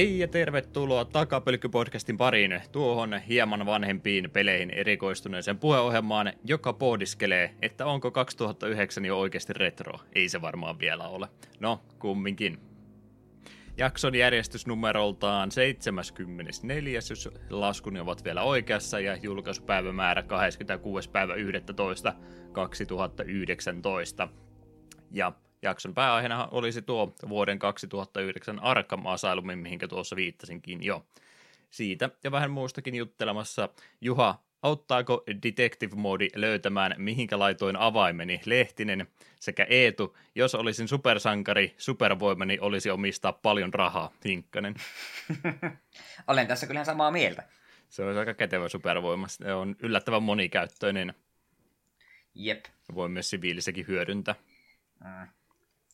Hei ja tervetuloa Takapölkky-podcastin pariin tuohon hieman vanhempiin peleihin erikoistuneeseen puheohjelmaan, joka pohdiskelee, että onko 2009 jo oikeasti retro. Ei se varmaan vielä ole. No, kumminkin. Jakson järjestysnumeroltaan 74, jos laskuni ovat vielä oikeassa, ja julkaisupäivämäärä 26. päivä 11. 2019. Ja jakson pääaiheena olisi tuo vuoden 2009 Arkham Asylum, mihinkä tuossa viittasinkin jo. Siitä ja vähän muustakin juttelemassa Juha, auttaako Detective Modi löytämään mihinkä laitoin avaimeni Lehtinen sekä Eetu, jos olisin supersankari, supervoimani olisi omistaa paljon rahaa, Hinkkanen. Olen tässä kyllä samaa mieltä. Se on aika kätevä supervoima. Se on yllättävän monikäyttöinen. Jep. Voi myös siviilisekin hyödyntää. Mm.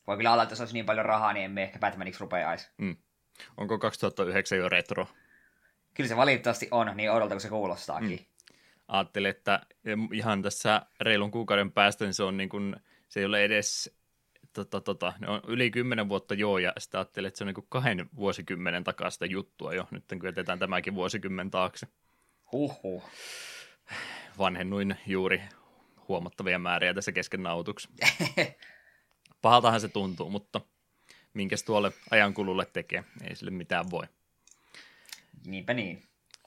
Voi kyllä olla, että jos olisi niin paljon rahaa, niin emme ehkä Batmaniksi rupeaisi. Mm. Onko 2009 jo retro? Kyllä se valitettavasti on, niin odolta kuin se kuulostaakin. Mm. Ajattelin, että ihan tässä reilun kuukauden päästä niin se on niin kuin, se ei ole edes tota, tota, ne on yli kymmenen vuotta joo, ja sitten ajattelin, että se on niin kuin kahden vuosikymmenen takasta juttua jo, nyt kun jätetään tämäkin vuosikymmen taakse. Huhhuh. Vanhennuin juuri huomattavia määriä tässä kesken nautuksi. Pahaltahan se tuntuu, mutta minkäs tuolle ajankululle tekee, ei sille mitään voi. Niinpä niin.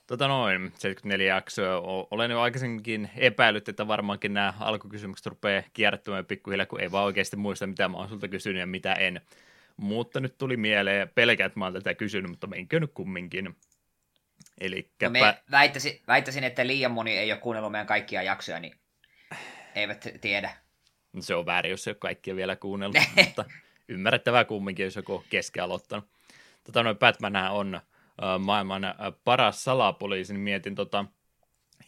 Tota noin, 74 jaksoa. Olen jo aikaisemminkin epäillyt, että varmaankin nämä alkukysymykset rupeaa kierrättämään pikkuhiljaa, kun ei vaan oikeasti muista, mitä mä oon sulta kysynyt ja mitä en. Mutta nyt tuli mieleen, pelkää, että mä oon tätä kysynyt, mutta meinkö nyt kumminkin. Eli no me väittäisin, väittäisin, että liian moni ei ole kuunnellut meidän kaikkia jaksoja, niin eivät tiedä. Se on väärin, jos ei ole kaikkia vielä kuunnellut, mutta ymmärrettävää kumminkin, jos joku kesken aloittanut. Tota, noin Batman on äh, maailman äh, paras salapoliisi, niin mietin tota,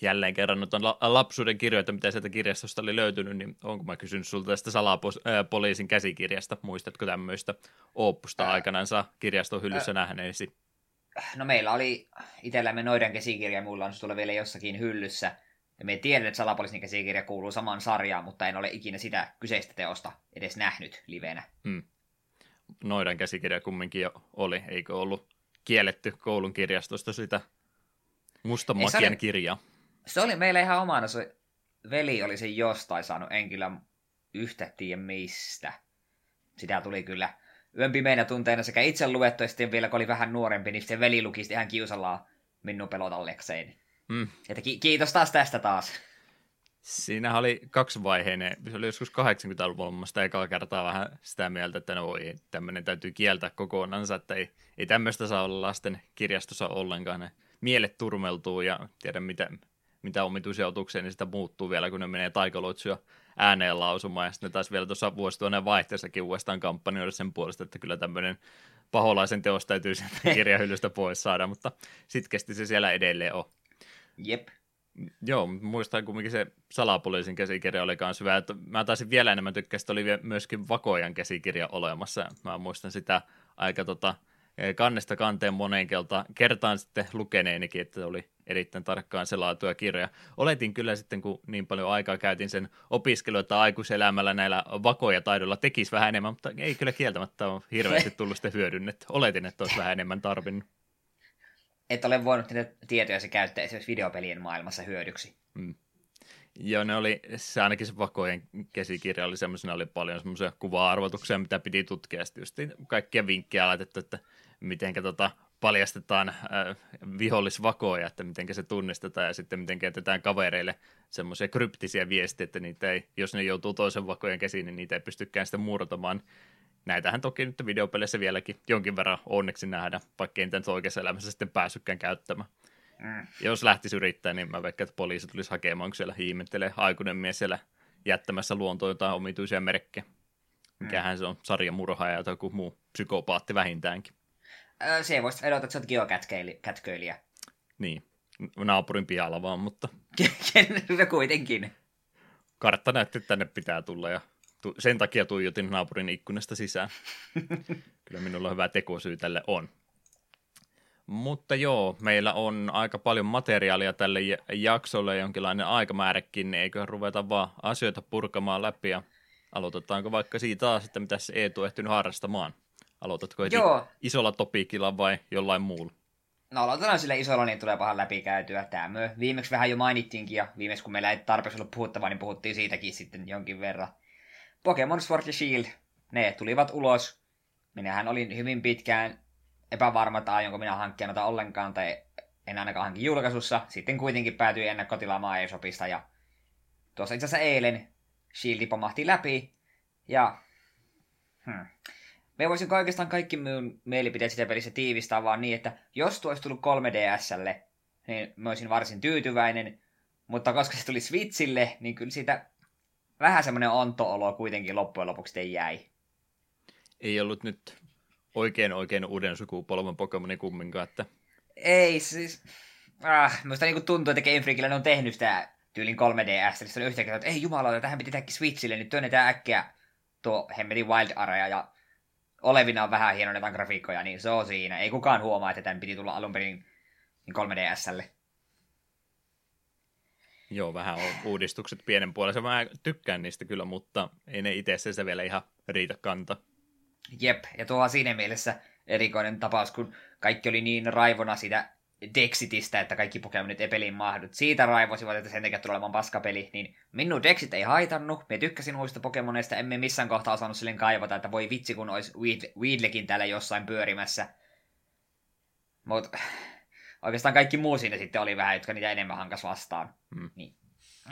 jälleen kerran on lapsuuden kirjoita, mitä sieltä kirjastosta oli löytynyt, niin onko mä kysynyt sulta tästä salapoliisin käsikirjasta, muistatko tämmöistä oppusta aikanaan saa kirjaston hyllyssä äh, nähneesi? No meillä oli itsellämme noiden käsikirja, mulla on tuolla vielä jossakin hyllyssä, ja me tiedän, että Salapoliisin käsikirja kuuluu samaan sarjaan, mutta en ole ikinä sitä kyseistä teosta edes nähnyt livenä. Hmm. Noidan käsikirja kumminkin jo oli, eikö ollut kielletty koulun kirjastosta sitä oli, kirjaa? Se oli meillä ihan omana, se veli oli sen jostain saanut, en kyllä yhtä tiedä mistä. Sitä tuli kyllä yön pimeinä tunteina sekä itse luettu, ja sitten vielä kun oli vähän nuorempi, niin sitten veli luki ihan kiusallaan minun pelotallekseen. Mm. Että ki- kiitos taas tästä taas. Siinä oli kaksivaiheinen, se oli joskus 80-luvulla sitä ekaa kertaa vähän sitä mieltä, että no voi, tämmöinen täytyy kieltää kokonaan, että ei, ei tämmöistä saa olla lasten kirjastossa ollenkaan. Ne mielet turmeltuu ja tiedä mitä, mitä omituisia otuksia, niin sitä muuttuu vielä, kun ne menee taikaloitsuja ääneen lausumaan. Ja sitten taas vielä tuossa vuosituhannen vaihteessakin uudestaan kampanjoida sen puolesta, että kyllä tämmöinen paholaisen teos täytyy sieltä kirjahyllystä pois saada, mutta sitkeästi se siellä edelleen on. Jep. Joo, muistan kumminkin se salapoliisin käsikirja oli myös hyvä. Että mä taisin vielä enemmän tykkää, että oli myöskin Vakojan käsikirja olemassa. Mä muistan sitä aika tota, eh, kannesta kanteen moneen kertaan sitten lukeneenikin, että oli erittäin tarkkaan selaatua kirja. Oletin kyllä sitten, kun niin paljon aikaa käytin sen opiskelu, että aikuiselämällä näillä vakoja taidolla tekisi vähän enemmän, mutta ei kyllä kieltämättä ole hirveästi tullut sitten hyödynnetty. Oletin, että olisi vähän enemmän tarvinnut et ole voinut niitä tietoja se käyttää esimerkiksi videopelien maailmassa hyödyksi. Mm. Joo, ne oli, se ainakin se Vakojen käsikirja oli semmoisena, oli paljon semmoisia kuva-arvotuksia, mitä piti tutkia, sitten just kaikkia vinkkejä laitettu, että miten tota, paljastetaan äh, vihollisvakoja, että miten se tunnistetaan ja sitten miten jätetään kavereille semmoisia kryptisiä viestejä, että niitä ei, jos ne joutuu toisen vakojen käsiin, niin niitä ei pystykään sitten murtamaan näitähän toki nyt videopeleissä vieläkin jonkin verran onneksi nähdä, vaikka ei nyt oikeassa elämässä sitten päässytkään käyttämään. Mm. Jos lähtisi yrittämään, niin mä veikkaan, että poliisi tulisi hakemaan, kun siellä hiimettelee aikuinen mies siellä jättämässä luontoon jotain omituisia merkkejä. Mikähän mm. se on, sarjamurhaaja tai joku muu psykopaatti vähintäänkin. Se voisi vedota, että se on geokätköilijä. Niin, naapurin pihalla vaan, mutta... no kuitenkin. Kartta näytti, että tänne pitää tulla ja tu- sen takia tuijotin naapurin ikkunasta sisään. Kyllä minulla hyvä tekosyy tälle on. Mutta joo, meillä on aika paljon materiaalia tälle jaksolle, jonkinlainen aikamääräkin, niin eiköhän ruveta vaan asioita purkamaan läpi ja aloitetaanko vaikka siitä taas, että mitä se Eetu ehtinyt harrastamaan. Aloitatko heti Joo. isolla topikilla vai jollain muulla? No aloitetaan sille isolla, niin tulee pahan läpikäytyä. Tämä myö. Viimeksi vähän jo mainittiinkin, ja viimeksi kun meillä ei tarpeeksi ollut puhuttavaa, niin puhuttiin siitäkin sitten jonkin verran. Pokemon Sword ja Shield, ne tulivat ulos. Minähän olin hyvin pitkään epävarma, että aionko minä hankkia noita ollenkaan, tai en ainakaan hankin julkaisussa. Sitten kuitenkin päätyi ennakkotilaamaan eShopista, ja tuossa itse asiassa eilen Shieldi pomahti läpi, ja hmm. Me voisin oikeastaan kaikki minun mielipiteet sitä pelissä tiivistää vaan niin, että jos tuo olisi tullut 3DSlle, niin mä olisin varsin tyytyväinen, mutta koska se tuli Switchille, niin kyllä siitä vähän semmoinen onto-olo kuitenkin loppujen lopuksi jäi. Ei ollut nyt oikein oikein uuden sukupolven Pokemoni kumminkaan, että... Ei siis... Ah, minusta niin tuntuu, että Game Freakillä ne on tehnyt sitä tyylin 3DS, niin se on yhtäkkiä, että ei jumala, tähän piti tehdä Switchille, niin työnnetään äkkiä tuo hemmetin Wild Area ja olevina on vähän hienonetaan grafiikkoja, niin se on siinä. Ei kukaan huomaa, että tämän piti tulla alun perin 3DSlle. Joo, vähän on uudistukset pienen puolella. Mä tykkään niistä kyllä, mutta ei ne itse se vielä ihan riitä kanta. Jep, ja tuo on siinä mielessä erikoinen tapaus, kun kaikki oli niin raivona siitä Dexitistä, että kaikki Pokemonit ei peliin mahdut. Siitä raivosivat, että sen takia tulee olemaan paskapeli, niin minun Dexit ei haitannut. Me tykkäsin uusista Pokemoneista, emme missään kohtaa osannut silleen kaivata, että voi vitsi, kun olisi Weedlekin täällä jossain pyörimässä. Mutta oikeastaan kaikki muu siinä sitten oli vähän, jotka niitä enemmän hankas vastaan. Hmm. Niin.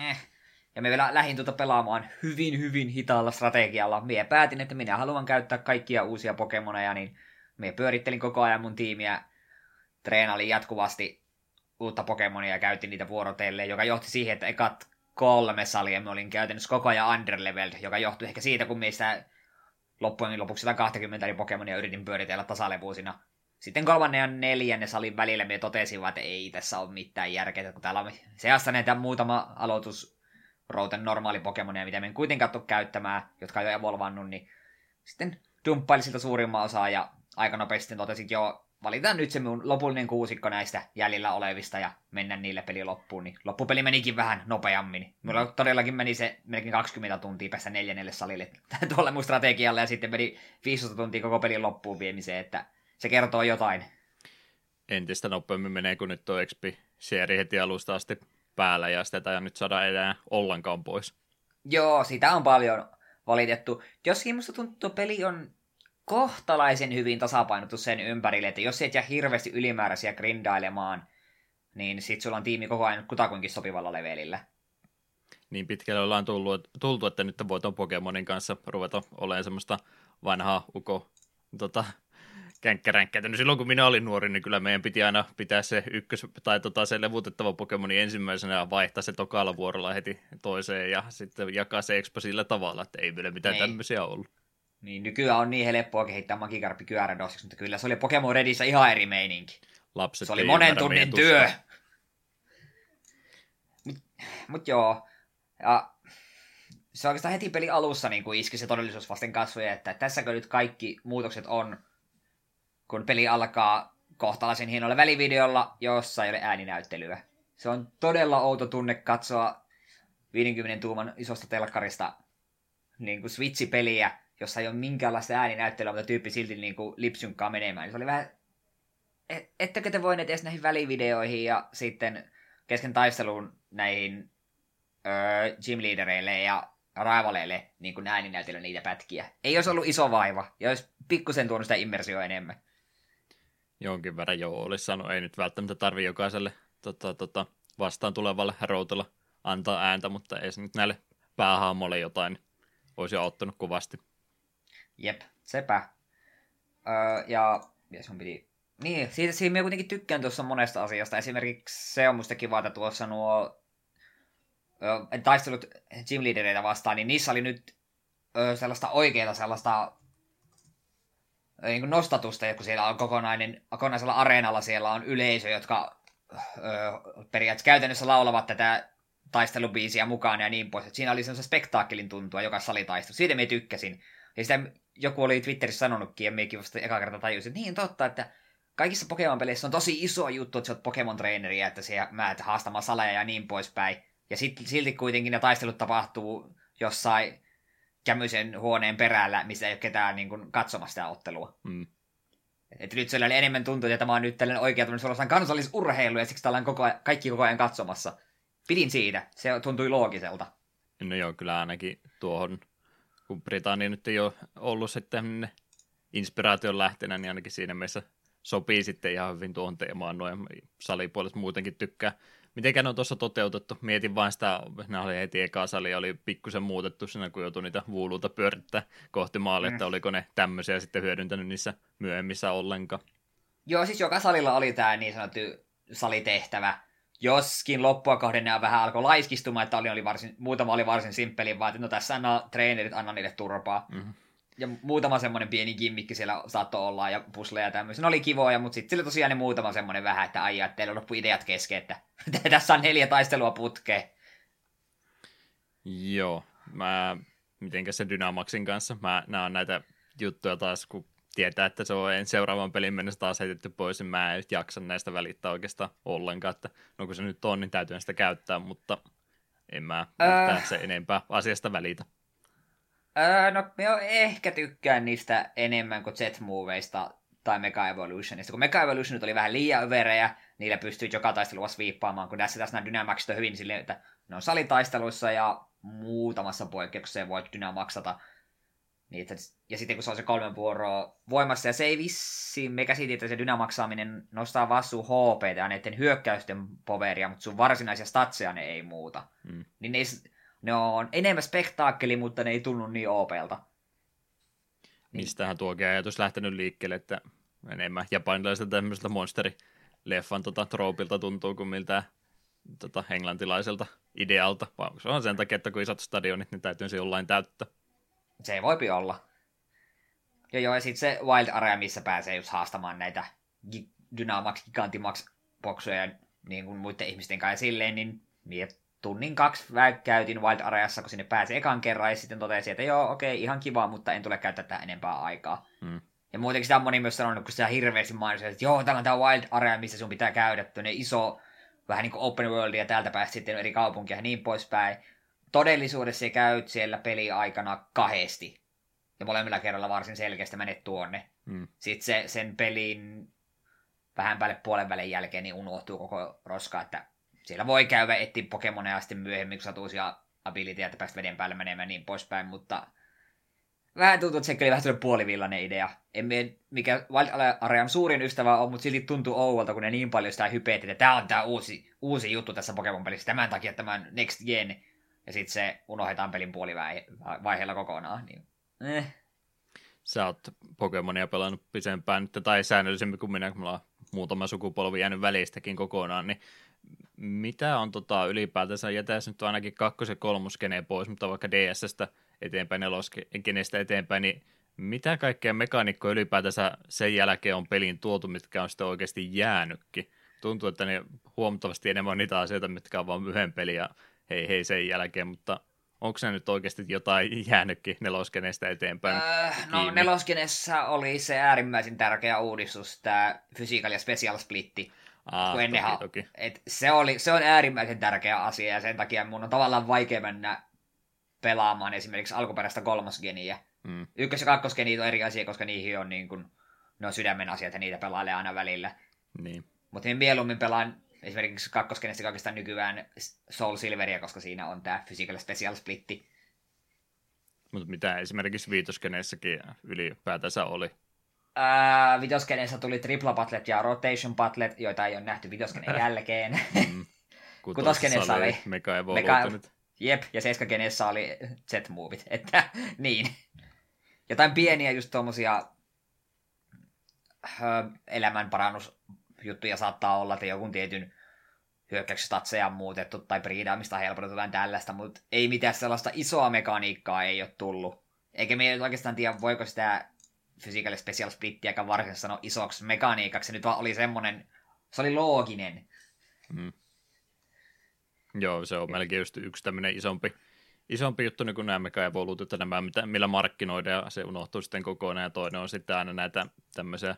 Eh. Ja me vielä lähdin tuota pelaamaan hyvin, hyvin hitaalla strategialla. Mie päätin, että minä haluan käyttää kaikkia uusia Pokemoneja, niin me pyörittelin koko ajan mun tiimiä treenailin jatkuvasti uutta Pokemonia ja käytin niitä vuorotelleen, joka johti siihen, että ekat kolme salia me olin käytännössä koko ajan underleveled, joka johtui ehkä siitä, kun meistä loppujen lopuksi 120 eri Pokemonia yritin pyöritellä tasalevuusina. Sitten kolmannen ja neljännen salin välillä me totesin, että ei tässä ole mitään järkeä, kun täällä on seassa näitä muutama aloitus routen normaali Pokemonia, mitä me en kuitenkaan tule käyttämään, jotka on jo evolvannut, niin sitten dumppailin siltä suurimman osaa ja aika nopeasti totesin, että joo, valitaan nyt se mun lopullinen kuusikko näistä jäljellä olevista ja mennä niille peli loppuun, niin loppupeli menikin vähän nopeammin. Mulla todellakin meni se melkein 20 tuntia päästä neljännelle salille tuolle mun strategialle ja sitten meni 15 tuntia koko pelin loppuun viemiseen, että se kertoo jotain. Entistä nopeammin menee, kun nyt tuo XP-seeri heti alusta asti päällä ja sitä ei nyt saada enää ollenkaan pois. Joo, sitä on paljon valitettu. Joskin musta tuntuu, että peli on kohtalaisen hyvin tasapainottu sen ympärille, että jos et jää hirveästi ylimääräisiä grindailemaan, niin sit sulla on tiimi koko ajan kutakuinkin sopivalla levelillä. Niin pitkälle ollaan tullut, tultu, että nyt voit Pokemonin kanssa ruveta olemaan semmoista vanhaa uko tota, känkkäränkkäitä. No silloin kun minä olin nuori, niin kyllä meidän piti aina pitää se ykkös, tai tota, se levutettava Pokemoni ensimmäisenä ja vaihtaa se tokalla vuorolla heti toiseen ja sitten jakaa se expo sillä tavalla, että ei vielä mitään ei. tämmöisiä ollut. Niin nykyään on niin helppoa kehittää Magikarppi kyörädosiksi, mutta kyllä se oli Pokemon Redissä ihan eri meininki. Lapset se oli monen tunnin työ. Mut, mut joo. Ja se oikeastaan heti peli alussa niin kuin iski se todellisuus vasten kasvoja, että tässäkö nyt kaikki muutokset on, kun peli alkaa kohtalaisen hienolla välivideolla, jossa ei ole ääninäyttelyä. Se on todella outo tunne katsoa 50 tuuman isosta telkkarista niin kuin Switch-peliä, jossa ei ole minkäänlaista ääninäyttelyä, mutta tyyppi silti niin kuin lipsynkkaa menemään. Niin se oli vähän, et, ettekö te voineet edes näihin välivideoihin ja sitten kesken taisteluun näihin öö, gymleadereille ja raivaleille niin kuin ääninäytellä niitä pätkiä. Ei olisi ollut iso vaiva, ja olisi pikkusen tuonut sitä immersioa enemmän. Jonkin verran joo, olisi sanonut. Ei nyt välttämättä tarvi jokaiselle tota, tota, vastaan tulevalle routella antaa ääntä, mutta ei se nyt näille päähahmolle jotain olisi auttanut kovasti. Jep, sepä. Öö, ja ja sun piti... Niin, siitä, siitä minä kuitenkin tykkään tuossa monesta asiasta. Esimerkiksi se on musta kiva, että tuossa nuo öö, taistelut gym leadereitä vastaan, niin niissä oli nyt öö, sellaista oikeaa sellaista niin kuin nostatusta, kun siellä on kokonainen, kokonaisella areenalla siellä on yleisö, jotka öö, periaatteessa käytännössä laulavat tätä taistelubiisiä mukaan ja niin pois. Et siinä oli sellaista spektaakkelin tuntua joka salitaistelu. Siitä me tykkäsin. Ja sitä joku oli Twitterissä sanonutkin, ja mekin vasta eka kerta tajusin, että niin totta, että kaikissa Pokemon-peleissä on tosi iso juttu, että sä oot Pokemon-treeneri, ja että sä määt haastamaan saleja ja niin poispäin. Ja sit, silti kuitenkin ne taistelut tapahtuu jossain kämyisen huoneen perällä, missä ei ole ketään niin kuin, katsomassa sitä ottelua. Mm. Että nyt sellainen enemmän tuntuu, että tämä on nyt tällainen oikea tämmöinen kansallisurheilu, ja siksi on koko ajan, kaikki koko ajan katsomassa. Pidin siitä, se tuntui loogiselta. No joo, kyllä ainakin tuohon, kun Britannia nyt ei ole ollut sitten inspiraation lähtenä, niin ainakin siinä mielessä sopii sitten ihan hyvin tuohon teemaan. Noin salipuolet muutenkin tykkää. Mitenkään on tuossa toteutettu? Mietin vain sitä, ne oli heti eka sali, oli pikkusen muutettu siinä, kun joutui niitä vuuluta pyörittää kohti maalia, mm. että oliko ne tämmöisiä sitten hyödyntänyt niissä myöhemmissä ollenkaan. Joo, siis joka salilla oli tämä niin sanottu salitehtävä, Joskin loppua kohden ne vähän alkoi laiskistumaan, että oli, oli varsin, muutama oli varsin simppeli, vaan että no tässä on treenerit, anna niille turpaa. Mm-hmm. Ja muutama semmoinen pieni gimmikki siellä saattoi olla ja pusleja ja tämmöisiä. Ne oli kivoja, mutta sitten sillä tosiaan ne muutama semmoinen vähän, että aijaa, että teillä loppu ideat kesken, että tässä on neljä taistelua putkeen. Joo, mä, mitenkä se Dynamaxin kanssa, mä näen näitä juttuja taas, kun tietää, että se on seuraavan pelin mennessä taas heitetty pois, niin mä en nyt jaksa näistä välittää oikeastaan ollenkaan, että no kun se nyt on, niin täytyy sitä käyttää, mutta en mä äh. se enempää asiasta välitä. Äh, no me ehkä tykkään niistä enemmän kuin Z-moveista tai Mega Evolutionista, kun Mega Evolutionit oli vähän liian överejä, niillä pystyy joka taistelua sviippaamaan, kun tässä tässä nämä Dynamaxit on hyvin silleen, että ne on salitaisteluissa ja muutamassa poikkeuksessa voit Dynamaxata niin, että, ja sitten kun se on se kolmen vuoroa voimassa, ja se ei vissiin, me käsitin, että se dynamaksaaminen nostaa vaan sun HP ja näiden hyökkäysten poveria, mutta sun varsinaisia statseja ne ei muuta. Mm. Niin ne, ei, ne on enemmän spektaakkeli, mutta ne ei tunnu niin OPlta. Niin. Mistähän tuokin ajatus lähtenyt liikkeelle, että enemmän japanilaiselta tämmöiseltä monsterileffan tota, troopilta tuntuu kuin miltä tota, englantilaiselta idealta, vaan se on sen takia, että kun isot stadionit, niin täytyy se jollain täyttää. Se voipi olla. Ja joo, ja sitten se Wild Area, missä pääsee just haastamaan näitä Dynamax, Gigantimax boksuja niin kuin muiden ihmisten kanssa silleen, niin mie tunnin kaksi käytin Wild Areassa, kun sinne pääsi ekan kerran, ja sitten totesin, että joo, okei, ihan kiva, mutta en tule käyttää tätä enempää aikaa. Mm. Ja muutenkin sitä on moni myös sanonut, kun sitä hirveästi mainitsi, että joo, täällä on tämä Wild Area, missä sun pitää käydä, ne iso, vähän niin kuin open world, ja täältä päästä sitten eri kaupunkia ja niin poispäin todellisuudessa käyt siellä peliaikana kahdesti. Ja molemmilla kerralla varsin selkeästi menet tuonne. Mm. Sitten se, sen pelin vähän päälle puolen välin jälkeen niin unohtuu koko roska, että siellä voi käydä etsiä Pokemoneja sitten myöhemmin, kun saat uusia abilityjä, että päästä veden päälle menemään niin poispäin, mutta vähän tuntuu, että se oli vähän puolivillainen idea. En mie, mikä Wild Arean suurin ystävä on, mutta silti tuntuu ouvolta, kun ne niin paljon sitä hypeet, että tämä on tämä uusi, uusi juttu tässä Pokemon-pelissä, tämän takia tämän Next Gen ja sitten se unohdetaan pelin puolivaiheella kokonaan. Niin, eh. Sä oot Pokemonia pelannut pisempään nyt, tai säännöllisemmin kuin minä, kun mulla on muutama sukupolvi jäänyt välistäkin kokonaan, niin mitä on tota ylipäätänsä, jätäisi nyt ainakin kakkos- ja pois, mutta vaikka DSstä eteenpäin, neloskeneestä eteenpäin, niin mitä kaikkea mekaanikkoja ylipäätänsä sen jälkeen on peliin tuotu, mitkä on sitten oikeasti jäänytkin? Tuntuu, että ne huomattavasti enemmän on niitä asioita, mitkä on vain yhden pelin ja hei hei sen jälkeen, mutta onko se nyt oikeasti jotain jäänytkin neloskenestä eteenpäin? Äh, no neloskenessä oli se äärimmäisen tärkeä uudistus, tämä Physical ja Special Splitti. Ah, toki, ennenhan, toki. Et se, oli, se on äärimmäisen tärkeä asia ja sen takia mun on tavallaan vaikea mennä pelaamaan esimerkiksi alkuperäistä kolmosgeniä. Mm. Ykkös- ja kakkosgeni on eri asia, koska niihin on, niin kuin, ne on sydämen asiat ja niitä pelailee aina välillä. Niin. Mutta niin mieluummin pelaan esimerkiksi kakkoskenessä kaikista nykyään Soul Silveria, koska siinä on tämä Physical Special Splitti. Mutta mitä esimerkiksi viitoskeneessäkin ylipäätänsä oli? Ää, vitoskeneessä tuli Tripla Patlet ja Rotation Patlet, joita ei ole nähty vitoskeneen jälkeen. Mm. Kutoskeneessa oli Mega Mega... Jep, ja seiskakeneessä oli Z-movit, että niin. Jotain pieniä just tuommoisia elämänparannus juttuja saattaa olla, että joku tietyn hyökkäyksistatseja on muutettu tai priidaamista helpotettu tai tällaista, mutta ei mitään sellaista isoa mekaniikkaa ei ole tullut. Eikä me oikeastaan tiedä, voiko sitä Physical Special Splittiäkään varsinaisesti sanoa isoksi mekaniikaksi. Se nyt vaan oli semmoinen, se oli looginen. Mm. Joo, se on melkein just yksi tämmöinen isompi, isompi juttu, niin kuin nämä Mega Evolut, että nämä, millä markkinoidaan, ja se unohtuu sitten kokonaan, ja toinen on sitten aina näitä tämmöisiä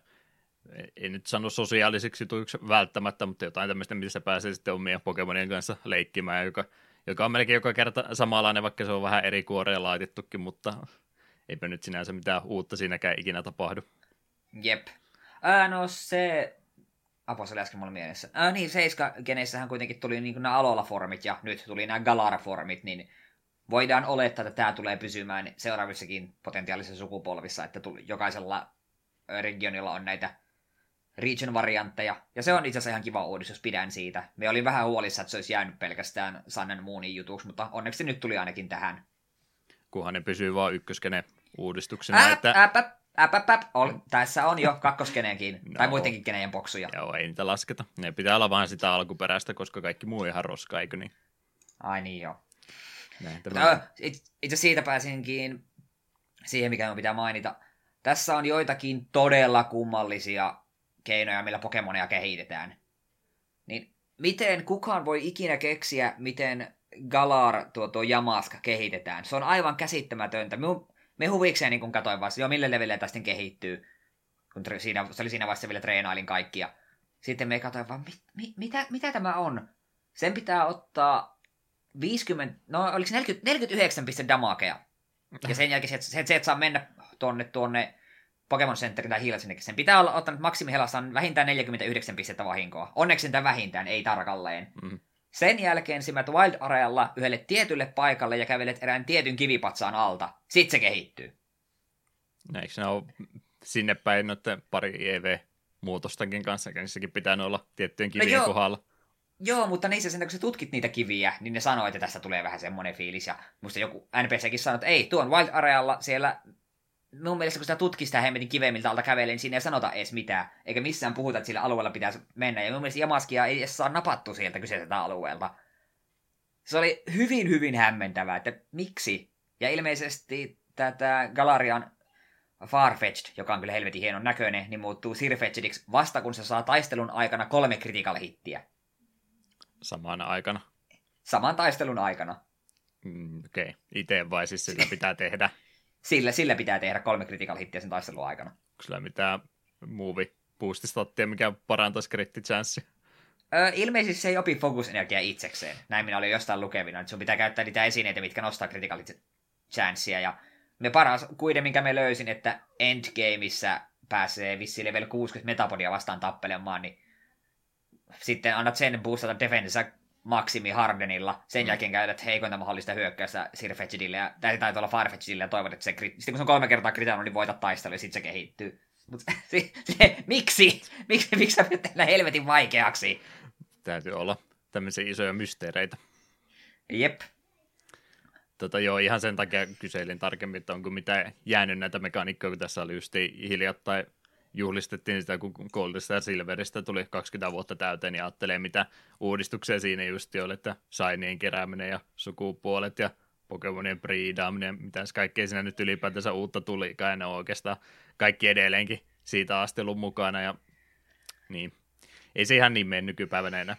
en nyt sano sosiaalisiksi tuiksi välttämättä, mutta jotain tämmöistä, missä pääsee sitten omien Pokemonien kanssa leikkimään, joka joka on melkein joka kerta samanlainen, vaikka se on vähän eri kuoreja laitettukin, mutta eipä nyt sinänsä mitään uutta siinäkään ikinä tapahdu. Jep. Ää, no se... Apo, se oli äsken mulla mielessä. Ää, niin, Seiska Geneissähän kuitenkin tuli niin nämä Alola-formit ja nyt tuli nämä Galara-formit, niin voidaan olettaa, että tämä tulee pysymään seuraavissakin potentiaalisissa sukupolvissa, että tuli, jokaisella regionilla on näitä region-variantteja. Ja se on itse asiassa ihan kiva uudistus, pidän siitä. Me olin vähän huolissa, että se olisi jäänyt pelkästään Sun Moonin jutuksi, mutta onneksi se nyt tuli ainakin tähän. Kunhan ne pysyy vaan ykköskene uudistuksena. Ää, että... ää, Äp, äp, äp. Ol, tässä on jo kakkoskeneenkin, no. tai muidenkin keneen boksuja. Joo, ei niitä lasketa. Ne pitää olla vain sitä alkuperäistä, koska kaikki muu on ihan roska, eikö niin? Ai niin joo. no, itse siitä pääsinkin siihen, mikä on pitää mainita. Tässä on joitakin todella kummallisia keinoja, millä Pokemonia kehitetään. Niin miten kukaan voi ikinä keksiä, miten Galar, tuo, tuo Jamaska kehitetään? Se on aivan käsittämätöntä. Minun, me huvikseen niin kun katsoin vasta, jo mille levelle tästä kehittyy. Kun siinä, se oli siinä vaiheessa vielä treenailin kaikkia. Sitten me katsoin vaan, mit, mit, mitä, mitä tämä on? Sen pitää ottaa 50, no oliko se 40, 49 pistettä damakea. Ja sen jälkeen se, se, se, saa mennä tuonne, tuonne Pokemon Centerin tai Healsinnekin. Sen pitää olla ottanut maksimihelassaan vähintään 49 pistettä vahinkoa. Onneksi sitä vähintään, ei tarkalleen. Mm. Sen jälkeen simät Wild Arealla yhdelle tietylle paikalle ja kävelet erään tietyn kivipatsaan alta. Sitten se kehittyy. No, eikö ne ole sinne päin noiden pari EV-muutostankin kanssa, niissäkin pitää olla tiettyjen no kivien no kohdalla. Joo, mutta niissä sen, kun sä tutkit niitä kiviä, niin ne sanoo, että tästä tulee vähän semmoinen fiilis. Ja musta joku NPCkin sanoi, että ei, tuon Wild Arealla siellä mun mielestä kun sitä tutkii sitä hemmetin kivemmiltä alta kävelee, niin siinä ei sanota edes mitään. Eikä missään puhuta, että sillä alueella pitäisi mennä. Ja mun mielestä Jamaskia ei edes saa napattu sieltä kyseiseltä alueelta. Se oli hyvin, hyvin hämmentävää, että miksi. Ja ilmeisesti tätä Galarian Farfetched, joka on kyllä helvetin hienon näköinen, niin muuttuu Sirfetchediksi vasta kun se saa taistelun aikana kolme critical hittiä. Samana aikana? Saman taistelun aikana. Mm, Okei, okay. itse vai siis sitä pitää tehdä? Sillä, sillä pitää tehdä kolme critical hittiä sen taistelun aikana. Onko sillä mitään movie boostistattia, mikä parantaisi chanssi? Öö, ilmeisesti se ei opi fokusenergiaa itsekseen. Näin minä olin jostain lukevina, että sun pitää käyttää niitä esineitä, mitkä nostaa critical chanssia. Ja me paras kuiden, minkä me löysin, että Endgameissa pääsee vissi level 60 metapodia vastaan tappelemaan, niin sitten annat sen boostata defensa maksimi Hardenilla. Sen mm. jälkeen käytät heikointa mahdollista hyökkäystä Sirfetchidille ja tai taitaa olla Farfetchidille ja toivot, että se sitten kun se on kolme kertaa kritisoinut, niin voitat taistelu ja sitten se kehittyy. Mutta se, se, miksi? Miksi, miksi sä tehdä helvetin vaikeaksi? Täytyy olla tämmöisiä isoja mysteereitä. Jep. Tota, joo, ihan sen takia kyselin tarkemmin, että onko mitään jäänyt näitä mekaniikkoja, kun tässä oli just hiljattain juhlistettiin sitä, kun Goldista ja Silveristä tuli 20 vuotta täyteen, ja ajattelee, mitä uudistuksia siinä just oli, että Sainien kerääminen ja sukupuolet ja Pokemonien briidaaminen, mitä kaikkea siinä nyt ylipäätänsä uutta tuli, kai ne oikeastaan kaikki edelleenkin siitä asti ollut mukana, ja niin, ei se ihan niin mene nykypäivänä enää.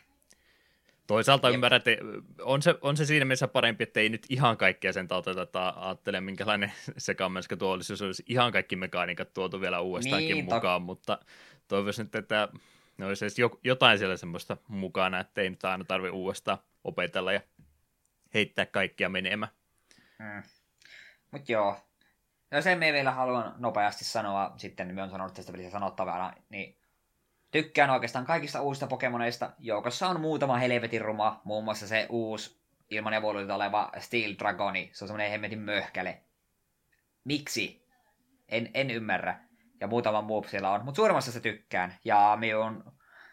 Toisaalta Jep. ymmärrät, että on se, on se siinä mielessä parempi, että ei nyt ihan kaikkea sen että ajattele, minkälainen se kammenska tuo olisi, jos olisi ihan kaikki mekaniikat tuotu vielä uudestaankin niin, mukaan, to... mutta toivoisin, että ne olisi edes jotain siellä semmoista mukana, että ei nyt aina tarvitse uudestaan opetella ja heittää kaikkia menemään. Mm. Mutta joo, no sen me vielä haluan nopeasti sanoa, sitten me on sanonut tästä vielä sanottavana, niin Tykkään oikeastaan kaikista uusista Pokemoneista. Joukossa on muutama helvetin ruma, muun muassa se uusi ilman evoluutiota oleva Steel Dragoni. Se on semmoinen hemmetin möhkäle. Miksi? En, en ymmärrä. Ja muutama muu siellä on, mutta suurimmassa se tykkään. Ja minun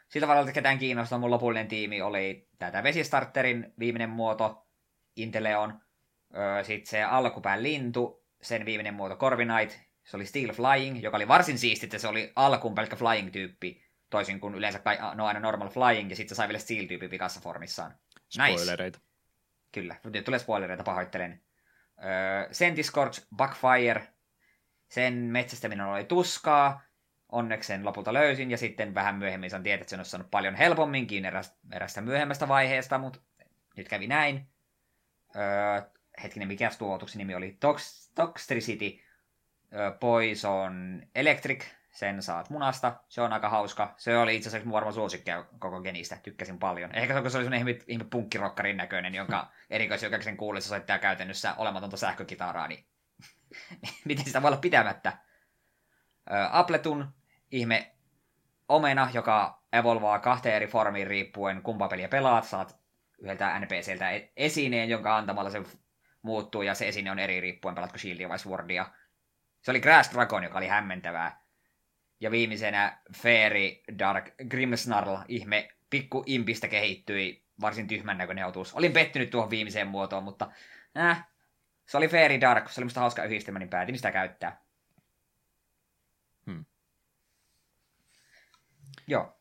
siltä varalta ketään kiinnostaa, mun lopullinen tiimi oli tätä Vesistarterin viimeinen muoto, Inteleon, sitten se alkupään lintu, sen viimeinen muoto Corviknight, se oli Steel Flying, joka oli varsin siisti, että se oli alkuun pelkkä Flying-tyyppi, Toisin kuin yleensä kai, no aina normal flying, ja sitten se sai vielä steel-tyyppi pikassa formissaan. Spoilereita. Nice. Kyllä, nyt tulee spoilereita, pahoittelen. Öö, Sentiscorch, Buckfire, sen metsästäminen oli tuskaa, onneksi sen lopulta löysin, ja sitten vähän myöhemmin sain tietää, että sen olisi saanut paljon helpomminkin erästä, erästä myöhemmästä vaiheesta, mutta nyt kävi näin. Öö, hetkinen, mikä tuo nimi oli? Tox, Toxtricity, öö, Poison, Electric, sen saat munasta. Se on aika hauska. Se oli itse asiassa varmaan suosikkia koko genistä. Tykkäsin paljon. Ehkä se oli sellainen ihme, ihme punkkirokkarin näköinen, jonka erikoisjokaisen kuullessa soittaa käytännössä olematonta sähkökitaraa, niin miten sitä voi olla pitämättä. Appletun ihme omena, joka evolvaa kahteen eri formiin riippuen kumpa peliä pelaat. Saat yhdeltä NPCltä e- esineen, jonka antamalla se muuttuu, ja se esine on eri riippuen, pelatko Shieldia vai Swordia. Se oli Grass Dragon, joka oli hämmentävää. Ja viimeisenä Fairy Dark Grimsnarl, ihme pikku impistä kehittyi varsin tyhmän näköinen otus. Olin pettynyt tuohon viimeiseen muotoon, mutta äh, se oli Fairy Dark, se oli musta hauska yhdistelmä, niin päätin sitä käyttää. Hmm. Joo.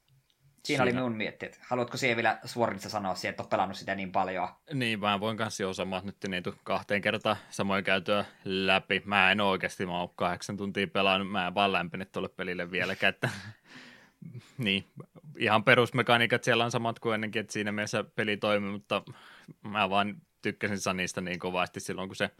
Siinä, Siinä oli minun mietteet. Haluatko siihen vielä Swordissa sanoa siihen, että olet pelannut sitä niin paljon? Niin, mä voin kanssa jo samaa nyt niin kahteen kertaan samoin käytyä läpi. Mä en oikeasti, mä oon kahdeksan tuntia pelannut, mä en vaan lämpenyt tuolle pelille vieläkään, että niin, ihan perusmekaniikat siellä on samat kuin ennenkin, että siinä mielessä peli toimii, mutta mä vaan tykkäsin Sanista niin kovasti silloin, kun se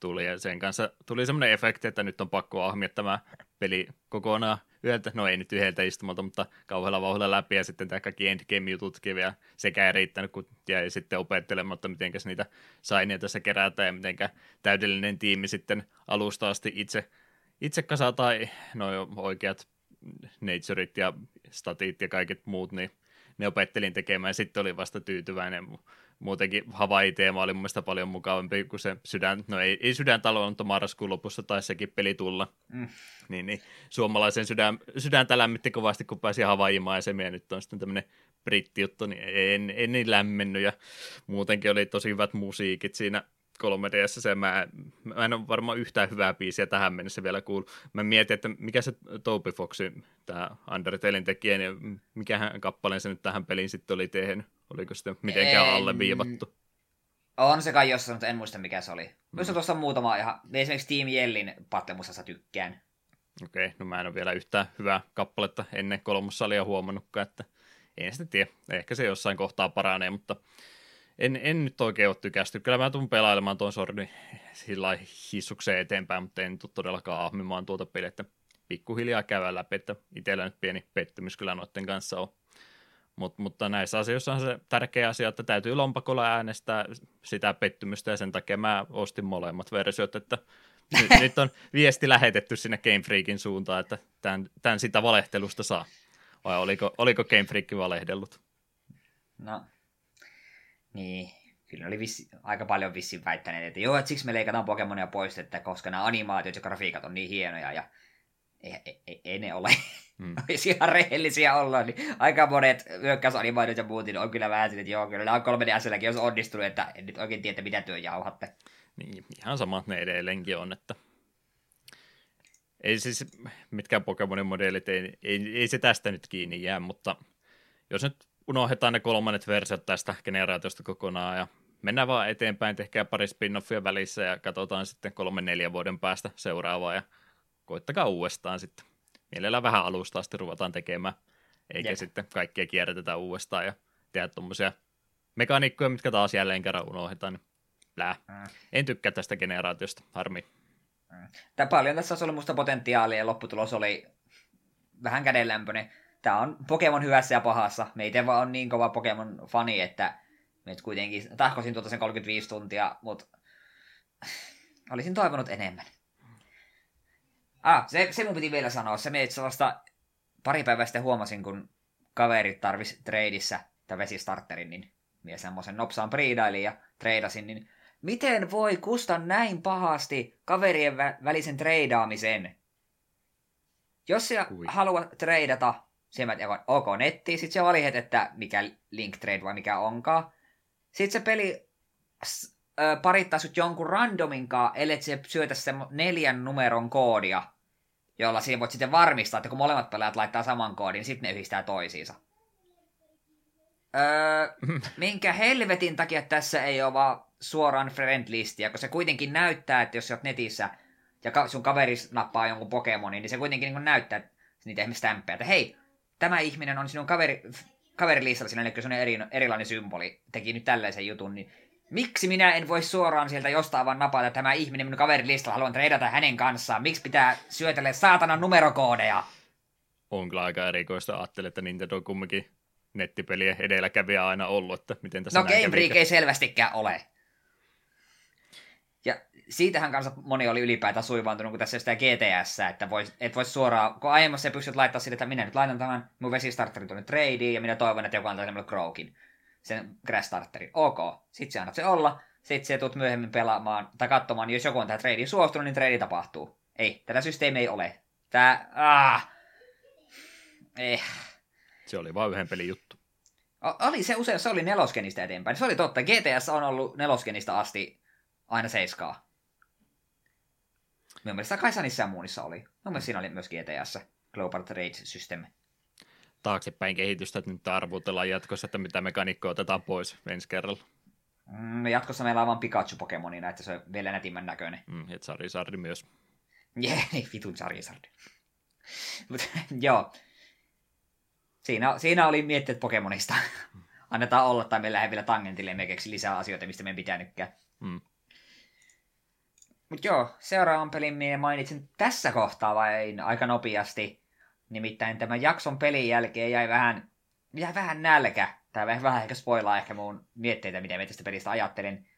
tuli, ja sen kanssa tuli semmoinen efekti, että nyt on pakko ahmia tämä peli kokonaan yhdeltä, no ei nyt yhdeltä istumalta, mutta kauhealla vauhdilla läpi, ja sitten tämä kaikki endgame-jututkin vielä sekä ei riittänyt, kun jäi sitten opettelematta, miten niitä saineja tässä kerätään, ja miten täydellinen tiimi sitten alusta asti itse, itse kasataan noin oikeat naturit ja statit ja kaiket muut, niin ne opettelin tekemään, ja sitten oli vasta tyytyväinen muutenkin Hawaii-teema oli mun mielestä paljon mukavampi kuin se sydän, no ei, ei sydäntalo, mutta marraskuun lopussa taisi sekin peli tulla. Mm. Niin, niin, suomalaisen sydän, sydäntä lämmitti kovasti, kun pääsi Hawaii-maisemia, ja nyt on sitten tämmöinen brittijuttu, niin en, en niin lämmennyt, ja muutenkin oli tosi hyvät musiikit siinä 3 ds mä, mä en ole varmaan yhtään hyvää biisiä tähän mennessä vielä kuullut. Mä mietin, että mikä se Toby Foxin, tämä Undertalein tekijä, niin mikähän kappaleen se nyt tähän peliin sitten oli tehnyt. Oliko sitten mitenkään en... alleviivattu? On se kai jossain, mutta en muista mikä se oli. Myös mm. tuossa muutama ihan, esimerkiksi Team Yellin pattemusassa tykkään. Okei, okay, no mä en ole vielä yhtään hyvää kappaletta ennen kolmossalia huomannutkaan, että en sitä tiedä. Ehkä se jossain kohtaa paranee, mutta en, en nyt oikein ole tykästy. Kyllä mä tuun pelailemaan tuon sordi sillä hissukseen eteenpäin, mutta en tule todellakaan ahmimaan tuota peliä, että pikkuhiljaa käydään läpi, että itsellä nyt pieni pettymys kyllä noiden kanssa on. Mut, mutta näissä asioissa on se tärkeä asia, että täytyy lompakolla äänestää sitä pettymystä ja sen takia mä ostin molemmat versiot, että nyt, nyt on viesti lähetetty sinne Game Freakin suuntaan, että tämän, tämän sitä valehtelusta saa. Vai oliko, oliko Game Freak valehdellut? No, niin, kyllä oli vissi, aika paljon vissiin väittäneet, että joo, että siksi me leikataan Pokemonia pois, että koska nämä animaatiot ja grafiikat on niin hienoja ja ei, ei, ei, ei ne ole. Hmm. Olisi ihan rehellisiä olla, niin aika monet hyökkäysanimaatiot ja muut niin on kyllä vähän että joo, kyllä nämä 3 ds jos onnistunut, että en nyt oikein tiedä, mitä työ jauhatte. Niin, ihan samat ne edelleenkin on, että ei siis mitkään Pokemonin modelit, ei, ei, ei se tästä nyt kiinni jää, mutta jos nyt unohdetaan ne kolmannet versiot tästä generaatiosta kokonaan ja mennään vaan eteenpäin, tehkää pari spin-offia välissä ja katsotaan sitten kolme neljä vuoden päästä seuraavaa ja koittakaa uudestaan sitten. Mielellään vähän alusta asti ruvetaan tekemään, eikä Jep. sitten kaikkea kierrätetä uudestaan ja tehdä tuommoisia mekaniikkoja, mitkä taas jälleen kerran unohdetaan. Niin. Mm. En tykkää tästä generaatiosta, harmi. Mm. Tämä paljon tässä olisi ollut musta potentiaalia ja lopputulos oli vähän kädenlämpöinen tämä on Pokemon hyvässä ja pahassa. Me itse vaan on niin kova Pokemon-fani, että nyt kuitenkin tahkosin tuota sen 35 tuntia, mutta olisin toivonut enemmän. Ah, se, se mun piti vielä sanoa. Se meitä sellaista pari päivää sitten huomasin, kun kaverit tarvis treidissä tämän vesistarterin, niin minä semmoisen nopsaan priidailin ja treidasin, niin miten voi kusta näin pahasti kaverien vä- välisen treidaamisen? Jos sä haluat treidata siellä mä OK netti, sitten se oli että mikä link trade vai mikä onkaan. Sitten se peli parittaa sut jonkun randominkaan, ellei se syötä sen neljän numeron koodia, jolla siinä voit sitten varmistaa, että kun molemmat pelaajat laittaa saman koodin, niin sitten ne yhdistää toisiinsa. Öö, minkä helvetin takia tässä ei ole vaan suoraan friendlistiä, kun se kuitenkin näyttää, että jos sä oot netissä ja sun kaveris nappaa jonkun Pokemonin, niin se kuitenkin niin näyttää niitä esimerkiksi stämppejä, että hei, tämä ihminen on sinun kaveri, kaverilistalla, siinä näkyy sellainen eri, erilainen symboli, teki nyt tällaisen jutun, niin miksi minä en voi suoraan sieltä jostain vaan napata tämä ihminen minun kaverilistalla, haluan treidata hänen kanssaan, miksi pitää syötellä saatanan numerokoodeja? on kyllä aika erikoista. Ajattelin, että Nintendo on kumminkin nettipelien edelläkävijä aina ollut, että miten tässä No Game Freak ei selvästikään ole. Ja siitähän kanssa moni oli ylipäätään suivaantunut, kun tässä sitä GTS, että vois, et vois suoraan, kun aiemmassa pystyt laittaa sille, että minä nyt laitan tämän mun vesistarterin tuonne tradeen, ja minä toivon, että joku antaa semmoinen Croakin, sen Crash Starterin. Ok, sit se annat se olla, sit se tuut myöhemmin pelaamaan, tai katsomaan, niin jos joku on tähän tradeen suostunut, niin trade tapahtuu. Ei, tätä systeemiä ei ole. Tää, ah, eh. Se oli vain yhden pelin juttu. O- oli se usein, se oli neloskenistä eteenpäin. Se oli totta, GTS on ollut neloskenistä asti aina seiskaa. Minun mielestä Kaisanissa ja muunissa oli. Minun mielestä siinä oli myös GTS, Global Trade System. Taaksepäin kehitystä, että nyt arvutellaan jatkossa, että mitä mekaniikkoa otetaan pois ensi kerralla. Mm, jatkossa meillä on vain Pikachu-pokemonina, että se on vielä nätimmän näköinen. Mm, ja Charizard myös. Jee, niin vitun Charizard. Mutta joo. Siinä, siinä oli mietteet Pokemonista. Annetaan olla, tai me lähden vielä tangentille, me keksi lisää asioita, mistä meidän pitää nykkää. Mm. Mutta joo, seuraavan pelin minä mainitsin tässä kohtaa vain aika nopeasti. Nimittäin tämän jakson pelin jälkeen jäi vähän, jäi vähän nälkä. Tai vähän, vähän ehkä spoilaa ehkä mun mietteitä, mitä me tästä pelistä ajattelin.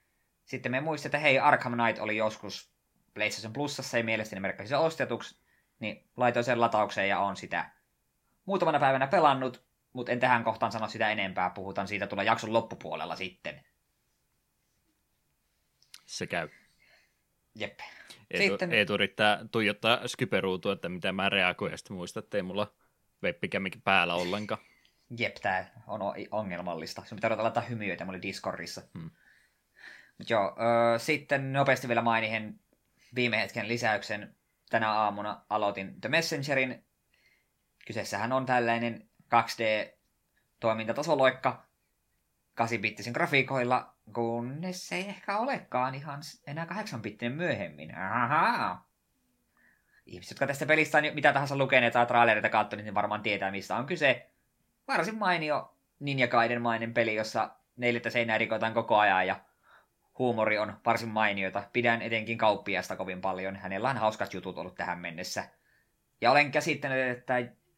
Sitten me muistin, että hei, Arkham Knight oli joskus PlayStation Plusassa ja mielestäni merkkasi se ostetuksi. Niin laitoin sen lataukseen ja on sitä muutamana päivänä pelannut, mutta en tähän kohtaan sano sitä enempää. Puhutaan siitä tulla jakson loppupuolella sitten. Se käy. Jep. Eetu, Sitten- Eetu yrittää tuijottaa Skyperuutua, että mitä mä reagoin, ja sitten muista, että ei mulla webbikämikin päällä ollenkaan. Jep, tää on ongelmallista. Sun pitää ruveta laittaa hymyöitä, mä olin Discordissa. Hmm. Mut joo, öö, sitten nopeasti vielä mainihin viime hetken lisäyksen. Tänä aamuna aloitin The Messengerin. Kyseessähän on tällainen 2D-toimintatasoloikka 8-bittisen grafiikoilla, kunnes se ei ehkä olekaan ihan enää 8-bittinen myöhemmin. Ahaa. Ihmiset, jotka tästä pelistä on mitä tahansa lukeneet tai trailereita katsoneet, niin varmaan tietää, mistä on kyse varsin mainio Ninja Gaiden-mainen peli, jossa neljättä seinää rikotaan koko ajan ja huumori on varsin mainiota. Pidän etenkin kauppiasta kovin paljon. Hänellä on hauskat jutut ollut tähän mennessä. Ja olen käsittänyt, että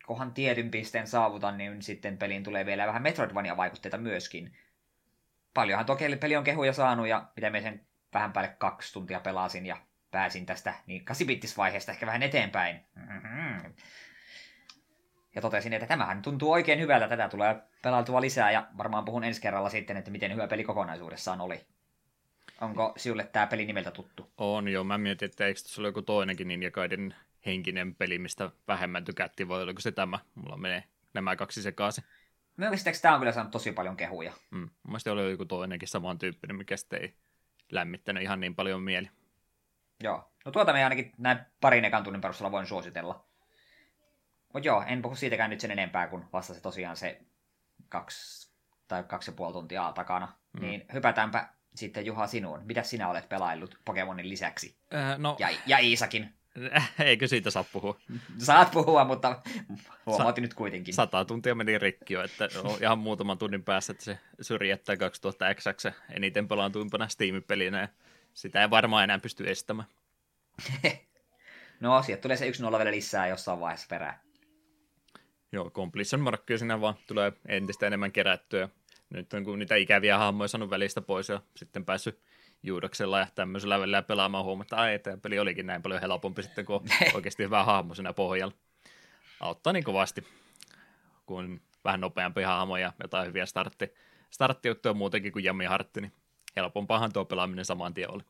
kohan tietyn pisteen saavutan, niin sitten peliin tulee vielä vähän Metroidvania-vaikutteita myöskin. Paljonhan toki peli on kehuja saanut ja mitä me sen vähän päälle kaksi tuntia pelasin ja pääsin tästä niin 8 vaiheesta ehkä vähän eteenpäin. Mm-hmm. Ja totesin, että tämähän tuntuu oikein hyvältä, tätä tulee pelailtua lisää ja varmaan puhun ensi kerralla sitten, että miten hyvä peli kokonaisuudessaan oli. Onko sinulle tämä peli nimeltä tuttu? On joo, mä mietin, että eikö tässä ole joku toinenkin Ninja Gaiden henkinen peli, mistä vähemmän tykättiin, vai oliko se tämä? Mulla menee nämä kaksi sekaisin. Mielestäni tämä on kyllä saanut tosi paljon kehuja. Mm. Mun mielestä oli joku toinenkin samantyyppinen, mikä sitten ei lämmittänyt ihan niin paljon mieli. Joo. No tuota me ainakin näin parin ekan tunnin perusteella voin suositella. Mutta joo, en puhu siitäkään nyt sen enempää, kun vasta se tosiaan se kaksi tai kaksi ja puoli tuntia takana. Mm. Mm. Niin hypätäänpä sitten Juha sinuun. Mitä sinä olet pelaillut Pokemonin lisäksi? Äh, no, Ja, ja Iisakin. eikö siitä saa puhua? Saat puhua, mutta huomautin nyt kuitenkin. Sata tuntia meni rikki jo, että on ihan muutaman tunnin päässä, että se syrjättää 2000 XX eniten pelaantuimpana Steam-pelinä, ja sitä ei varmaan enää pysty estämään. No, sieltä tulee se 1-0 vielä lisää jossain vaiheessa perään. Joo, completion markkia siinä vaan tulee entistä enemmän kerättyä. Nyt on kun niitä ikäviä hahmoja saanut välistä pois ja sitten päässyt juudoksella ja tämmöisellä välillä pelaamaan huomata, että tämä peli olikin näin paljon helpompi sitten, kun oikeasti hyvä hahmo siinä pohjalla. Auttaa niin kovasti, kun vähän nopeampi hahmo ja jotain hyviä startti, starttijuttuja muutenkin kuin Jami Hartti, niin helpompaahan tuo pelaaminen saman tien oli.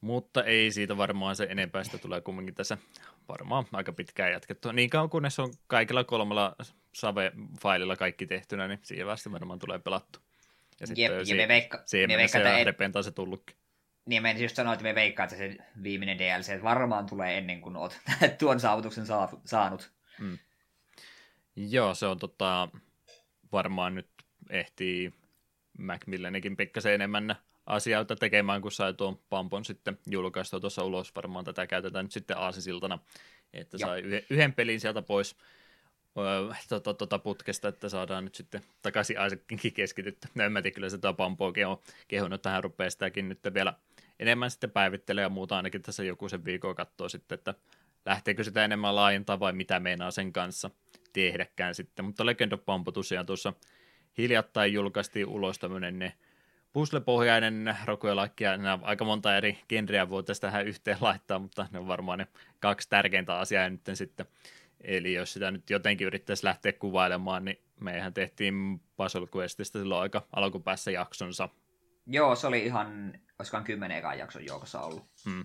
Mutta ei siitä varmaan se enempää, sitä tulee kumminkin tässä varmaan aika pitkään jatkettua. Niin kauan kunnes on kaikilla kolmella Save-faililla kaikki tehtynä, niin siihen vasta varmaan tulee pelattu. Ja Jep, ja me veikka- siihen me mennessä veikka- jo että- repentaa se tullutkin. Niin mä just sanoin, että me veikkaan, että se viimeinen DLC varmaan tulee ennen kuin oot tuon saavutuksen saa- saanut. Joo, se on tota, varmaan nyt ehtii Macmillanikin pikkasen enemmän asioita tekemään, kun sai tuon Pampon sitten julkaistua tuossa ulos. Varmaan tätä käytetään nyt sitten aasisiltana, että Joo. sai yhden pelin sieltä pois tota, tota putkesta, että saadaan nyt sitten takaisin Isaackinkin keskityttä. No en mä tiedä, kyllä se tuo Pampoakin on kehunut, että hän rupeaa sitäkin nyt vielä enemmän sitten päivittelee ja muuta, ainakin tässä joku sen viikon katsoo sitten, että lähteekö sitä enemmän laajentaa vai mitä meinaa sen kanssa tehdäkään sitten. Mutta Legend of Bambu tosiaan tuossa hiljattain julkaistiin ulos tämmöinen ne puzzle-pohjainen rokuelakki, ja nämä aika monta eri genreä voitaisiin tähän yhteen laittaa, mutta ne on varmaan ne kaksi tärkeintä asiaa nyt sitten. Eli jos sitä nyt jotenkin yrittäisi lähteä kuvailemaan, niin meihän tehtiin Puzzle Questista silloin aika alkupäässä jaksonsa. Joo, se oli ihan, olisikohan kymmenen ekan jakson joukossa ollut. Hmm.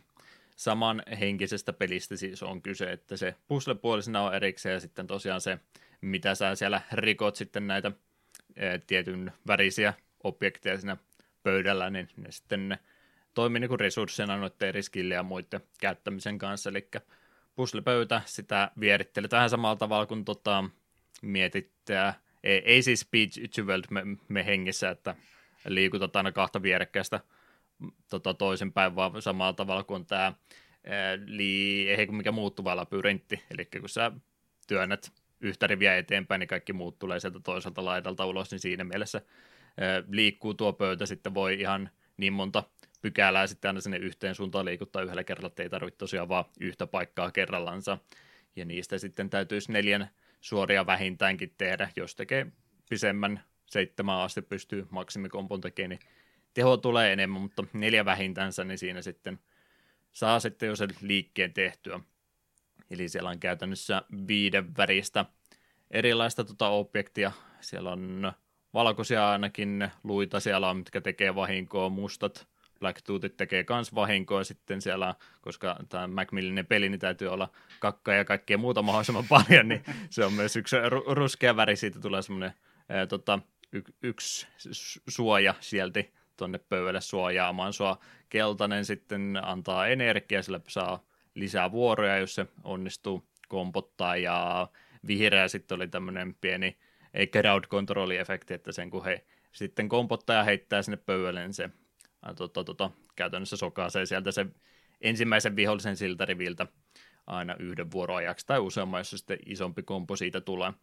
Saman henkisestä pelistä siis on kyse, että se puzzle-puolisena on erikseen ja sitten tosiaan se, mitä sä siellä rikot sitten näitä e, tietyn värisiä objekteja siinä pöydällä, niin ne sitten ne toimii niin kuin resurssina noiden eri ja muiden käyttämisen kanssa, eli puzzle-pöytä, sitä vieritteli. Vähän samalla tavalla kuin tota, mietittää, ei, ei siis Speech Jeweled me, me hengissä, että liikutat aina kahta vierekkäistä tota, toisinpäin, vaan samalla tavalla kuin tämä li, ei mikä muuttuva labyrintti, eli kun sä työnnät yhtä riviä eteenpäin, niin kaikki muut tulee sieltä toiselta laidalta ulos, niin siinä mielessä liikkuu tuo pöytä, sitten voi ihan niin monta pykälää sitten aina sinne yhteen suuntaan liikuttaa yhdellä kerralla, että ei tarvitse tosiaan vaan yhtä paikkaa kerrallansa. Ja niistä sitten täytyisi neljän suoria vähintäänkin tehdä, jos tekee pisemmän seitsemän asti pystyy maksimikompon tekemään, niin teho tulee enemmän, mutta neljä vähintänsä, niin siinä sitten saa sitten jo sen liikkeen tehtyä. Eli siellä on käytännössä viiden väristä erilaista tuota objektia. Siellä on valkoisia ainakin luita siellä on, mitkä tekee vahinkoa, mustat Black Toothit tekee kans vahinkoa sitten siellä, koska tämä Macmillinen peli, niin täytyy olla kakka ja kaikkea muuta mahdollisimman paljon, niin se on myös yksi ruskea väri, siitä tulee semmoinen tota, y- yksi suoja sieltä tuonne pöydälle suojaamaan sua. Keltainen sitten antaa energiaa, sillä saa lisää vuoroja, jos se onnistuu kompottaa, ja vihreä sitten oli tämmöinen pieni crowd control-efekti, että sen kun he sitten kompottaa ja heittää sinne pöydälle, niin se tota, tota, käytännössä sokaisee sieltä se ensimmäisen vihollisen siltä riviltä aina yhden vuoroajaksi tai useamman, jos sitten isompi kompo siitä tulee.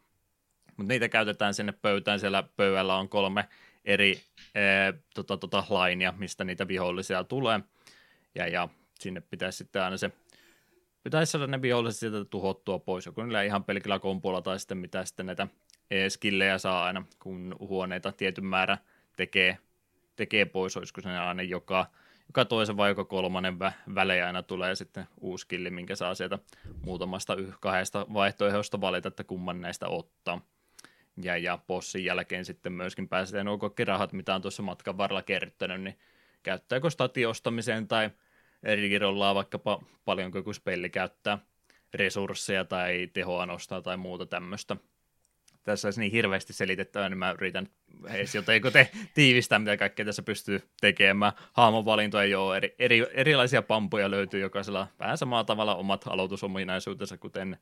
Mutta niitä käytetään sinne pöytään. Siellä pöydällä on kolme eri ee, tota, tota, lainia, mistä niitä vihollisia tulee. Ja, ja sinne pitäisi sitten aina se pitäisi saada ne viholliset sieltä tuhottua pois, joko niillä ihan pelkillä kompolla tai sitten mitä sitten näitä skillejä saa aina, kun huoneita tietyn määrä tekee tekee pois, olisiko se aina joka, joka toisen vai joka kolmannen vä- välein aina tulee sitten uusi killi, minkä saa sieltä muutamasta yh- kahdesta vaihtoehdosta valita, että kumman näistä ottaa. Ja, ja possin jälkeen sitten myöskin pääsee nuo kaikki rahat, mitä on tuossa matkan varrella kerryttänyt, niin käyttääkö stati ostamiseen tai eri rollaa vaikkapa paljonko joku spelli käyttää resursseja tai tehoa nostaa tai muuta tämmöistä – tässä olisi niin hirveästi selitettävä, niin mä yritän edes jotenkin te tiivistää, mitä kaikkea tässä pystyy tekemään. Haamon valintoja ei ole, eri, eri, erilaisia pampuja löytyy jokaisella vähän samalla tavalla omat aloitusominaisuutensa, kuten,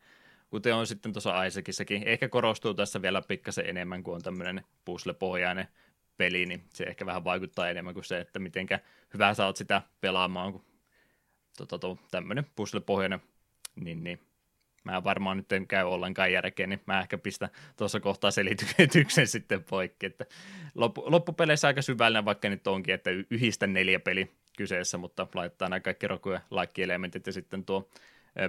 kuten on sitten tuossa Isaacissakin. Ehkä korostuu tässä vielä pikkasen enemmän, kuin on tämmöinen puzzle-pohjainen peli, niin se ehkä vähän vaikuttaa enemmän kuin se, että mitenkä hyvä sä oot sitä pelaamaan, kun tota, tämmöinen puzzle-pohjainen, niin, niin mä varmaan nyt en käy ollenkaan järkeä, niin mä ehkä pistän tuossa kohtaa selityksen sitten poikki. Että loppu, loppupeleissä aika syvällinen vaikka nyt onkin, että yhdistä neljä peli kyseessä, mutta laittaa nämä kaikki rokujen laikkielementit ja sitten tuo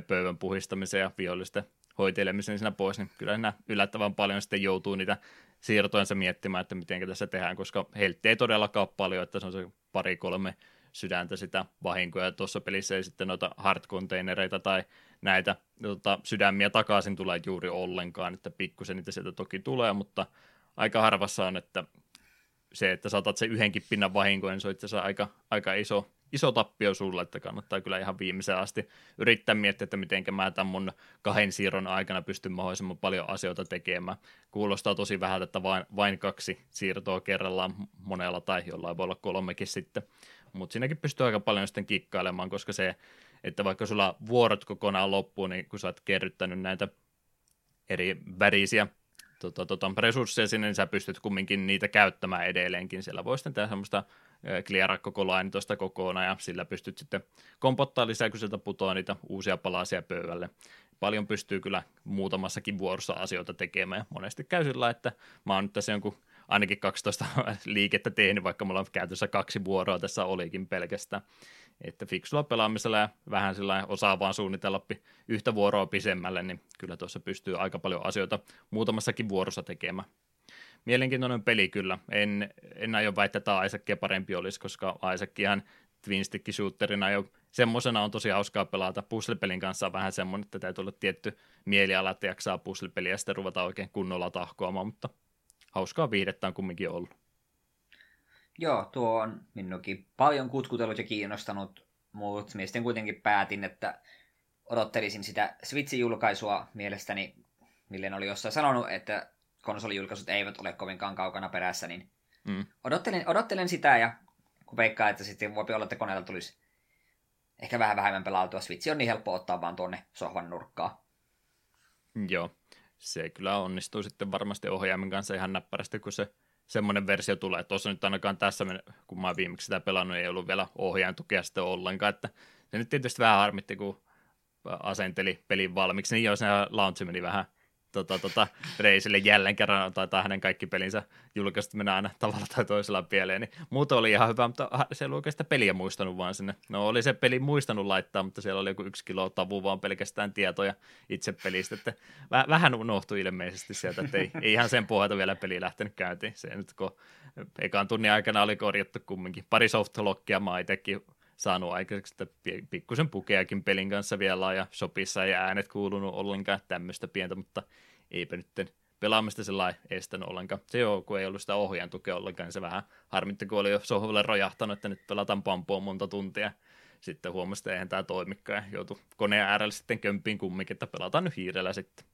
pöydän puhistamisen ja vihollisten hoitelemisen siinä pois, niin kyllä nämä yllättävän paljon sitten joutuu niitä siirtojensa miettimään, että miten tässä tehdään, koska heltti ei todellakaan ole paljon, että se on se pari-kolme sydäntä sitä vahinkoja. Tuossa pelissä ei sitten noita hard-containereita tai näitä tota, sydämiä takaisin tulee juuri ollenkaan, että pikkusen niitä sieltä toki tulee, mutta aika harvassa on, että se, että saatat se yhdenkin pinnan vahinkoon, niin se on itse asiassa aika, aika iso, iso tappio sulle, että kannattaa kyllä ihan viimeiseen asti yrittää miettiä, että miten mä tämän mun kahden siirron aikana pystyn mahdollisimman paljon asioita tekemään. Kuulostaa tosi vähän, että vain, vain kaksi siirtoa kerrallaan monella tai jollain voi olla kolmekin sitten, mutta siinäkin pystyy aika paljon sitten kikkailemaan, koska se, että vaikka sulla vuorot kokonaan loppuu, niin kun sä oot kerryttänyt näitä eri värisiä tota, tota, resursseja sinne, niin sä pystyt kumminkin niitä käyttämään edelleenkin. Siellä voi sitten tehdä semmoista cleara koko tuosta kokonaan ja sillä pystyt sitten kompottaa lisää, kun sieltä putoaa niitä uusia palasia pöydälle. Paljon pystyy kyllä muutamassakin vuorossa asioita tekemään ja monesti käy sillä, että mä oon nyt tässä jonkun ainakin 12 liikettä tehnyt, vaikka mulla on käytössä kaksi vuoroa tässä olikin pelkästään. Että fiksulla pelaamisella ja vähän sillä osaa vaan suunnitella yhtä vuoroa pisemmälle, niin kyllä tuossa pystyy aika paljon asioita muutamassakin vuorossa tekemään. Mielenkiintoinen peli kyllä. En, en aio väittää, että Isaacia parempi olisi, koska Isaacihan twin stick shooterina jo semmoisena on tosi hauskaa pelata. Puzzle-pelin kanssa on vähän semmoinen, että täytyy olla tietty mieliala, että jaksaa puzzle-peliä ja sitten ruveta oikein kunnolla tahkoamaan, mutta hauskaa viihdettä on kumminkin ollut. Joo, tuo on minunkin paljon kutkutellut ja kiinnostanut, mutta sitten kuitenkin päätin, että odottelisin sitä Switchin julkaisua mielestäni, milleen oli jossain sanonut, että konsolijulkaisut eivät ole kovinkaan kaukana perässä, niin mm. odottelen, odottelen sitä ja kun veikkaa, että sitten voi olla, että koneella tulisi ehkä vähän vähemmän pelautua. Switch on niin helppo ottaa vaan tuonne sohvan nurkkaan. Joo, se kyllä onnistuu sitten varmasti ohjaimen kanssa ihan näppärästi, kun se semmoinen versio tulee. Tuossa nyt ainakaan tässä, kun mä viimeksi sitä pelannut, ei ollut vielä ohjaajan tukea sitten ollenkaan, että se nyt tietysti vähän harmitti, kun asenteli pelin valmiiksi, niin jos se launch meni vähän tota, tota, Reisille jälleen kerran, taitaa hänen kaikki pelinsä julkaistu mennä aina tavalla tai toisella pieleen, niin muuta oli ihan hyvä, mutta se ei oikeastaan peliä muistanut vaan sinne. No oli se peli muistanut laittaa, mutta siellä oli joku yksi kilo tavu vaan pelkästään tietoja itse pelistä, että väh- vähän unohtui ilmeisesti sieltä, että ei, ei ihan sen pohjalta vielä peli lähtenyt käyntiin. Se nyt kun ekan tunnin aikana oli korjattu kumminkin. Pari softlockia mä itsekin saanut aikaiseksi, että pikkusen pukeakin pelin kanssa vielä ja sopissa ei äänet kuulunut ollenkaan tämmöistä pientä, mutta eipä nyt pelaamista sillä estänyt ollenkaan. Se joo, kun ei ollut sitä ohjaan tukea ollenkaan, niin se vähän harmitti, kun oli jo sohvalle rojahtanut, että nyt pelataan pampua monta tuntia. Sitten huomasi, että eihän tämä toimikaan ja joutui koneen äärellä sitten kömpiin kumminkin, että pelataan nyt hiirellä sitten.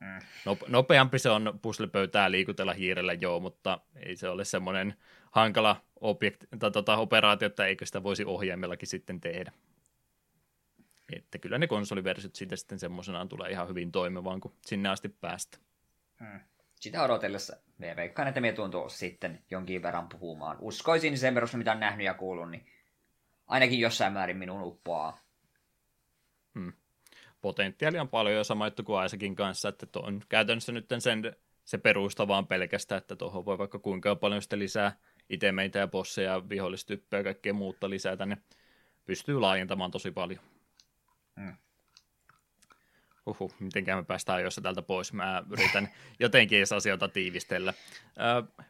Mm. Nopeampi se on puslepöytää liikutella hiirellä, joo, mutta ei se ole semmoinen hankala objekti, tai tota, operaatio, että eikö sitä voisi ohjaimellakin sitten tehdä. Että kyllä ne konsoliversiot siitä sitten semmoisenaan tulee ihan hyvin toimivaan, kun sinne asti päästä. Hmm. Sitä odotellessa me veikkaan, että me tuon tuossa sitten jonkin verran puhumaan. Uskoisin sen perusteella, mitä on nähnyt ja kuullut, niin ainakin jossain määrin minun uppoaa. Hmm. Potentiaali on paljon jo sama juttu kuin Aisakin kanssa, että on käytännössä nyt sen, se perusta vaan pelkästään, että tuohon voi vaikka kuinka paljon sitten lisää itemeitä ja bosseja, vihollistyppejä ja kaikkea muuta lisätä, niin pystyy laajentamaan tosi paljon. Mm. Huhu, mitenkään me päästään ajoissa täältä pois. Mä yritän jotenkin edes asioita tiivistellä.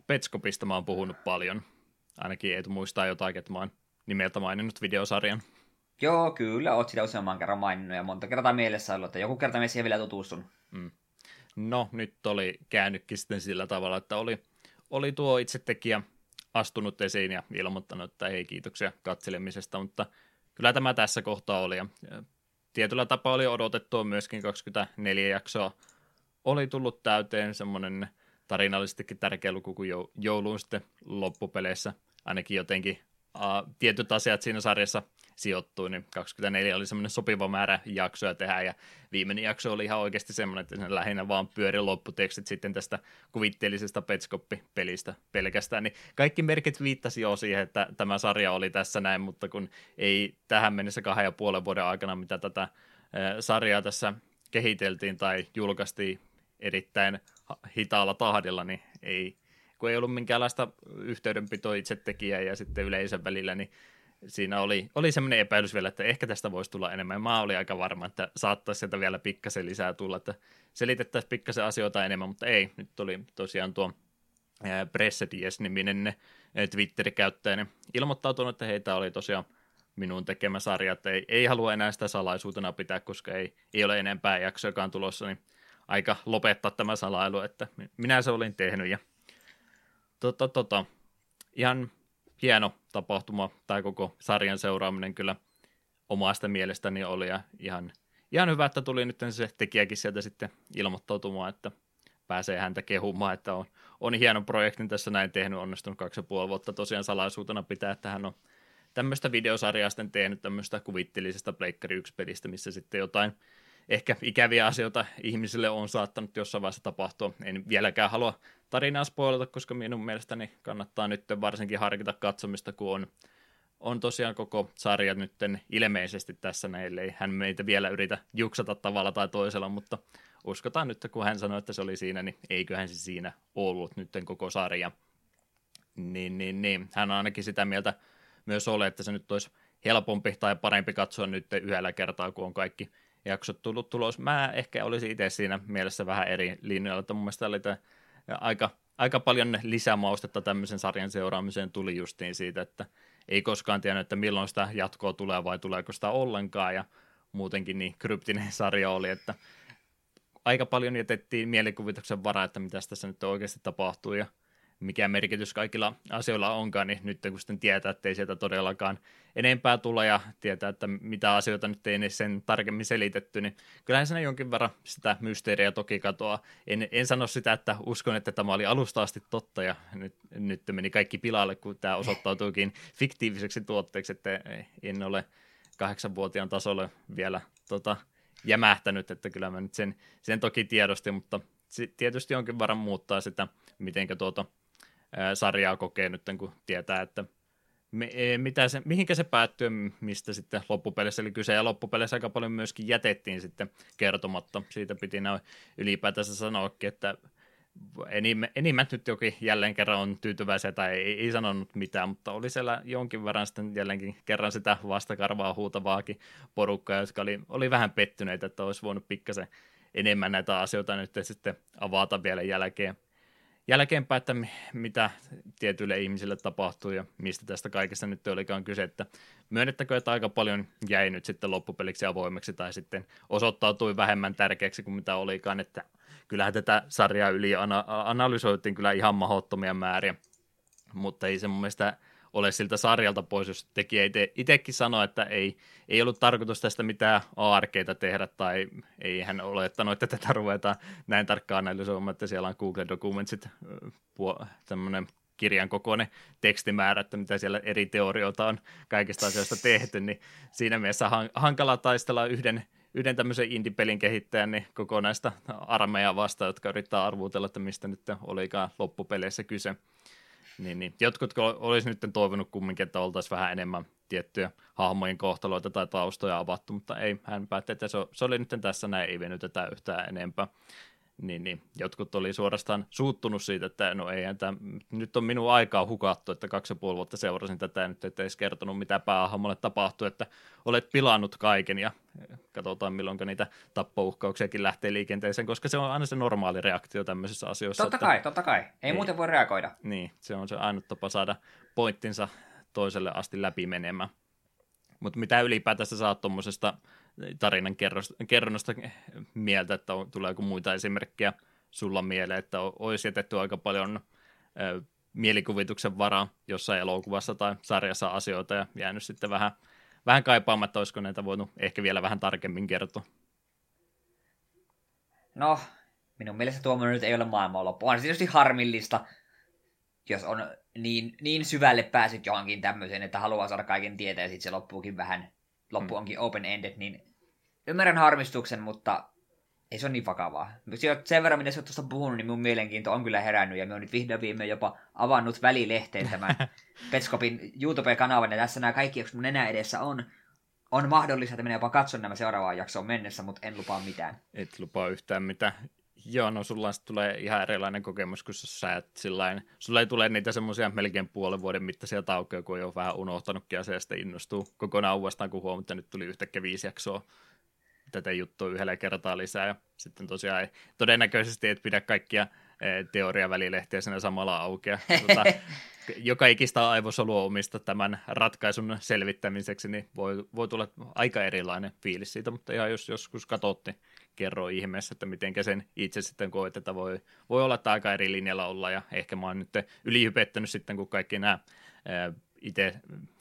Petskopista mä oon puhunut paljon. Ainakin ei muistaa jotain, että mä oon nimeltä maininnut videosarjan. Joo, kyllä, oot sitä useamman kerran maininnut ja monta kertaa mielessä ollut, että joku kerta me siihen vielä tutustun. Mm. No, nyt oli käynytkin sitten sillä tavalla, että oli, oli tuo itse tekijä astunut esiin ja ilmoittanut, että ei kiitoksia katselemisesta, mutta kyllä tämä tässä kohtaa oli. Ja tietyllä tapaa oli odotettua myöskin 24 jaksoa. Oli tullut täyteen semmoinen tarinallisestikin tärkeä luku kuin jouluun sitten loppupeleissä. Ainakin jotenkin tietyt asiat siinä sarjassa sijoittui, niin 24 oli semmoinen sopiva määrä jaksoja tehdä, ja viimeinen jakso oli ihan oikeasti semmoinen, että sen lähinnä vaan pyöri lopputekstit sitten tästä kuvitteellisesta Petskoppi-pelistä pelkästään, niin kaikki merkit viittasi jo siihen, että tämä sarja oli tässä näin, mutta kun ei tähän mennessä kahden ja puolen vuoden aikana, mitä tätä sarjaa tässä kehiteltiin tai julkaistiin erittäin hitaalla tahdilla, niin ei, kun ei ollut minkäänlaista yhteydenpitoa itse tekijä ja sitten yleisön välillä, niin siinä oli, oli semmoinen epäilys vielä, että ehkä tästä voisi tulla enemmän. Mä olin aika varma, että saattaisi sieltä vielä pikkasen lisää tulla, että selitettäisiin pikkasen asioita enemmän, mutta ei. Nyt tuli tosiaan tuo Pressedies-niminen Twitter-käyttäjä ilmoittautunut, että heitä oli tosiaan minun tekemä sarja, että ei, ei halua enää sitä salaisuutena pitää, koska ei, ei ole enempää jaksoakaan tulossa, niin aika lopettaa tämä salailu, että minä se olin tehnyt ja tota, tota, ihan hieno tapahtuma, tai koko sarjan seuraaminen kyllä omasta mielestäni oli, ja ihan, ihan hyvä, että tuli nyt se tekijäkin sieltä sitten ilmoittautumaan, että pääsee häntä kehumaan, että on, on hieno projektin tässä näin tehnyt, onnistunut kaksi ja puoli vuotta tosiaan salaisuutena pitää, että hän on tämmöistä videosarjaa sitten tehnyt tämmöistä kuvitteellisesta Pleikkari 1-pelistä, missä sitten jotain ehkä ikäviä asioita ihmisille on saattanut jossain vaiheessa tapahtua. En vieläkään halua tarinaa spoilata, koska minun mielestäni kannattaa nyt varsinkin harkita katsomista, kun on, on tosiaan koko sarja nyt ilmeisesti tässä näille. Ei hän meitä vielä yritä juksata tavalla tai toisella, mutta uskotaan nyt, kun hän sanoi, että se oli siinä, niin eiköhän se siinä ollut nyt koko sarja. Niin, niin, niin. Hän on ainakin sitä mieltä myös ole, että se nyt olisi helpompi tai parempi katsoa nyt yhdellä kertaa, kun on kaikki jaksot tullut tulos. Mä ehkä olisin itse siinä mielessä vähän eri linjalla, että mun mielestä oli aika, aika paljon lisämaustetta tämmöisen sarjan seuraamiseen tuli justiin siitä, että ei koskaan tiennyt, että milloin sitä jatkoa tulee vai tuleeko sitä ollenkaan. Ja muutenkin niin kryptinen sarja oli, että aika paljon jätettiin mielikuvituksen varaa, että mitä tässä nyt oikeasti tapahtuu. Ja mikä merkitys kaikilla asioilla onkaan, niin nyt kun sitten tietää, että ei sieltä todellakaan enempää tule ja tietää, että mitä asioita nyt ei sen tarkemmin selitetty, niin kyllähän siinä jonkin verran sitä mysteeriä toki katoaa. En, en sano sitä, että uskon, että tämä oli alusta asti totta ja nyt, nyt meni kaikki pilalle, kun tämä osoittautuikin fiktiiviseksi tuotteeksi, että en ole kahdeksanvuotiaan tasolle vielä tota, jämähtänyt, että kyllä mä nyt sen, sen toki tiedostin, mutta tietysti jonkin verran muuttaa sitä, miten tuota sarjaa kokee nyt, kun tietää, että me, e, mitä se, mihinkä se päättyy, mistä sitten loppupeleissä oli kyse, ja loppupeleissä aika paljon myöskin jätettiin sitten kertomatta. Siitä piti näin ylipäätänsä sanoakin, että enimmät nyt jokin jälleen kerran on tyytyväisiä tai ei, ei sanonut mitään, mutta oli siellä jonkin verran sitten jälleenkin kerran sitä vastakarvaa huutavaakin porukkaa, jotka oli, oli vähän pettyneitä, että olisi voinut pikkasen enemmän näitä asioita nyt sitten avata vielä jälkeen jälkeenpäin, että mitä tietyille ihmisille tapahtuu ja mistä tästä kaikesta nyt olikaan kyse, että myönnettäkö, että aika paljon jäi nyt sitten loppupeliksi avoimeksi tai sitten osoittautui vähemmän tärkeäksi kuin mitä olikaan, että kyllähän tätä sarjaa yli ana- analysoitiin kyllä ihan mahdottomia määriä, mutta ei se mun mielestä ole siltä sarjalta pois, jos tekijä ite, itsekin sanoi, että ei, ei ollut tarkoitus tästä mitään aarkeita tehdä, tai ei hän olettanut, että tätä ruvetaan näin tarkkaan analysoimaan, että siellä on Google Documentsit tämmöinen kirjan kokoinen tekstimäärä, että mitä siellä eri teorioita on kaikista asioista tehty, niin siinä mielessä hankala taistella yhden, yhden tämmöisen indie-pelin kehittäjän niin kokonaista armeijaa vastaan, jotka yrittää arvuutella, että mistä nyt olikaan loppupeleissä kyse. Niin, niin. Jotkut olisi nyt toivonut kumminkin, että oltaisiin vähän enemmän tiettyjä hahmojen kohtaloita tai taustoja avattu, mutta ei, hän päätti, että se, se oli nyt tässä näin, ei venytetä yhtään enempää niin, niin jotkut oli suorastaan suuttunut siitä, että no ei, että nyt on minun aikaa hukattu, että kaksi ja puoli vuotta seurasin tätä ja nyt et edes kertonut, mitä päähahmolle tapahtui, että olet pilannut kaiken ja katsotaan milloin niitä tappouhkauksiakin lähtee liikenteeseen, koska se on aina se normaali reaktio tämmöisissä asioissa. Totta että, kai, totta kai. Ei, ei muuten voi reagoida. Niin, se on se ainut tapa saada pointtinsa toiselle asti läpi menemään. Mutta mitä ylipäätänsä saat tuommoisesta tarinan kerronnasta mieltä, että on, tuleeko muita esimerkkejä sulla mieleen, että olisi jätetty aika paljon ö, mielikuvituksen varaa jossain elokuvassa tai sarjassa asioita ja jäänyt sitten vähän, vähän kaipaamatta, olisiko näitä voinut ehkä vielä vähän tarkemmin kertoa? No, minun mielestä tuo nyt ei ole maailman loppu. On se tietysti harmillista, jos on niin, niin syvälle pääsit johonkin tämmöiseen, että haluaa saada kaiken tietää ja sitten se loppuukin vähän, loppu mm. onkin open-ended, niin ymmärrän harmistuksen, mutta ei se ole niin vakavaa. Sen verran, mitä sä oot tuosta puhunut, niin mun mielenkiinto on kyllä herännyt, ja me on nyt vihdoin viime jopa avannut välilehteen tämän Petskopin YouTube-kanavan, ja tässä nämä kaikki, jotka mun enää edessä on, on mahdollista, että minä jopa katson nämä seuraavaan jaksoon mennessä, mutta en lupaa mitään. Et lupaa yhtään mitään. Joo, no sulla tulee ihan erilainen kokemus, kun sä et sillain, sulla ei tule niitä semmoisia melkein puolen vuoden mittaisia taukoja, kun on jo vähän unohtanutkin sitten innostuu kokonaan uudestaan, kun huomaa, että nyt tuli yhtäkkiä viisi jaksoa tätä juttua yhdellä kertaa lisää. Ja sitten tosiaan ei, todennäköisesti et pidä kaikkia e, teoriavälilehtiä siinä samalla auki. Tuota, joka ikistä aivosolua omista tämän ratkaisun selvittämiseksi, niin voi, voi tulla aika erilainen fiilis siitä, mutta ihan jos joskus katsotte, kerro ihmeessä, että miten sen itse sitten koet, että voi, voi olla, että aika eri linjalla olla, ja ehkä mä oon nyt ylihypettänyt sitten, kun kaikki nämä itse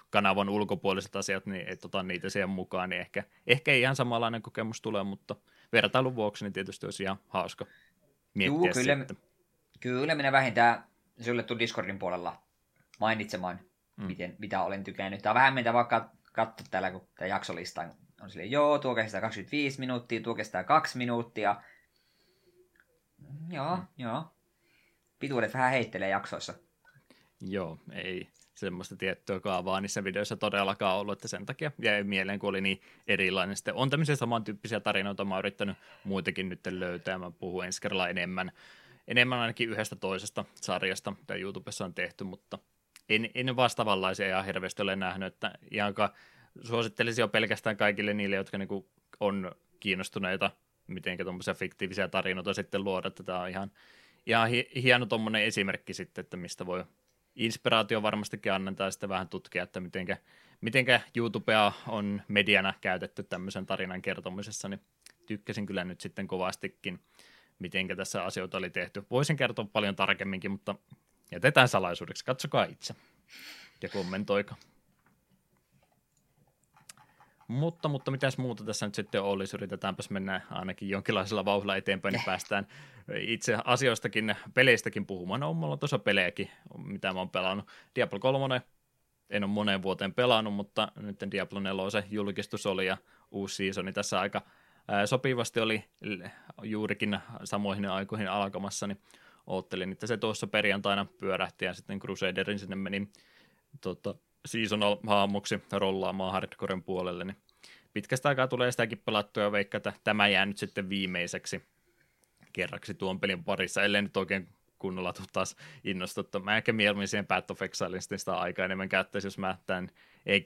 kanavan ulkopuoliset asiat, niin et ota niitä siihen mukaan, niin ehkä, ehkä ei ihan samanlainen kokemus tule, mutta vertailun vuoksi niin tietysti olisi ihan hauska miettiä Juu, kyllä, sitten. Kyllä minä vähintään sulle tuu Discordin puolella mainitsemaan, mm. miten, mitä olen tykännyt. Tämä on vähän mitä vaikka katso täällä, kun tämä jaksolista on silleen, joo, tuo kestää 25 minuuttia, tuo kestää 2 minuuttia. Joo, mm. joo. Pituudet vähän heittelee jaksoissa. Joo, ei, semmoista tiettyä kaavaa niissä videoissa todellakaan ollut, että sen takia jäi mieleen, kun oli niin erilainen. Sitten on tämmöisiä samantyyppisiä tarinoita, mä oon yrittänyt muitakin nyt löytää, mä puhun ensi kerralla enemmän, enemmän ainakin yhdestä toisesta sarjasta, mitä YouTubessa on tehty, mutta en, en vastaavanlaisia ihan hirveästi ole nähnyt, että ihan suosittelisin jo pelkästään kaikille niille, jotka niin kuin on kiinnostuneita, miten tuommoisia fiktiivisiä tarinoita sitten luoda, tämä on ihan, ihan hieno tuommoinen esimerkki sitten, että mistä voi inspiraatio varmastikin annetaan ja sitten vähän tutkia, että mitenkä, mitenkä YouTubea on mediana käytetty tämmöisen tarinan kertomisessa, niin tykkäsin kyllä nyt sitten kovastikin, mitenkä tässä asioita oli tehty. Voisin kertoa paljon tarkemminkin, mutta jätetään salaisuudeksi. Katsokaa itse ja kommentoika. Mutta, mutta mitäs muuta tässä nyt sitten olisi? Yritetäänpäs mennä ainakin jonkinlaisella vauhdilla eteenpäin, niin päästään itse asioistakin, peleistäkin puhumaan. No, mulla on tuossa pelejäkin, mitä mä oon pelannut. Diablo 3, en ole moneen vuoteen pelannut, mutta nyt Diablo 4 se julkistus oli ja uusi seasoni tässä aika sopivasti oli juurikin samoihin aikoihin alkamassa, niin oottelin, että se tuossa perjantaina pyörähti ja sitten Crusaderin sinne meni tota, seasonal haamuksi rollaamaan hardcoren puolelle, niin pitkästä aikaa tulee sitäkin pelattua ja veikka, että tämä jää nyt sitten viimeiseksi kerraksi tuon pelin parissa, ellei nyt oikein kunnolla taas innostuttu. Mä ehkä mieluummin siihen Path of Exile sitä aikaa enemmän käyttäisi, jos mä tämän e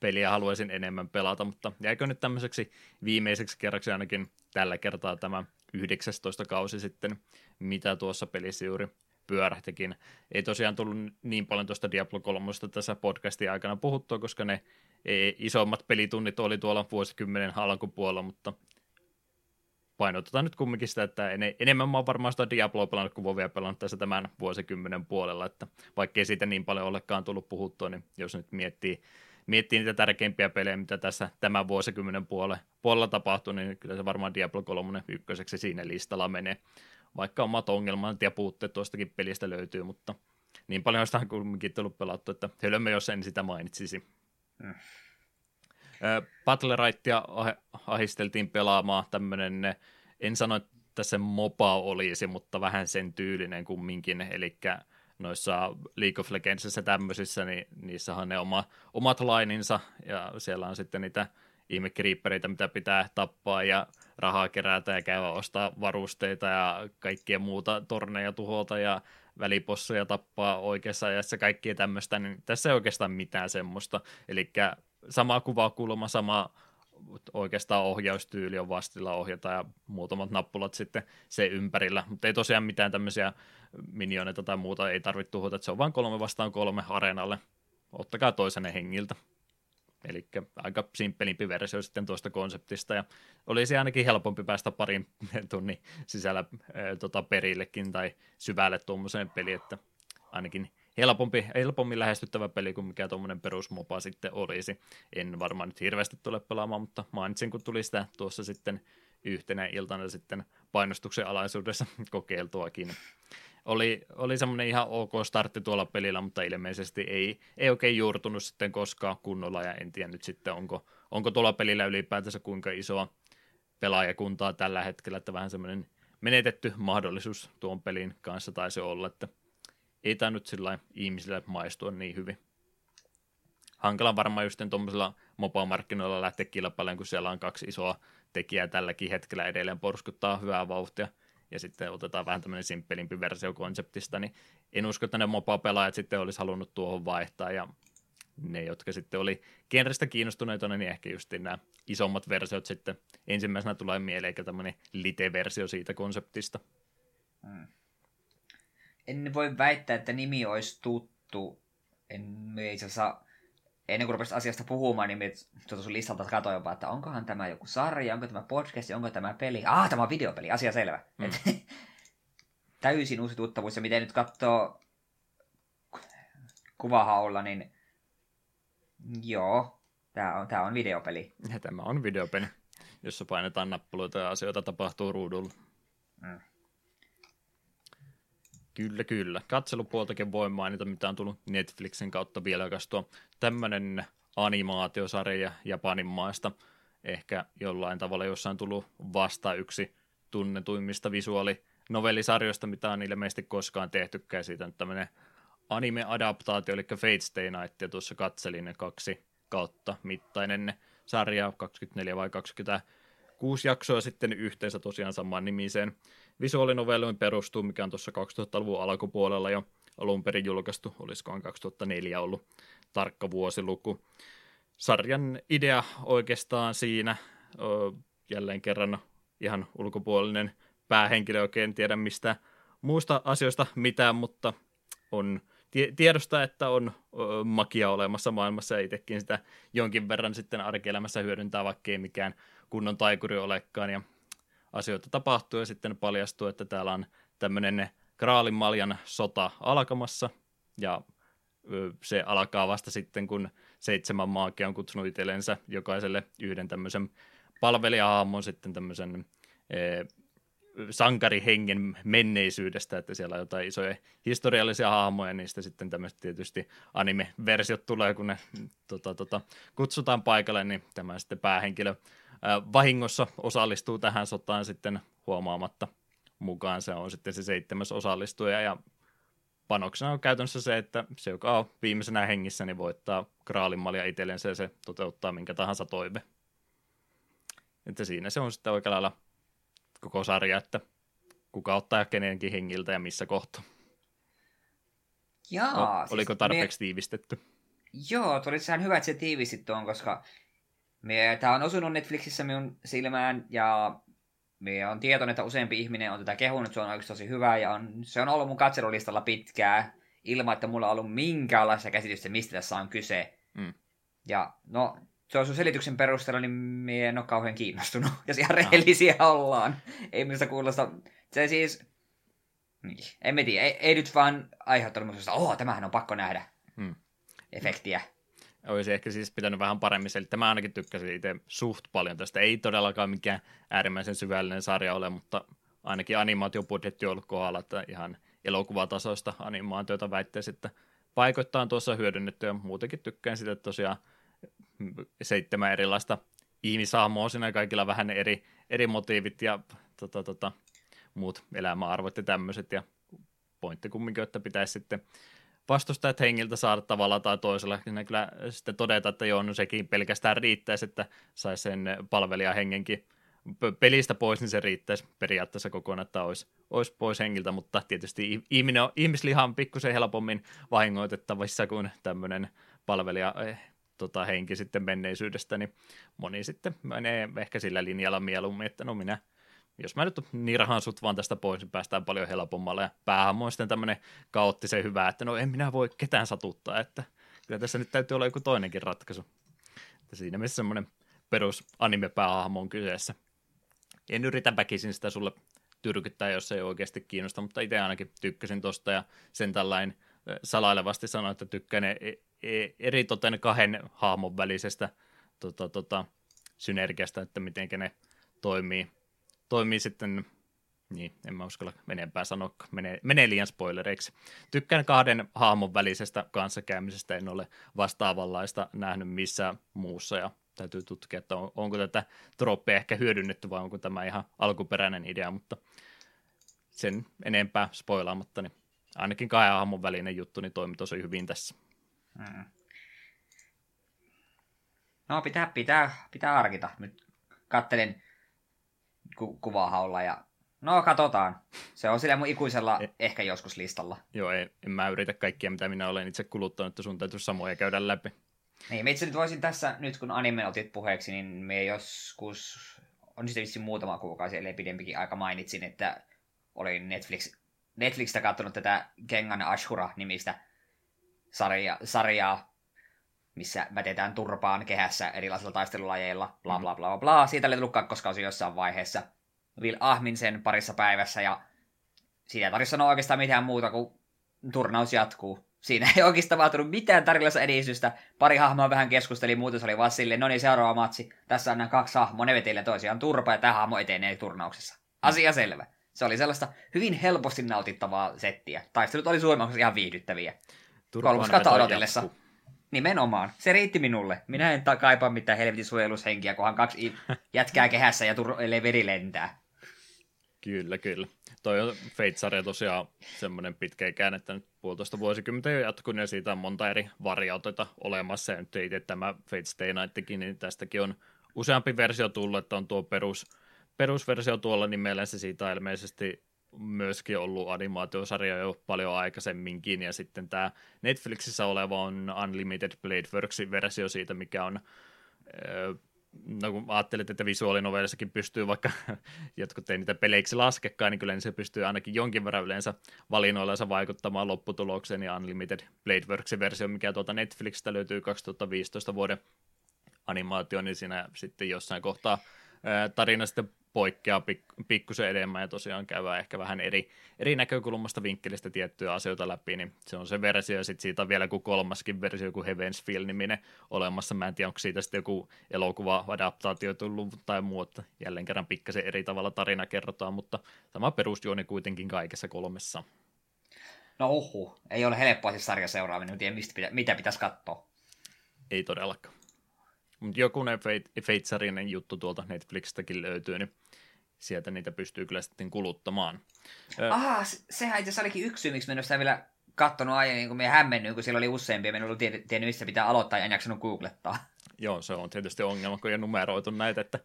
peliä haluaisin enemmän pelata, mutta jäikö nyt tämmöiseksi viimeiseksi kerraksi ainakin tällä kertaa tämä 19 kausi sitten, mitä tuossa pelissä juuri pyörähtikin. Ei tosiaan tullut niin paljon tuosta Diablo 3 tässä podcastin aikana puhuttua, koska ne e, isommat pelitunnit oli tuolla vuosikymmenen alkupuolella, mutta painotetaan nyt kumminkin sitä, että enemmän mä oon varmaan sitä Diabloa pelannut kuin Vovia pelannut tässä tämän vuosikymmenen puolella, että vaikkei siitä niin paljon olekaan tullut puhuttua, niin jos nyt miettii, miettii niitä tärkeimpiä pelejä, mitä tässä tämän vuosikymmenen puolella, puolella tapahtui, niin kyllä se varmaan Diablo 3 ykköseksi siinä listalla menee vaikka omat ongelmat ja puutteet tuostakin pelistä löytyy, mutta niin paljon sitä on kumminkin tullut pelattu, että hölmö, jos en sitä mainitsisi. Mm. Battle Rightia ahisteltiin pelaamaan tämmöinen, en sano, että se mopa olisi, mutta vähän sen tyylinen kumminkin, eli noissa League of Legendsissa tämmöisissä, niin niissähän on ne oma, omat laininsa, ja siellä on sitten niitä ihme mitä pitää tappaa, ja rahaa kerätä ja käydä ostaa varusteita ja kaikkia muuta torneja tuhota ja välipossuja tappaa oikeassa ajassa, kaikkia tämmöistä, niin tässä ei oikeastaan mitään semmoista. Eli sama kuvakulma, sama oikeastaan ohjaustyyli on vastilla ohjata ja muutamat nappulat sitten se ympärillä, mutta ei tosiaan mitään tämmöisiä minioneita tai muuta ei tarvitse tuhota, että se on vain kolme vastaan kolme areenalle. Ottakaa toisenne hengiltä. Eli aika simppelimpi versio sitten tuosta konseptista, ja olisi ainakin helpompi päästä parin tunnin sisällä ää, tota, perillekin tai syvälle tuommoiseen peliin, että ainakin helpompi, helpommin lähestyttävä peli kuin mikä tuommoinen perusmopa sitten olisi. En varmaan nyt hirveästi tule pelaamaan, mutta mainitsin, kun tuli sitä tuossa sitten yhtenä iltana sitten painostuksen alaisuudessa kokeiltuakin oli, oli semmoinen ihan ok startti tuolla pelillä, mutta ilmeisesti ei, ei oikein juurtunut sitten koskaan kunnolla, ja en tiedä nyt sitten, onko, onko tuolla pelillä ylipäätänsä kuinka isoa pelaajakuntaa tällä hetkellä, että vähän semmoinen menetetty mahdollisuus tuon pelin kanssa taisi olla, että ei tämä nyt sillä ihmisille maistua niin hyvin. Hankala varmaan just tuommoisella mopomarkkinoilla lähteä kilpailemaan, kun siellä on kaksi isoa tekijää tälläkin hetkellä edelleen porskuttaa hyvää vauhtia ja sitten otetaan vähän tämmöinen simppelimpi versio konseptista, niin en usko, että ne mopa-pelaajat sitten olisi halunnut tuohon vaihtaa, ja ne, jotka sitten oli genrestä kiinnostuneita, niin ehkä just nämä isommat versiot sitten ensimmäisenä tulee mieleen, eikä tämmöinen lite-versio siitä konseptista. Hmm. En voi väittää, että nimi olisi tuttu. En itse asiassa ennen kuin rupesit asiasta puhumaan, niin tuota sun listalta katsoin jopa, että onkohan tämä joku sarja, onko tämä podcast, onko tämä peli. Ah, tämä on videopeli, asia selvä. Mm. Et, täysin uusi tuttavuus, ja miten nyt katsoo kuvahaulla, niin joo, tämä on, tämä on videopeli. Ja tämä on videopeli, jossa painetaan nappuloita ja asioita tapahtuu ruudulla. Mm. Kyllä, kyllä. Katselupuoltakin voi mainita, mitä on tullut Netflixin kautta tuo tämmöinen animaatiosarja Japanin maasta. Ehkä jollain tavalla jossain tullut vasta yksi tunnetuimmista visuaalinovellisarjoista, mitä on ilmeisesti koskaan tehtykään. Siitä on tämmöinen anime-adaptaatio, eli Fate Stay Night, ja tuossa katselin kaksi kautta mittainen sarja, 24 vai 26 jaksoa sitten yhteensä tosiaan samaan nimiseen visuaalinovelluin perustuu, mikä on tuossa 2000-luvun alkupuolella jo alun perin julkaistu, olisikohan 2004 ollut tarkka vuosiluku. sarjan idea oikeastaan siinä, jälleen kerran ihan ulkopuolinen päähenkilö oikein tiedä mistä muista asioista mitään, mutta on tiedosta, että on makia olemassa maailmassa ja itsekin sitä jonkin verran sitten arkielämässä hyödyntää, vaikka ei mikään kunnon taikuri olekaan ja asioita tapahtuu ja sitten paljastuu, että täällä on tämmöinen Kraalinmaljan sota alkamassa. Ja se alkaa vasta sitten, kun seitsemän maakia on kutsunut itsellensä jokaiselle yhden tämmöisen palvelijahaamon sitten tämmöisen e, sankarihengen menneisyydestä, että siellä on jotain isoja historiallisia hahmoja, niistä sitten tämmöiset tietysti anime-versiot tulee, kun ne tota, tota, kutsutaan paikalle, niin tämä sitten päähenkilö ää, vahingossa osallistuu tähän sotaan sitten huomaamatta mukaan. Se on sitten se seitsemäs osallistuja ja panoksena on käytännössä se, että se, joka on viimeisenä hengissä, niin voittaa kraalinmalia itsellensä ja se toteuttaa minkä tahansa toive. Että siinä se on sitten oikealla lailla koko sarja, että kuka ottaa kenenkin hengiltä ja missä kohtaa. Jaa, o, siis oliko tarpeeksi me... tiivistetty? Joo, tuli ihan hyvä, että se tiivistit tuon, koska me, tämä on osunut Netflixissä minun silmään ja me on tietoinen, että useampi ihminen on tätä kehunut, se on oikeasti tosi hyvä ja on, se on ollut mun katselulistalla pitkää ilman, että mulla on ollut minkäänlaista käsitystä, mistä tässä on kyse. Mm. Ja no, se on sun selityksen perusteella, niin me en ole kauhean kiinnostunut, jos ihan rehellisiä no. ollaan. Ei minusta kuulosta, se siis, niin, en mä tiedä, ei, ei nyt vaan aiheuttanut minusta, oh, tämähän on pakko nähdä hmm. efektiä. Olisi ehkä siis pitänyt vähän paremmin selittää. Mä ainakin tykkäsin itse suht paljon tästä. Ei todellakaan mikään äärimmäisen syvällinen sarja ole, mutta ainakin animaatiobudjetti on ollut kohdalla, että ihan elokuvatasoista animaatiota väittäisi, että paikoittaan tuossa hyödynnetty ja muutenkin tykkään sitä, että tosiaan seitsemän erilaista ihmishahmoa siinä kaikilla vähän eri, eri motiivit ja tota, tota, muut elämäarvot ja tämmöiset ja pointti kumminkin, että pitäisi sitten vastustajat hengiltä saada tavalla tai toisella. Ne kyllä sitten todeta, että joo, no sekin pelkästään riittäisi, että saisi sen palvelijan hengenkin pelistä pois, niin se riittäisi periaatteessa kokonaan, että olisi, olisi pois hengiltä, mutta tietysti ihminen on, ihmisliha on pikkusen helpommin vahingoitettavissa kuin tämmöinen palvelija eh, tota, henki sitten menneisyydestä, niin moni sitten menee ehkä sillä linjalla mieluummin, että no minä, jos mä nyt nirhaan sut vaan tästä pois, niin päästään paljon helpommalla, ja päähän on sitten tämmöinen kaoottisen hyvä, että no en minä voi ketään satuttaa, että kyllä tässä nyt täytyy olla joku toinenkin ratkaisu. Että siinä mielessä semmoinen perus anime-päähahmo on kyseessä. En yritä väkisin sitä sulle tyrkyttää, jos ei oikeasti kiinnosta, mutta itse ainakin tykkäsin tosta ja sen tällainen salailevasti sanoin, että tykkään e, e, eri toten kahden hahmon välisestä tota, tota, synergiasta, että miten ne toimii, toimii sitten, niin en mä uskalla enempää sanoa, menee, menee liian spoilereiksi. Tykkään kahden hahmon välisestä kanssakäymisestä, en ole vastaavanlaista nähnyt missään muussa ja täytyy tutkia, että on, onko tätä troppia ehkä hyödynnetty vai onko tämä ihan alkuperäinen idea, mutta sen enempää spoilaamatta, niin ainakin kahden hahmon välinen juttu niin toimi tosi hyvin tässä. Hmm. No pitää, pitää, pitää harkita. Nyt kattelen ku- kuvahaulla ja no katsotaan. Se on sillä mun ikuisella e- ehkä joskus listalla. Joo, en, en mä yritä kaikkia, mitä minä olen itse kuluttanut, että sun täytyy samoja käydä läpi. Niin, itse nyt voisin tässä, nyt kun anime otit puheeksi, niin me joskus, on sitten vissiin muutama kuukausi, eli pidempikin aika mainitsin, että olin Netflix Netflixistä katsonut tätä Kengan Ashura-nimistä sarja, sarjaa, missä vätetään turpaan kehässä erilaisilla taistelulajeilla, bla bla bla bla. Siitä oli tullut kakkoskausi jossain vaiheessa. Will Ahmin sen parissa päivässä ja siitä ei tarvitse sanoa oikeastaan mitään muuta kuin turnaus jatkuu. Siinä ei oikeastaan tapahtunut mitään tarinassa edistystä. Pari hahmoa vähän keskusteli, muuten se oli vaan silleen, no niin seuraava matsi. Tässä on nämä kaksi hahmoa, ne vetelee toisiaan turpaa ja tämä hahmo etenee turnauksessa. Asia selvä. Se oli sellaista hyvin helposti nautittavaa settiä. Taistelut oli suomessa ihan viihdyttäviä. Kolmoskata odotellessa. Jappu. Nimenomaan. Se riitti minulle. Minä en kaipaa mitään helvetin suojelushenkiä, kunhan kaksi jätkää kehässä ja tur- veri lentää. Kyllä, kyllä. Toi on Fate-sarja tosiaan semmoinen pitkäikään, että nyt puolitoista vuosikymmentä jo jatkunut ja siitä on monta eri variaatiota olemassa. Ja nyt itse tämä Fate Stay Nightkin, niin tästäkin on useampi versio tullut, että on tuo perus perusversio tuolla nimellä, se siitä ilmeisesti myöskin ollut animaatiosarja jo paljon aikaisemminkin, ja sitten tämä Netflixissä oleva on Unlimited Blade Worksin versio siitä, mikä on no kun ajattelet, että visuaalinovellissakin pystyy vaikka, jotkut ei niitä peleiksi laskekaan, niin kyllä niin se pystyy ainakin jonkin verran yleensä valinnoillansa vaikuttamaan lopputulokseen, ja Unlimited Blade Worksin versio, mikä tuolta Netflixistä löytyy 2015 vuoden animaatio, niin siinä sitten jossain kohtaa tarina sitten poikkeaa pik- pikkusen enemmän ja tosiaan käydään ehkä vähän eri, eri näkökulmasta vinkkelistä tiettyjä asioita läpi, niin se on se versio ja sitten siitä on vielä joku kolmaskin versio, joku Heaven's Feel niminen olemassa. Mä en tiedä, onko siitä sitten joku elokuva-adaptaatio tullut tai muu, että jälleen kerran pikkasen eri tavalla tarina kerrotaan, mutta sama perusjuoni kuitenkin kaikessa kolmessa. No uhu, ei ole helppoa siis sarja seuraaminen, en tiedä mistä pitä, mitä pitäisi katsoa. Ei todellakaan. Mutta jokunen Feitsarinen juttu tuolta Netflixistäkin löytyy, niin sieltä niitä pystyy kyllä sitten kuluttamaan. Aha, sehän itse asiassa olikin yksi syy, miksi minä vielä katsonut aiemmin, kun minä hämmennyin, kun siellä oli useampia, minä ollut tiennyt, missä pitää aloittaa ja en jaksanut googlettaa. Joo, se on tietysti ongelma, kun ei numeroitu näitä, että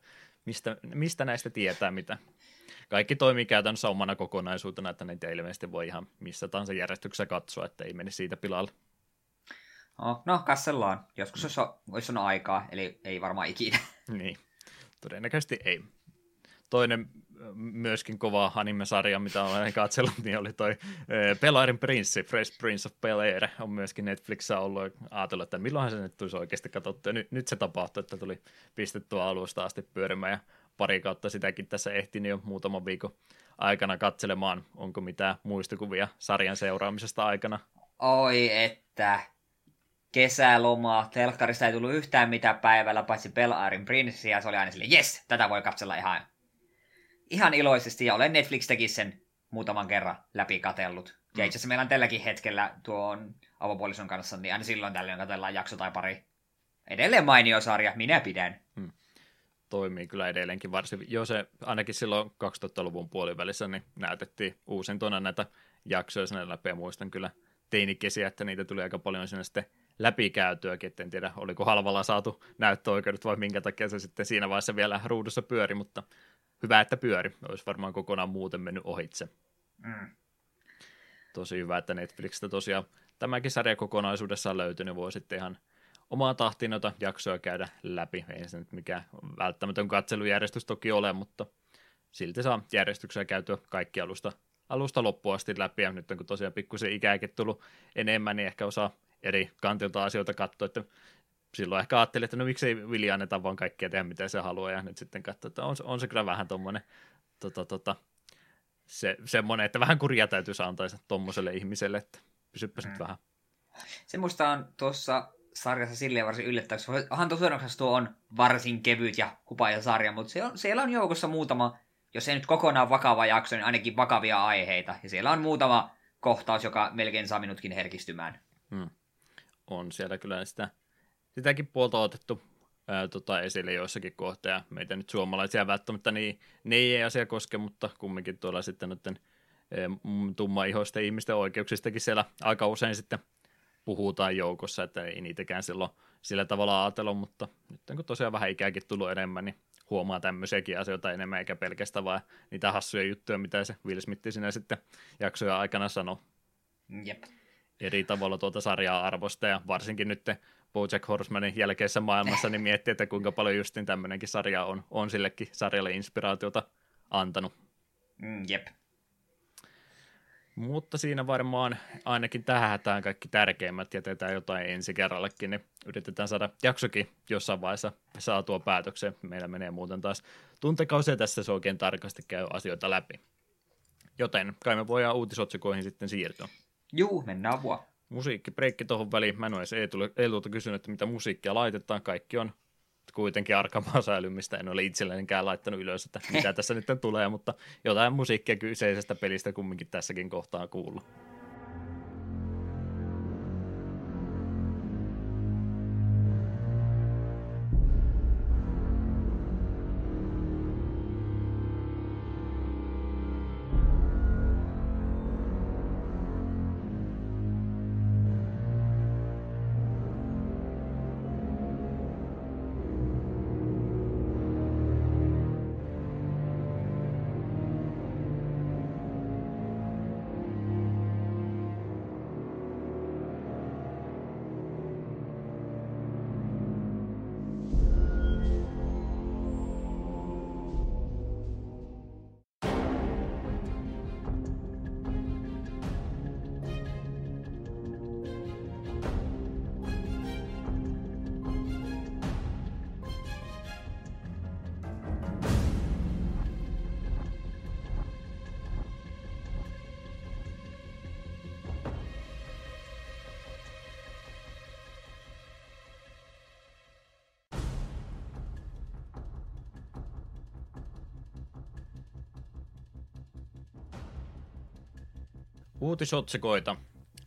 mistä, mistä näistä tietää mitä. Kaikki toimii käytännössä omana kokonaisuutena, että niitä ilmeisesti voi ihan missä tahansa järjestyksessä katsoa, että ei mene siitä pilalle. No, no kassellaan. Joskus olisi, olisi on aikaa, eli ei varmaan ikinä. Niin, todennäköisesti ei. Toinen myöskin kova anime-sarja, mitä olen katsellut, niin oli toi Pelairin prinssi, Fresh Prince of Bel on myöskin Netflixissä ollut ajatellut, että milloinhan se nyt tulisi oikeasti katsottu. Ja nyt, nyt se tapahtui, että tuli pistettyä alusta asti pyörimään ja pari kautta sitäkin tässä ehtinyt jo muutaman viikon aikana katselemaan. Onko mitään muistikuvia sarjan seuraamisesta aikana? Oi että, kesälomaa, telkkarista ei tullut yhtään mitään päivällä, paitsi Belaarin prinssi, ja se oli aina sille, yes, tätä voi katsella ihan, ihan iloisesti, ja olen Netflixistäkin sen muutaman kerran läpi katellut. Mm. Ja itse asiassa meillä on tälläkin hetkellä tuon avopuolison kanssa, niin aina silloin tällöin katsellaan jakso tai pari. Edelleen mainio sarja, minä pidän. Hmm. Toimii kyllä edelleenkin varsin. Jo se ainakin silloin 2000-luvun puolivälissä niin näytettiin uusintona näitä jaksoja sinne läpi ja muistan kyllä teinikesiä, että niitä tuli aika paljon sinne sitten läpikäytyäkin, että en tiedä oliko halvalla saatu näyttöoikeudet vai minkä takia se sitten siinä vaiheessa vielä ruudussa pyöri, mutta hyvä, että pyöri. Olisi varmaan kokonaan muuten mennyt ohitse. Mm. Tosi hyvä, että Netflixistä tosiaan tämäkin sarja kokonaisuudessaan löytyy, niin voi sitten ihan omaa tahtiin noita jaksoja käydä läpi. Ei se nyt mikään välttämätön katselujärjestys toki ole, mutta silti saa järjestyksellä käytyä kaikki alusta, alusta loppuun asti läpi. Ja nyt kun tosiaan pikkusen ikääkin tullut enemmän, niin ehkä osaa eri kantilta asioita katsoa, että silloin ehkä ajattelin, että no miksei Vili anneta vaan kaikkea tehdä mitä se haluaa, ja nyt sitten katsoa, että on, on se kyllä vähän tuommoinen tota, tota, se, semmoinen, että vähän kurja täytyy antaa tuommoiselle ihmiselle, että pysyppä mm. nyt vähän. Se musta on tuossa sarjassa silleen varsin yllättäväksi. Onhan tosiaan tuo on varsin kevyt ja kupaja sarja, mutta se on, siellä on joukossa muutama, jos ei nyt kokonaan vakava jakso, niin ainakin vakavia aiheita. Ja siellä on muutama kohtaus, joka melkein saa minutkin herkistymään. Hmm on siellä kyllä sitä, sitäkin puolta otettu ää, tota, esille joissakin kohtia. Meitä nyt suomalaisia välttämättä niin, ne ei asia koske, mutta kumminkin tuolla sitten noiden tummaihoisten ihmisten oikeuksistakin siellä aika usein sitten puhutaan joukossa, että ei niitäkään silloin sillä tavalla ajatella, mutta nyt kun tosiaan vähän ikääkin tullut enemmän, niin huomaa tämmöisiäkin asioita enemmän, eikä pelkästään vaan niitä hassuja juttuja, mitä se Will Smith sinä sitten jaksoja aikana sanoi. Jep eri tavalla tuota sarjaa arvosta ja varsinkin nyt Bojack Horsemanin jälkeisessä maailmassa niin miettii, että kuinka paljon justin tämmöinenkin sarja on, on sillekin sarjalle inspiraatiota antanut. Mm, jep. Mutta siinä varmaan ainakin tähän hätään kaikki tärkeimmät jätetään jotain ensi kerrallekin, niin yritetään saada jaksokin jossain vaiheessa saatua päätökseen. Meillä menee muuten taas tuntekausia tässä se oikein tarkasti käy asioita läpi. Joten kai me voidaan uutisotsikoihin sitten siirtyä. Juu, mennään vaan. Breikki tuohon väliin. Mä en ole Eetulta kysynyt, että mitä musiikkia laitetaan. Kaikki on kuitenkin arkamaa säilymistä. En ole itsellenikään laittanut ylös, että mitä tässä nyt tulee, mutta jotain musiikkia kyseisestä pelistä kumminkin tässäkin kohtaa kuulla. Uutisotsikoita.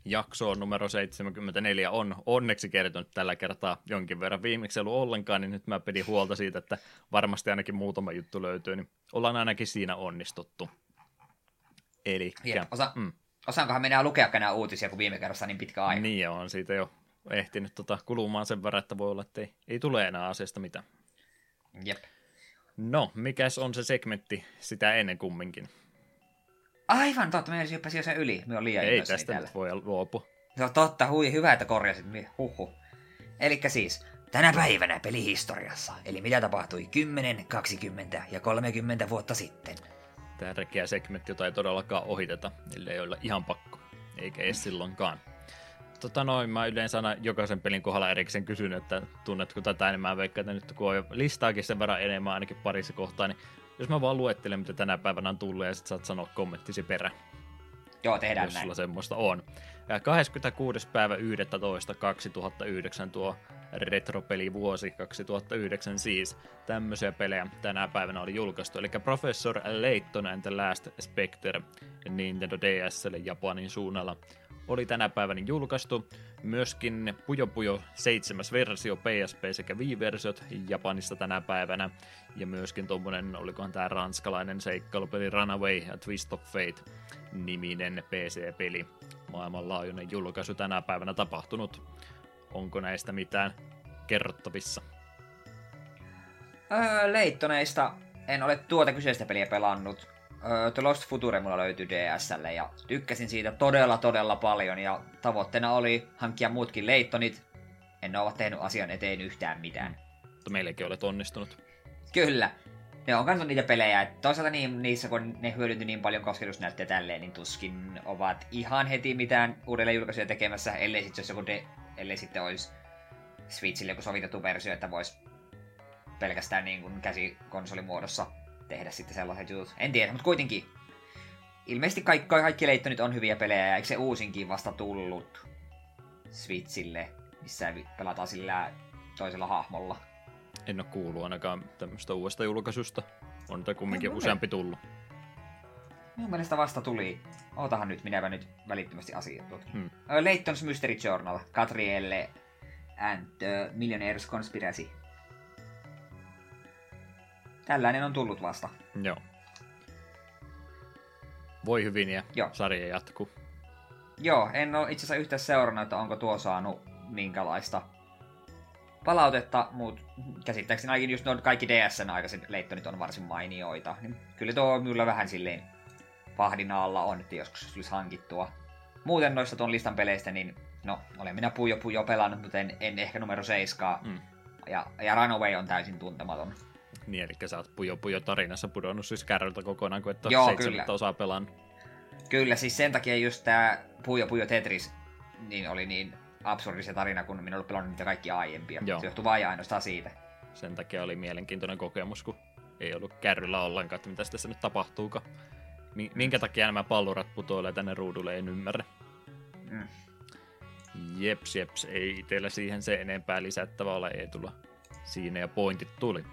Jakso numero 74 on onneksi kertonut tällä kertaa jonkin verran. Viimeksi ollut ollenkaan, niin nyt mä pidin huolta siitä, että varmasti ainakin muutama juttu löytyy, niin ollaan ainakin siinä onnistuttu. Eli... Osa, mm. Osaankohan minä lukea nämä uutisia, kun viime kerrassa niin pitkä aika? Niin on siitä jo ehtinyt tota kulumaan sen verran, että voi olla, että ei, ei tule enää asiasta mitään. Jep. No, mikäs on se segmentti sitä ennen kumminkin? Aivan totta, me ei jo sen yli. Me on liian Ei tästä nyt voi luopua. No totta, hui, hyvä, että korjasit. Huhu. Eli siis, tänä päivänä pelihistoriassa, eli mitä tapahtui 10, 20 ja 30 vuotta sitten. Tärkeä segmentti, jota ei todellakaan ohiteta, ellei ole ihan pakko, eikä edes silloinkaan. Tota noin, mä yleensä aina jokaisen pelin kohdalla erikseen kysyn, että tunnetko tätä enemmän, vaikka että nyt kun on listaakin sen verran enemmän ainakin parissa kohtaa, niin jos mä vaan luettelen, mitä tänä päivänä on tullut, ja sit saat sanoa kommenttisi perä. Joo, tehdään jos näin. sulla semmoista on. Ja 26. päivä 11. 2009 tuo retropelivuosi 2009 siis. Tämmöisiä pelejä tänä päivänä oli julkaistu. Eli Professor Layton and the Last Spectre Nintendo DSlle Japanin suunnalla oli tänä päivänä julkaistu. Myöskin Puyo Puyo 7. versio PSP sekä Wii-versiot Japanissa tänä päivänä. Ja myöskin tuommoinen, olikohan tämä ranskalainen seikkailupeli Runaway ja Twist of Fate niminen PC-peli. Maailmanlaajuinen julkaisu tänä päivänä tapahtunut. Onko näistä mitään kerrottavissa? Öö, Leittoneista en ole tuota kyseistä peliä pelannut, The Lost Future mulla löytyi DSlle ja tykkäsin siitä todella todella paljon ja tavoitteena oli hankkia muutkin leittonit. En ole tehnyt asian eteen yhtään mitään. Mutta meillekin olet onnistunut. Kyllä. Ne on kanssa niitä pelejä, että toisaalta niin, niissä kun ne hyödynti niin paljon kosketusnäyttöä tälleen, niin tuskin ovat ihan heti mitään uudelleen julkaisuja tekemässä, ellei sitten jos joku de, ellei sitten olisi Switchille joku sovitettu versio, että voisi pelkästään niin kuin käsikonsolimuodossa tehdä sitten sellaiset jutut. En tiedä, mutta kuitenkin. Ilmeisesti kaikki, kaikki leittonit on hyviä pelejä, ja eikö se uusinkin vasta tullut Switchille, missä pelataan sillä toisella hahmolla? En ole kuullut ainakaan tämmöistä uudesta julkaisusta. On niitä kumminkin no, useampi tullut. Minun mielestä vasta tuli. Ootahan nyt, minäpä nyt välittömästi asiat. Hmm. Leighton's Mystery Journal, Catrielle and the Millionaire's Conspiracy. Tällainen on tullut vasta. Joo. Voi hyvin ja Joo. sarja jatkuu. Joo, en ole itse asiassa yhtä seurannut, että onko tuo saanut minkälaista palautetta, mutta käsittääkseni ainakin just noin kaikki DSn aikaiset leittonit on varsin mainioita. Niin kyllä tuo kyllä vähän silleen pahdin alla on, että joskus tulisi hankittua. Muuten noista tuon listan peleistä, niin no, olen minä Pujo Pujo pelannut, mutta en, en ehkä numero 7. Mm. Ja, ja Runaway on täysin tuntematon. Niin, eli sä oot Pujo Pujo tarinassa pudonnut siis kärryltä kokonaan, kun et ole Joo, kyllä. osaa pelannut. Kyllä, siis sen takia just tää Pujo Pujo Tetris niin oli niin absurdi se tarina, kun minä olen pelannut niitä kaikki aiempia. Joo. Se johtuu vain ainoastaan siitä. Sen takia oli mielenkiintoinen kokemus, kun ei ollut kärryllä ollenkaan, että mitä tässä nyt tapahtuukaan. Minkä takia nämä pallurat putoilee tänne ruudulle, en ymmärrä. Mm. Jeps, jeps, ei itsellä siihen se enempää lisättävä ole, ei tulla siinä ja pointit tuli.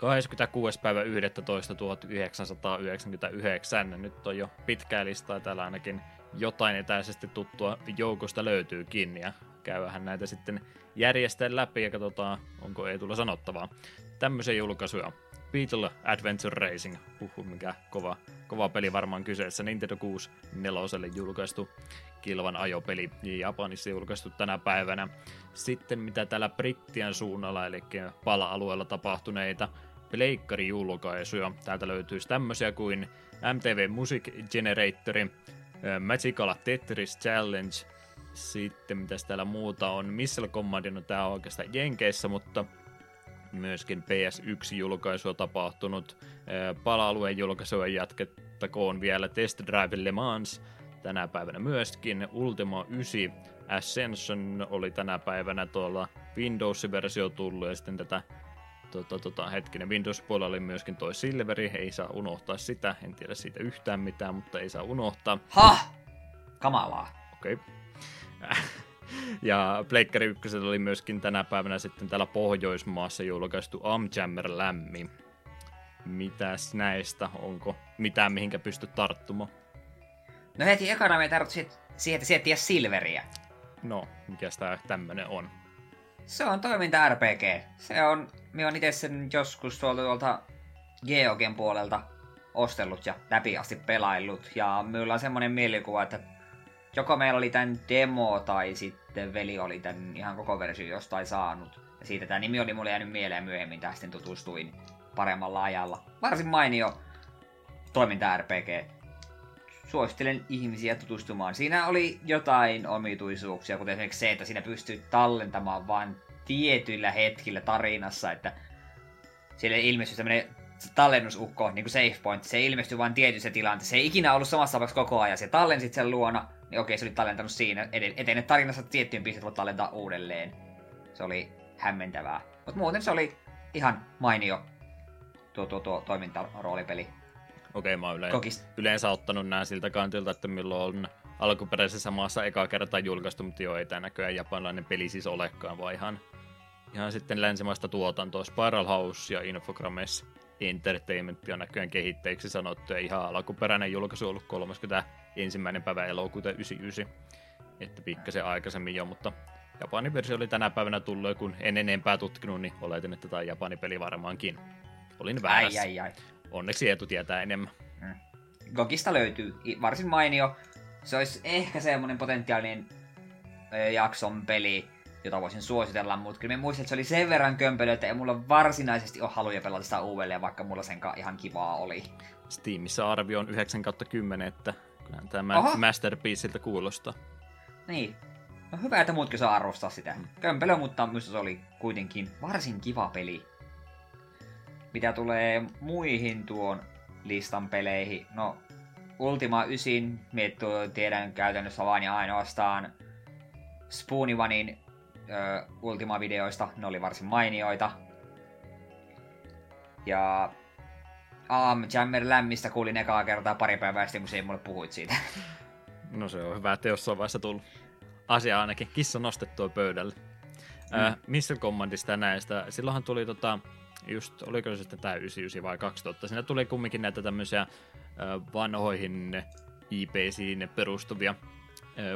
26. päivä 11. 1999. Nyt on jo pitkää listaa täällä ainakin jotain etäisesti tuttua joukosta löytyykin ja käyhän näitä sitten järjestää läpi ja katsotaan, onko ei tulla sanottavaa. Tämmöisiä julkaisuja. Beetle Adventure Racing, huhu, mikä kova, kova peli varmaan kyseessä. Nintendo 6 neloselle julkaistu kilvan ajopeli Japanissa julkaistu tänä päivänä. Sitten mitä täällä Brittien suunnalla, eli pala-alueella tapahtuneita pleikkarijulkaisuja. Täältä löytyisi tämmöisiä kuin MTV Music Generatorin, Magical Tetris Challenge, sitten mitä täällä muuta on, Missile Command, no tää on oikeastaan Jenkeissä, mutta myöskin PS1-julkaisua tapahtunut. Pala-alueen julkaisua jatkettakoon vielä Test Drive Le Mans tänä päivänä myöskin. Ultima 9 Ascension oli tänä päivänä tuolla Windows-versio tullut ja sitten tätä tota, tota, hetkinen, Windows-puolella oli myöskin toi Silveri, ei saa unohtaa sitä, en tiedä siitä yhtään mitään, mutta ei saa unohtaa. Ha! Kamalaa. Okei. Okay. ja Pleikkari 1 oli myöskin tänä päivänä sitten täällä Pohjoismaassa julkaistu Amjammer Lämmi. Mitäs näistä? Onko mitään, mihinkä pystyt tarttumaan? No heti ekana me tarvitsi siihen, että sieltä Silveriä. No, mikä tämä tämmönen on? Se on toiminta RPG. Se on, minä olen itse sen joskus tuolta, tuolta Geogen puolelta ostellut ja läpi asti pelaillut. Ja minulla on semmoinen mielikuva, että joko meillä oli tämän demo tai sitten veli oli tämän ihan koko versio jostain saanut. Ja siitä tämä nimi oli mulle jäänyt mieleen myöhemmin, tästä tutustuin paremmalla ajalla. Varsin mainio toiminta RPG. Suosittelen ihmisiä tutustumaan. Siinä oli jotain omituisuuksia, kuten esimerkiksi se, että siinä pystyy tallentamaan vain tietyillä hetkillä tarinassa, että siellä ilmestyy tämmöinen tallennusukko, niin kuin save point, se ilmestyy vain tietyissä tilanteissa. Se ei ikinä ollut samassa paikassa koko ajan. Se tallensit sen luona, niin okei, se oli tallentanut siinä. Etene tarinassa tiettyyn pisteen voi tallentaa uudelleen. Se oli hämmentävää. Mutta muuten se oli ihan mainio tuo, tuo, tuo toimintaroolipeli. Okei, mä oon yleensä, yleensä ottanut nämä siltä kantilta, että milloin on alkuperäisessä maassa eka kertaa julkaistu, mutta joo, ei tämä näköjään japanilainen peli siis olekaan, vaan ihan, ihan sitten länsimaista tuotantoa. Spiral House ja Infogrames Entertainment on näköjään kehittäjiksi sanottu, ja ihan alkuperäinen julkaisu on ollut 31. päivä elokuuta 99, että pikkasen aikaisemmin jo, mutta Japanin versio oli tänä päivänä tullut, kun en enempää tutkinut, niin oletin, että tämä Japanin peli varmaankin. Olin väärässä. Ai, ai, ai. Onneksi Eetu tietää enemmän. Mm. Gogista löytyy varsin mainio. Se olisi ehkä semmoinen potentiaalinen jakson peli, jota voisin suositella, mutta kyllä mä muistan, että se oli sen verran kömpelö, että ei mulla varsinaisesti ole haluja pelata sitä uudelleen, vaikka mulla sen ihan kivaa oli. Steamissa arvio on 9 10, että kyllähän tämä Oho. Masterpieceiltä kuulostaa. Niin. No hyvä, että muutkin saa arvostaa sitä. Mm. Kömpelö, mutta minusta se oli kuitenkin varsin kiva peli. Mitä tulee muihin tuon listan peleihin, no Ultima 9, miettu tiedän käytännössä vain ja ainoastaan Spoonivanin ö, Ultima-videoista, ne oli varsin mainioita. Ja Aam Jammer Lämmistä kuulin ekaa kertaa pari päivää sitten, kun se ei mulle puhuit siitä. No se on hyvä, että jossain vaiheessa tullut asia ainakin kissa nostettua pöydälle. Mm. Äh, Missile Commandista näistä, silloinhan tuli tota, just, oliko se sitten tämä 99 vai 2000, siinä tuli kumminkin näitä tämmöisiä vanhoihin IPsiin perustuvia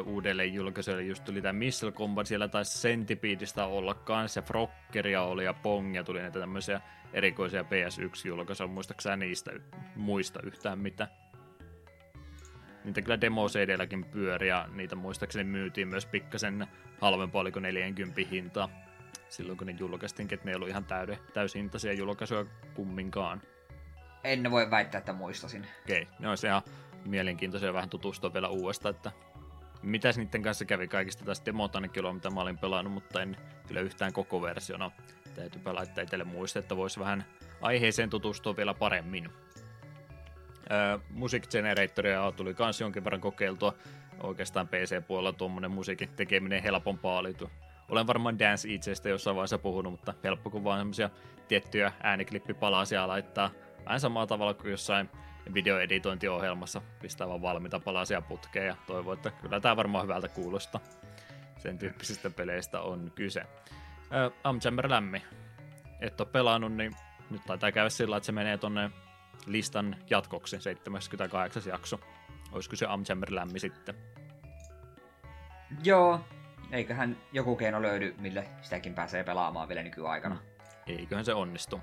uudelleen julkaisuja, just tuli tämä Missile Combat, siellä taisi Centipedeistä olla kanssa, Frockeria oli ja Pongia tuli näitä tämmöisiä erikoisia PS1-julkaisuja, muistaakseni niistä muista yhtään mitä. Niitä kyllä demo cd pyöri ja niitä muistaakseni myytiin myös pikkasen halvempaa, oliko 40 hintaa silloin kun ne julkaistiin, että ne ei ollut ihan täyde, täysintaisia julkaisuja kumminkaan. En voi väittää, että muistasin. Okei, okay. ne olisi ihan mielenkiintoisia vähän tutustua vielä uudestaan, että mitäs niiden kanssa kävi kaikista tästä demota ainakin mitä mä olin pelannut, mutta en kyllä yhtään koko versiona. Täytyypä laittaa itselle muista, että voisi vähän aiheeseen tutustua vielä paremmin. Öö, Music Generatoria tuli kans jonkin verran kokeiltua. Oikeastaan PC-puolella tuommoinen musiikin tekeminen helpompaa oli olen varmaan Dance itsestä jossain vaiheessa puhunut, mutta helppo kun vaan semmoisia tiettyjä ääniklippipalasia laittaa vähän samalla tavalla kuin jossain videoeditointiohjelmassa pistää vaan valmiita palasia putkeen ja toivoo, että kyllä tämä varmaan hyvältä kuulostaa. Sen tyyppisistä peleistä on kyse. Äh, Amchamber Lämmi. Et ole pelannut, niin nyt taitaa käydä sillä, että se menee tonne listan jatkoksi, 78. jakso. Olisiko se Amchamber Lämmi sitten? Joo, eiköhän joku keino löydy, mille sitäkin pääsee pelaamaan vielä nykyaikana. Eiköhän se onnistu.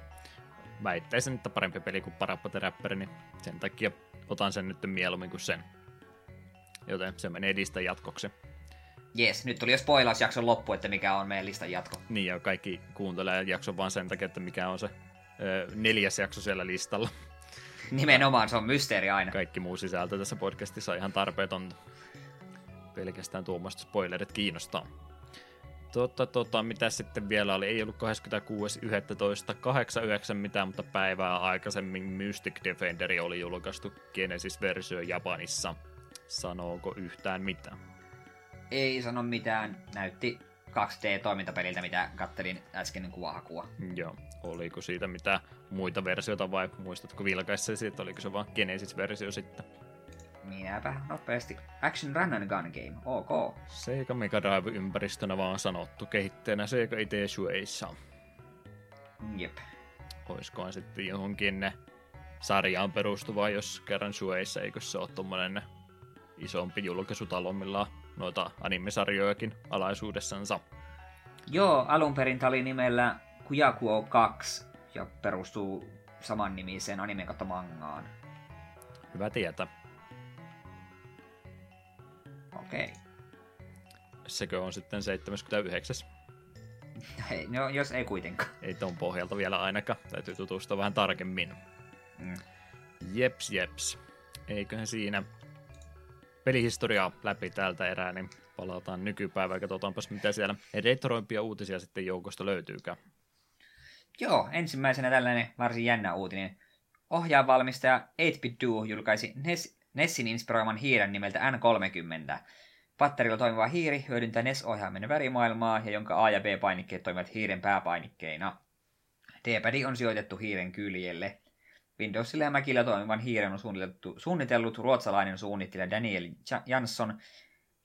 Väittäisin, että parempi peli kuin Parappa Räppäri, niin sen takia otan sen nyt mieluummin kuin sen. Joten se menee listan jatkoksi. Jes, nyt tuli jo spoilausjakson loppu, että mikä on meidän listan jatko. Niin, ja kaikki kuuntelee jakson vaan sen takia, että mikä on se ö, neljäs jakso siellä listalla. Nimenomaan, se on mysteeri aina. Kaikki muu sisältö tässä podcastissa on ihan tarpeeton pelkästään tuommoista spoilerit kiinnostaa. Tota, tota, mitä sitten vielä oli? Ei ollut 26.11.89 mitään, mutta päivää aikaisemmin Mystic Defenderi oli julkaistu Genesis-versio Japanissa. Sanooko yhtään mitään? Ei sano mitään. Näytti 2D-toimintapeliltä, mitä kattelin äskeinen kuvahakua. Joo. Oliko siitä mitä muita versioita vai muistatko vilkaissa että oliko se vaan Genesis-versio sitten? Minäpä nopeasti. Action Run and Gun Game, ok. Sega Mega Drive-ympäristönä vaan sanottu, kehittäjänä Sega itse Shueissa. Jep. Oiskohan sitten johonkin sarjaan perustuva, jos kerran Shueissa, eikö se ole tommonen isompi julkaisutalo, millä noita animesarjojakin alaisuudessansa. Joo, alun perin tämä oli nimellä Kujakuo 2 ja perustuu saman nimiseen anime mangaan. Hyvä tietää. Okei. Okay. Sekö on sitten 79? Ei, no, jos ei kuitenkaan. Ei ton pohjalta vielä ainakaan. Täytyy tutustua vähän tarkemmin. Mm. Jeps, jeps. Eiköhän siinä pelihistoriaa läpi tältä erää, niin palataan nykypäivään. Katsotaanpas, mitä siellä retroimpia uutisia sitten joukosta löytyykään. Joo, ensimmäisenä tällainen varsin jännä uutinen. Ohjaavalmistaja 8-Bit Duo julkaisi NES, Nessin inspiroiman hiiren nimeltä N30. Patterilla toimiva hiiri hyödyntää NES-ohjaimen värimaailmaa ja jonka A- ja B-painikkeet toimivat hiiren pääpainikkeina. D-pad on sijoitettu hiiren kyljelle. Windowsilla ja Macillä toimivan hiiren on suunnitellut, suunnitellut ruotsalainen suunnittelija Daniel Jansson.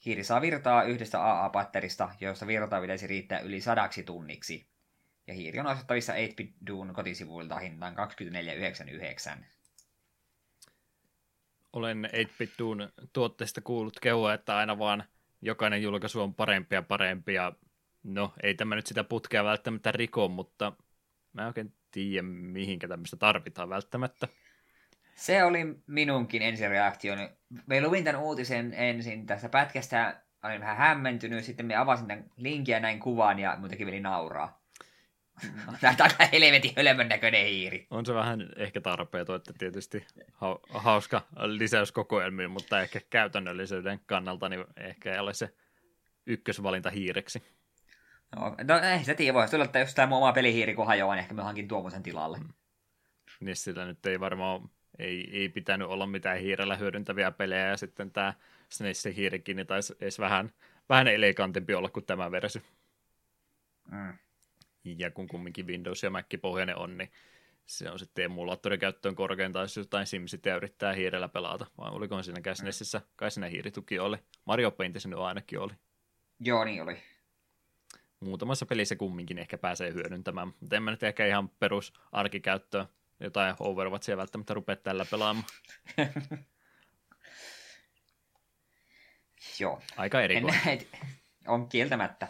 Hiiri saa virtaa yhdestä AA-patterista, josta virtaa pitäisi riittää yli sadaksi tunniksi. Ja hiiri on ostettavissa 8-bit Dune kotisivuilta hintaan 24,99. Olen 8-bit Dune tuotteesta kuullut kehua, että aina vaan jokainen julkaisu on parempi ja parempi. Ja no, ei tämä nyt sitä putkea välttämättä riko, mutta mä en oikein tiedä, mihinkä tämmöistä tarvitaan välttämättä. Se oli minunkin ensireaktioni. Me luin tämän uutisen ensin tästä pätkästä, olin vähän hämmentynyt, sitten me avasin tämän linkin ja näin kuvan ja muutenkin veli nauraa. Tämä on aika helvetin hölmön näköinen hiiri. On se vähän ehkä tarpeeton, että tietysti hauska lisäys kokoelmiin, mutta ehkä käytännöllisyyden kannalta niin ehkä ei ole se ykkösvalinta hiireksi. No, no ei se tiedä, voisi tulla, että jos tämä oma pelihiiri kun hajoaa, niin ehkä me hankin tuommoisen tilalle. Mm. Niin sillä nyt ei varmaan, ei, ei pitänyt olla mitään hiirellä hyödyntäviä pelejä, ja sitten tämä SNESin hiirikin niin taisi edes vähän, vähän elegantempi olla kuin tämä versio. Mm ja kun kumminkin Windows ja Mac pohjainen on, niin se on sitten emulaattorikäyttöön korkeintaan, jos jotain SimCityä yrittää hiirellä pelata. Vai olikohan siinä käsinessissä? Kai siinä hiirituki oli. Mario Paint nyt ainakin oli. Joo, niin oli. Muutamassa pelissä kumminkin ehkä pääsee hyödyntämään, mutta en mä nyt ehkä ihan perus arkikäyttöä jotain Overwatchia välttämättä rupea tällä pelaamaan. Joo. Aika erikoinen. On kieltämättä.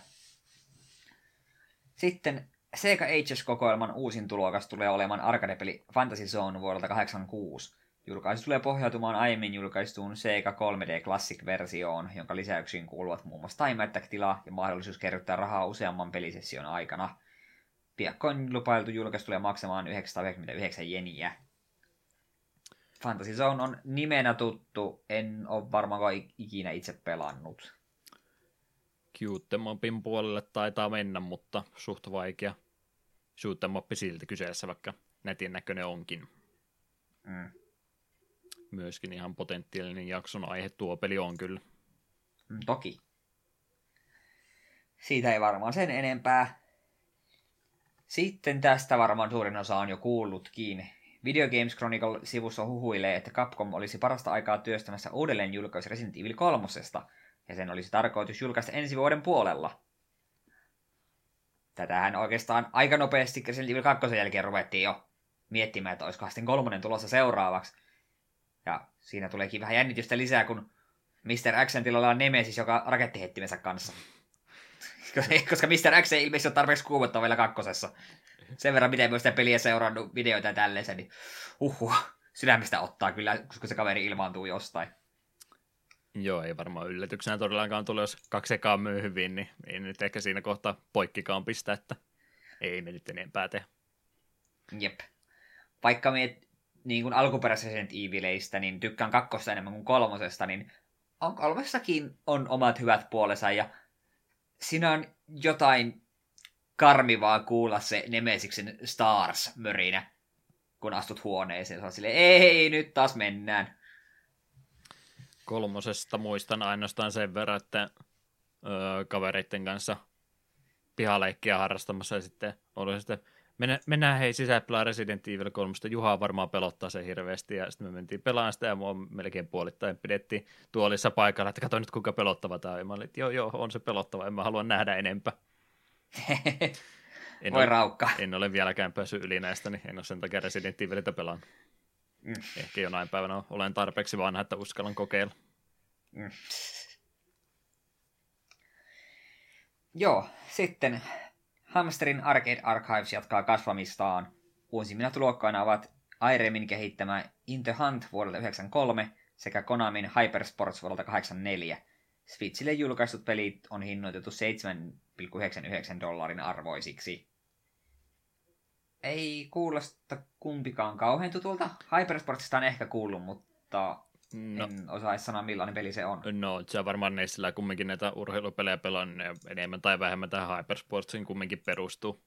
Sitten Sega Ages-kokoelman uusin tulokas tulee olemaan arcade-peli Fantasy Zone vuodelta 86. Julkaisu tulee pohjautumaan aiemmin julkaistuun Sega 3D Classic-versioon, jonka lisäyksiin kuuluvat muun muassa time attack-tila ja mahdollisuus kerryttää rahaa useamman pelisession aikana. Piakkoin lupailtu julkaisu tulee maksamaan 999 jeniä. Fantasy Zone on nimenä tuttu, en ole varmaan ikinä itse pelannut. Shoot'em puolelle taitaa mennä, mutta suht vaikea shoot'em silti kyseessä, vaikka netin näköinen onkin. Mm. Myöskin ihan potentiaalinen jakson aihe tuo peli on kyllä. Mm, toki. Siitä ei varmaan sen enempää. Sitten tästä varmaan suurin osa on jo kuullutkin. Video Games Chronicle-sivussa huhuilee, että Capcom olisi parasta aikaa työstämässä uudelleen julkaisu Resident Evil 3 ja sen olisi tarkoitus julkaista ensi vuoden puolella. Tätähän oikeastaan aika nopeasti Resident Evil 2 jälkeen ruvettiin jo miettimään, että olisiko sitten kolmonen tulossa seuraavaksi. Ja siinä tuleekin vähän jännitystä lisää, kun Mr. X tilalla on Nemesis, joka rakettihettimensä kanssa. Koska Mr. X ei ilmeisesti ole tarpeeksi kuumottava vielä kakkosessa. Sen verran, miten myös sitä peliä seurannut videoita ja tälleen, niin uhuh, sydämistä ottaa kyllä, koska se kaveri ilmaantuu jostain. Joo, ei varmaan yllätyksenä todellakaan tule, jos kaksi ekaa myy hyvin, niin ei nyt ehkä siinä kohtaa poikkikaan pistä, että ei me nyt enempää tehdä. Jep. Vaikka me niin kuin alkuperäisestä Evileistä, niin tykkään kakkosta enemmän kuin kolmosesta, niin on kolmessakin on omat hyvät puolensa ja siinä on jotain karmivaa kuulla se Nemesiksen Stars-mörinä, kun astut huoneeseen. Se on silleen, ei, nyt taas mennään kolmosesta muistan ainoastaan sen verran, että öö, kavereiden kanssa pihaleikkiä harrastamassa ja sitten oli sitten mennään, mennään hei sisään pelaa Resident Evil 3, Juha varmaan pelottaa se hirveästi ja sitten me mentiin pelaamaan sitä ja mua melkein puolittain pidettiin tuolissa paikalla, että katso nyt kuinka pelottava tämä on. Ja mä olin, että joo joo, on se pelottava, en mä halua nähdä enempää. En Voi ole, raukka. En ole vieläkään päässyt yli näistä, niin en ole sen takia Resident Evilitä pelannut. Mm. Ehkä jonain päivänä olen tarpeeksi vanha, että uskallan kokeilla. Mm. Joo, sitten Hamsterin Arcade Archives jatkaa kasvamistaan. Uusimmina tulokkaina ovat Iremin kehittämä In the Hunt vuodelta 1993 sekä Konamin Hypersports vuodelta 1984. Switchille julkaistut pelit on hinnoitettu 7,99 dollarin arvoisiksi. Ei kuulosta kumpikaan kauhean tutulta. Hypersportsista on ehkä kuullut, mutta no. en osaa sanoa millainen peli se on. No, se on varmaan Neissillä kumminkin näitä urheilupelejä pelannut enemmän tai vähemmän tähän Hypersportsiin kumminkin perustuu.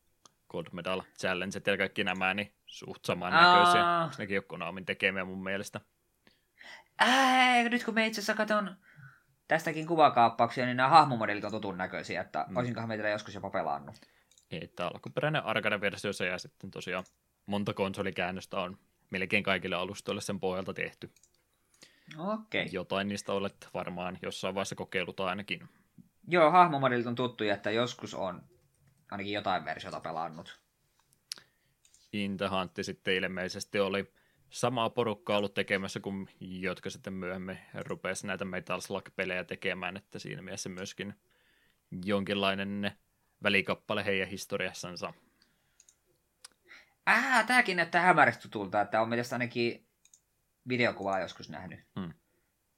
Gold Medal Challenge ja kaikki nämä, niin suht samannäköisiä. Aa. Nekin ole Konamin tekemiä mun mielestä. Ää, nyt kun me itse asiassa katson tästäkin kuvakaappauksia, niin nämä hahmomodelit on tutun näköisiä, että mm. olisinkohan meitä joskus jopa pelannut. Että alkuperäinen arcade-versio se ja sitten tosiaan monta konsolikäännöstä on melkein kaikille alustoille sen pohjalta tehty. Okei. Okay. Jotain niistä olet varmaan jossain vaiheessa kokeillut ainakin. Joo, hahmomodelit on tuttuja, että joskus on ainakin jotain versiota pelannut. Intahantti sitten ilmeisesti oli samaa porukkaa ollut tekemässä kuin jotka sitten myöhemmin rupesi näitä Metal Slug-pelejä tekemään, että siinä mielessä myöskin jonkinlainen välikappale heidän historiassansa. Äh, tämäkin näyttää hämärästi tutulta, että on mielestäni ainakin videokuvaa joskus nähnyt. Hmm.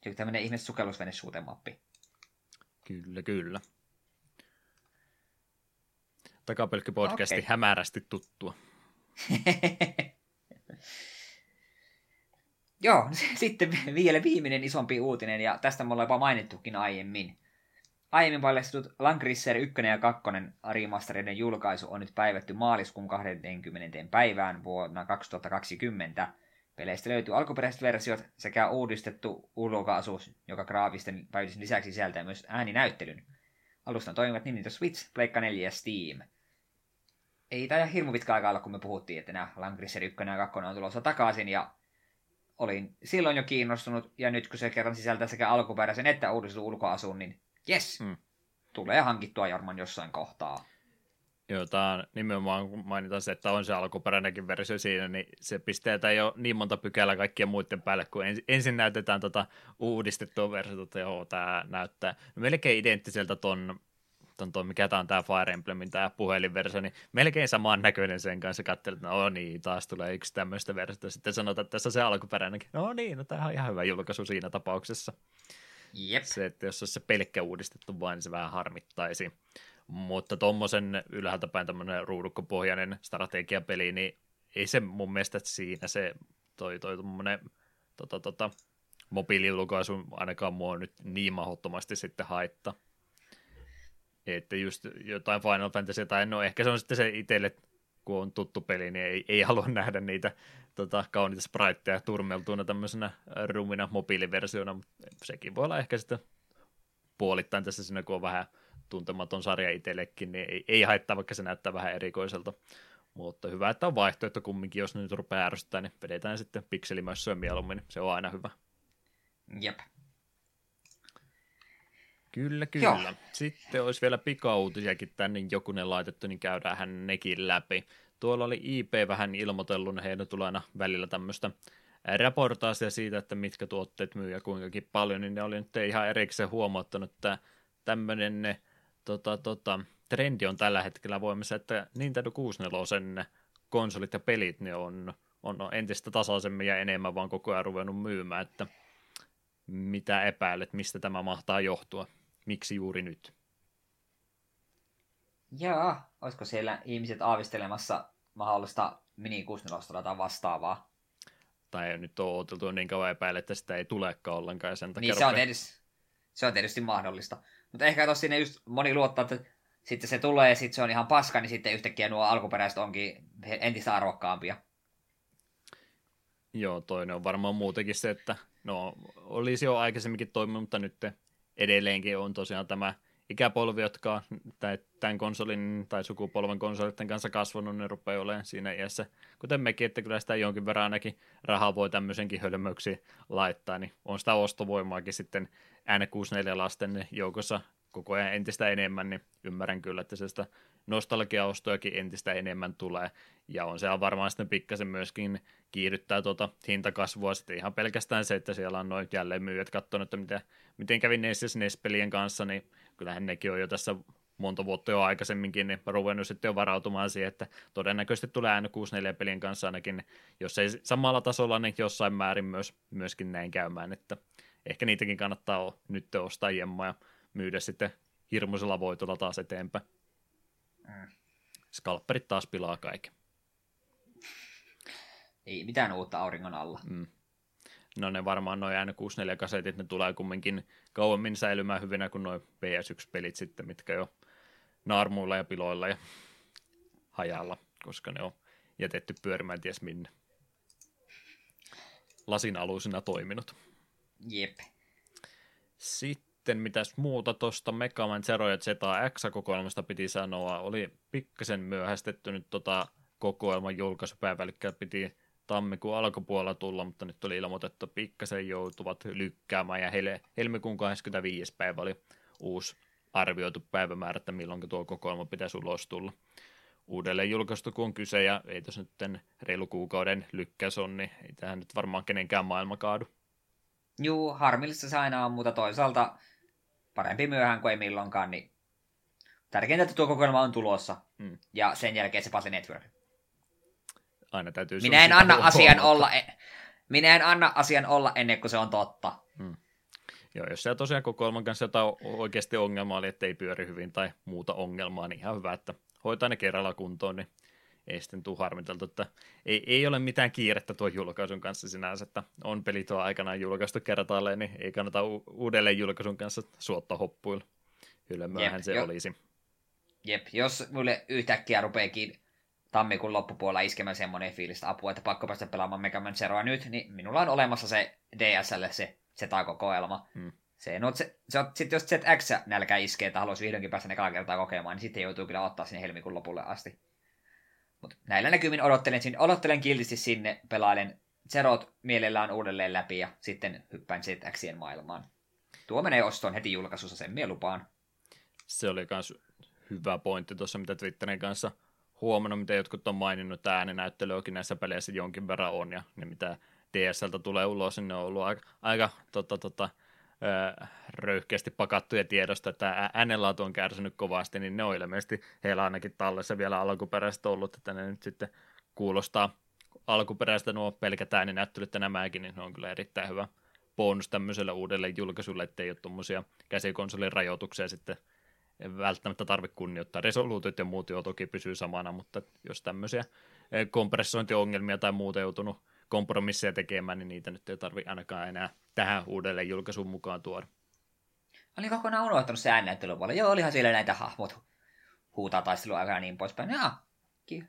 Joku tämmöinen ihme sukellusvene mappi. Kyllä, kyllä. Takapelkki-podcasti okay. hämärästi tuttua. Joo, sitten vielä viimeinen isompi uutinen, ja tästä me ollaan jopa mainittukin aiemmin. Aiemmin paljastetut Langrisser 1 ja 2 remastereiden julkaisu on nyt päivätty maaliskuun 20. päivään vuonna 2020. Peleistä löytyy alkuperäiset versiot sekä uudistettu ulkoasu, joka graafisten päivityksen lisäksi sisältää myös ääninäyttelyn. Alustan toimivat Nintendo Switch, Pleikka 4 ja Steam. Ei tämä hirmu pitkä aika olla, kun me puhuttiin, että nämä Langrisser 1 ja 2 on tulossa takaisin, ja olin silloin jo kiinnostunut, ja nyt kun se kerran sisältää sekä alkuperäisen että uudistetun ulkoasun, niin Yes. Mm. Tulee hankittua varmaan jossain kohtaa. Joo, tämä on nimenomaan, kun mainitaan se, että on se alkuperäinenkin versio siinä, niin se pisteetään ei ole niin monta pykälää kaikkien muiden päälle, kun ensin näytetään tota uudistettua versiota, että joo, tämä näyttää no melkein identtiseltä ton, ton, ton mikä tämä on tämä Fire Emblemin tämä puhelinversio, niin melkein samaan näköinen sen kanssa katselet, että no niin, taas tulee yksi tämmöistä versiota, sitten sanotaan, että tässä on se alkuperäinenkin, no niin, no tämä on ihan hyvä julkaisu siinä tapauksessa. Jep. Se, että jos olisi se pelkkä uudistettu vain, niin se vähän harmittaisi. Mutta tuommoisen ylhäältä päin tämmöinen ruudukkopohjainen strategiapeli, niin ei se mun mielestä siinä se toi, toi tuommoinen tota, tota, mobiiliulkoisu ainakaan mua nyt niin mahdottomasti sitten haitta. Että just jotain Final Fantasy, tai no ehkä se on sitten se itselle, kun on tuttu peli, niin ei, ei halua nähdä niitä tota, kauniita spriteja turmeltuina tämmöisenä rumina mobiiliversiona, mutta sekin voi olla ehkä sitten puolittain tässä siinä, kun on vähän tuntematon sarja itsellekin, niin ei, ei haittaa, vaikka se näyttää vähän erikoiselta. Mutta hyvä, että on vaihtoehto kumminkin, jos nyt rupeaa ärsyttää, niin vedetään sitten pikselimössöä mieluummin, niin se on aina hyvä. Jep. Kyllä, kyllä. Joo. Sitten olisi vielä pikauutisiakin tänne jokunen laitettu, niin käydään nekin läpi. Tuolla oli IP vähän ilmoitellut, heidän tulee aina välillä tämmöistä raportaasia siitä, että mitkä tuotteet myy ja kuinkakin paljon, niin ne oli nyt ihan erikseen huomauttanut, että tämmöinen tota, tota, trendi on tällä hetkellä voimassa, että Nintendo 64 konsolit ja pelit ne on, on entistä tasaisemmin ja enemmän vaan koko ajan ruvennut myymään, että mitä epäilet, mistä tämä mahtaa johtua, miksi juuri nyt? Jaa, olisiko siellä ihmiset aavistelemassa mahdollista mini 64 tai vastaavaa? Tai nyt on odoteltu niin kauan epäille, että sitä ei tulekaan ollenkaan. Sen takia niin, se on, tietysti, se on tietysti mahdollista. Mutta ehkä tossa siinä just moni luottaa, että sitten se tulee ja sitten se on ihan paska, niin sitten yhtäkkiä nuo alkuperäiset onkin entistä arvokkaampia. Joo, toinen on varmaan muutenkin se, että no olisi jo aikaisemminkin toiminut, mutta nyt edelleenkin on tosiaan tämä ikäpolvi, jotka on tämän konsolin tai sukupolven konsolitten kanssa kasvanut, ne rupeaa olemaan siinä iässä, kuten mekin, että kyllä sitä jonkin verran ainakin rahaa voi tämmöisenkin hölmöksi laittaa, niin on sitä ostovoimaakin sitten N64-lasten joukossa koko ajan entistä enemmän, niin ymmärrän kyllä, että sitä nostalgiaostojakin entistä enemmän tulee, ja on se varmaan sitten pikkasen myöskin kiihdyttää tuota hintakasvua sitten ihan pelkästään se, että siellä on noin jälleen myyjät katsonut, että miten, miten kävi NES NES-pelien kanssa, niin kyllähän nekin on jo tässä monta vuotta jo aikaisemminkin niin ruvennut sitten jo varautumaan siihen, että todennäköisesti tulee N64-pelien kanssa ainakin, jos ei samalla tasolla, niin jossain määrin myös, myöskin näin käymään, että ehkä niitäkin kannattaa nyt ostaa jemmaa ja myydä sitten hirmuisella voitolla taas eteenpäin. Mm. Skalpperit taas pilaa kaiken. Ei mitään uutta auringon alla. Mm. No ne varmaan noin N64-kasetit, ne tulee kumminkin kauemmin säilymään hyvinä kuin noin PS1-pelit sitten, mitkä jo naarmuilla ja piloilla ja hajalla, koska ne on jätetty pyörimään ties minne. Lasin aluisena toiminut. Jep. Sitten mitäs muuta tuosta Mega Man Zero ja ZX-kokoelmasta piti sanoa. Oli pikkasen myöhästetty nyt tota kokoelman julkaisupäivä, eli piti tammikuun alkupuolella tulla, mutta nyt oli ilmoitettu, että pikkasen joutuvat lykkäämään, ja heille helmikuun 25. päivä oli uusi arvioitu päivämäärä, että milloin tuo kokoelma pitäisi ulos tulla. Uudelleen julkaistu kun on kyse, ja ei tuossa nyt reilu kuukauden lykkäys on, niin ei tähän nyt varmaan kenenkään maailma kaadu. Juu, harmillista se aina on, mutta toisaalta parempi myöhään kuin ei milloinkaan, niin tärkeintä, että tuo kokoelma on tulossa. Hmm. Ja sen jälkeen se Puzzle Network. Aina täytyy Minä en anna asian olla, e- minä en anna asian olla ennen kuin se on totta. Hmm. Joo, jos siellä tosiaan kokoelman kanssa jotain oikeasti ongelmaa oli, että ei pyöri hyvin tai muuta ongelmaa, niin ihan hyvä, että hoitaa ne kerralla kuntoon, niin ei sitten tule harmiteltu, että ei, ei ole mitään kiirettä tuon julkaisun kanssa sinänsä, että on peli tuo aikanaan julkaistu kertaalleen, niin ei kannata u- uudelleen julkaisun kanssa suotta hoppuilla. Kyllä myöhän Jep, se jo. olisi. Jep, jos mulle yhtäkkiä rupeekin tammikuun loppupuolella iskemään semmoinen fiilistä apua, että pakko päästä pelaamaan Mega Man Zeroa nyt, niin minulla on olemassa se DSL se Z-kokoelma. Hmm. Se, no, se, se on, sit jos ZX nälkä iskee, että haluaisi vihdoinkin päästä ne kertaa kokemaan, niin sitten joutuu kyllä ottaa sinne helmikuun lopulle asti. Mutta näillä näkymin odottelen, sinne, odottelen kiltisti sinne, pelailen Zerot mielellään uudelleen läpi ja sitten hyppään ZXien maailmaan. Tuo menee ostoon heti julkaisussa, sen mielupaan. Se oli myös hyvä pointti tuossa, mitä Twitterin kanssa huomannut, mitä jotkut on maininnut, että ääninäyttelyäkin näissä peleissä jonkin verran on, ja ne mitä DSLtä tulee ulos, niin ne on ollut aika, aika tota, tota, röyhkeästi pakattuja tiedosta, että äänenlaatu on kärsinyt kovasti, niin ne on ilmeisesti heillä ainakin tallessa vielä alkuperäistä ollut, että ne nyt sitten kuulostaa alkuperäistä nuo pelkät ääninäyttelyt nämäkin, niin ne on kyllä erittäin hyvä bonus tämmöiselle uudelle julkaisulle, ettei ole tuommoisia käsikonsolin rajoituksia sitten välttämättä tarvitse kunnioittaa. Resoluutiot ja muut jo toki pysyy samana, mutta jos tämmöisiä kompressointiongelmia tai muuta joutunut kompromisseja tekemään, niin niitä nyt ei tarvitse ainakaan enää tähän uudelleen julkaisuun mukaan tuoda. Olin kokonaan unohtanut se äännäyttelypuolella. Joo, olihan siellä näitä hahmot huutaa taistelua ja niin poispäin. Ja,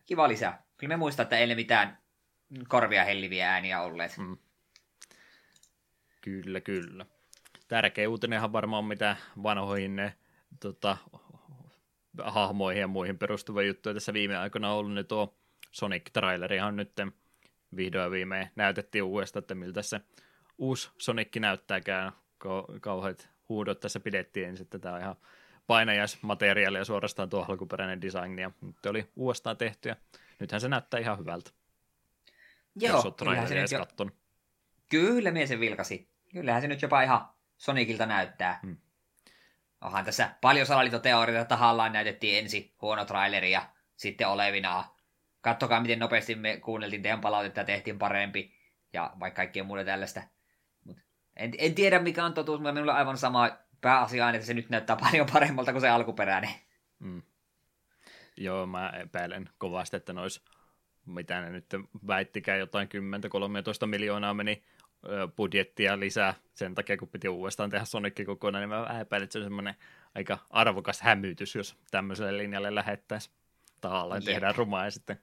kiva lisää. Kyllä me muistaa, että ei ne mitään korvia helliviä ääniä olleet. Mm. Kyllä, kyllä. Tärkeä uutinenhan varmaan mitä vanhoihin ne tota, hahmoihin ja muihin perustuva juttu tässä viime aikoina on ollut, niin tuo Sonic-trailerihan nyt vihdoin viimein näytettiin uudestaan, että miltä se uusi Sonic näyttääkään. Kauheat huudot tässä pidettiin, niin sitten tämä on ihan painajaismateriaalia suorastaan tuo alkuperäinen design, ja nyt oli uudestaan tehty, ja nythän se näyttää ihan hyvältä. Joo, kyllähän se nyt jo... Kyllä, mies sen vilkasi. Kyllähän se nyt jopa ihan Sonicilta näyttää. Hmm. Onhan tässä paljon salaliittoteorioita tahallaan näytettiin ensin huono traileri ja sitten olevinaa kattokaa miten nopeasti me kuunneltiin teidän palautetta ja tehtiin parempi, ja vaikka kaikkea muuta tällaista. Mut en, en tiedä mikä on totuus, mutta minulla on aivan sama pääasia että se nyt näyttää paljon paremmalta kuin se alkuperäinen. Mm. Joo, mä epäilen kovasti, että nois, mitä ne nyt väittikään, jotain 10-13 miljoonaa meni budjettia lisää sen takia, kun piti uudestaan tehdä Sonic kokonaan, niin mä epäilen, että se on semmoinen aika arvokas hämytys, jos tämmöiselle linjalle lähettäisiin. Tahallaan tehdään rumaa ja sitten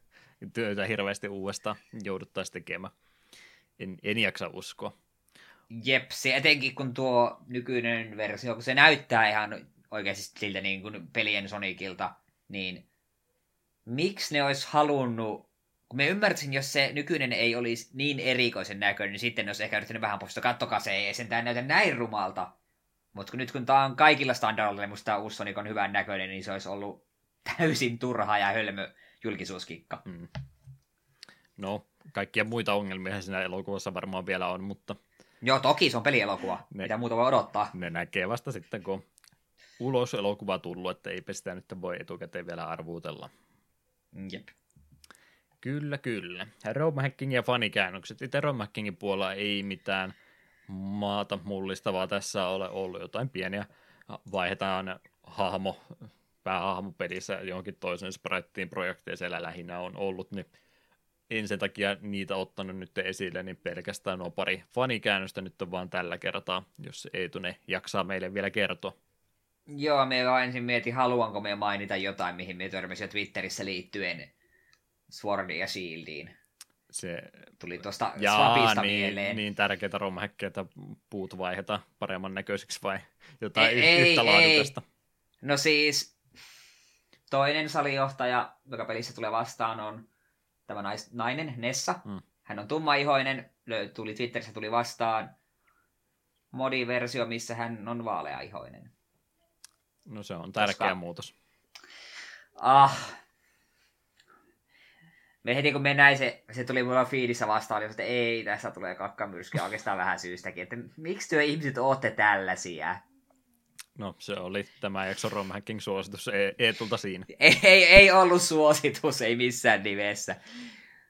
työtä hirveästi uudestaan jouduttaisiin tekemään. En, en jaksa uskoa. Jep, se etenkin kun tuo nykyinen versio, kun se näyttää ihan oikeasti siltä niin kuin pelien Sonicilta, niin miksi ne olisi halunnut, kun me ymmärtäisin, jos se nykyinen ei olisi niin erikoisen näköinen, niin sitten olisi ehkä yrittänyt vähän poistaa, kattokaa se ei sentään näytä näin rumalta. Mutta nyt kun tämä on kaikilla standardeilla, niin musta tämä uusi Sonic on hyvän näköinen, niin se olisi ollut täysin turha ja hölmö julkisuuskikka. Mm. No, kaikkia muita ongelmia siinä elokuvassa varmaan vielä on, mutta... Joo, toki se on pelielokuva. Ne, Mitä muuta voi odottaa? Ne näkee vasta sitten, kun ulos elokuva tullut, että eipä sitä nyt voi etukäteen vielä arvuutella. Jep. Kyllä, kyllä. Rome Hacking ja fanikäännökset. Itse Rome Hackingin puolella ei mitään maata mullistavaa tässä ole ollut. Jotain pieniä vaihdetaan hahmo, päähahmo pelissä johonkin toisen spraittiin projektiin siellä lähinnä on ollut, niin en sen takia niitä ottanut nyt esille, niin pelkästään nuo pari fanikäännöstä nyt on vaan tällä kertaa, jos ei tune jaksaa meille vielä kertoa. Joo, me vaan ensin mietin, haluanko me mainita jotain, mihin me törmäsin Twitterissä liittyen Swordiin ja Shieldiin. Se tuli tuosta Swapista niin, mieleen. Niin tärkeitä romhäkkejä, että puut vaihdetaan paremman näköisiksi vai jotain ei, yhtä ei, laadukasta? Ei. No siis toinen salijohtaja, joka pelissä tulee vastaan, on tämä nais, nainen, Nessa. Mm. Hän on tummaihoinen, tuli Twitterissä tuli vastaan modiversio, missä hän on vaaleaihoinen. No se on tärkeä Koska... muutos. Ah. Me heti kun me näin se, se tuli mulla fiidissä vastaan, niin että ei, tässä tulee kakkamyrsky oikeastaan vähän syystäkin, että miksi työ ihmiset ootte tällaisia? No se oli tämä jakso Rom Hacking suositus ei, ei tulta siinä. Ei, ei, ei ollut suositus, ei missään nimessä.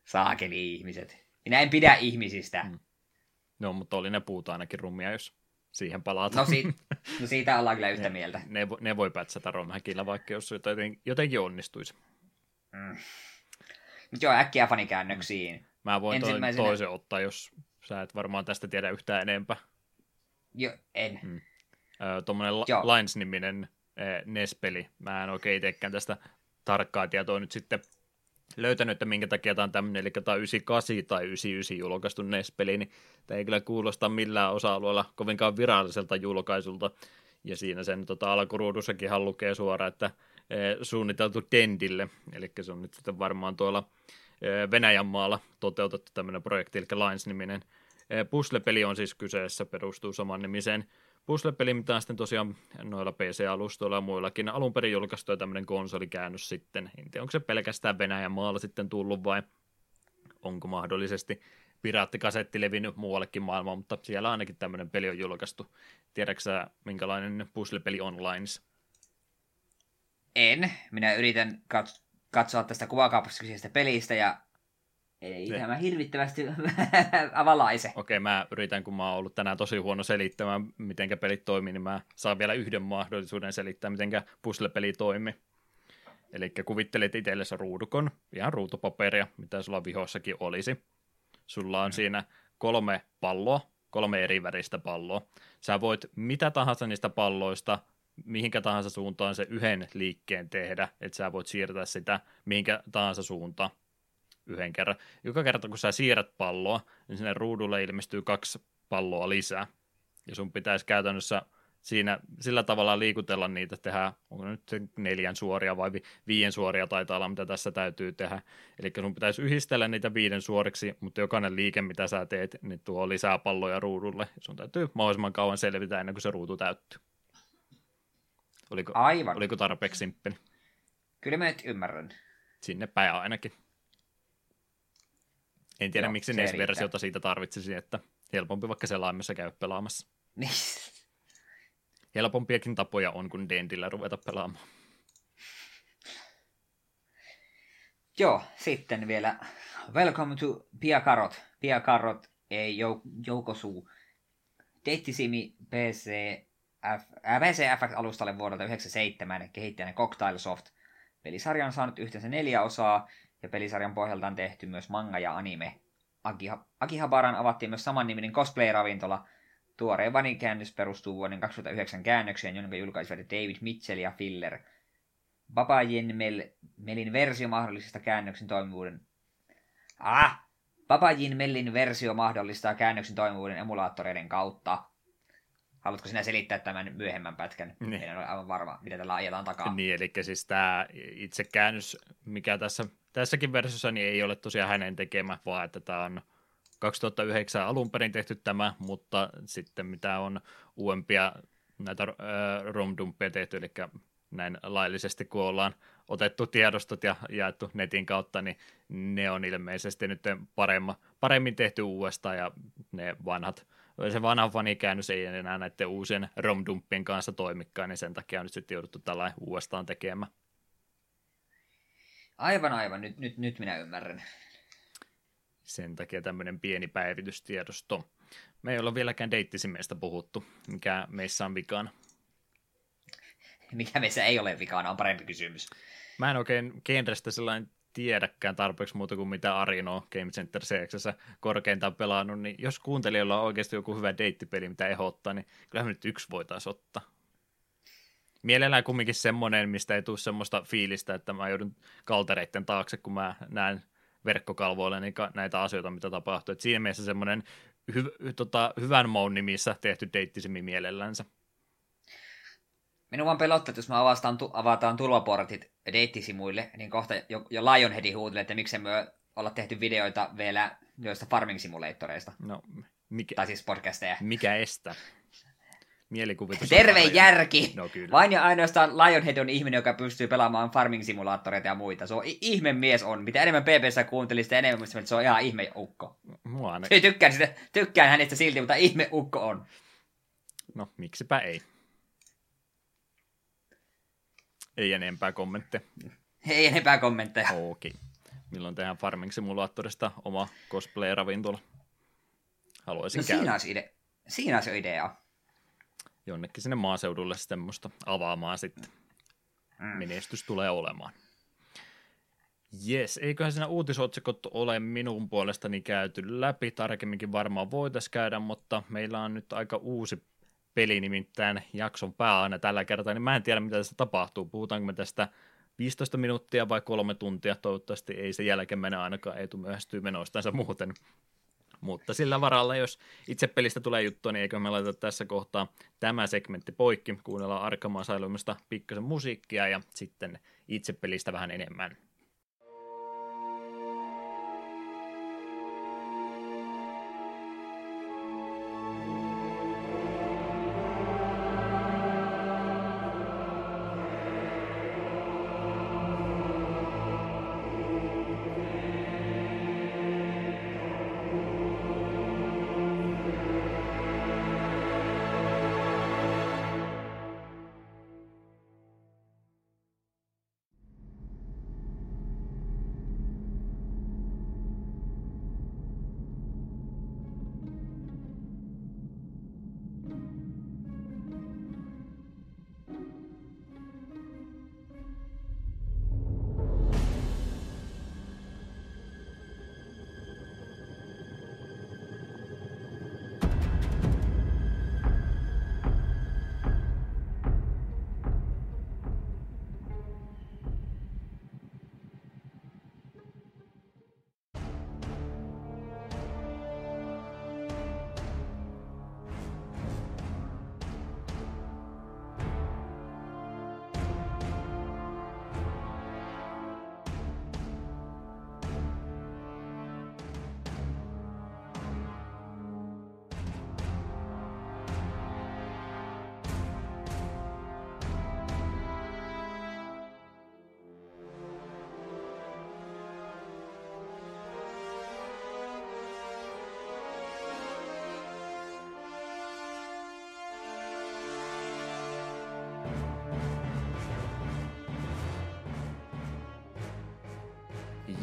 Saakeli ihmiset. Minä en pidä ihmisistä. Mm. No, mutta oli ne puut ainakin rummia, jos siihen palataan. No, si- no siitä ollaan kyllä yhtä mieltä. Ne, ne, ne voi pätsätä Rom Hackilla, vaikka jos jotenkin, jotenkin onnistuisi. Mm. Joo, äkkiä fanikäännöksiin. Mm. Mä voin Ensimmäisenä... toisen ottaa, jos sä et varmaan tästä tiedä yhtään enempää. Joo, en. Mm tuommoinen Lines-niminen NES-peli. Mä en oikein itsekään tästä tarkkaa tietoa nyt sitten löytänyt, että minkä takia tämä on tämmöinen, eli tämä on 98 tai 99 julkaistu NES-peli, niin tämä ei kyllä kuulosta millään osa-alueella kovinkaan viralliselta julkaisulta. Ja siinä sen tota, alkuruudussakin lukee suoraan, että e, suunniteltu Dendille, eli se on nyt sitten varmaan tuolla e, Venäjän maalla toteutettu tämmöinen projekti, eli Lines-niminen e, puzzle-peli on siis kyseessä, perustuu saman nimiseen puzzle-peli, mitä on sitten tosiaan noilla PC-alustoilla ja muillakin alun perin julkaistu tämmöinen konsolikäännös sitten. En tiedä, onko se pelkästään Venäjän maalla sitten tullut vai onko mahdollisesti piraattikasetti levinnyt muuallekin maailmaan, mutta siellä ainakin tämmöinen peli on julkaistu. Tiedätkö sä, minkälainen puzzle-peli online? En. Minä yritän katsoa tästä kuvakaapasta pelistä ja ei ne. tämä hirvittävästi avalaise. Okei, okay, mä yritän, kun mä oon ollut tänään tosi huono selittämään, miten pelit toimii, niin mä saan vielä yhden mahdollisuuden selittää, miten puzzle-peli toimii. Eli kuvittelet itsellesi ruudukon, ihan ruutupaperia, mitä sulla vihossakin olisi. Sulla on mm. siinä kolme palloa, kolme eri väristä palloa. Sä voit mitä tahansa niistä palloista mihinkä tahansa suuntaan se yhden liikkeen tehdä, että sä voit siirtää sitä mihinkä tahansa suuntaan yhden kerran. Joka kerta, kun sä siirrät palloa, niin sinne ruudulle ilmestyy kaksi palloa lisää. Ja sun pitäisi käytännössä siinä sillä tavalla liikutella niitä, tehdä, onko nyt neljän suoria vai viien suoria taitaa olla, mitä tässä täytyy tehdä. Eli sun pitäisi yhdistellä niitä viiden suoriksi, mutta jokainen liike, mitä sä teet, niin tuo lisää palloja ruudulle. Sun täytyy mahdollisimman kauan selvitä ennen kuin se ruutu täyttyy. Oliko, Aivan. Oliko tarpeeksi simppeli? Kyllä mä nyt ymmärrän. Sinne päin ainakin. En tiedä, Joo, miksi NES-versiota siitä tarvitsisi, että helpompi vaikka selaimessa käy pelaamassa. Niin. Helpompiakin tapoja on kuin Dentillä ruveta pelaamaan. Joo, sitten vielä Welcome to Piakarot. Piakarot ei jou- joukosuu. Deittisimi PC, F, äh, PC FX-alustalle vuodelta 1997 kehittäjänä Cocktail Soft. Pelisarja on saanut yhteensä neljä osaa, ja pelisarjan pohjalta on tehty myös manga ja anime. Akiha, Akihabaran avattiin myös samanniminen cosplay-ravintola. Tuoreen vanikäännös perustuu vuoden 2009 käännökseen, jonka julkaisivat David Mitchell ja Filler. Babajen Mel, Melin versio mahdollisesta käännöksen toimivuuden... Ah! Babajin Mellin versio mahdollistaa käännöksen toimivuuden emulaattoreiden kautta. Haluatko sinä selittää tämän myöhemmän pätkän? Niin. En ole aivan varma, mitä tällä ajetaan takaa. Niin, eli siis tämä itse käännös, mikä tässä tässäkin versiossa niin ei ole tosiaan hänen tekemä, vaan että tämä on 2009 alun perin tehty tämä, mutta sitten mitä on uudempia näitä äh, rom tehty, eli näin laillisesti, kun ollaan otettu tiedostot ja jaettu netin kautta, niin ne on ilmeisesti nyt paremma, paremmin tehty uudestaan ja ne vanhat, se vanha fanikäännös ei enää näiden uusien romdumpien kanssa toimikaan, niin sen takia on nyt sitten jouduttu tällainen uudestaan tekemään. Aivan, aivan. Nyt, nyt, nyt minä ymmärrän. Sen takia tämmöinen pieni päivitystiedosto. Me ei olla vieläkään deittisimeistä puhuttu, mikä meissä on vikana. Mikä meissä ei ole vikana, on parempi kysymys. Mä en oikein genrestä sellainen tiedäkään tarpeeksi muuta kuin mitä Arino Game Center CX korkeintaan pelannut, niin jos kuuntelijoilla on oikeasti joku hyvä deittipeli, mitä ehdottaa, niin kyllä nyt yksi voitaisiin ottaa. Mielellään kumminkin semmoinen, mistä ei tule semmoista fiilistä, että mä joudun kaltereiden taakse, kun mä näen verkkokalvoilla niin näitä asioita, mitä tapahtuu. Et siinä mielessä semmoinen hy- tota, hyvän maun nimissä tehty deittisimi mielellänsä. Minua vaan pelottaa, että jos me avastaan, tu- avataan tulvaportit deittisimuille, niin kohta jo, jo Lionheadin huutelee, että miksi me olla tehty videoita vielä joista farming simulatoreista. No, mikä, tai siis podcasteja. Mikä estää? Mielikuvitus. Terve järki! No, kyllä. Vain ja ainoastaan Lionhead on ihminen, joka pystyy pelaamaan farming simulaattoreita ja muita. Se on ihme mies on. Mitä enemmän PPssä kuuntelin, sitä enemmän että se on ihan ihme ukko. Mua ne... tykkään, sitä, tykkään hänestä silti, mutta ihme ukko on. No, miksipä ei. Ei enempää kommentteja. Ei enempää kommentteja. Okei. Milloin tehdään Farming Simulaattorista oma cosplay-ravintola? Haluaisin no, käydä. Siinä olisi, ide- siinä olisi idea. Jonnekin sinne maaseudulle semmoista avaamaan sitten. Mm. Menestys tulee olemaan. Jes, eiköhän siinä uutisotsikot ole minun puolestani käyty läpi. Tarkemminkin varmaan voitaisiin käydä, mutta meillä on nyt aika uusi peli nimittäin jakson pää aina tällä kertaa, niin mä en tiedä mitä tässä tapahtuu. Puhutaanko me tästä 15 minuuttia vai kolme tuntia, toivottavasti ei se jälkeen mene ainakaan, ei tule myöhästyä menoistansa muuten. Mutta sillä varalla, jos itse pelistä tulee juttua, niin eikö me laiteta tässä kohtaa tämä segmentti poikki, kuunnellaan Arkamaa Asylumista pikkasen musiikkia ja sitten itse pelistä vähän enemmän.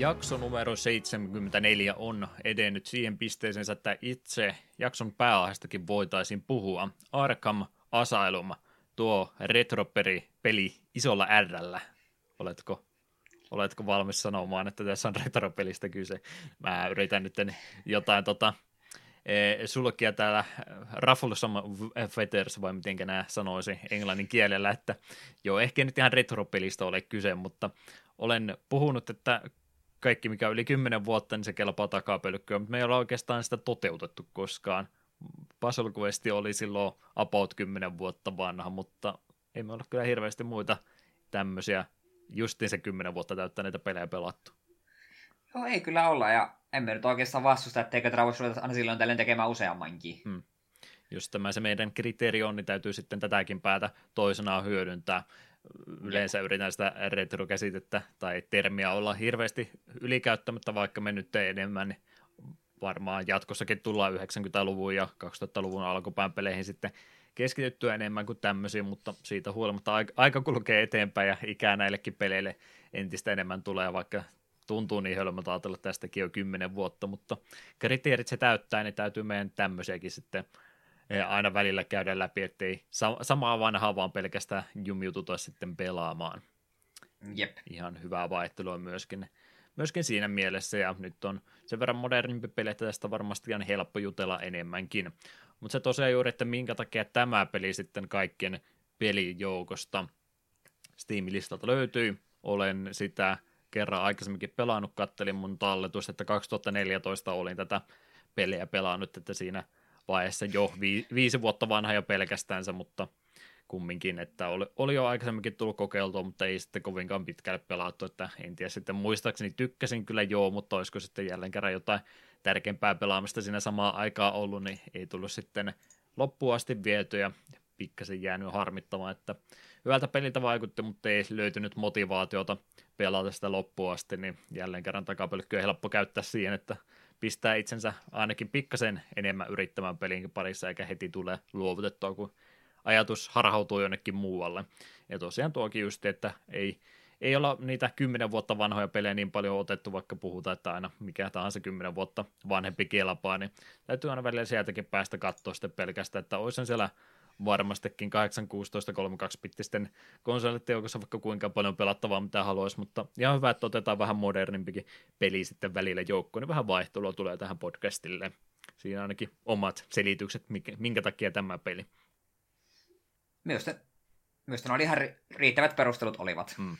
Jakso numero 74 on edennyt siihen pisteeseen, että itse jakson pääaiheestakin voitaisiin puhua. Arkham Asylum, tuo retroperi peli isolla R. Oletko, oletko valmis sanomaan, että tässä on retropelistä kyse? Mä yritän nyt jotain tota, e, sulkia täällä Raffles Fetters, vai miten nämä sanoisi englannin kielellä, että joo, ehkä nyt ihan retropelistä ole kyse, mutta olen puhunut, että kaikki, mikä yli 10 vuotta, niin se kelpaa takapölkkyä, mutta me ei ole oikeastaan sitä toteutettu koskaan. Puzzle Quest oli silloin about 10 vuotta vanha, mutta ei me ole kyllä hirveästi muita tämmöisiä justiin se 10 vuotta täyttäneitä pelejä pelattu. Joo, ei kyllä olla, ja emme nyt oikeastaan vastusta, etteikö tätä voisi ruveta aina silloin tällöin tekemään useammankin. Hmm. jos tämä se meidän kriteeri on, niin täytyy sitten tätäkin päätä toisenaan hyödyntää. Yleensä yritän sitä retro-käsitettä tai termiä olla hirveästi ylikäyttämättä, vaikka me nyt enemmän, niin varmaan jatkossakin tullaan 90-luvun ja 2000-luvun alkupään peleihin sitten keskityttyä enemmän kuin tämmöisiä, mutta siitä huolimatta aika kulkee eteenpäin ja ikää näillekin peleille entistä enemmän tulee, vaikka tuntuu niin hölmöltä ajatella tästäkin jo kymmenen vuotta, mutta kriteerit se täyttää, niin täytyy meidän tämmöisiäkin sitten aina välillä käydä läpi, ettei samaa vanhaa vaan pelkästään jumiututa sitten pelaamaan. Jep. Ihan hyvää vaihtelua myöskin, myöskin siinä mielessä, ja nyt on sen verran modernimpi peli, että tästä varmasti on helppo jutella enemmänkin. Mutta se tosiaan juuri, että minkä takia tämä peli sitten kaikkien pelijoukosta Steam-listalta löytyy. Olen sitä kerran aikaisemminkin pelannut, kattelin mun talletus, että 2014 olin tätä peliä pelannut, että siinä vaiheessa jo vi- viisi vuotta vanha jo pelkästänsä, mutta kumminkin, että oli, oli jo aikaisemminkin tullut kokeiltua, mutta ei sitten kovinkaan pitkälle pelattu, että en tiedä sitten muistaakseni tykkäsin kyllä joo, mutta olisiko sitten jälleen kerran jotain tärkeämpää pelaamista siinä samaa aikaa ollut, niin ei tullut sitten loppuun asti viety ja pikkasen jäänyt harmittamaan, että hyvältä peliltä vaikutti, mutta ei löytynyt motivaatiota pelata sitä loppuun asti, niin jälleen kerran takapölkkyä helppo käyttää siihen, että pistää itsensä ainakin pikkasen enemmän yrittämään pelin parissa, eikä heti tule luovutettua, kun ajatus harhautuu jonnekin muualle. Ja tosiaan tuokin just, että ei, ei olla niitä kymmenen vuotta vanhoja pelejä niin paljon otettu, vaikka puhutaan, että aina mikä tahansa kymmenen vuotta vanhempi kelpaa, niin täytyy aina välillä sieltäkin päästä katsoa sitten pelkästään, että olisi siellä varmastikin 816 32 pittisten konsolit joukossa vaikka kuinka paljon pelattavaa mitä haluaisi, mutta ihan hyvä, että otetaan vähän modernimpikin peli sitten välillä joukkoon, niin vähän vaihtelua tulee tähän podcastille. Siinä ainakin omat selitykset, minkä takia tämä peli. Minusta ne oli ihan riittävät perustelut olivat. Hmm.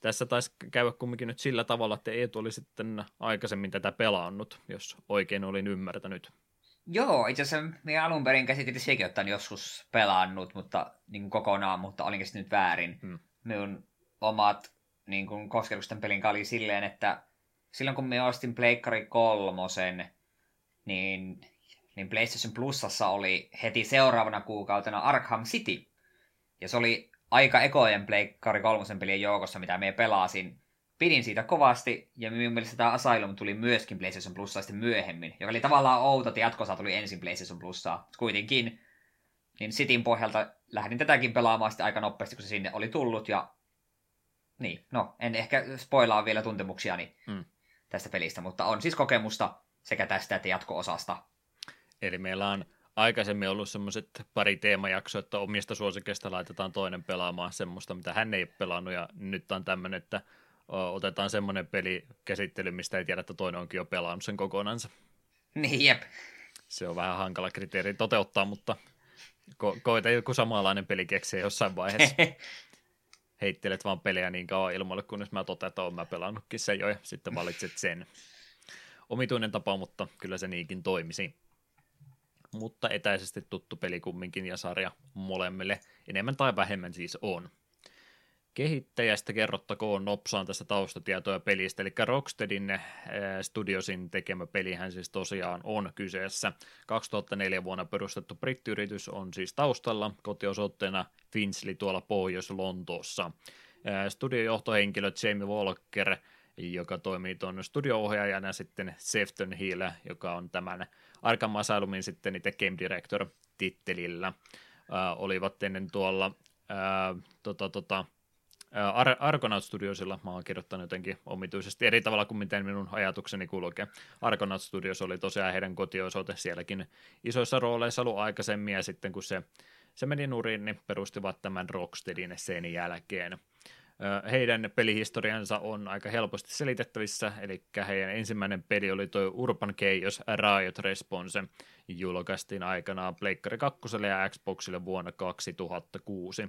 Tässä taisi käydä kumminkin nyt sillä tavalla, että Eetu oli sitten aikaisemmin tätä pelannut, jos oikein olin ymmärtänyt. Joo, itse asiassa minä alun perin käsitin sekin, että joskus pelannut mutta, niin kuin kokonaan, mutta olin nyt väärin. Hmm. Minun omat niin kuin, kosketusten pelin oli silleen, että silloin kun minä ostin Pleikkari kolmosen, niin, niin PlayStation Plusassa oli heti seuraavana kuukautena Arkham City. Ja se oli aika ekojen Pleikkari kolmosen pelien joukossa, mitä me pelasin pidin siitä kovasti, ja minun mielestä tämä Asylum tuli myöskin PlayStation Plussa sitten myöhemmin, joka oli tavallaan outo, että jatkossa tuli ensin PlayStation Plussaa. Kuitenkin, niin Cityn pohjalta lähdin tätäkin pelaamaan sitten aika nopeasti, kun se sinne oli tullut, ja niin, no, en ehkä spoilaa vielä tuntemuksiani mm. tästä pelistä, mutta on siis kokemusta sekä tästä että jatko-osasta. Eli meillä on aikaisemmin ollut semmoiset pari teemajaksoa, että omista suosikeista laitetaan toinen pelaamaan semmoista, mitä hän ei ole pelannut, ja nyt on tämmöinen, että otetaan semmoinen peli käsittely, mistä ei tiedä, että toinen onkin jo pelannut sen kokonansa. Niin, jep. Se on vähän hankala kriteeri toteuttaa, mutta ko- koita joku samanlainen peli keksiä jossain vaiheessa. Heittelet vaan pelejä niin kauan ilmoille, kunnes mä totean, että olen mä pelannutkin sen jo, ja sitten valitset sen. Omituinen tapa, mutta kyllä se niinkin toimisi. Mutta etäisesti tuttu peli kumminkin ja sarja molemmille enemmän tai vähemmän siis on. Kehittäjästä kerrottakoon nopsaan tässä taustatietoja pelistä, eli Rocksteadin äh, Studiosin tekemä pelihän siis tosiaan on kyseessä. 2004 vuonna perustettu brittiyritys on siis taustalla, kotiosoitteena Finchley tuolla Pohjois-Lontoossa. Äh, studiojohtohenkilö Jamie Walker, joka toimii tuon studio-ohjaajana, sitten Sefton Hill, joka on tämän Arkham Asylumin sitten itse Game Director-tittelillä. Äh, olivat ennen tuolla tota, tota, Ar- Argonaut Studiosilla mä oon kirjoittanut jotenkin omituisesti eri tavalla kuin miten minun ajatukseni kulkee. Argonaut Studios oli tosiaan heidän kotiosoite sielläkin isoissa rooleissa ollut aikaisemmin ja sitten kun se, se meni nurin, niin perustivat tämän Rocksteadin sen jälkeen. Heidän pelihistoriansa on aika helposti selitettävissä, eli heidän ensimmäinen peli oli tuo Urban Chaos Riot Response, julkaistiin aikanaan Pleikkari 2 ja Xboxille vuonna 2006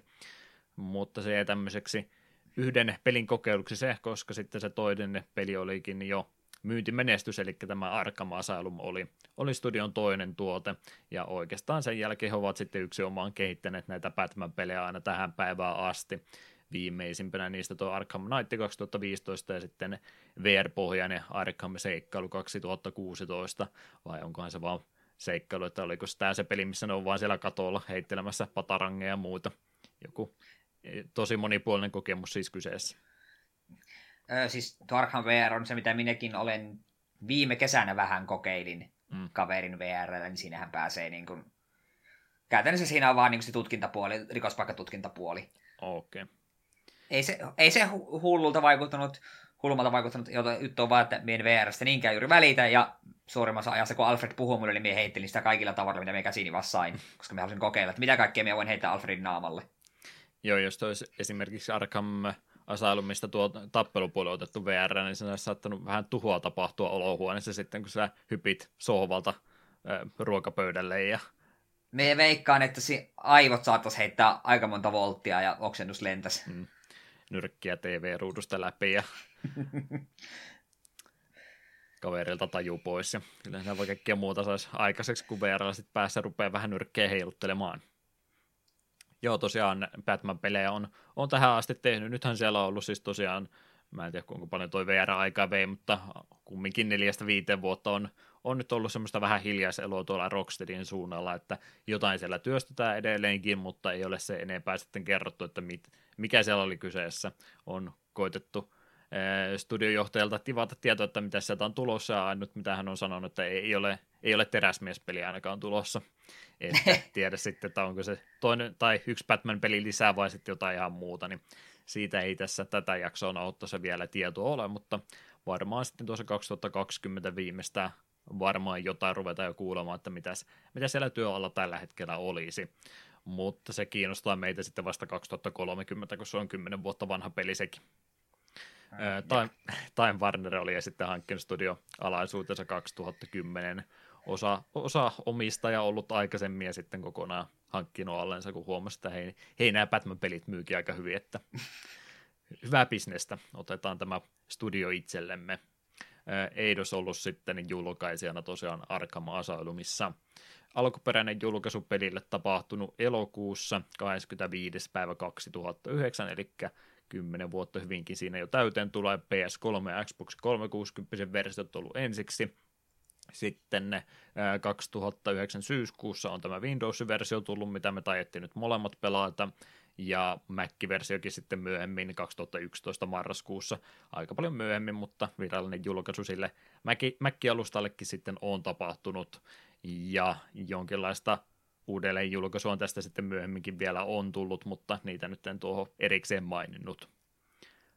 mutta se jäi tämmöiseksi yhden pelin kokeiluksi se, koska sitten se toinen peli olikin jo myyntimenestys, eli tämä Arkham Asylum oli, oli studion toinen tuote, ja oikeastaan sen jälkeen he ovat sitten yksi omaan kehittäneet näitä Batman-pelejä aina tähän päivään asti. Viimeisimpänä niistä tuo Arkham Knight 2015 ja sitten VR-pohjainen Arkham Seikkailu 2016, vai onkohan se vaan seikkailu, että oliko tämä se peli, missä ne on vaan siellä katolla heittelemässä patarangeja ja muuta. Joku tosi monipuolinen kokemus siis kyseessä. Öö, siis Arkham VR on se, mitä minäkin olen viime kesänä vähän kokeilin mm. kaverin VR, niin siinähän pääsee niin kuin... Käytännössä siinä on vaan niin se tutkintapuoli, rikospaikkatutkintapuoli. Okei. Okay. Ei se, ei se hullulta vaikuttanut, hulmalta vaikuttanut, jota juttu on vaan, että meidän VRstä niinkään juuri välitä, ja suurimmassa ajassa, kun Alfred puhuu mulle, niin minä heittelin sitä kaikilla tavalla, mitä me käsiini vaan sain, koska me halusin kokeilla, että mitä kaikkea me voin heittää Alfredin naamalle. Joo, jos olisi esimerkiksi Arkham Asylumista tuo tappelupuoli otettu VR, niin se olisi saattanut vähän tuhoa tapahtua olohuoneessa sitten, kun sä hypit sohvalta äh, ruokapöydälle ja me veikkaan, että si- aivot saattaisi heittää aika monta volttia ja oksennus lentäisi. Mm. Nyrkkiä TV-ruudusta läpi ja kaverilta taju pois. Ja kyllä voi kaikkea muuta saisi aikaiseksi, kun VR sitten päässä rupeaa vähän nyrkkeä heiluttelemaan. Joo, tosiaan Batman-pelejä on, on tähän asti tehnyt. Nythän siellä on ollut siis tosiaan, mä en tiedä kuinka paljon toi VR-aikaa vei, mutta kumminkin neljästä viiteen vuotta on, on nyt ollut semmoista vähän hiljaiseloa tuolla Rocksteadin suunnalla, että jotain siellä työstetään edelleenkin, mutta ei ole se enempää sitten kerrottu, että mit, mikä siellä oli kyseessä. On koitettu studiojohtajalta tivata tietoa, että mitä sieltä on tulossa, ja ainut mitä hän on sanonut, että ei ole, ei ole teräsmiespeli ainakaan tulossa. Että tiedä sitten, että onko se toinen tai yksi Batman-peli lisää vai sitten jotain ihan muuta, niin siitä ei tässä tätä jaksoa nauttaisi vielä tietoa ole, mutta varmaan sitten tuossa 2020 viimeistä varmaan jotain ruveta jo kuulemaan, että mitäs, mitä siellä työalla tällä hetkellä olisi. Mutta se kiinnostaa meitä sitten vasta 2030, kun se on 10 vuotta vanha peli sekin. Time, Time Warner oli ja sitten hankkinut studio alaisuutensa 2010. Osa, osa omistaja ollut aikaisemmin ja sitten kokonaan hankkinut allensa, kun huomasi, että hei, hei nämä Batman-pelit myykin aika hyvin, että hyvää bisnestä. Otetaan tämä studio itsellemme. Eidos ollut sitten julkaisijana tosiaan Arkham Asylumissa. Alkuperäinen julkaisu pelille tapahtunut elokuussa 25. päivä 2009, eli 10 vuotta hyvinkin siinä jo täyteen tulee PS3 ja Xbox 360 versiot ollut ensiksi. Sitten ne 2009 syyskuussa on tämä Windows-versio tullut, mitä me tajettiin nyt molemmat pelata, ja Mac-versiokin sitten myöhemmin 2011 marraskuussa, aika paljon myöhemmin, mutta virallinen julkaisu sille Mac-alustallekin sitten on tapahtunut, ja jonkinlaista uudelleen julkaisu on tästä sitten myöhemminkin vielä on tullut, mutta niitä nyt en tuohon erikseen maininnut.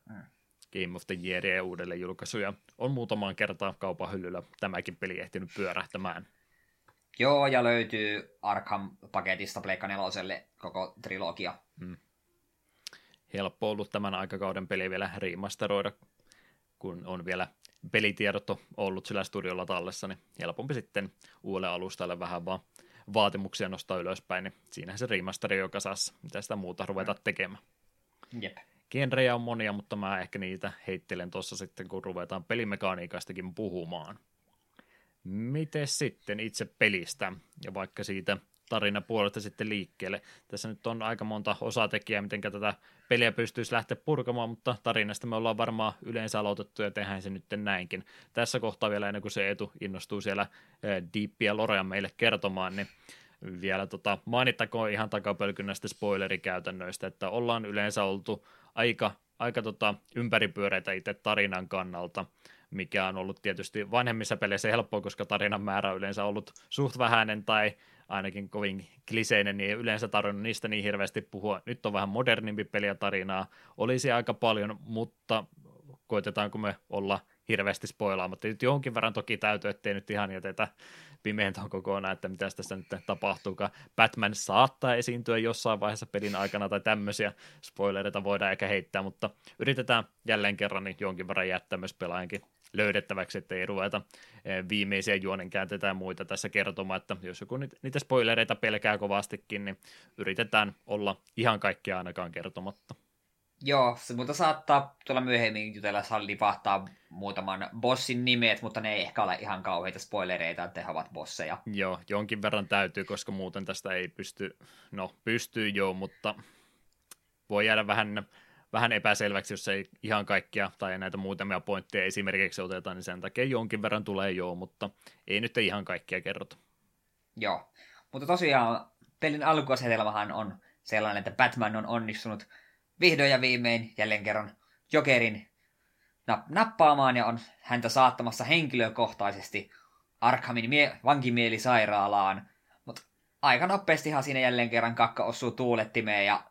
Mm. Game of the Year ja uudelleen julkaisuja on muutamaan kertaan kaupan hyllyllä tämäkin peli ehtinyt pyörähtämään. Joo, ja löytyy Arkham-paketista Pleikka neloselle koko trilogia. Mm. Helppo ollut tämän aikakauden peli vielä remasteroida, kun on vielä pelitiedot ollut sillä studiolla tallessa, niin helpompi sitten uudelle alustalle vähän vaan vaatimuksia nostaa ylöspäin, niin siinähän se remasteri jo kasassa, mitä sitä muuta ruveta tekemään. Jep. Genrejä on monia, mutta mä ehkä niitä heittelen tuossa sitten, kun ruvetaan pelimekaniikastakin puhumaan. Miten sitten itse pelistä ja vaikka siitä tarinapuolesta sitten liikkeelle. Tässä nyt on aika monta osatekijää, miten tätä peliä pystyisi lähteä purkamaan, mutta tarinasta me ollaan varmaan yleensä aloitettu ja tehdään se nyt näinkin. Tässä kohtaa vielä ennen kuin se etu innostuu siellä Deepia Lorea meille kertomaan, niin vielä tota, mainittakoon ihan takapölkyn näistä spoilerikäytännöistä, että ollaan yleensä oltu aika, aika tota, ympäripyöreitä itse tarinan kannalta, mikä on ollut tietysti vanhemmissa peleissä helppoa, koska tarinan määrä on yleensä ollut suht vähäinen tai ainakin kovin kliseinen, niin ei yleensä tarvinnut niistä niin hirveästi puhua. Nyt on vähän modernimpi peliä tarinaa, olisi aika paljon, mutta koitetaanko me olla hirveästi spoilaamatta. Nyt jonkin verran toki täytyy, ettei nyt ihan jätetä pimeäntoon kokonaan, että mitä tässä nyt tapahtuukaan. Batman saattaa esiintyä jossain vaiheessa pelin aikana tai tämmöisiä spoilereita voidaan ehkä heittää, mutta yritetään jälleen kerran niin jonkin verran jättää myös pelaajankin löydettäväksi, ettei ruveta eh, viimeisiä juonenkäänteitä ja muita tässä kertomaan, että jos joku niitä spoilereita pelkää kovastikin, niin yritetään olla ihan kaikkea ainakaan kertomatta. Joo, se mutta saattaa tulla myöhemmin jutella salli vahtaa muutaman bossin nimet, mutta ne ei ehkä ole ihan kauheita spoilereita, että he ovat bosseja. Joo, jonkin verran täytyy, koska muuten tästä ei pysty, no pystyy joo, mutta voi jäädä vähän vähän epäselväksi, jos ei ihan kaikkia tai näitä muutamia pointteja esimerkiksi otetaan, niin sen takia jonkin verran tulee joo, mutta ei nyt ihan kaikkia kerrota. Joo. Mutta tosiaan pelin alkuasetelmahan on sellainen, että Batman on onnistunut vihdoin ja viimein jälleen kerran Jokerin nappaamaan ja on häntä saattamassa henkilökohtaisesti Arkhamin mie- vankimielisairaalaan. Mutta aika nopeastihan siinä jälleen kerran kakka osuu tuulettimeen ja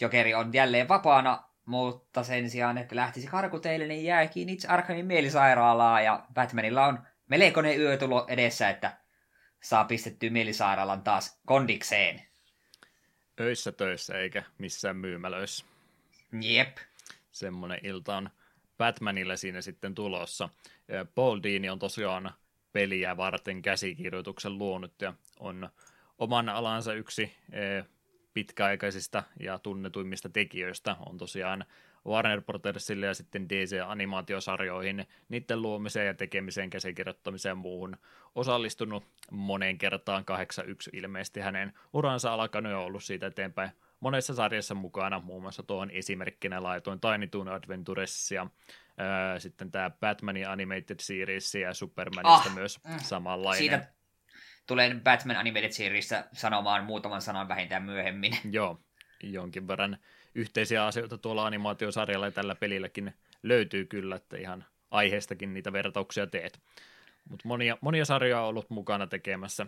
Jokeri on jälleen vapaana, mutta sen sijaan, että lähtisi karkuteille, niin jääkin itse Arkhamin mielisairaalaa ja Batmanilla on melkoinen yötulo edessä, että saa pistettyä mielisairaalan taas kondikseen. Öissä töissä eikä missään myymälöissä. Jep. Semmoinen ilta on Batmanilla siinä sitten tulossa. Paul Dini on tosiaan peliä varten käsikirjoituksen luonut ja on oman alansa yksi e, pitkäaikaisista ja tunnetuimmista tekijöistä. On tosiaan Warner Brothersille ja sitten DC-animaatiosarjoihin, niiden luomiseen ja tekemiseen, käsikirjoittamiseen ja muuhun osallistunut moneen kertaan 81 ilmeisesti hänen uransa alkanut ja ollut siitä eteenpäin monessa sarjassa mukana, muun muassa tuohon esimerkkinä laitoin Tiny Toon Adventures ja ää, sitten tämä Batmanin Animated Series ja Supermanista ah, myös mm, samanlainen. Siitä tulen Batman Animated Seriesistä sanomaan muutaman sanan vähintään myöhemmin. Joo, jonkin verran yhteisiä asioita tuolla animaatiosarjalla ja tällä pelilläkin löytyy kyllä, että ihan aiheestakin niitä vertauksia teet. Mutta monia, monia sarjoja on ollut mukana tekemässä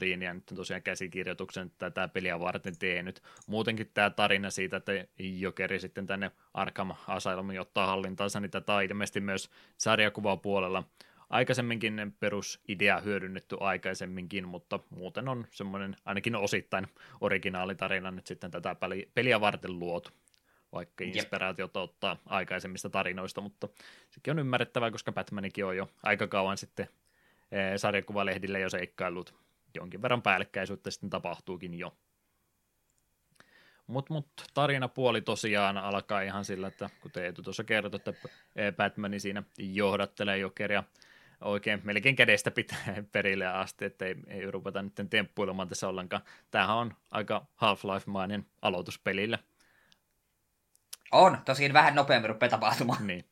Dean ja nyt tosiaan käsikirjoituksen tätä peliä varten tehnyt. Muutenkin tämä tarina siitä, että Jokeri sitten tänne Arkham Asylumiin ottaa hallintaansa, niin tätä ilmeisesti myös sarjakuvapuolella aikaisemminkin perusidea hyödynnetty aikaisemminkin, mutta muuten on semmoinen ainakin osittain originaalitarina nyt sitten tätä peliä varten luotu vaikka inspiraatiota ottaa aikaisemmista tarinoista, mutta sekin on ymmärrettävää, koska Batmanikin on jo aika kauan sitten eh, sarjakuvalehdille jo seikkailut jonkin verran päällekkäisyyttä sitten tapahtuukin jo. Mutta mut, tarinapuoli tosiaan alkaa ihan sillä, että kuten Eetu tuossa kertoi, että Batmani siinä johdattelee jokeria oikein melkein kädestä pitää perille asti, että ei, ei rupeta nyt temppuilemaan tässä ollenkaan. Tämähän on aika Half-Life-mainen aloituspelille. On, tosin vähän nopeammin rupeaa tapahtumaan. Niin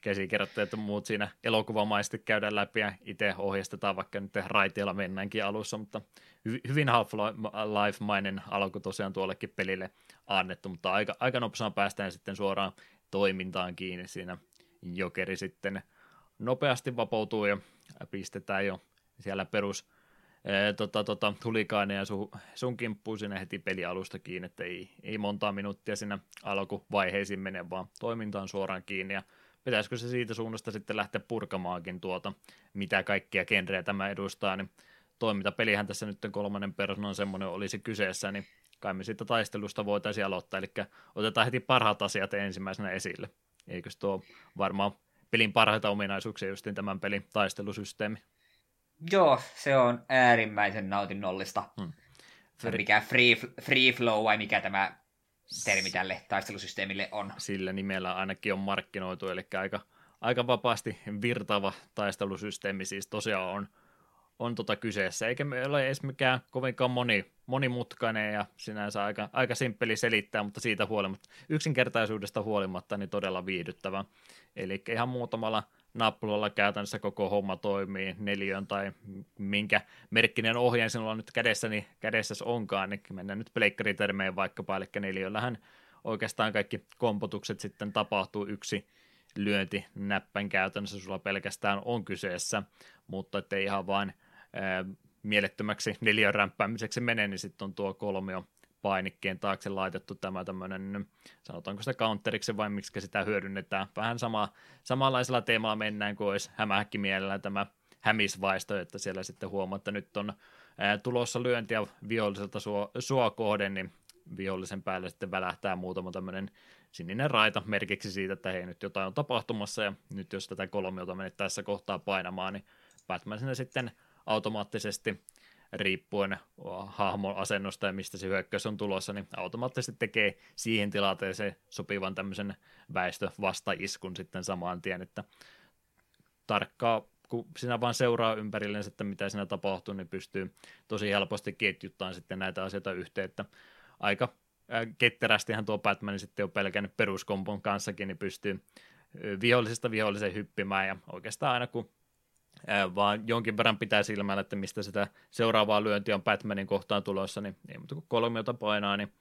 käsikirjoittajat ja muut siinä elokuvamaisesti käydään läpi ja itse ohjeistetaan, vaikka nyt raiteilla mennäänkin alussa, mutta hyvin Half-Life-mainen alku tosiaan tuollekin pelille annettu, mutta aika, aika nopeasti päästään sitten suoraan toimintaan kiinni siinä jokeri sitten nopeasti vapautuu ja pistetään jo siellä perus ee, tota, tota, hulikaaneja sun, sun kimppuun sinne heti pelialusta kiinni, että ei, ei montaa minuuttia siinä alkuvaiheisiin mene, vaan toimintaan suoraan kiinni ja pitäisikö se siitä suunnasta sitten lähteä purkamaankin tuota, mitä kaikkia genrejä tämä edustaa, niin toimintapelihän tässä nyt kolmannen persoonan semmoinen olisi kyseessä, niin kai me siitä taistelusta voitaisiin aloittaa, eli otetaan heti parhaat asiat ensimmäisenä esille. Eikö tuo varmaan pelin parhaita ominaisuuksia justiin tämän pelin taistelusysteemi? Joo, se on äärimmäisen nautinnollista. Hmm. Mikä free, free flow vai mikä tämä termi tälle taistelusysteemille on. Sillä nimellä ainakin on markkinoitu, eli aika, aika vapaasti virtaava taistelusysteemi siis tosiaan on, on tota kyseessä, eikä me ole edes mikään kovinkaan moni, monimutkainen ja sinänsä aika, aika simppeli selittää, mutta siitä huolimatta, yksinkertaisuudesta huolimatta, niin todella viihdyttävä. Eli ihan muutamalla nappulalla käytännössä koko homma toimii, neljön tai minkä merkkinen ohjeen sinulla nyt kädessäni, kädessäsi onkaan, niin mennään nyt pleikkaritermeen vaikkapa, eli neljöllähän oikeastaan kaikki kompotukset sitten tapahtuu yksi lyönti näppän käytännössä sulla pelkästään on kyseessä, mutta ettei ihan vain mielettömäksi neljön rämpäämiseksi mene, niin sitten on tuo kolmio painikkeen taakse laitettu tämä tämmöinen, sanotaanko sitä counteriksi vai miksi sitä hyödynnetään. Vähän sama, samanlaisella teemalla mennään kuin olisi hämähäkkimielellä tämä hämisvaisto, että siellä sitten huomaa, että nyt on ää, tulossa lyöntiä viholliselta sua, sua kohden, niin vihollisen päälle sitten välähtää muutama tämmöinen sininen raita merkiksi siitä, että hei nyt jotain on tapahtumassa ja nyt jos tätä kolmiota menet tässä kohtaa painamaan, niin Batman sinne sitten automaattisesti riippuen hahmon asennosta ja mistä se hyökkäys on tulossa, niin automaattisesti tekee siihen tilanteeseen sopivan tämmöisen väestövastaiskun sitten samaan tien, että tarkkaa kun sinä vaan seuraa ympärillensä, että mitä siinä tapahtuu, niin pystyy tosi helposti ketjuttamaan sitten näitä asioita yhteen, että aika ketterästihän tuo Batman sitten jo pelkän peruskompon kanssakin, niin pystyy vihollisesta viholliseen hyppimään ja oikeastaan aina kun vaan jonkin verran pitää silmällä, että mistä sitä seuraavaa lyöntiä on Batmanin kohtaan tulossa, niin ei muuta kuin kolmiota painaa, niin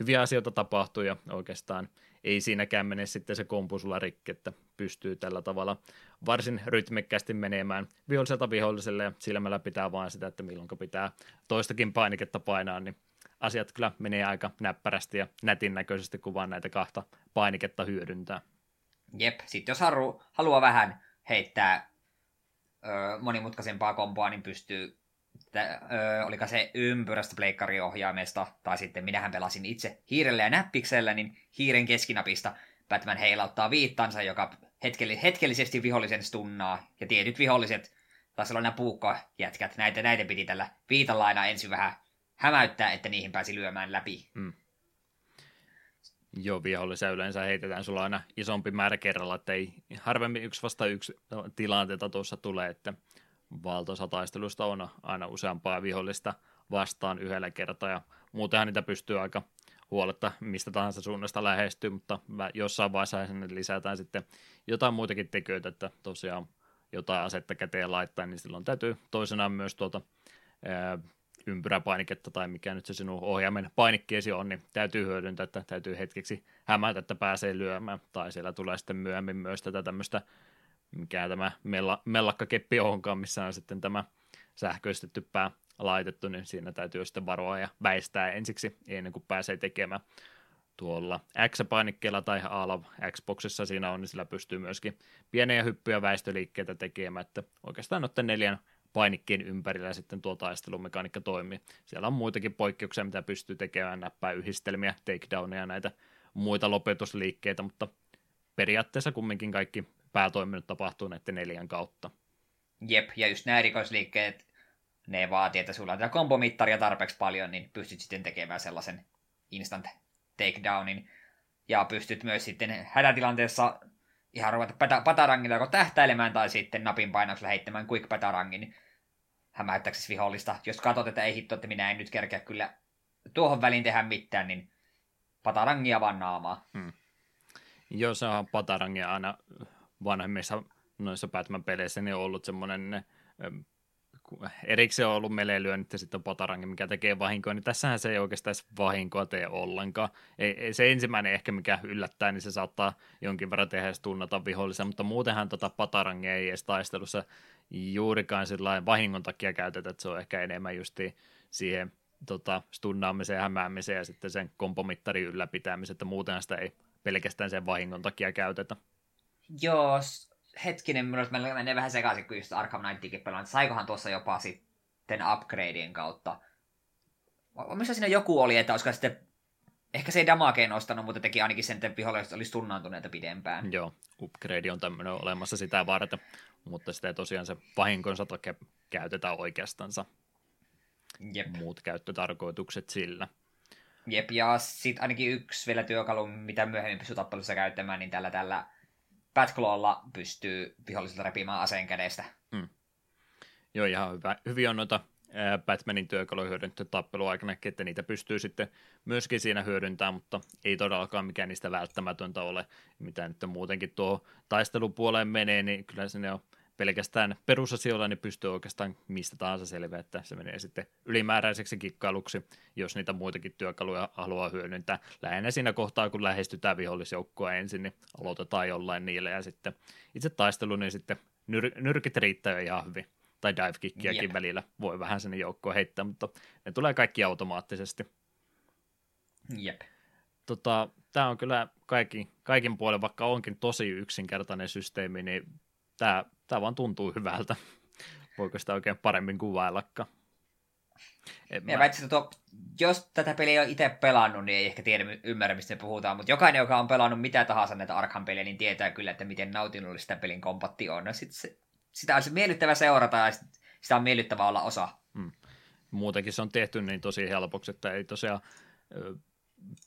hyviä asioita tapahtuu ja oikeastaan ei siinäkään mene sitten se kompu sulla rikki, että pystyy tällä tavalla varsin rytmikkäästi menemään viholliselta viholliselle ja silmällä pitää vaan sitä, että milloin pitää toistakin painiketta painaa, niin asiat kyllä menee aika näppärästi ja nätin näköisesti, kun vaan näitä kahta painiketta hyödyntää. Jep, sitten jos haru, haluaa vähän heittää monimutkaisempaa kompoa, niin pystyy, tä, ö, oliko se ympyrästä pleikkariohjaimesta, tai sitten minähän pelasin itse hiirellä ja näppiksellä, niin hiiren keskinapista Batman heilauttaa viittansa, joka hetkell- hetkellisesti vihollisen stunnaa, ja tietyt viholliset, taisi olla nämä puukkojätkät, näitä, näitä piti tällä viitalla aina ensin vähän hämäyttää, että niihin pääsi lyömään läpi. Mm. Joo, vihollisia yleensä heitetään sulla aina isompi määrä kerralla, että ei harvemmin yksi vasta yksi tilanteita tuossa tulee, että valtoisa on aina useampaa vihollista vastaan yhdellä kertaa, ja muutenhan niitä pystyy aika huoletta mistä tahansa suunnasta lähestyy, mutta jossain vaiheessa sinne lisätään sitten jotain muitakin tekijöitä, että tosiaan jotain asetta käteen laittaa, niin silloin täytyy toisenaan myös tuota ää, ympyräpainiketta tai mikä nyt se sinun ohjaimen painikkeesi on, niin täytyy hyödyntää, että täytyy hetkeksi hämätä, että pääsee lyömään. Tai siellä tulee sitten myöhemmin myös tätä tämmöistä, mikä tämä mella, mellakkakeppi onkaan, missä on sitten tämä sähköistetty pää laitettu, niin siinä täytyy sitten varoa ja väistää ensiksi ennen kuin pääsee tekemään tuolla X-painikkeella tai Aala Xboxissa siinä on, niin sillä pystyy myöskin pieniä hyppyjä väistöliikkeitä tekemään, että oikeastaan noiden neljän painikkeen ympärillä sitten tuo taistelumekaniikka toimii. Siellä on muitakin poikkeuksia, mitä pystyy tekemään, näppää yhdistelmiä, takedownia ja näitä muita lopetusliikkeitä, mutta periaatteessa kumminkin kaikki päätoiminnot tapahtuu näiden neljän kautta. Jep, ja just nämä erikoisliikkeet, ne vaatii, että sulla on tätä kompomittaria tarpeeksi paljon, niin pystyt sitten tekemään sellaisen instant takedownin. Ja pystyt myös sitten hätätilanteessa ihan ruveta pata, patarangilla joko tähtäilemään tai sitten napin painauksella heittämään quick patarangin hämäyttäksesi vihollista. Jos katsot, että ei hitto, että minä en nyt kerkeä kyllä tuohon väliin tehdä mitään, niin patarangia vaan naamaa. Hmm. Joo, se on patarangia aina vanhemmissa noissa Batman-peleissä niin on ollut semmoinen erikseen on ollut meleilyä, ja sitten on patarangi, mikä tekee vahinkoa, niin tässähän se ei oikeastaan vahinkoa tee ollenkaan. Ei, se ensimmäinen ehkä, mikä yllättää, niin se saattaa jonkin verran tehdä ja tunnata vihollisen, mutta muutenhan tota patarangia ei edes taistelussa juurikaan sillä vahingon takia käytetä, että se on ehkä enemmän justiin siihen tota, stunnaamiseen, hämäämiseen ja sitten sen kompomittarin ylläpitämiseen, että muutenhan sitä ei pelkästään sen vahingon takia käytetä. Joo, hetkinen, minulla menee vähän sekaisin, kun just Arkham Knightikin pelaan. Saikohan tuossa jopa sitten upgradein kautta? Missä siinä joku oli, että olisiko sitten Ehkä se ei damakeen nostanut, mutta teki ainakin sen, että viholliset olisi tunnaantuneita pidempään. Joo, upgrade on tämmöinen olemassa sitä varten, mutta sitä ei tosiaan se vahinkonsa toki käytetään oikeastansa. Jep. Muut käyttötarkoitukset sillä. Jep, ja sitten ainakin yksi vielä työkalu, mitä myöhemmin pystyy tappelussa käyttämään, niin tällä, tällä Batclawlla pystyy vihollisilta repimään aseen kädestä. Hmm. Joo, ihan hyvä. Hyvin on noita Batmanin työkaluja hyödyntää tappeluaikana, että niitä pystyy sitten myöskin siinä hyödyntämään, mutta ei todellakaan mikään niistä välttämätöntä ole, mitä nyt muutenkin tuo taistelupuoleen menee, niin kyllä sinne on pelkästään perusasioilla niin pystyy oikeastaan mistä tahansa selviä, että se menee sitten ylimääräiseksi kikkailuksi, jos niitä muitakin työkaluja haluaa hyödyntää. Lähinnä siinä kohtaa, kun lähestytään vihollisjoukkoa ensin, niin aloitetaan jollain niille ja sitten itse taistelu, niin sitten nyr- nyrkit riittää ihan hyvin. Tai dive kickiäkin välillä voi vähän sinne joukkoon heittää, mutta ne tulee kaikki automaattisesti. Jep. Tota, tämä on kyllä kaikki, kaikin puolen, vaikka onkin tosi yksinkertainen systeemi, niin tämä tämä vaan tuntuu hyvältä. Voiko sitä oikein paremmin kuvaillakaan? mä... mä että tuo, jos tätä peliä on itse pelannut, niin ei ehkä tiedä, ymmärrä, mistä me puhutaan, mutta jokainen, joka on pelannut mitä tahansa näitä Arkham-pelejä, niin tietää kyllä, että miten nautinnollista pelin kompatti on. No sit se, sitä on miellyttävä seurata ja sitä on miellyttävä olla osa. Hmm. Muutenkin se on tehty niin tosi helpoksi, että ei tosiaan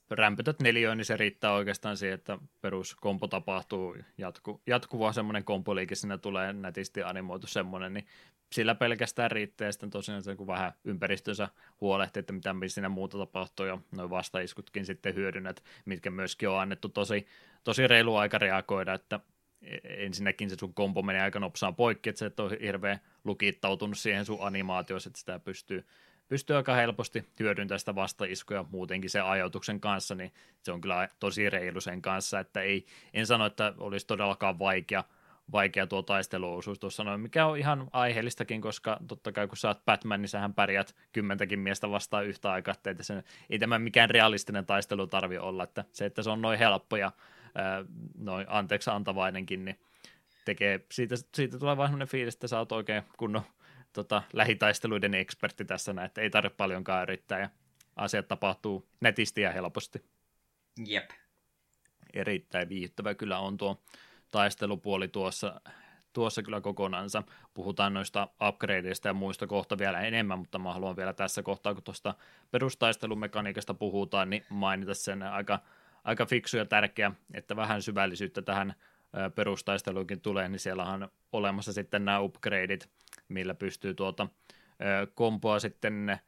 rämpytät neljöön, niin se riittää oikeastaan siihen, että peruskompo tapahtuu, jatku, jatkuva semmoinen kompoliike siinä tulee nätisti animoitu semmoinen, niin sillä pelkästään riittää, ja sitten tosiaan se, kun vähän ympäristönsä huolehtii, että mitä siinä muuta tapahtuu, ja noin vastaiskutkin sitten hyödynnät, mitkä myöskin on annettu tosi, tosi reilu aika reagoida, että ensinnäkin se sun kompo menee aika nopsaan poikki, että se et ole hirveän lukittautunut siihen sun animaatioon, että sitä pystyy, pystyy aika helposti hyödyntämään sitä vastaiskuja muutenkin sen ajoituksen kanssa, niin se on kyllä tosi reilu sen kanssa, että ei, en sano, että olisi todellakaan vaikea, vaikea tuo taisteluosuus tuossa noin, mikä on ihan aiheellistakin, koska totta kai kun sä oot Batman, niin sähän pärjät kymmentäkin miestä vastaan yhtä aikaa, että ei tämä mikään realistinen taistelu tarvi olla, että se, että se on noin helppo ja noin anteeksi antavainenkin, niin tekee, siitä, siitä tulee vaan sellainen fiilis, että sä oot oikein kunnon tota, lähitaisteluiden ekspertti tässä näin, että ei tarvitse paljonkaan yrittää ja asiat tapahtuu netisti ja helposti. Jep. Erittäin viihdyttävä kyllä on tuo taistelupuoli tuossa, tuossa kyllä kokonansa. Puhutaan noista upgradeista ja muista kohta vielä enemmän, mutta mä haluan vielä tässä kohtaa, kun tuosta perustaistelumekaniikasta puhutaan, niin mainita sen aika, aika fiksu ja tärkeä, että vähän syvällisyyttä tähän perustaisteluikin tulee, niin siellä on olemassa sitten nämä upgradeit, millä pystyy tuota kompoa sitten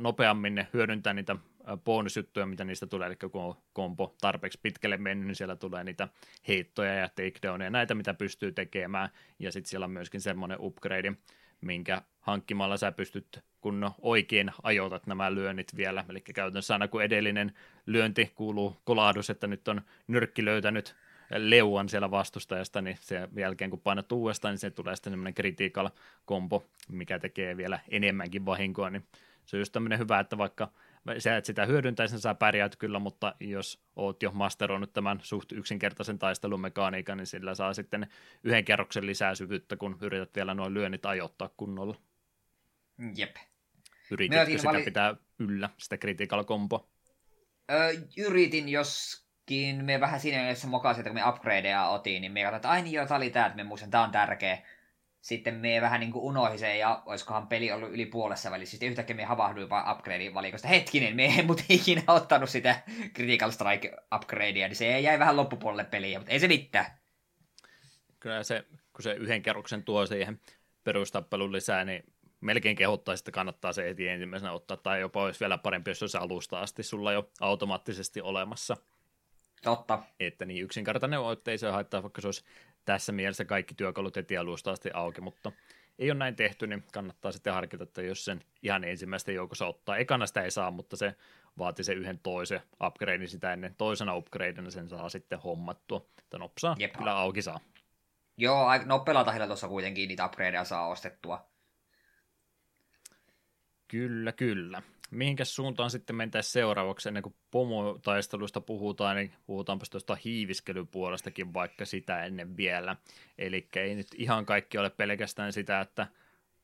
nopeammin hyödyntää niitä bonusjuttuja, mitä niistä tulee, eli kun on kompo tarpeeksi pitkälle mennyt, niin siellä tulee niitä heittoja ja takedowneja, näitä mitä pystyy tekemään, ja sitten siellä on myöskin semmoinen upgrade, minkä hankkimalla sä pystyt, kun oikein ajoitat nämä lyönnit vielä, eli käytännössä aina kun edellinen lyönti kuuluu kolahdus, että nyt on nyrkki löytänyt leuan siellä vastustajasta, niin sen jälkeen kun painat uudestaan, niin se tulee sitten semmoinen critical kompo, mikä tekee vielä enemmänkin vahinkoa, niin se on just tämmöinen hyvä, että vaikka sä et sitä hyödyntäisi, niin sä pärjäät kyllä, mutta jos oot jo masteroinut tämän suht yksinkertaisen taistelumekaniikan, niin sillä saa sitten yhden kerroksen lisää syvyyttä, kun yrität vielä noin lyönnit ajoittaa kunnolla. Jep. Yrititkö sitä vali... pitää yllä, sitä critical combo? Öö, yritin, joskin me vähän siinä mielessä mokasin, että kun me upgradeja otin, niin me katsoin, että ai niin joo, tää oli tää, että me muistan, tää on tärkeä sitten me vähän niin kuin unohin sen, ja olisikohan peli ollut yli puolessa välissä. Sitten yhtäkkiä me havahduin vaan upgradein valikosta. Hetkinen, me ei mut ikinä ottanut sitä Critical Strike upgradea, niin se jäi vähän loppupuolelle peliä, mutta ei se mitään. Kyllä se, kun se yhden kerroksen tuo siihen perustappelun lisää, niin melkein kehottaisi, että kannattaa se heti ensimmäisenä ottaa, tai jopa olisi vielä parempi, jos se alusta asti sulla jo automaattisesti olemassa. Totta. Että niin yksinkertainen on, että ei se haittaa, vaikka se olisi tässä mielessä kaikki työkalut heti alusta asti auki, mutta ei ole näin tehty, niin kannattaa sitten harkita, että jos sen ihan ensimmäistä joukossa ottaa. Ekana sitä ei saa, mutta se vaati se yhden toisen upgrade sitä ennen toisena upgradeina sen saa sitten hommattua. Että nopsaa Jep. kyllä auki saa. Joo, nopealla tahdilla tuossa kuitenkin niitä upgradeja saa ostettua. Kyllä, kyllä mihinkäs suuntaan sitten mentäisiin seuraavaksi, ennen kuin pomotaistelusta puhutaan, niin puhutaanpa tuosta hiiviskelypuolestakin vaikka sitä ennen vielä. Eli ei nyt ihan kaikki ole pelkästään sitä, että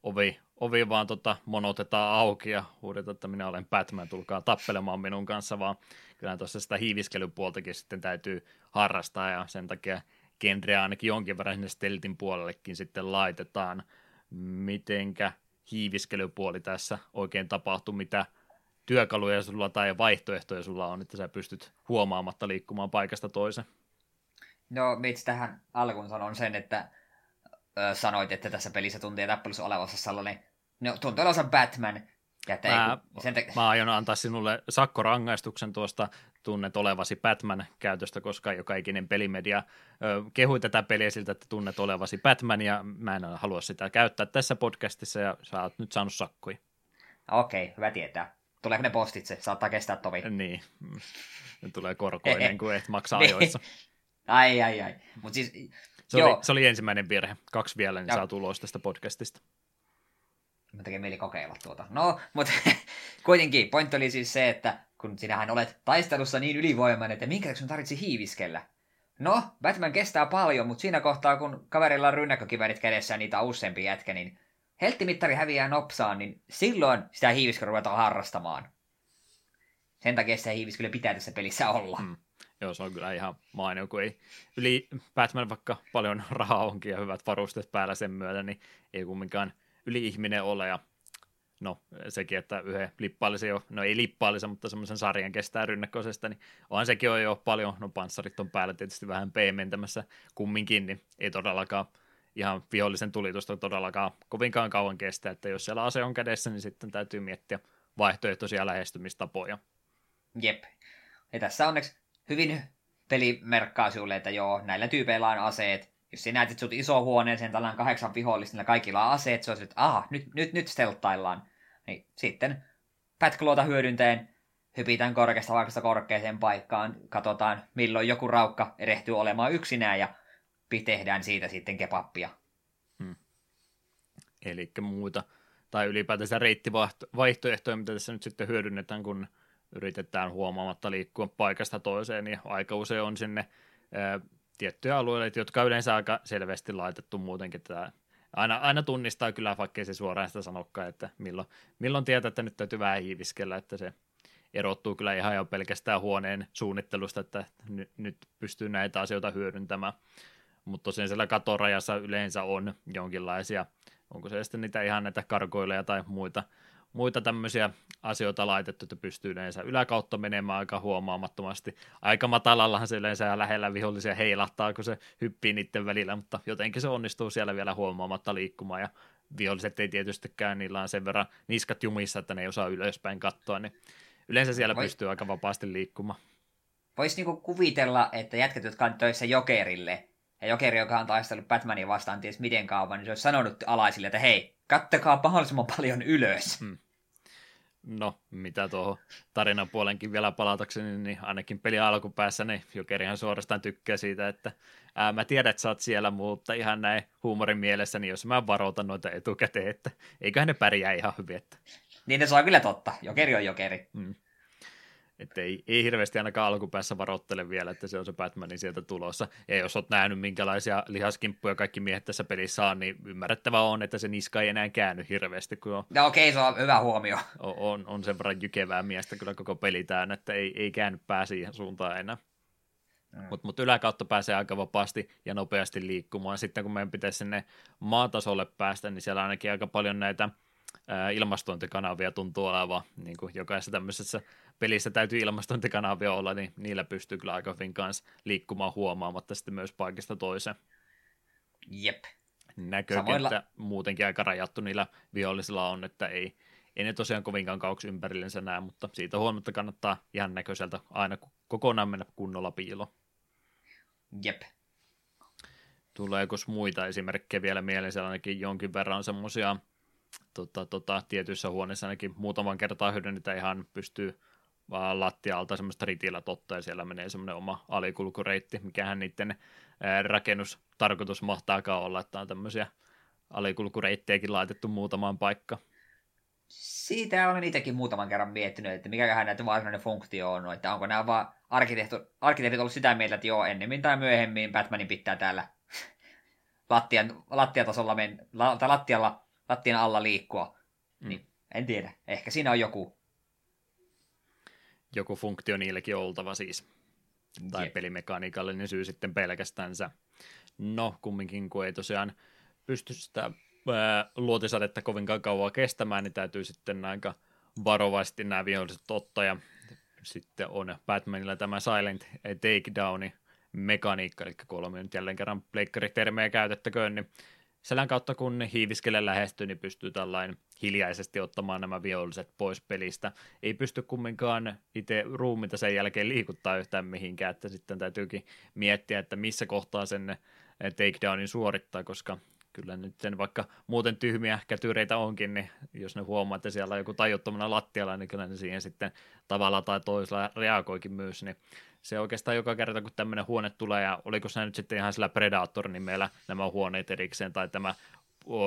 ovi, ovi vaan tota monotetaan auki ja huudetaan, että minä olen Batman, tulkaa tappelemaan minun kanssa, vaan kyllä tuossa sitä hiiviskelypuoltakin sitten täytyy harrastaa ja sen takia genreä ainakin jonkin verran sinne steltin puolellekin sitten laitetaan. Mitenkä hiiviskelypuoli tässä oikein tapahtuu, mitä työkaluja sulla tai vaihtoehtoja sulla on, että sä pystyt huomaamatta liikkumaan paikasta toiseen? No, mitsi tähän alkuun sanon sen, että ö, sanoit, että tässä pelissä tuntee tappelussa olevassa sellainen, no tuntuu olevansa Batman, ja mä, ei, sen te- mä aion antaa sinulle sakkorangaistuksen tuosta tunnet olevasi Batman-käytöstä, koska joka ikinen pelimedia ö, kehui tätä peliä siltä, että tunnet olevasi Batman, ja mä en halua sitä käyttää tässä podcastissa, ja sä oot nyt saanut sakkoja. Okei, okay, hyvä tietää. Tuleeko ne postitse? Saattaa kestää tovi. Niin. Ne tulee korkoinen, kun et maksa niin. ajoissa. ai, ai, ai. Mut siis, se, joo. Oli, se oli ensimmäinen virhe. Kaksi vielä, niin saa tulos tästä podcastista. Mä tekee mieli kokeilla tuota. No, mutta kuitenkin pointti oli siis se, että kun sinähän olet taistelussa niin ylivoimainen, että minkä sun tarvitsi hiiviskellä? No, Batman kestää paljon, mutta siinä kohtaa, kun kaverilla on rynnäkkökivärit kädessä niitä on useampi jätkä, niin helttimittari häviää nopsaan, niin silloin sitä hiiviskelyä ruvetaan harrastamaan. Sen takia sitä hiiviskelyä pitää tässä pelissä olla. Hmm. Joo, se on kyllä ihan mainio, kun ei yli Batman vaikka paljon rahaa onkin ja hyvät varusteet päällä sen myötä, niin ei kumminkaan yli-ihminen ole ja no sekin, että yhden lippaallisen jo, no ei lippaallisen, mutta semmoisen sarjan kestää rynnäköisestä, niin onhan sekin on jo paljon, no panssarit on päällä tietysti vähän peimentämässä kumminkin, niin ei todellakaan ihan vihollisen tulitusta todellakaan kovinkaan kauan kestä, että jos siellä ase on kädessä, niin sitten täytyy miettiä vaihtoehtoisia lähestymistapoja. Jep. Ja tässä onneksi hyvin peli merkkaa sinulle, että joo, näillä tyypeillä on aseet. Jos sinä näet, sinut iso huoneeseen, tällä on kahdeksan vihollista, niillä kaikilla on aseet, se on että aha, nyt, nyt, nyt stelttaillaan. Niin sitten Pätkloota hyödyntäen hypitään korkeasta vaikka korkeaseen paikkaan, katsotaan milloin joku raukka erehtyy olemaan yksinään ja tehdään siitä sitten kepappia. Hmm. Eli muuta, tai ylipäätänsä reittivaihtoehtoja, mitä tässä nyt sitten hyödynnetään, kun yritetään huomaamatta liikkua paikasta toiseen, niin aika usein on sinne ää, tiettyjä alueita, jotka yleensä aika selvästi laitettu muutenkin tämä aina, aina tunnistaa kyllä, vaikkei se suoraan sitä sanokaan, että milloin, milloin tietää, että nyt täytyy vähän hiiviskellä, että se erottuu kyllä ihan jo pelkästään huoneen suunnittelusta, että nyt, nyt pystyy näitä asioita hyödyntämään. Mutta tosiaan siellä katorajassa yleensä on jonkinlaisia, onko se sitten niitä ihan näitä karkoileja tai muita muita tämmöisiä asioita laitettu, että pystyy yleensä yläkautta menemään aika huomaamattomasti. Aika matalallahan se yleensä ja lähellä vihollisia heilahtaa, kun se hyppii niiden välillä, mutta jotenkin se onnistuu siellä vielä huomaamatta liikkumaan ja viholliset ei tietystikään, niillä on sen verran niskat jumissa, että ne ei osaa ylöspäin katsoa, niin yleensä siellä Voi... pystyy aika vapaasti liikkumaan. Voisi niinku kuvitella, että jätkät, jotka on töissä Jokerille, ja Jokeri, joka on taistellut Batmanin vastaan ties miten kauan, niin se olisi sanonut alaisille, että hei, kattakaa mahdollisimman paljon ylös. Hmm. No, mitä tuohon tarinan puolenkin vielä palatakseni, niin ainakin peli alkupäässä, niin Jokerihan suorastaan tykkää siitä, että ää, mä tiedän, että sä oot siellä, mutta ihan näin huumorin mielessä, niin jos mä varoitan noita etukäteen, että eiköhän ne pärjää ihan hyvin. Että... Niin se on kyllä totta. Jokeri on jokeri. Hmm. Että ei, ei hirveästi ainakaan alkupäässä varoittele vielä, että se on se Batmanin sieltä tulossa. Ja jos olet nähnyt, minkälaisia lihaskimppuja kaikki miehet tässä pelissä on, niin ymmärrettävä on, että se niska ei enää käänny hirveästi. Kun on, no okei, okay, se on hyvä huomio. On, on, on sen verran jykevää miestä kyllä koko peli täynnä, että ei, ei käänny pää siihen suuntaan enää. Mm. Mutta mut yläkautta pääsee aika vapaasti ja nopeasti liikkumaan. Sitten kun meidän pitäisi sinne maatasolle päästä, niin siellä ainakin aika paljon näitä ilmastointikanavia tuntuu olevan niin kuin jokaisessa tämmöisessä pelissä täytyy ilmastointikanavia olla, niin niillä pystyy kyllä aika hyvin kanssa liikkumaan huomaamatta sitten myös paikasta toiseen. Jep. Näkökenttä Samoilla... muutenkin aika rajattu niillä vihollisilla on, että ei, ei ne tosiaan kovinkaan kauksi ympärillensä näe, mutta siitä huomatta kannattaa ihan näköiseltä aina kokonaan mennä kunnolla piilo. Jep. Tuleeko muita esimerkkejä vielä mieleen? Siellä ainakin jonkin verran semmoisia tota, tota, tietyissä huoneissa ainakin muutaman kertaa hyödynnetään ihan pystyy vaan lattialta semmoista ritillä totta, ja siellä menee semmoinen oma alikulkureitti, mikähän niiden rakennustarkoitus mahtaakaan olla, että on tämmöisiä alikulkureittejäkin laitettu muutamaan paikka. Siitä olen itsekin muutaman kerran miettinyt, että mikäköhän näitä varsinainen funktio on, että onko nämä vaan arkkitehtit ollut sitä mieltä, että joo, ennemmin tai myöhemmin Batmanin pitää täällä lattian, lattiatasolla men, la, tai lattialla, lattian alla liikkua. Mm. Niin, en tiedä. Ehkä siinä on joku joku funktio niillekin oltava siis. Tai Jep. pelimekaniikallinen syy sitten pelkästänsä. No, kumminkin kun ei tosiaan pysty sitä ää, luotisadetta kovinkaan kauan kestämään, niin täytyy sitten aika varovasti nämä viholliset ottaa. Ja sitten on Batmanilla tämä Silent Takedowni mekaniikka, eli kolme nyt jälleen kerran pleikkaritermejä käytettäköön, niin selän kautta kun hiiviskele lähestyy, niin pystyy tällainen hiljaisesti ottamaan nämä viholliset pois pelistä. Ei pysty kumminkaan itse ruumiita sen jälkeen liikuttaa yhtään mihinkään, että sitten täytyykin miettiä, että missä kohtaa sen takedownin suorittaa, koska kyllä nyt sen vaikka muuten tyhmiä kätyreitä onkin, niin jos ne huomaa, että siellä on joku tajuttomana lattialla, niin kyllä ne siihen sitten tavalla tai toisella reagoikin myös, niin se oikeastaan joka kerta, kun tämmöinen huone tulee, ja oliko se nyt sitten ihan sillä Predator-nimellä nämä huoneet erikseen, tai tämä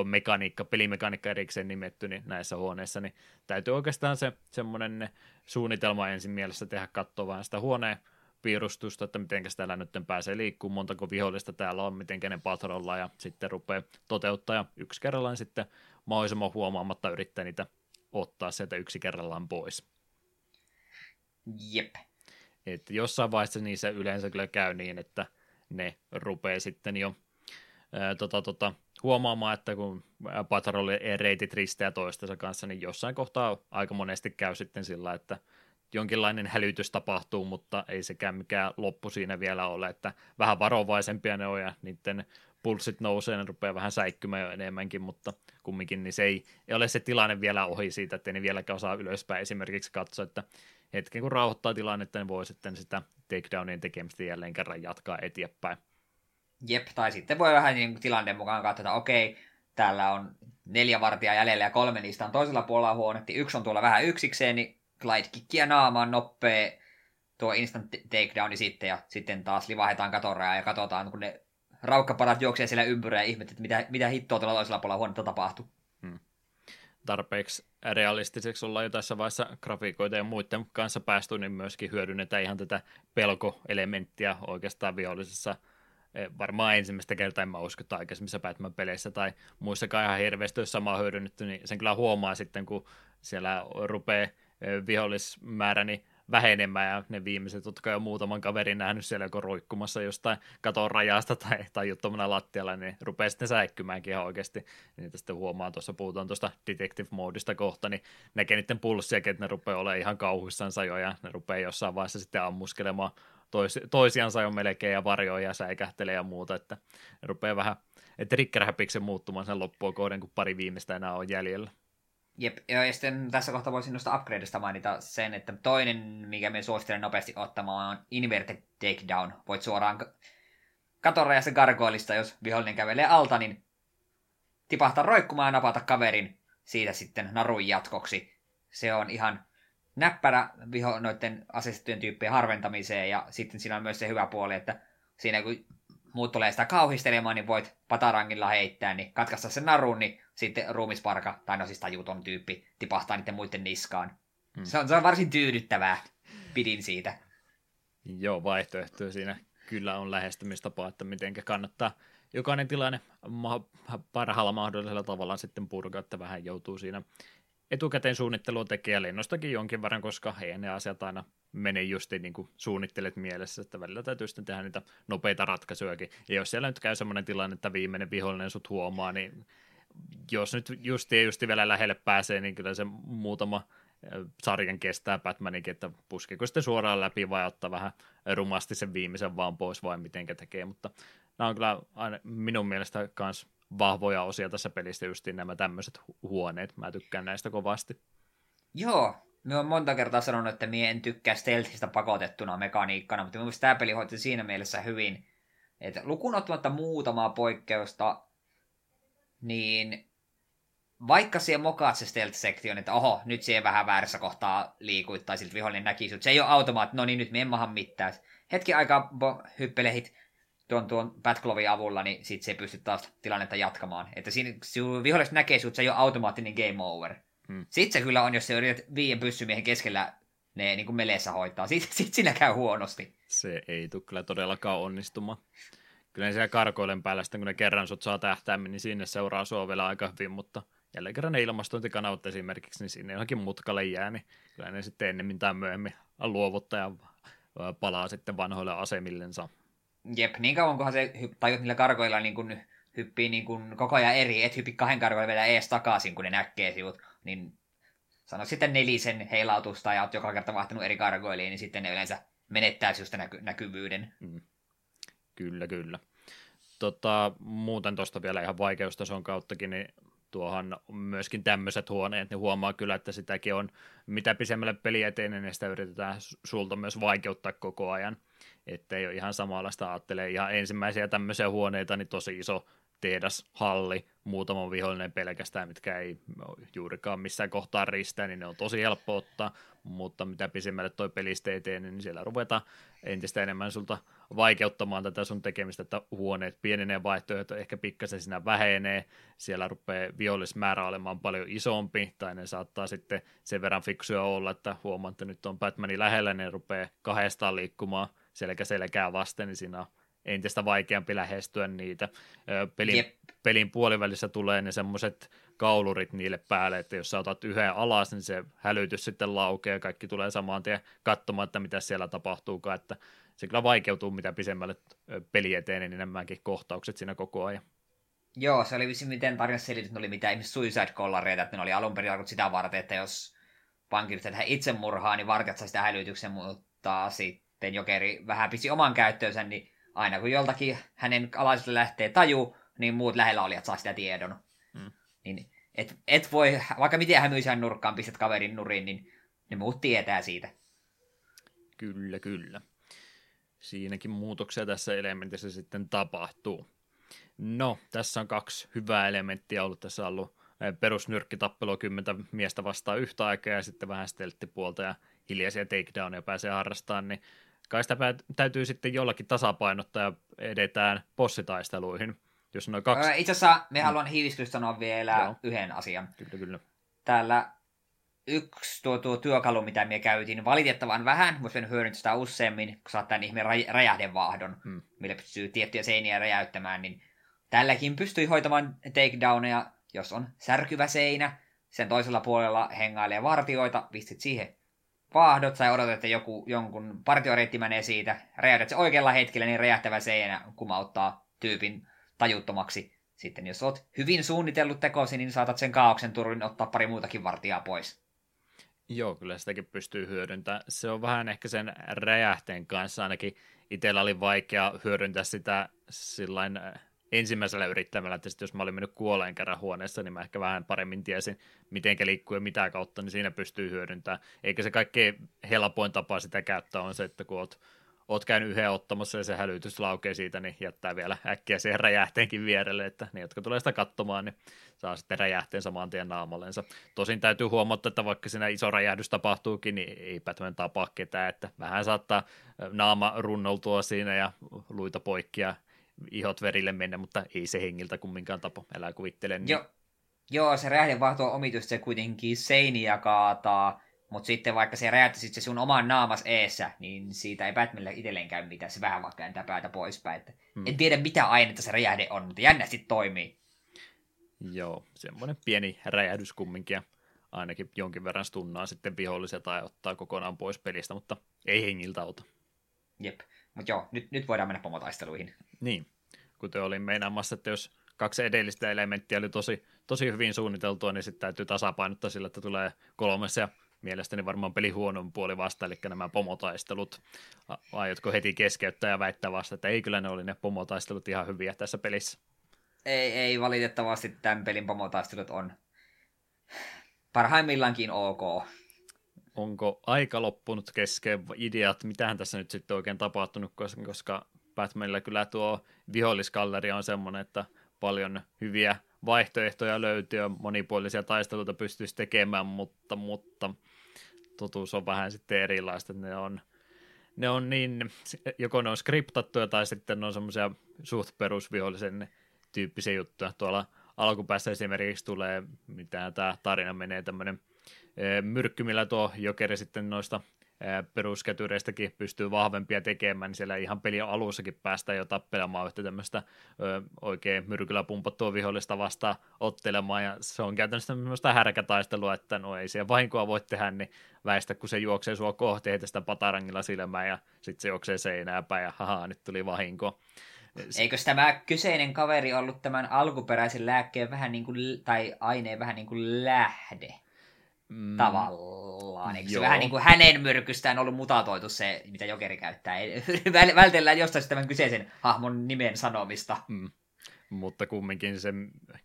mekaniikka, pelimekaniikka erikseen nimetty niin näissä huoneissa, niin täytyy oikeastaan se semmoinen suunnitelma ensin mielessä tehdä katsoa vaan sitä huoneen piirustusta, että miten täällä nyt pääsee liikkumaan, montako vihollista täällä on, miten ne patrolla ja sitten rupeaa toteuttaa ja yksi kerrallaan sitten mahdollisimman huomaamatta yrittää niitä ottaa sieltä yksi kerrallaan pois. Jep. Että jossain vaiheessa niissä yleensä kyllä käy niin, että ne rupeaa sitten jo ää, tota, tota, huomaamaan, että kun patrolli reitit risteää toistensa kanssa, niin jossain kohtaa aika monesti käy sitten sillä, että jonkinlainen hälytys tapahtuu, mutta ei sekään mikään loppu siinä vielä ole, että vähän varovaisempia ne on ja niiden pulssit nousee, ne rupeaa vähän säikkymään jo enemmänkin, mutta kumminkin niin se ei, ei ole se tilanne vielä ohi siitä, että ne vieläkään osaa ylöspäin esimerkiksi katsoa, että hetken kun rauhoittaa tilannetta, niin voi sitten sitä takedownien tekemistä jälleen kerran jatkaa eteenpäin. Jep, tai sitten voi vähän niin tilanteen mukaan katsoa, että okei, täällä on neljä vartia jäljellä ja kolme niistä on toisella puolella huonetta, yksi on tuolla vähän yksikseen, niin glide kickia naamaan noppee tuo instant takedowni sitten, ja sitten taas livahetaan katorajaa ja katsotaan, kun ne raukkaparat juoksee siellä ympyrää ja ihmettä, että mitä, mitä hittoa tuolla toisella puolella huonetta tapahtuu. Hmm. Tarpeeksi realistiseksi ollaan jo tässä vaiheessa grafiikoita ja muiden kanssa päästy, niin myöskin hyödynnetään ihan tätä pelkoelementtiä oikeastaan vihollisessa e, varmaan ensimmäistä kertaa, en mä usko, että aikaisemmissa Batman-peleissä tai muissakaan ihan hirveästi, jos samaa hyödynnetty, niin sen kyllä huomaa sitten, kun siellä rupeaa vihollismäärä niin vähenemään ja ne viimeiset, jotka jo muutaman kaverin nähnyt siellä joko roikkumassa jostain katon rajasta tai, tai juttomana lattialla, niin rupeaa sitten säikkymäänkin ihan oikeasti. Niin sitten huomaa, tuossa puhutaan tuosta detective-moodista kohta, niin näkee niiden pulssia, että ne rupeaa olemaan ihan kauhuissansa jo ja ne rupeaa jossain vaiheessa sitten ammuskelemaan tois, toisiansa jo melkein ja varjoja ja säikähtelee ja muuta, että ne rupeaa vähän trigger muuttumaan sen loppua kohden, kun pari viimeistä enää on jäljellä. Jep, ja sitten tässä kohtaa voisin noista upgradeista mainita sen, että toinen, mikä me suosittelen nopeasti ottamaan, on Inverted Takedown. Voit suoraan katorajasta gargoilista, jos vihollinen kävelee alta, niin tipahtaa roikkumaan ja napata kaverin siitä sitten narun jatkoksi. Se on ihan näppärä viho noiden aseistettujen tyyppien harventamiseen, ja sitten siinä on myös se hyvä puoli, että siinä kun muut tulee sitä kauhistelemaan, niin voit patarangilla heittää, niin katkaista sen narun, niin sitten ruumisparka, tai no siis tajuton tyyppi, tipahtaa niiden muiden niskaan. Hmm. Se, on, se on varsin tyydyttävää. Pidin siitä. Joo, vaihtoehtoja siinä kyllä on lähestymistapa, että miten kannattaa jokainen tilanne parhaalla mahdollisella tavalla sitten purkaa, että vähän joutuu siinä etukäteen suunnittelua tekee lennostakin jonkin verran, koska ei ne asiat aina mene just niin kuin suunnittelet mielessä, että välillä täytyy sitten tehdä niitä nopeita ratkaisujakin. Ja jos siellä nyt käy sellainen tilanne, että viimeinen vihollinen sut huomaa, niin jos nyt justi ja justi vielä lähelle pääsee, niin kyllä se muutama sarjan kestää Batmaninkin, että puskeeko sitten suoraan läpi vai ottaa vähän rumasti sen viimeisen vaan pois vai miten tekee, mutta nämä on kyllä aina minun mielestä myös vahvoja osia tässä pelistä just nämä tämmöiset huoneet. Mä tykkään näistä kovasti. Joo, me on monta kertaa sanonut, että mie en tykkää stealthista pakotettuna mekaniikkana, mutta mielestäni tämä peli hoiti siinä mielessä hyvin, että lukuun ottamatta muutamaa poikkeusta, niin vaikka siellä mokaat se stealth-sektion, että oho, nyt siihen vähän väärässä kohtaa liikuit, tai siltä vihollinen näki se ei ole automaatti, no niin, nyt me en maha mitään. Hetki aikaa hyppelehit tuon, tuon Batglovin avulla, niin sit se ei pysty taas tilannetta jatkamaan. Että siinä viholliset näkee sut, se ei ole automaattinen game over. Hmm. Sitten se kyllä on, jos se yrität viien pyssymiehen keskellä ne niin kuin meleessä hoitaa. Sitten sit siinä käy huonosti. Se ei tule kyllä todellakaan onnistumaan. Kyllä siellä karkoilen päällä, sitten kun ne kerran sut saa tähtäämmin, niin sinne seuraa sua vielä aika hyvin, mutta jälleen kerran ne ilmastointikanavat esimerkiksi, niin sinne johonkin mutkalle jää, niin kyllä ne sitten ennemmin tai myöhemmin luovuttaja palaa sitten vanhoille asemillensa. Jep, niin kauan kunhan se tajut niillä karkoilla niin kun hyppii niin kun koko ajan eri, et hyppi kahden karkoilla vielä ees takaisin, kun ne näkee sinut, niin sano sitten nelisen heilautusta ja oot joka kerta vaihtanut eri kargoiliin, niin sitten ne yleensä menettää sitä näky- näkyvyyden. Mm. Kyllä, kyllä. Tota, muuten tuosta vielä ihan vaikeustason kauttakin, niin tuohan myöskin tämmöiset huoneet, niin huomaa kyllä, että sitäkin on, mitä pisemmälle peli etenee, niin sitä yritetään sulta myös vaikeuttaa koko ajan, ettei ole ihan samanlaista ajattelee ihan ensimmäisiä tämmöisiä huoneita, niin tosi iso tehdas, halli, muutama vihollinen pelkästään, mitkä ei juurikaan missään kohtaa ristää, niin ne on tosi helppo ottaa, mutta mitä pisimmälle toi pelistä eteen, niin siellä ruvetaan entistä enemmän sulta vaikeuttamaan tätä sun tekemistä, että huoneet pienenee vaihtoehto, ehkä pikkasen siinä vähenee, siellä rupeaa vihollismäärä olemaan paljon isompi, tai ne saattaa sitten sen verran fiksuja olla, että huomaa, että nyt on Batmanin lähellä, ne rupeaa kahdestaan liikkumaan selkä selkää vasten, niin siinä on entistä vaikeampi lähestyä niitä. Pelin, yep. pelin puolivälissä tulee ne semmoiset kaulurit niille päälle, että jos sä otat yhden alas, niin se hälytys sitten laukee ja kaikki tulee samaan tien katsomaan, että mitä siellä tapahtuukaan, että se kyllä vaikeutuu mitä pisemmälle peli eteen, niin enemmänkin kohtaukset siinä koko ajan. Joo, se oli vissi miten tarinassa selitys, oli mitä ihmiset suicide-kollareita, että ne oli alun perin sitä varten, että jos tehdä itsemurhaa, niin vartijat saa sitä hälytyksen, mutta sitten jokeri vähän pisi oman käyttöönsä, niin aina kun joltakin hänen alaiselle lähtee taju, niin muut lähellä olijat saa sitä tiedon. Mm. Niin et, et voi, vaikka miten hämyisään nurkkaan pistät kaverin nurin, niin ne muut tietää siitä. Kyllä, kyllä. Siinäkin muutoksia tässä elementissä sitten tapahtuu. No, tässä on kaksi hyvää elementtiä ollut. Tässä on ollut eh, perusnyrkkitappelu kymmentä miestä vastaan yhtä aikaa ja sitten vähän stelttipuolta ja hiljaisia takedownia pääsee harrastamaan, niin kai sitä täytyy sitten jollakin tasapainottaa ja edetään bossitaisteluihin. Jos noin kaksi... Itse asiassa me mm. haluan hiiviskystä sanoa vielä Joo. yhden asian. Kyllä, kyllä. Täällä yksi tuo, tuo työkalu, mitä me käytiin, valitettavan vähän, mutta sen hyödyntää sitä useammin, kun saattaa ihme räjähdevaahdon, hmm. millä pystyy tiettyjä seiniä räjäyttämään, niin tälläkin pystyy hoitamaan takedowneja, jos on särkyvä seinä, sen toisella puolella hengailee vartioita, pistit siihen vaahdot tai odotat, että joku, jonkun partioreitti menee siitä, räjäytät se oikealla hetkellä, niin räjähtävä seinä kumauttaa tyypin tajuttomaksi. Sitten jos oot hyvin suunnitellut tekosi, niin saatat sen kaauksen turvin ottaa pari muutakin vartijaa pois. Joo, kyllä sitäkin pystyy hyödyntämään. Se on vähän ehkä sen räjähteen kanssa ainakin itsellä oli vaikea hyödyntää sitä sillain ensimmäisellä yrittämällä, että jos mä olin mennyt kuoleen kerran huoneessa, niin mä ehkä vähän paremmin tiesin, miten liikkuu ja mitä kautta, niin siinä pystyy hyödyntämään. Eikä se kaikkein helpoin tapa sitä käyttää on se, että kun oot oot käynyt yhden ottamassa ja se hälytys laukee siitä, niin jättää vielä äkkiä siihen räjähteenkin vierelle, että ne, jotka tulee sitä katsomaan, niin saa sitten räjähteen saman tien naamallensa. Tosin täytyy huomata, että vaikka siinä iso räjähdys tapahtuukin, niin ei Batman tapaa ketään, että vähän saattaa naama runnoltua siinä ja luita poikki ja ihot verille mennä, mutta ei se hengiltä kumminkaan tapa, elää kuvittelen. Niin... Joo, Joo, se räjähdevahto on omituista, se kuitenkin seiniä kaataa, mutta sitten vaikka se räjähtäisi se sun oman naamas eessä, niin siitä ei Batmanille itselleen käy mitään. Se vähän vaikka kääntää päätä poispäin. Että hmm. En tiedä mitä ainetta se räjähde on, mutta jännästi toimii. Joo, semmoinen pieni räjähdys kumminkin. Ainakin jonkin verran stunnaa sitten vihollisia tai ottaa kokonaan pois pelistä, mutta ei hengiltä ota. Jep, mutta joo, nyt, nyt voidaan mennä pomotaisteluihin. Niin, kuten olin meinaamassa, että jos kaksi edellistä elementtiä oli tosi, tosi hyvin suunniteltua, niin sitten täytyy tasapainottaa sillä, että tulee kolmessa ja mielestäni varmaan peli huonon puoli vasta, eli nämä pomotaistelut. Aiotko heti keskeyttää ja väittää vasta, että ei kyllä ne oli ne pomotaistelut ihan hyviä tässä pelissä? Ei, ei valitettavasti tämän pelin pomotaistelut on parhaimmillaankin ok. Onko aika loppunut kesken ideat, mitähän tässä nyt sitten oikein tapahtunut, koska Batmanilla kyllä tuo viholliskalleri on semmoinen, että paljon hyviä vaihtoehtoja löytyy ja monipuolisia taisteluita pystyisi tekemään, mutta, mutta totuus on vähän sitten erilaista, ne on, ne on niin, joko ne on skriptattuja tai sitten ne on semmoisia suht perusvihollisen tyyppisiä juttuja. Tuolla alkupäässä esimerkiksi tulee, mitä tämä tarina menee, tämmöinen eh, myrkky, millä tuo jokeri sitten noista peruskätyreistäkin pystyy vahvempia tekemään, niin siellä ihan pelin alussakin päästään jo tappelemaan yhtä tämmöistä ö, oikein myrkyllä pumpattua vihollista vastaan ottelemaan, ja se on käytännössä tämmöistä härkätaistelua, että no ei siellä vahinkoa voi tehdä, niin väistä, kun se juoksee sua kohti, heitä sitä patarangilla silmään, ja sitten se juoksee seinää päin, ja haha, nyt tuli vahinko. Eikö tämä kyseinen kaveri ollut tämän alkuperäisen lääkkeen vähän niin kuin, tai aineen vähän niin kuin lähde? Mm, tavallaan. Eikö se vähän niin kuin hänen myrkystään ollut mutatoitu se, mitä Jokeri käyttää? Vältellään jostain tämän kyseisen hahmon nimen sanomista. Mm. Mutta kumminkin se,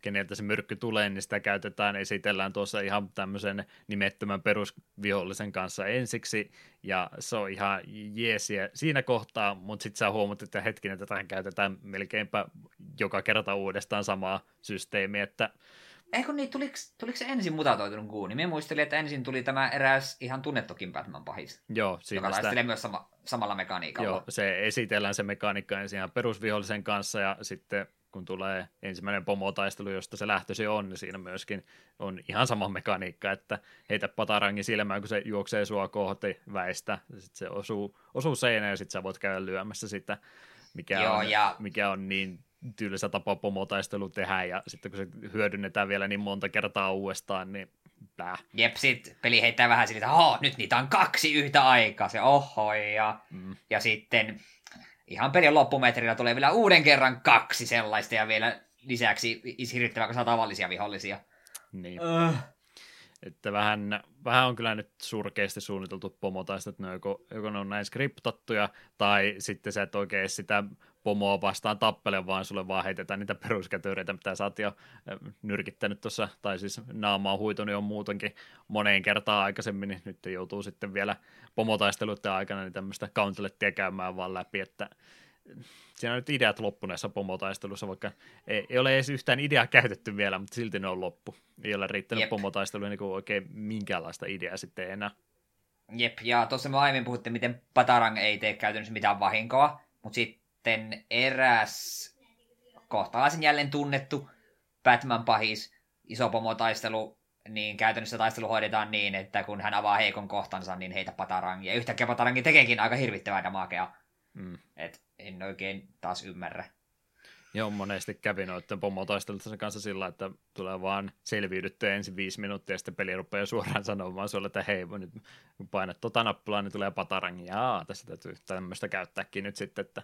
keneltä se myrkky tulee, niin sitä käytetään, esitellään tuossa ihan tämmöisen nimettömän perusvihollisen kanssa ensiksi, ja se on ihan jeesiä siinä kohtaa, mutta sitten sä huomaat, että hetkinen, tätä käytetään melkeinpä joka kerta uudestaan samaa systeemiä, että Eikö niin, tuliko, tuliko se ensin mutatoitunut kuuni? Minä muistelin, että ensin tuli tämä eräs ihan tunnettukin Batman pahis. Joo, siinä joka sitä... myös sama, samalla mekaniikalla. Joo, se esitellään se mekaniikka ensin ihan perusvihollisen kanssa ja sitten kun tulee ensimmäinen pomotaistelu, josta se lähtösi on, niin siinä myöskin on ihan sama mekaniikka, että heitä patarangin silmään, kun se juoksee sua kohti väistä, sitten se osuu, osuu seinään ja sitten sä voit käydä lyömässä sitä, mikä, Joo, on, ja... mikä on niin tylsä tapa pomotaistelu tehdä, ja sitten kun se hyödynnetään vielä niin monta kertaa uudestaan, niin Bää. Jep, sit peli heittää vähän sille, että nyt niitä on kaksi yhtä aikaa, se oho, ja, mm. ja sitten ihan pelin loppumetrillä tulee vielä uuden kerran kaksi sellaista, ja vielä lisäksi hirvittävä kasa tavallisia vihollisia. Niin. Uh. Että vähän, vähän on kyllä nyt surkeasti suunniteltu pomotaista, että ne joko, joko ne on näin skriptattuja, tai sitten sä et oikein sitä pomoa vastaan tappele, vaan sulle vaan heitetään niitä peruskätöreitä, mitä sä oot jo nyrkittänyt tuossa, tai siis naamaa huitunut jo muutenkin moneen kertaan aikaisemmin, niin nyt joutuu sitten vielä pomotaisteluiden aikana niin tämmöistä countelettia käymään vaan läpi, että siinä on nyt ideat loppuneessa pomotaistelussa, vaikka ei, ei ole edes yhtään ideaa käytetty vielä, mutta silti ne on loppu. Ei ole riittänyt Jep. pomotaisteluun niin oikein minkäänlaista ideaa sitten enää. Jep, ja tuossa me aiemmin puhuttiin, miten Patarang ei tee käytännössä mitään vahinkoa, mutta sitten eräs kohtalaisen jälleen tunnettu Batman-pahis, iso pomotaistelu, niin käytännössä taistelu hoidetaan niin, että kun hän avaa heikon kohtansa, niin heitä Patarangi. Ja yhtäkkiä Patarangi tekeekin aika hirvittävää damakea. Mm. Et en oikein taas ymmärrä. Joo, monesti kävi noiden pomotaisteluiden kanssa sillä, että tulee vaan selviydyttyä ensin viisi minuuttia ja sitten peli rupeaa suoraan sanomaan sulle, että hei, nyt kun painat tuota nappulaa, niin tulee patarangi. Jaa, tässä täytyy tämmöistä käyttääkin nyt sitten, että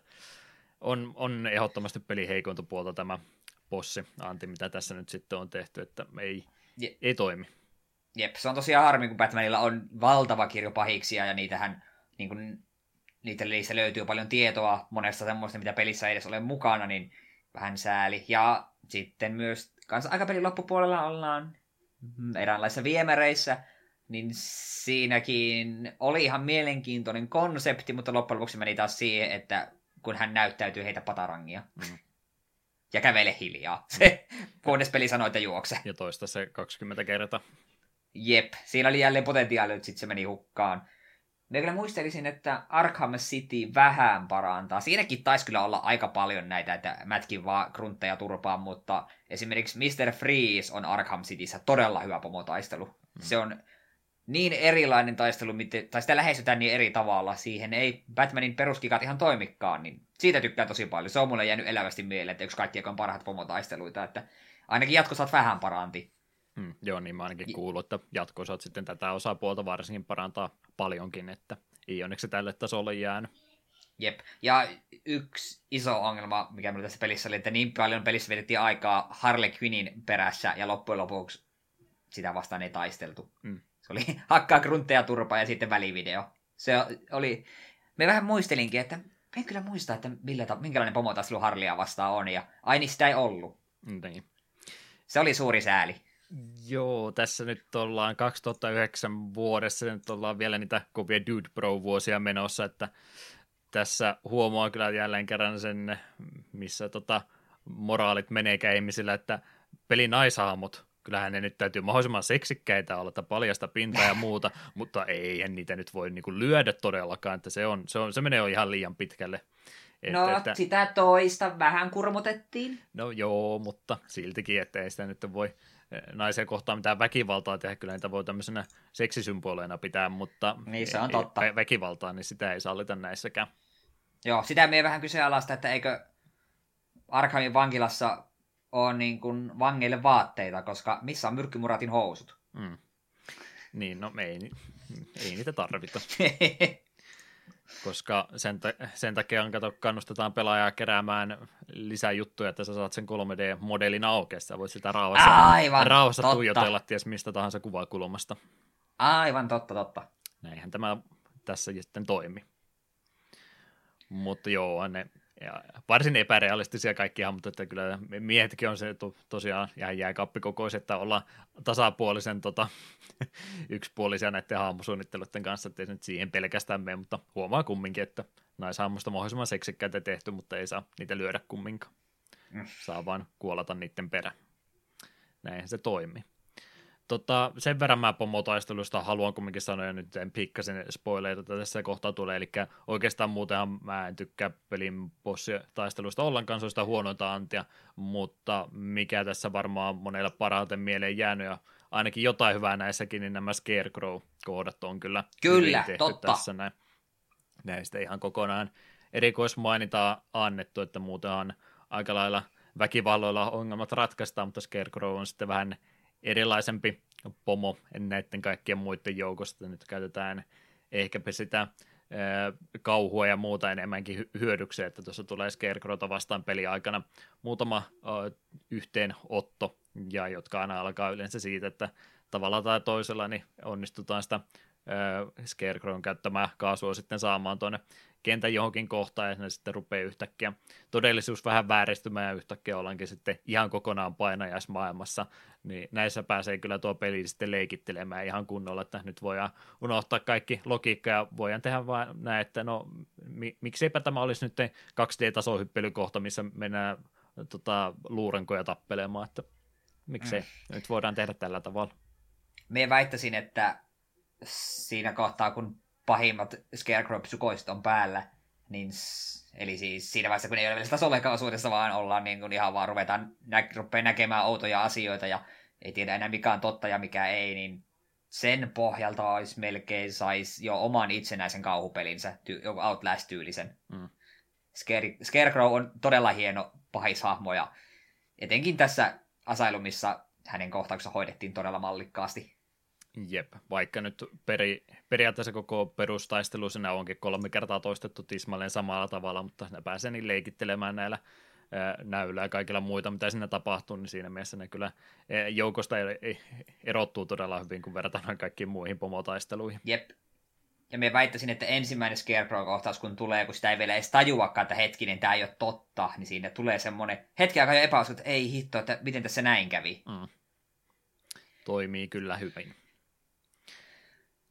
on, on ehdottomasti peli heikonta puolta tämä bossi, Anti, mitä tässä nyt sitten on tehty, että ei, Je- ei toimi. Jep, se on tosiaan harmi, kun Batmanilla on valtava kirjo pahiksia ja niitähän niin kuin, niitä, niistä löytyy paljon tietoa monesta semmoista, mitä pelissä ei edes ole mukana, niin vähän sääli. Ja sitten myös kanssa aikapelin loppupuolella ollaan eräänlaisissa viemäreissä, niin siinäkin oli ihan mielenkiintoinen konsepti, mutta loppujen lopuksi meni taas siihen, että kun hän näyttäytyy heitä patarangia. Mm. Ja kävele hiljaa. Se kunnes peli sanoi, että juokse. Ja toista se 20 kertaa. Jep, siinä oli jälleen potentiaali, että sitten se meni hukkaan. Mä kyllä muistelisin, että Arkham City vähän parantaa. Siinäkin taisi kyllä olla aika paljon näitä, että mätkin vaan gruntteja turpaan, mutta esimerkiksi Mr. Freeze on Arkham Cityssä todella hyvä pomotaistelu. Hmm. Se on niin erilainen taistelu, tai sitä lähestytään niin eri tavalla. Siihen ei Batmanin peruskikat ihan toimikaan, niin siitä tykkään tosi paljon. Se on mulle jäänyt elävästi mieleen, että yksi kaikki on parhaat pomotaisteluita, että ainakin jatkossa vähän paranti. Hmm, joo, niin mä ainakin kuullut, että jatkossa sitten tätä osapuolta varsinkin parantaa paljonkin, että ei onneksi tälle tasolle jäänyt. Jep, ja yksi iso ongelma, mikä meillä tässä pelissä oli, että niin paljon pelissä vietettiin aikaa Harley Quinnin perässä, ja loppujen lopuksi sitä vastaan ei taisteltu. Mm. Se oli hakkaa gruntteja turpaa ja sitten välivideo. Se oli, me vähän muistelinkin, että en kyllä muista, että millä, minkälainen pomotaistelu Harlia vastaan on, ja aini sitä ei ollut. Niin. Se oli suuri sääli. Joo, tässä nyt ollaan 2009 vuodessa, nyt ollaan vielä niitä kovia Dude Pro-vuosia menossa, että tässä huomaa kyllä jälleen kerran sen, missä tota, moraalit menee ihmisillä, että pelin naishahmot, kyllähän ne nyt täytyy mahdollisimman seksikkäitä olla, että paljasta pintaa ja muuta, mutta eihän niitä nyt voi niinku lyödä todellakaan, että se, on, se, on, se menee jo ihan liian pitkälle. Että, no, että, sitä toista vähän kurmutettiin. No joo, mutta siltikin, että ei sitä nyt voi naisia kohtaan mitään väkivaltaa tehdä, kyllä niitä voi tämmöisenä seksisymboleina pitää, mutta niin, se on totta. väkivaltaa, niin sitä ei sallita näissäkään. Joo, sitä me vähän kyseenalaista, että eikö Arkhamin vankilassa ole niin kuin vangeille vaatteita, koska missä on myrkkymuratin housut? Mm. Niin, no ei, ei niitä tarvita. koska sen, ta- sen takia on, kato, kannustetaan pelaajaa keräämään lisää juttuja, että sä saat sen 3D-modelin auki, sä voit sitä rauhassa, Aivan, rauhassa totta. tuijotella ties mistä tahansa kuvakulmasta. Aivan totta, totta. Näinhän tämä tässä sitten toimi. Mutta joo, ne ja varsin epärealistisia kaikki hahmot, että kyllä miehetkin on se to, tosiaan ihan jääkappikokoiset, että ollaan tasapuolisen tota, yksipuolisia näiden hahmosuunnitteluiden kanssa, että ei nyt siihen pelkästään mene, mutta huomaa kumminkin, että naishahmosta mahdollisimman seksikkäitä tehty, mutta ei saa niitä lyödä kumminkaan. Mm. Saa vaan kuolata niiden perä. Näinhän se toimii. Tota, sen verran mä pomotaistelusta haluan kumminkin sanoa, ja nyt en pikkasen spoileita tässä kohtaa tulee, eli oikeastaan muutenhan mä en tykkää pelin bossitaistelusta ollenkaan, se on sitä huonointa antia, mutta mikä tässä varmaan monella parhaiten mieleen jäänyt, ja ainakin jotain hyvää näissäkin, niin nämä Scarecrow-kohdat on kyllä, kyllä tehty totta. tässä näin. Näistä ihan kokonaan erikoismainitaan annettu, että muutenhan aika lailla väkivalloilla ongelmat ratkaistaan, mutta Scarecrow on sitten vähän erilaisempi pomo näiden kaikkien muiden joukosta. Nyt käytetään ehkäpä sitä kauhua ja muuta enemmänkin hyödykseen, että tuossa tulee Scarecrowta vastaan peliaikana muutama yhteenotto, ja jotka aina alkaa yleensä siitä, että tavalla tai toisella niin onnistutaan sitä Scarecrown käyttämää kaasua sitten saamaan tuonne kentän johonkin kohtaan, ja ne sitten rupeaa yhtäkkiä todellisuus vähän vääristymään, ja yhtäkkiä ollaankin sitten ihan kokonaan painajaismaailmassa, niin näissä pääsee kyllä tuo peli sitten leikittelemään ihan kunnolla, että nyt voidaan unohtaa kaikki logiikka, ja voidaan tehdä vain näin, että no, mi- mikseipä tämä olisi nyt 2D-tasohyppelykohta, missä mennään tota, luurenkoja tappelemaan, että miksei, mm. nyt voidaan tehdä tällä tavalla. Me väittäisin, että siinä kohtaa, kun pahimmat Scarecrow-psykoiset on päällä, niin eli siis siinä vaiheessa, kun ei ole vielä tasollekaan osuudessa, vaan ollaan niin kuin ihan vaan ruvetaan nä- rupeaa näkemään outoja asioita ja ei tiedä enää mikä on totta ja mikä ei, niin sen pohjalta olisi melkein saisi jo oman itsenäisen kauhupelinsä, joku Outlast-tyylisen. Mm. Scare- Scarecrow on todella hieno pahishahmo ja etenkin tässä Asylumissa hänen kohtauksensa hoidettiin todella mallikkaasti. Jep, vaikka nyt peri, periaatteessa koko perustaistelu sinä onkin kolme kertaa toistettu tismalleen samalla tavalla, mutta ne pääsee niin leikittelemään näillä näyllä ja kaikilla muita, mitä siinä tapahtuu, niin siinä mielessä ne kyllä joukosta erottuu todella hyvin, kun verrataan kaikkiin muihin pomotaisteluihin. Jep. Ja me väittäisin, että ensimmäinen Scarecrow-kohtaus, kun tulee, kun sitä ei vielä edes tajuakaan, että hetkinen, tämä ei ole totta, niin siinä tulee semmoinen hetki aikaa jo epäusko, että ei hitto, että miten tässä näin kävi. Mm. Toimii kyllä hyvin.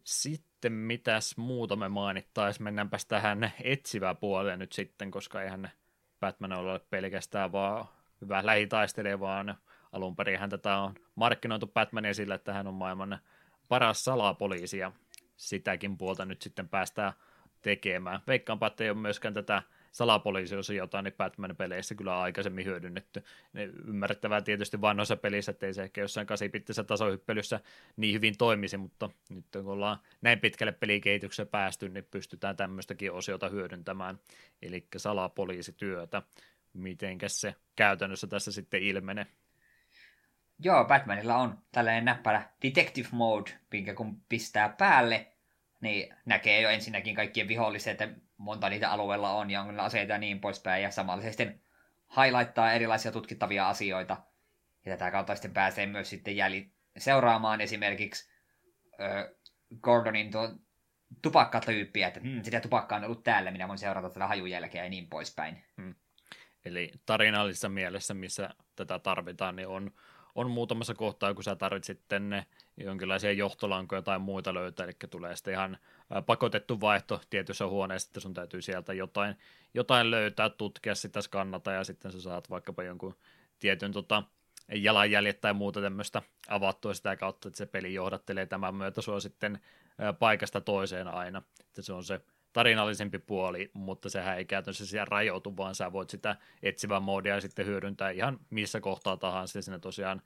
Sitten mitäs muuta me mainittaisiin? Mennäänpäs tähän etsivää puoleen nyt sitten, koska eihän Batman ole pelkästään vaan hyvä lähitaistelija, vaan alun perin tätä on markkinoitu Batmania sillä, että hän on maailman paras salapoliisi ja sitäkin puolta nyt sitten päästään tekemään. Veikkaanpa, että ei ole myöskään tätä salapoliisiosiota niin Batman-peleissä kyllä aikaisemmin hyödynnetty. Ne ymmärrettävää tietysti vanhoissa pelissä, ettei se ehkä jossain kasipittisessä tasohyppelyssä niin hyvin toimisi, mutta nyt kun ollaan näin pitkälle pelikehityksessä päästy, niin pystytään tämmöistäkin osiota hyödyntämään, eli salapoliisityötä. Mitenkäs se käytännössä tässä sitten ilmenee? Joo, Batmanilla on tällainen näppärä detective mode, minkä kun pistää päälle, niin näkee jo ensinnäkin kaikkien viholliset, että monta niitä alueella on ja on aseita ja niin poispäin. Ja samalla se sitten highlighttaa erilaisia tutkittavia asioita. Ja tätä kautta sitten pääsee myös sitten jäljit seuraamaan esimerkiksi ö, Gordonin tuo tupakkatyyppiä, että hmm, sitä tupakkaa on ollut täällä, minä voin seurata tätä hajujälkeä ja niin poispäin. Hmm. Eli tarinallisessa mielessä, missä tätä tarvitaan, niin on on muutamassa kohtaa, kun sä tarvitset sitten jonkinlaisia johtolankoja tai muita löytää, eli tulee sitten ihan pakotettu vaihto tietyssä huoneessa, että sun täytyy sieltä jotain, jotain löytää, tutkia sitä, skannata ja sitten sä saat vaikkapa jonkun tietyn tota, jalanjäljet tai muuta tämmöistä avattua sitä kautta, että se peli johdattelee tämän myötä sua sitten paikasta toiseen aina, että se on se tarinallisempi puoli, mutta sehän ei käytännössä siellä rajoitu, vaan sä voit sitä etsivää moodia sitten hyödyntää ihan missä kohtaa tahansa. Siinä tosiaan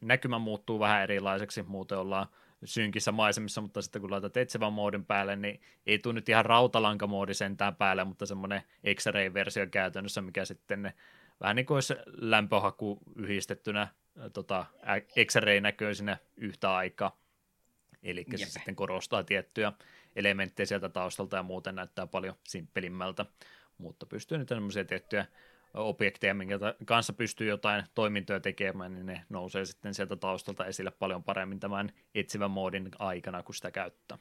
näkymä muuttuu vähän erilaiseksi, muuten ollaan synkissä maisemissa, mutta sitten kun laitat etsivän moodin päälle, niin ei tule nyt ihan rautalankamoodi sentään päälle, mutta semmoinen X-ray-versio käytännössä, mikä sitten ne, vähän niin kuin olisi lämpöhaku yhdistettynä tota, X-ray-näköisinä yhtä aikaa. Eli se sitten korostaa tiettyjä elementtejä sieltä taustalta ja muuten näyttää paljon simppelimmältä, mutta pystyy nyt tämmöisiä tiettyjä objekteja, minkä kanssa pystyy jotain toimintoja tekemään, niin ne nousee sitten sieltä taustalta esille paljon paremmin tämän etsivän moodin aikana, kun sitä käyttää.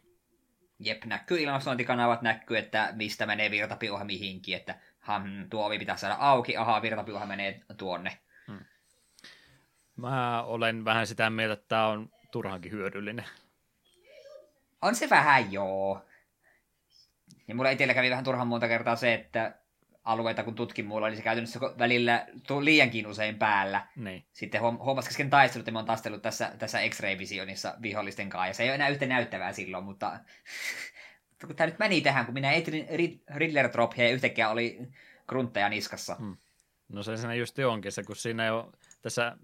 Jep, näkyy ilmastointikanavat, näkyy, että mistä menee virtapiuha mihinkin, että ham, tuo ovi pitää saada auki, ahaa, virtapiuha menee tuonne. Hmm. Mä olen vähän sitä mieltä, että tämä on turhankin hyödyllinen. On se vähän joo. Ja mulla itsellä kävi vähän turhan monta kertaa se, että alueita kun tutkin mulla, oli se käytännössä välillä liiankin usein päällä. Niin. Sitten huomasi kesken taistelut, että mä oon taistellut tässä, tässä X-Ray-visionissa vihollisten kanssa, ja se ei ole enää yhtä näyttävää silloin, mutta kun tämä nyt meni tähän, kun minä etsin Riddler Tropia ja yhtäkkiä oli gruntteja niskassa. Hmm. No se siinä just onkin se, kun siinä ei ole tässä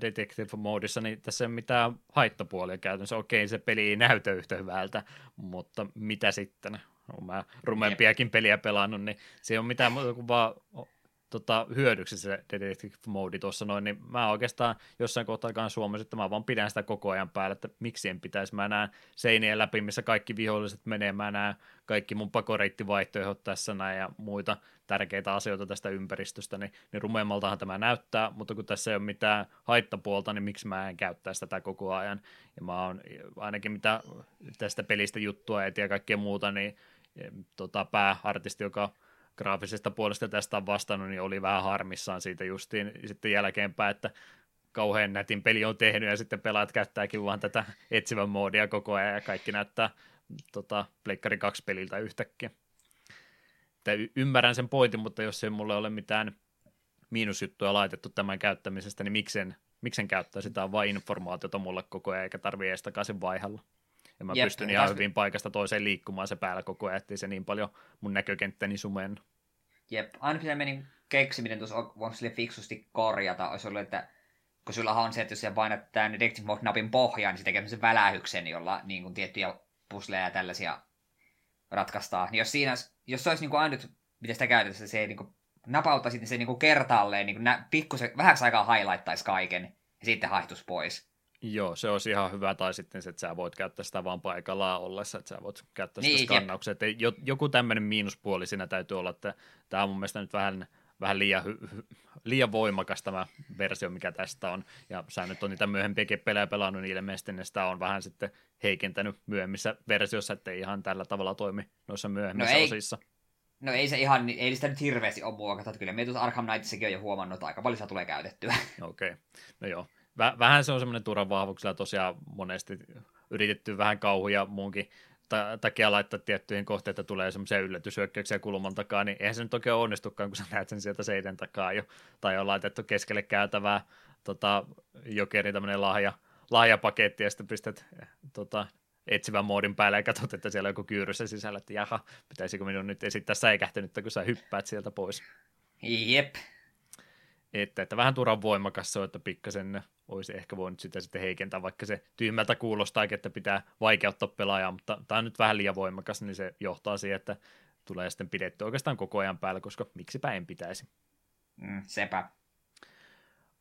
detective-moodissa, niin tässä ei ole mitään haittapuolia käytännössä. Okei, se peli ei näytä yhtä hyvältä, mutta mitä sitten? Olen mä rumempiakin peliä pelannut, niin se ei ole mitään muuta kuin vaan tota, hyödyksi se Detective Mode tuossa noin, niin mä oikeastaan jossain kohtaa kanssa suomessa, että mä vaan pidän sitä koko ajan päällä, että miksi en pitäisi. Mä näen seinien läpi, missä kaikki viholliset menee, mä näen kaikki mun pakoreittivaihtoehdot tässä näin ja muita tärkeitä asioita tästä ympäristöstä, niin, niin rumemmaltahan tämä näyttää, mutta kun tässä ei ole mitään haittapuolta, niin miksi mä en käyttäisi tätä koko ajan. Ja mä oon ainakin mitä tästä pelistä juttua ja kaikkea muuta, niin tota, pääartisti, joka graafisesta puolesta tästä on vastannut, niin oli vähän harmissaan siitä justiin sitten jälkeenpäin, että kauhean nätin peli on tehnyt ja sitten pelaat käyttääkin vaan tätä etsivän moodia koko ajan ja kaikki näyttää tota, Pleikkari 2 peliltä yhtäkkiä. Että y- ymmärrän sen pointin, mutta jos ei mulle ole mitään miinusjuttuja laitettu tämän käyttämisestä, niin miksen, miksen käyttää sitä vain informaatiota mulle koko ajan, eikä tarvitse edes takaisin vaihella. Ja mä Jep, pystyn ihan hyvin paikasta toiseen liikkumaan se päällä koko ajan, ettei se niin paljon mun näkökenttäni sumennu. Jep, aina pitää menin keksiminen tuossa on sille fiksusti korjata, olisi ollut, että kun sulla on se, että jos sä painat tämän Detective Mode-napin pohjaan, niin se tekee sen välähyksen, jolla niin kuin, tiettyjä pusleja ja tällaisia ratkaistaan. Niin jos, siinä, jos se olisi niin kuin ainut, miten sitä käytetään, se niin kuin, napauttaisi, niin se niin kuin kertaalleen niin kuin, nä, pikkusen, vähäksi aikaa highlightaisi kaiken, ja sitten haihtuisi pois. Joo, se olisi ihan hyvä, tai sitten se, että sä voit käyttää sitä vaan paikallaan ollessa, että sä voit käyttää sitä niin, skannauksia. Että joku tämmöinen miinuspuoli siinä täytyy olla, että tämä on mun mielestä nyt vähän, vähän liian, liian voimakas tämä versio, mikä tästä on. Ja sä nyt on niitä myöhempiäkin pelejä pelannut, niin ilmeisesti ne sitä on vähän sitten heikentänyt myöhemmissä versioissa, että ei ihan tällä tavalla toimi noissa myöhemmissä no ei, osissa. No ei se ihan, ei sitä nyt hirveästi ole muokata. Kyllä me tuossa Arkham Knightissakin on jo huomannut, että aika paljon sitä tulee käytettyä. Okei, okay. no joo vähän se on semmoinen turhan vahvuuksella tosiaan monesti yritetty vähän kauhuja muunkin takia laittaa tiettyihin kohteita tulee semmoisia yllätysyökkäyksiä kulman takaa, niin eihän se nyt oikein onnistukaan, kun sä näet sen sieltä seiden takaa jo, tai on laitettu keskelle käytävää tota, jokeri tämmöinen lahja, lahjapaketti, ja sitten pistät tota, etsivän moodin päälle ja katsot, että siellä on joku kyyryssä sisällä, että jaha, pitäisikö minun nyt esittää säikähtynyttä, kun sä hyppäät sieltä pois. Jep. Että, että vähän turhan voimakas se on, että pikkasen olisi ehkä voinut sitä sitten heikentää, vaikka se tyhmältä kuulostaa, että pitää vaikeuttaa pelaajaa, mutta tämä on nyt vähän liian voimakas, niin se johtaa siihen, että tulee sitten pidetty oikeastaan koko ajan päällä, koska miksipä en pitäisi. Mm, sepä.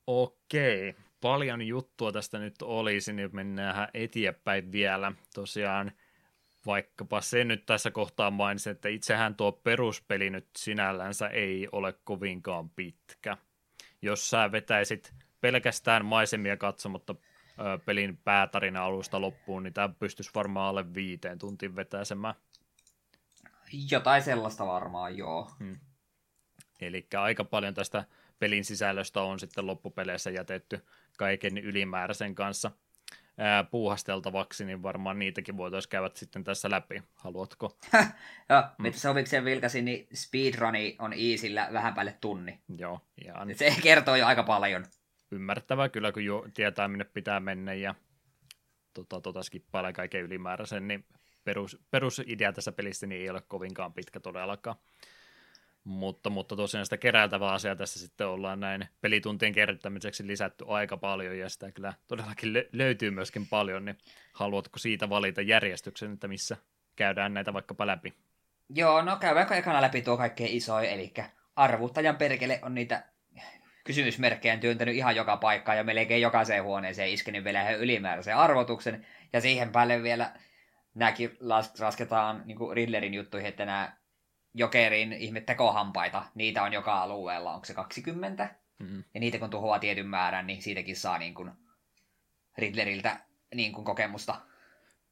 Okei, paljon juttua tästä nyt olisi, niin mennään eteenpäin vielä. Tosiaan vaikkapa se nyt tässä kohtaa mainitsin, että itsehän tuo peruspeli nyt sinällänsä ei ole kovinkaan pitkä. Jos sä vetäisit pelkästään maisemia katsomatta pelin päätarina alusta loppuun, niin tämä pystyisi varmaan alle viiteen tuntiin vetäisemään. Jotain sellaista varmaan, joo. Hmm. Eli aika paljon tästä pelin sisällöstä on sitten loppupeleissä jätetty kaiken ylimääräisen kanssa ää, puuhasteltavaksi, niin varmaan niitäkin voitaisiin käydä sitten tässä läpi. Haluatko? Joo, mm. mitä sovikseen vilkasin, niin speedruni on easillä vähän päälle tunni. Joo, ihan. Se kertoo jo aika paljon ymmärrettävää kyllä, kun jo tietää, minne pitää mennä ja tota, tota skippailee kaiken ylimääräisen, niin perus, perusidea tässä pelissä niin ei ole kovinkaan pitkä todellakaan. Mutta, mutta tosiaan sitä keräiltävää asiaa tässä sitten ollaan näin pelituntien kerryttämiseksi lisätty aika paljon ja sitä kyllä todellakin lö- löytyy myöskin paljon, niin haluatko siitä valita järjestyksen, että missä käydään näitä vaikkapa läpi? Joo, no käydäänkö ekana läpi tuo kaikkein isoin, eli arvuuttajan perkele on niitä kysymysmerkkejä työntänyt ihan joka paikkaan ja melkein jokaiseen huoneeseen iskenyt vielä ylimääräisen arvotuksen. Ja siihen päälle vielä nämäkin lasketaan niin kuin Riddlerin juttuihin, että nämä Jokerin ihme tekohampaita, niitä on joka alueella, onko se 20? Mm-hmm. Ja niitä kun tuhoaa tietyn määrän, niin siitäkin saa niin kuin Riddleriltä niin kuin kokemusta.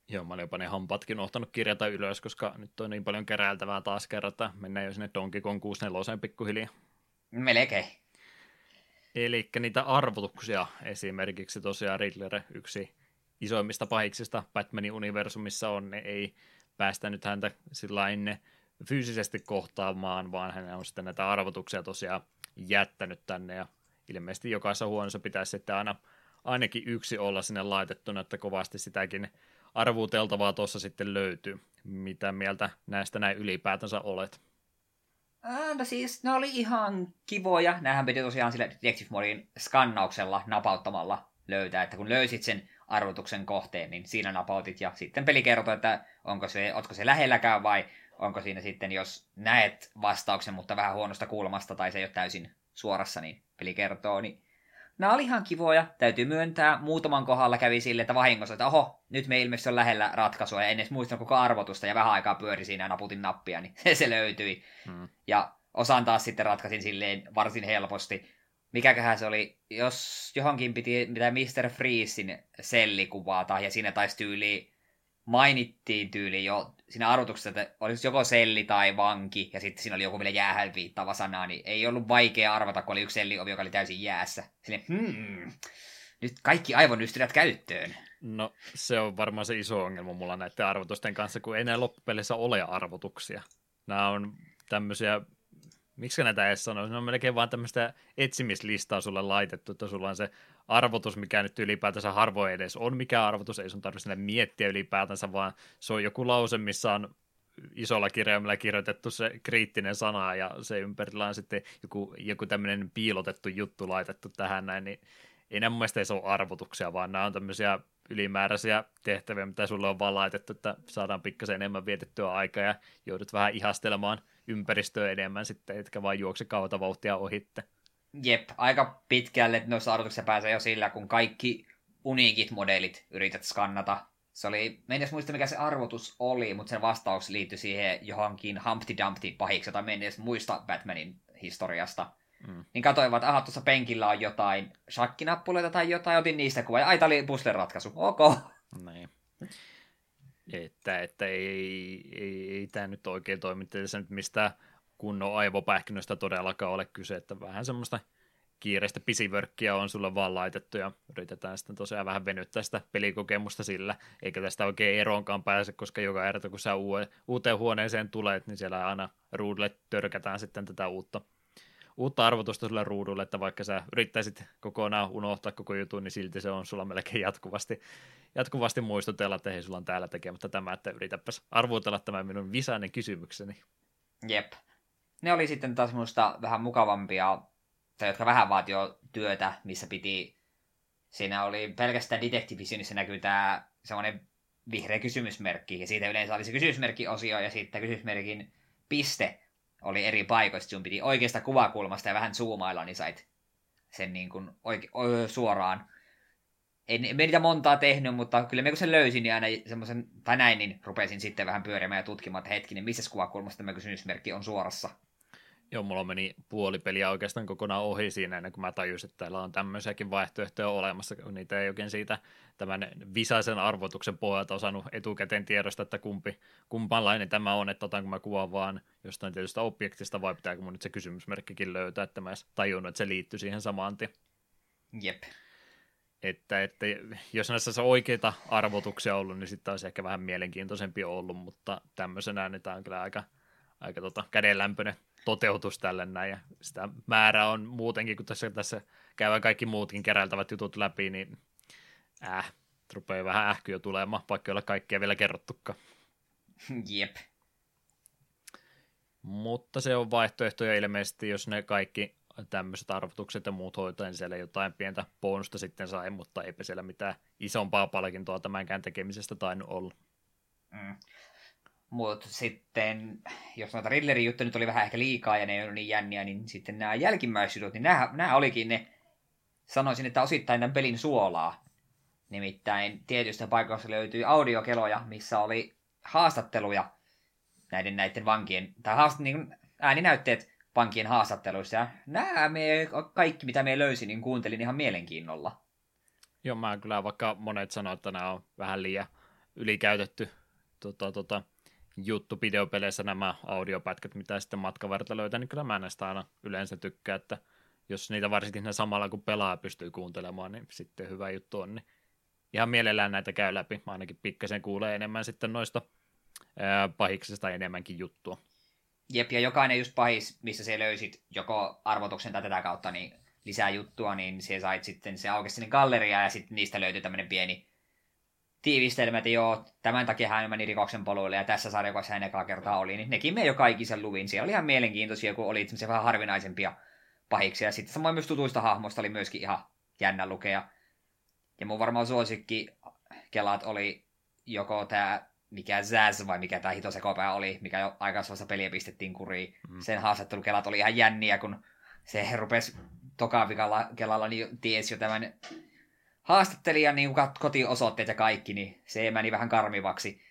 Joo, mä olin jopa ne hampaatkin ohtanut kirjata ylös, koska nyt on niin paljon keräiltävää taas kerrata. Mennään jo sinne Donkey Kong 64 pikkuhiljaa. Melkein. Eli niitä arvotuksia esimerkiksi tosiaan Riddler yksi isoimmista pahiksista Batmanin universumissa on, ne ei päästä nyt häntä sillä fyysisesti kohtaamaan, vaan hän on sitten näitä arvotuksia tosiaan jättänyt tänne ja ilmeisesti jokaisessa huoneessa pitäisi sitten aina ainakin yksi olla sinne laitettuna, että kovasti sitäkin arvuuteltavaa tuossa sitten löytyy. Mitä mieltä näistä näin ylipäätänsä olet? no siis ne oli ihan kivoja. Nämähän piti tosiaan sillä Detective Modin skannauksella napauttamalla löytää, että kun löysit sen arvotuksen kohteen, niin siinä napautit ja sitten peli kertoo, että onko se, otko se lähelläkään vai onko siinä sitten, jos näet vastauksen, mutta vähän huonosta kulmasta tai se ei ole täysin suorassa, niin peli kertoo, niin nämä oli ihan kivoja, täytyy myöntää. Muutaman kohdalla kävi sille, että vahingossa, että oho, nyt me ilmeisesti on lähellä ratkaisua, ja en edes muistanut koko arvotusta, ja vähän aikaa pyöri siinä ja naputin nappia, niin se, se löytyi. Hmm. Ja osan taas sitten ratkaisin silleen varsin helposti. Mikäköhän se oli, jos johonkin piti mitä Mr. Freezein selli kuvata, ja siinä taisi tyyli mainittiin tyyli jo siinä arvotuksessa, että olisi joko selli tai vanki, ja sitten siinä oli joku vielä jäähän viittaava sana, niin ei ollut vaikea arvata, kun oli yksi selliovi, joka oli täysin jäässä. Sinne, hmm, nyt kaikki aivonystyrät käyttöön. No, se on varmaan se iso ongelma mulla näiden arvotusten kanssa, kun ei näin loppupeleissä ole arvotuksia. Nämä on tämmöisiä miksi näitä edes sanoisi, ne on melkein vaan tämmöistä etsimislistaa sulle laitettu, että sulla on se arvotus, mikä nyt ylipäätänsä harvoin edes on. Mikä arvotus, ei sun tarvitse miettiä ylipäätänsä, vaan se on joku lause, missä on isolla kirjaimella kirjoitettu se kriittinen sana ja se ympärillä on sitten joku, joku tämmöinen piilotettu juttu laitettu tähän näin, niin ei nämä mun mielestä ei ole arvotuksia, vaan nämä on tämmöisiä ylimääräisiä tehtäviä, mitä sulle on vaan laitettu, että saadaan pikkasen enemmän vietettyä aikaa ja joudut vähän ihastelemaan ympäristöä enemmän sitten, etkä vaan juokse kautta vauhtia ohitte. Jep, aika pitkälle noissa arvotuksissa pääsee jo sillä, kun kaikki uniikit modelit yrität skannata. Se oli, en edes muista mikä se arvotus oli, mutta sen vastaus liittyi siihen johonkin Humpty Dumpty pahiksi, jota en edes muista Batmanin historiasta. Mm. Niin katsoin, että aha, tuossa penkillä on jotain shakkinappuloita tai jotain, otin niistä kuvaa, ja ai, oli puzzle ratkaisu, ok. Niin. Että, että ei, ei, ei tämä nyt oikein toimi, se nyt mistään kunnon aivopähkinöstä todellakaan ole kyse, että vähän semmoista kiireistä pisivörkkiä on sulle vaan laitettu ja yritetään sitten tosiaan vähän venyttää sitä pelikokemusta sillä, eikä tästä oikein eroonkaan pääse, koska joka kerta kun sä uuteen huoneeseen tulet, niin siellä aina ruudulle törkätään sitten tätä uutta uutta arvotusta sulle ruudulle, että vaikka sä yrittäisit kokonaan unohtaa koko jutun, niin silti se on sulla melkein jatkuvasti, jatkuvasti muistutella, että hei, sulla on täällä tekemättä tämä, että yritäpäs arvuutella tämä minun visainen kysymykseni. Jep. Ne oli sitten taas minusta vähän mukavampia, tai jotka vähän vaatio työtä, missä piti, siinä oli pelkästään Detectivisionissa näkyy tämä semmoinen vihreä kysymysmerkki, ja siitä yleensä oli se kysymysmerkki-osio, ja sitten kysymysmerkin piste, oli eri paikoista, sun piti oikeasta kuvakulmasta ja vähän zoomailla, niin sait sen niin kuin oike- suoraan. En, en niitä montaa tehnyt, mutta kyllä me kun sen löysin, niin aina semmoisen, tai näin, niin rupesin sitten vähän pyörimään ja tutkimaan, että hetkinen, missä kuvakulmasta tämä kysymysmerkki on suorassa. Joo, mulla meni puoli peliä oikeastaan kokonaan ohi siinä, ennen kuin mä tajusin, että täällä on tämmöisiäkin vaihtoehtoja olemassa, kun niitä ei oikein siitä tämän visaisen arvotuksen pohjalta osannut etukäteen tiedosta, että kumpi, kumpanlainen tämä on, että otanko mä kuvan vaan jostain tietystä objektista vai pitääkö mun nyt se kysymysmerkkikin löytää, että mä edes tajunnut, että se liittyy siihen samaan tien. Jep. Että, että jos näissä on oikeita arvotuksia ollut, niin sitten olisi ehkä vähän mielenkiintoisempi ollut, mutta tämmöisenä niin tämä on kyllä aika, aika tota, kädenlämpöinen toteutus tälle näin, ja sitä määrää on muutenkin, kun tässä, tässä käydään kaikki muutkin keräiltävät jutut läpi, niin äh, rupeaa vähän ähkyä tulemaan, vaikka ei ole kaikkea vielä kerrottukaan. Jep. Mutta se on vaihtoehtoja ilmeisesti, jos ne kaikki tämmöiset arvotukset ja muut hoitaa, niin siellä jotain pientä bonusta sitten sai, mutta eipä siellä mitään isompaa palkintoa tämänkään tekemisestä tainnut olla. Mm. Mutta sitten, jos noita Riddlerin juttu nyt oli vähän ehkä liikaa ja ne ei ollut niin jänniä, niin sitten nämä jälkimmäiset niin nämä, nämä olikin ne, sanoisin, että osittain tämän pelin suolaa. Nimittäin tietystä paikoista löytyi audiokeloja, missä oli haastatteluja näiden näiden vankien, tai haast, niin ääninäytteet vankien haastatteluissa. Ja nämä me, kaikki, mitä me löysin, niin kuuntelin ihan mielenkiinnolla. Joo, mä kyllä vaikka monet sanoivat, että nämä on vähän liian ylikäytetty tota, tota, juttu videopeleissä nämä audiopätkät, mitä sitten matkavarta löytää, niin kyllä mä näistä aina yleensä tykkään, että jos niitä varsinkin samalla kun pelaa pystyy kuuntelemaan, niin sitten hyvä juttu on, niin ihan mielellään näitä käy läpi. Mä ainakin pikkasen kuulee enemmän sitten noista ää, pahiksista enemmänkin juttua. Jep, ja jokainen just pahis, missä se löysit joko arvotuksen tai tätä kautta niin lisää juttua, niin se sait sitten, se aukesi sinne galleria ja sitten niistä löytyi tämmöinen pieni tiivistelmä, että joo, tämän takia hän meni rikoksen poluille ja tässä sarjakuvassa hän ekaa kertaa oli, niin nekin me jo kaikisen luvin. Siellä oli ihan mielenkiintoisia, kun oli vähän harvinaisempia pahiksia. Sitten samoin myös tutuista hahmoista oli myöskin ihan jännä lukea. Ja mun varmaan suosikki kelaat oli joko tämä mikä Zaz vai mikä tämä hitosekopää oli, mikä jo aikaisemmassa peliä pistettiin kuriin. Mm. Sen haastattelukelat oli ihan jänniä, kun se rupesi toka kelalla, niin tiesi jo tämän haastattelijan niin kotiosoitteet ja kaikki, niin se meni vähän karmivaksi.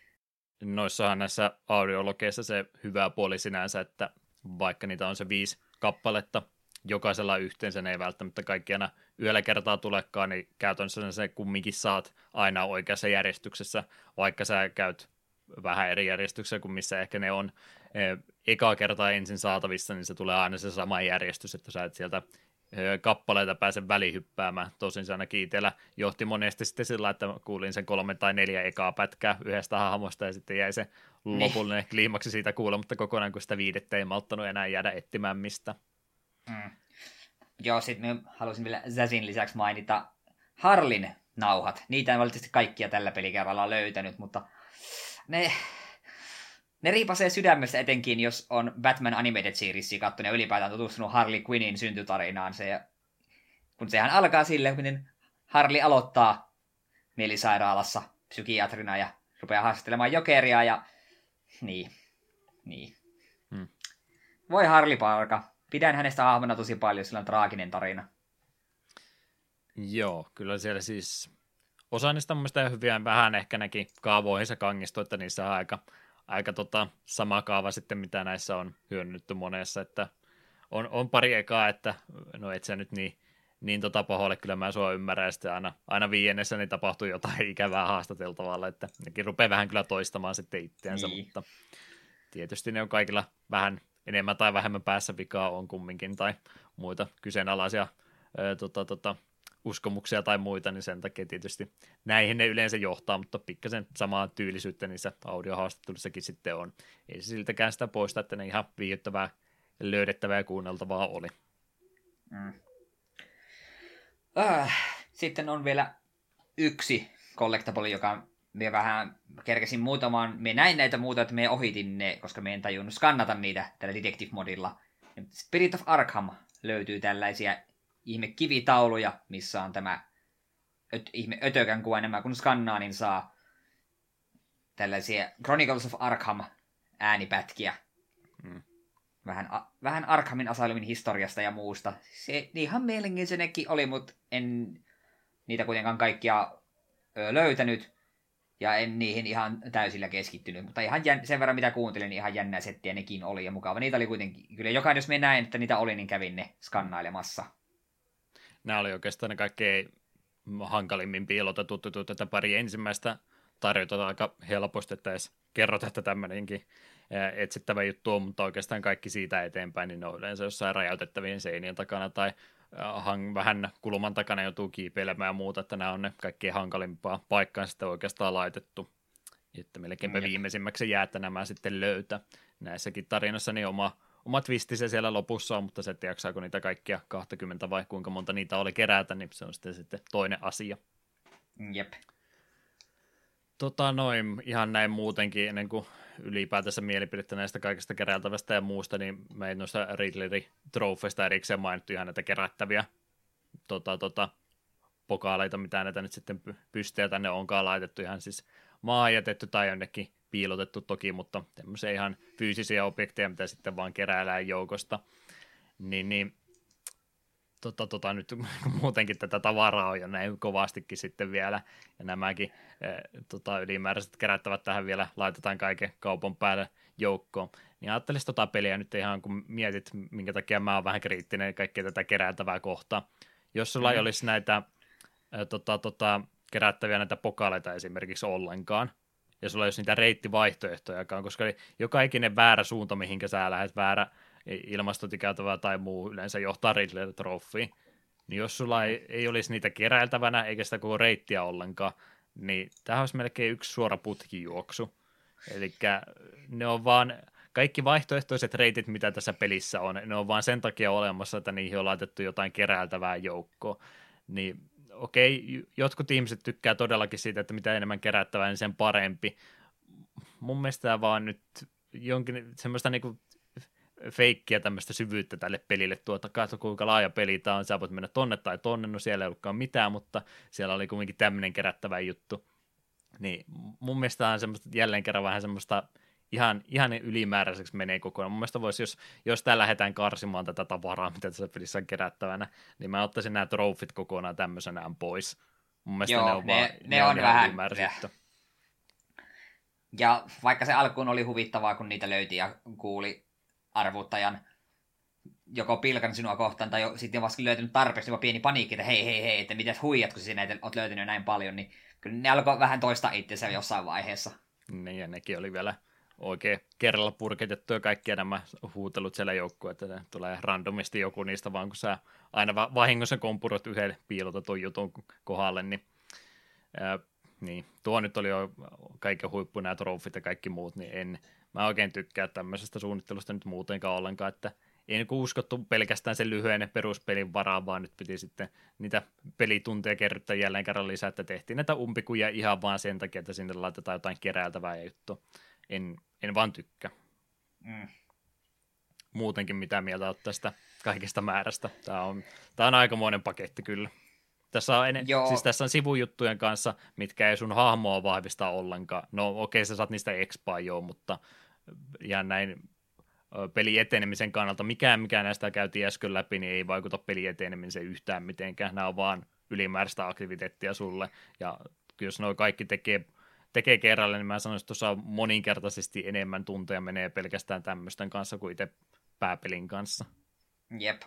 Noissahan näissä audiologeissa se hyvä puoli sinänsä, että vaikka niitä on se viisi kappaletta, jokaisella yhteensä ne ei välttämättä kaikki aina yöllä kertaa tulekaan, niin käytännössä se kumminkin saat aina oikeassa järjestyksessä, vaikka sä käyt vähän eri järjestyksessä kuin missä ehkä ne on e, eka kertaa ensin saatavissa, niin se tulee aina se sama järjestys, että sä et sieltä kappaleita pääse välihyppäämään. Tosin se ainakin itsellä johti monesti sitten sillä, että kuulin sen kolme tai neljä ekaa pätkää yhdestä hahmosta ja sitten jäi se niin. lopullinen kliimaksi siitä kuulematta kokonaan, kun sitä viidettä ei malttanut enää jäädä etsimään mistä. Mm. Joo, sitten halusin vielä Zazin lisäksi mainita Harlin nauhat. Niitä en valitettavasti kaikkia tällä pelikerralla löytänyt, mutta ne, ne riipasee sydämestä etenkin, jos on Batman Animated Seriesia katsonut ja ylipäätään tutustunut Harley Quinnin syntytarinaan. Se, kun sehän alkaa sille, miten Harley aloittaa mielisairaalassa psykiatrina ja rupeaa haastattelemaan jokeria ja niin, niin. Hmm. Voi Harley Parka. Pidän hänestä hahmona tosi paljon, sillä on traaginen tarina. Joo, kyllä siellä siis osa niistä mun mielestä hyviä vähän ehkä näki kaavoihinsa kangistu, että niissä on aika, aika tota, sama kaava sitten, mitä näissä on hyödynnetty monessa, että on, on pari ekaa, että no et sä nyt niin, niin tota pahoille, kyllä mä sua ymmärrän, ja sitten aina, aina viiennessä niin tapahtuu jotain ikävää haastateltavalla, että nekin rupeaa vähän kyllä toistamaan sitten itseänsä, niin. mutta tietysti ne on kaikilla vähän enemmän tai vähemmän päässä vikaa on kumminkin, tai muita kyseenalaisia ää, tota, tota, uskomuksia tai muita, niin sen takia tietysti näihin ne yleensä johtaa, mutta pikkasen samaa tyylisyyttä niissä audiohaastattelussakin sitten on. Ei se siltäkään sitä poista, että ne ihan viihdyttävää, löydettävää ja kuunneltavaa oli. Mm. Äh, sitten on vielä yksi collectible, joka me vähän kerkesin muutamaan, me näin näitä muuta, että me ohitin ne, koska me en tajunnut skannata niitä tällä Detective-modilla. Spirit of Arkham löytyy tällaisia ihme kivitauluja, missä on tämä öt, ihme ötökän kuva enemmän, kun skannaa, niin saa tällaisia Chronicles of Arkham äänipätkiä. Mm. Vähän, a, vähän Arkhamin Asylumin historiasta ja muusta. Se ihan mielenkiintoinenkin oli, mutta en niitä kuitenkaan kaikkia ö, löytänyt. Ja en niihin ihan täysillä keskittynyt, mutta ihan jän, sen verran mitä kuuntelin, niin ihan jännää settiä nekin oli ja mukava. Niitä oli kuitenkin, kyllä jokainen, jos me näin, että niitä oli, niin kävin ne skannailemassa nämä oli oikeastaan ne kaikkein hankalimmin piilotetut tutut, että pari ensimmäistä tarjotaan aika helposti, että edes kerrot, että tämmöinenkin etsittävä juttu on, mutta oikeastaan kaikki siitä eteenpäin, niin ne on yleensä jossain räjäytettävien seinien takana tai hang, vähän kulman takana joutuu kiipeilemään ja muuta, että nämä on ne kaikkein hankalimpaa paikkaan sitten oikeastaan laitettu. Että melkeinpä mm. viimeisimmäksi jää, että nämä sitten löytää. Näissäkin tarinassa niin oma oma twistissä siellä lopussa on, mutta se, että jaksaako niitä kaikkia 20 vai kuinka monta niitä oli kerätä, niin se on sitten, sitten toinen asia. Jep. Tota noin, ihan näin muutenkin, ennen kuin ylipäätänsä mielipidettä näistä kaikista keräiltävästä ja muusta, niin me ei noista Riddleri Trophysta erikseen mainittu ihan näitä kerättäviä tota, tota, pokaaleita, mitä näitä nyt sitten pystyy tänne onkaan laitettu ihan siis maa jätetty tai jonnekin piilotettu toki, mutta tämmöisiä ihan fyysisiä objekteja, mitä sitten vaan keräillään joukosta. Niin, niin tota, tota, nyt muutenkin tätä tavaraa on jo näin kovastikin sitten vielä, ja nämäkin e, tota, ylimääräiset kerättävät tähän vielä, laitetaan kaiken kaupan päälle joukkoon. Niin ajattelisi tota peliä nyt ihan, kun mietit, minkä takia mä oon vähän kriittinen kaikkea tätä kerättävää kohtaa. Jos sulla mm. ei olisi näitä e, tota, tota, kerättäviä näitä pokaaleita esimerkiksi ollenkaan, ja sulla ei ole niitä reittivaihtoehtojakaan, koska joka ikinen väärä suunta, mihinkä sä lähdet väärä ilmastotikäytävää tai muu yleensä johtaa Riddler Trophyin, niin jos sulla ei, ei olisi niitä keräiltävänä eikä sitä koko reittiä ollenkaan, niin tämä olisi melkein yksi suora putkijuoksu. Eli ne on vaan, kaikki vaihtoehtoiset reitit, mitä tässä pelissä on, ne on vaan sen takia olemassa, että niihin on laitettu jotain keräiltävää joukkoa. Niin okei, jotkut ihmiset tykkää todellakin siitä, että mitä enemmän kerättävää, niin sen parempi. Mun mielestä tämä vaan nyt jonkin semmoista niinku feikkiä tämmöistä syvyyttä tälle pelille tuota, katso kuinka laaja peli tämä on, sä voit mennä tonne tai tonne, no siellä ei ollutkaan mitään, mutta siellä oli kuitenkin tämmöinen kerättävä juttu. Niin mun mielestä on semmoista, jälleen kerran vähän semmoista ihan, ihan ylimääräiseksi menee kokonaan. Mun mielestä voisi, jos, jos täällä lähdetään karsimaan tätä tavaraa, mitä tässä pelissä on kerättävänä, niin mä ottaisin nämä trofit kokonaan tämmöisenään pois. Mun mielestä Joo, ne on, ne, vaan, ne, ne on, on vähän... Ja vaikka se alkuun oli huvittavaa, kun niitä löyti ja kuuli arvuuttajan joko pilkan sinua kohtaan tai jo, sitten vasta löytynyt tarpeeksi jopa pieni paniikki, että hei hei hei, että mitäs huijat, kun sinä olet löytänyt näin paljon, niin kyllä ne alkoi vähän toista itsensä jossain vaiheessa. Niin, ja nekin oli vielä oikein kerralla purkitettu ja kaikkia nämä huutelut siellä joukkueet, että tulee randomisti joku niistä vaan, kun sä aina vahingossa kompurot yhden piilotetun jutun kohdalle, niin, ää, niin tuo nyt oli jo kaiken huippu nämä trofit ja kaikki muut, niin en, mä oikein tykkää tämmöisestä suunnittelusta nyt muutenkaan ollenkaan, että ei niin uskottu pelkästään sen lyhyen peruspelin varaan, vaan nyt piti sitten niitä pelitunteja kerryttää jälleen kerran lisää, että tehtiin näitä umpikuja ihan vaan sen takia, että sinne laitetaan jotain keräiltävää juttua. En, en vaan tykkää. Mm. Muutenkin mitä mieltä olet tästä kaikesta määrästä. Tämä on, tämä on aikamoinen paketti kyllä. Tässä on, en, siis tässä on sivujuttujen kanssa, mitkä ei sun hahmoa vahvista ollenkaan. No okei, okay, sä saat niistä expaa joo, mutta ja näin peli etenemisen kannalta. Mikään, mikä näistä käytiin äsken läpi, niin ei vaikuta peli etenemiseen yhtään mitenkään. Nämä on vaan ylimääräistä aktiviteettia sulle. Ja jos nuo kaikki tekee, tekee kerralla, niin mä sanoisin, että tuossa moninkertaisesti enemmän tunteja menee pelkästään tämmöisten kanssa kuin itse pääpelin kanssa. Jep.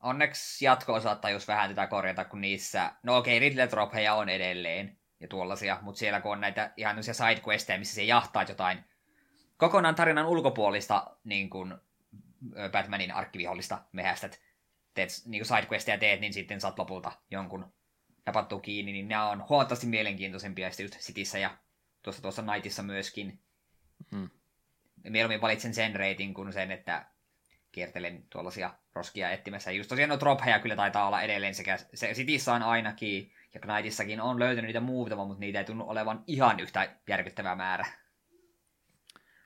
Onneksi jatko saattaa just vähän tätä korjata, kun niissä, no okei, okay, Riddle Dropheja on edelleen ja tuollaisia, mutta siellä kun on näitä ihan sidequesteja, missä se jahtaa jotain kokonaan tarinan ulkopuolista niin kuin Batmanin arkkivihollista mehästä, teet niin sidequestia teet, niin sitten saat lopulta jonkun napattu kiinni, niin nämä on huomattavasti mielenkiintoisempia sitten just Cityssä ja tuossa tuossa Nightissa myöskin. Hmm. Mieluummin valitsen sen reitin kuin sen, että kiertelen tuollaisia roskia etsimässä. Just tosiaan no tropheja kyllä taitaa olla edelleen sekä se Cityssä on ainakin, ja Knightissakin on löytynyt niitä muutama, mutta niitä ei tunnu olevan ihan yhtä järkyttävää määrä.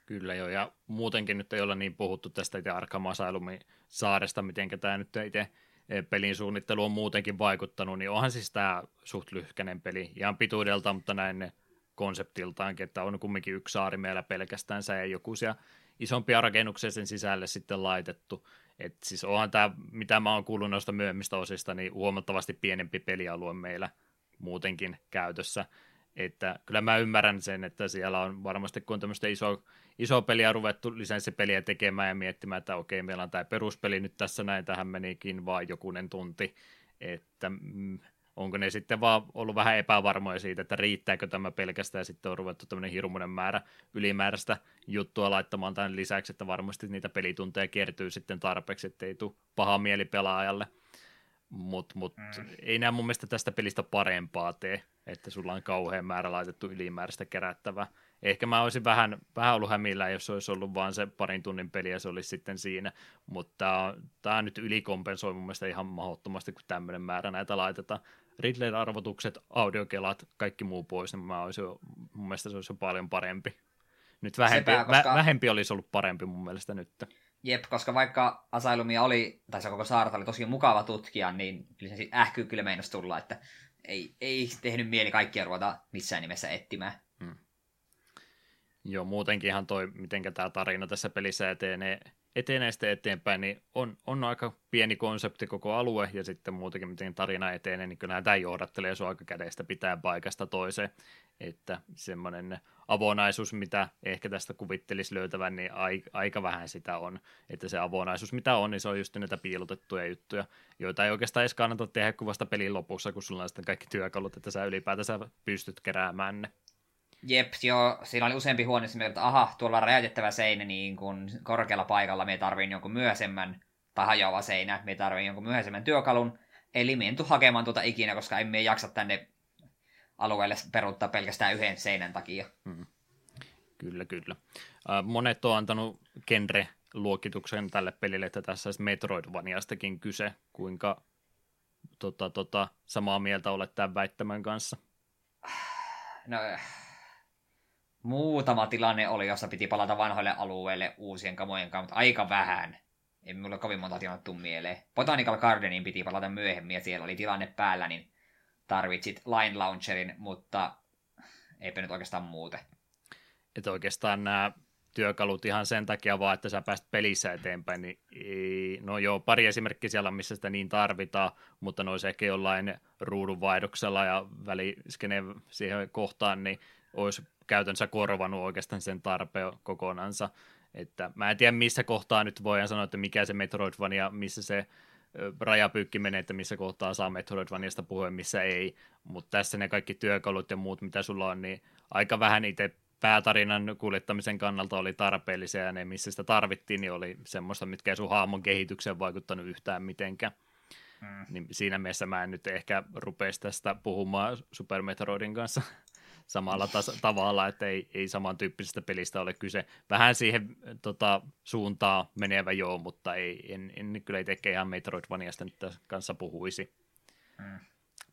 Kyllä joo, ja muutenkin nyt ei olla niin puhuttu tästä itse Arkham Asylumin saaresta, miten tämä nyt itse eh, pelin suunnittelu on muutenkin vaikuttanut, niin onhan siis tämä suht lyhkäinen peli, ihan pituudelta, mutta näin konseptiltaankin, että on kumminkin yksi saari meillä pelkästään, ei joku siellä isompia rakennuksia sen sisälle sitten laitettu. Et siis onhan tämä, mitä mä oon kuullut noista myöhemmistä osista, niin huomattavasti pienempi pelialue meillä muutenkin käytössä. Että kyllä mä ymmärrän sen, että siellä on varmasti, kun on tämmöistä iso, iso peliä ruvettu lisenssipeliä tekemään ja miettimään, että okei, meillä on tämä peruspeli nyt tässä näin, tähän menikin vaan jokunen tunti, että mm, onko ne sitten vaan ollut vähän epävarmoja siitä, että riittääkö tämä pelkästään ja sitten on ruvettu tämmöinen hirmuinen määrä ylimääräistä juttua laittamaan tämän lisäksi, että varmasti niitä pelitunteja kertyy sitten tarpeeksi, ettei tule paha mieli pelaajalle. Mutta mut, mm. ei nämä mun mielestä tästä pelistä parempaa tee, että sulla on kauhean määrä laitettu ylimääräistä kerättävää. Ehkä mä olisin vähän, vähän ollut hämillä, jos olisi ollut vain se parin tunnin peli ja se olisi sitten siinä, mutta tämä nyt ylikompensoi mun mielestä ihan mahdottomasti, kun tämmöinen määrä näitä laitetaan. Ridley-arvotukset, audiokelat, kaikki muu pois, niin mä olisin, mun mielestä se olisi jo paljon parempi. Nyt vähempi, Sepä, koska... vä, vähempi olisi ollut parempi mun mielestä nyt. Jep, koska vaikka Asylumia oli, tai se koko saarta oli tosi mukava tutkia, niin kyllä se ähky kyllä meinasi tulla, että ei, ei tehnyt mieli kaikkia ruveta missään nimessä etsimään. Hmm. Joo, muutenkinhan toi, miten tämä tarina tässä pelissä etenee, etenee sitten eteenpäin, niin on, on aika pieni konsepti koko alue, ja sitten muutenkin miten tarina etenee, niin kyllä tämä johdattelee sun aika kädestä pitää paikasta toiseen, että semmoinen avonaisuus, mitä ehkä tästä kuvittelisi löytävän, niin aika vähän sitä on. Että se avonaisuus, mitä on, niin se on just näitä piilotettuja juttuja, joita ei oikeastaan edes kannata tehdä kuvasta pelin lopussa, kun sulla on sitten kaikki työkalut, että sä ylipäätänsä pystyt keräämään ne. Jep, joo, siinä oli useampi huone, että aha, tuolla on räjäytettävä seinä niin kun korkealla paikalla, me tarviin jonkun myöhäisemmän, tai hajoava seinä, me tarviin jonkun myöhäisemmän työkalun, eli me en hakemaan tuota ikinä, koska emme jaksa tänne alueelle peruuttaa pelkästään yhden seinän takia. Hmm. Kyllä, kyllä. Monet on antanut genre-luokituksen tälle pelille, että tässä olisi Metroidvaniastakin kyse. Kuinka tota, tota, samaa mieltä olet tämän väittämän kanssa? No, muutama tilanne oli, jossa piti palata vanhoille alueille uusien kamojen kanssa, mutta aika vähän. Ei mulle kovin monta tilannetta mieleen. Botanical Gardenin piti palata myöhemmin ja siellä oli tilanne päällä, niin tarvitsit Line Launcherin, mutta eipä nyt oikeastaan muuten. Että oikeastaan nämä työkalut ihan sen takia vaan, että sä pääst pelissä eteenpäin, niin ei, no joo, pari esimerkkiä siellä, missä sitä niin tarvitaan, mutta noissa ehkä jollain ruudunvaihdoksella ja väliskeneen siihen kohtaan, niin olisi käytännössä korvanut oikeastaan sen tarpeen kokonansa. Että mä en tiedä, missä kohtaa nyt voidaan sanoa, että mikä se Metroidvania, missä se rajapyykki menee, että missä kohtaa saa Metroidvaniasta puhua missä ei, mutta tässä ne kaikki työkalut ja muut, mitä sulla on, niin aika vähän itse päätarinan kuljettamisen kannalta oli tarpeellisia ja ne, missä sitä tarvittiin, niin oli semmoista, mitkä ei sun haamon kehitykseen vaikuttanut yhtään mitenkään. Mm. Niin siinä mielessä mä en nyt ehkä rupeisi tästä puhumaan Super Metroidin kanssa samalla tas- tavalla, että ei, ei samantyyppisestä pelistä ole kyse. Vähän siihen tota, suuntaan menevä joo, mutta ei, en, en kyllä itse ihan Metroidvaniasta nyt kanssa puhuisi. Mm.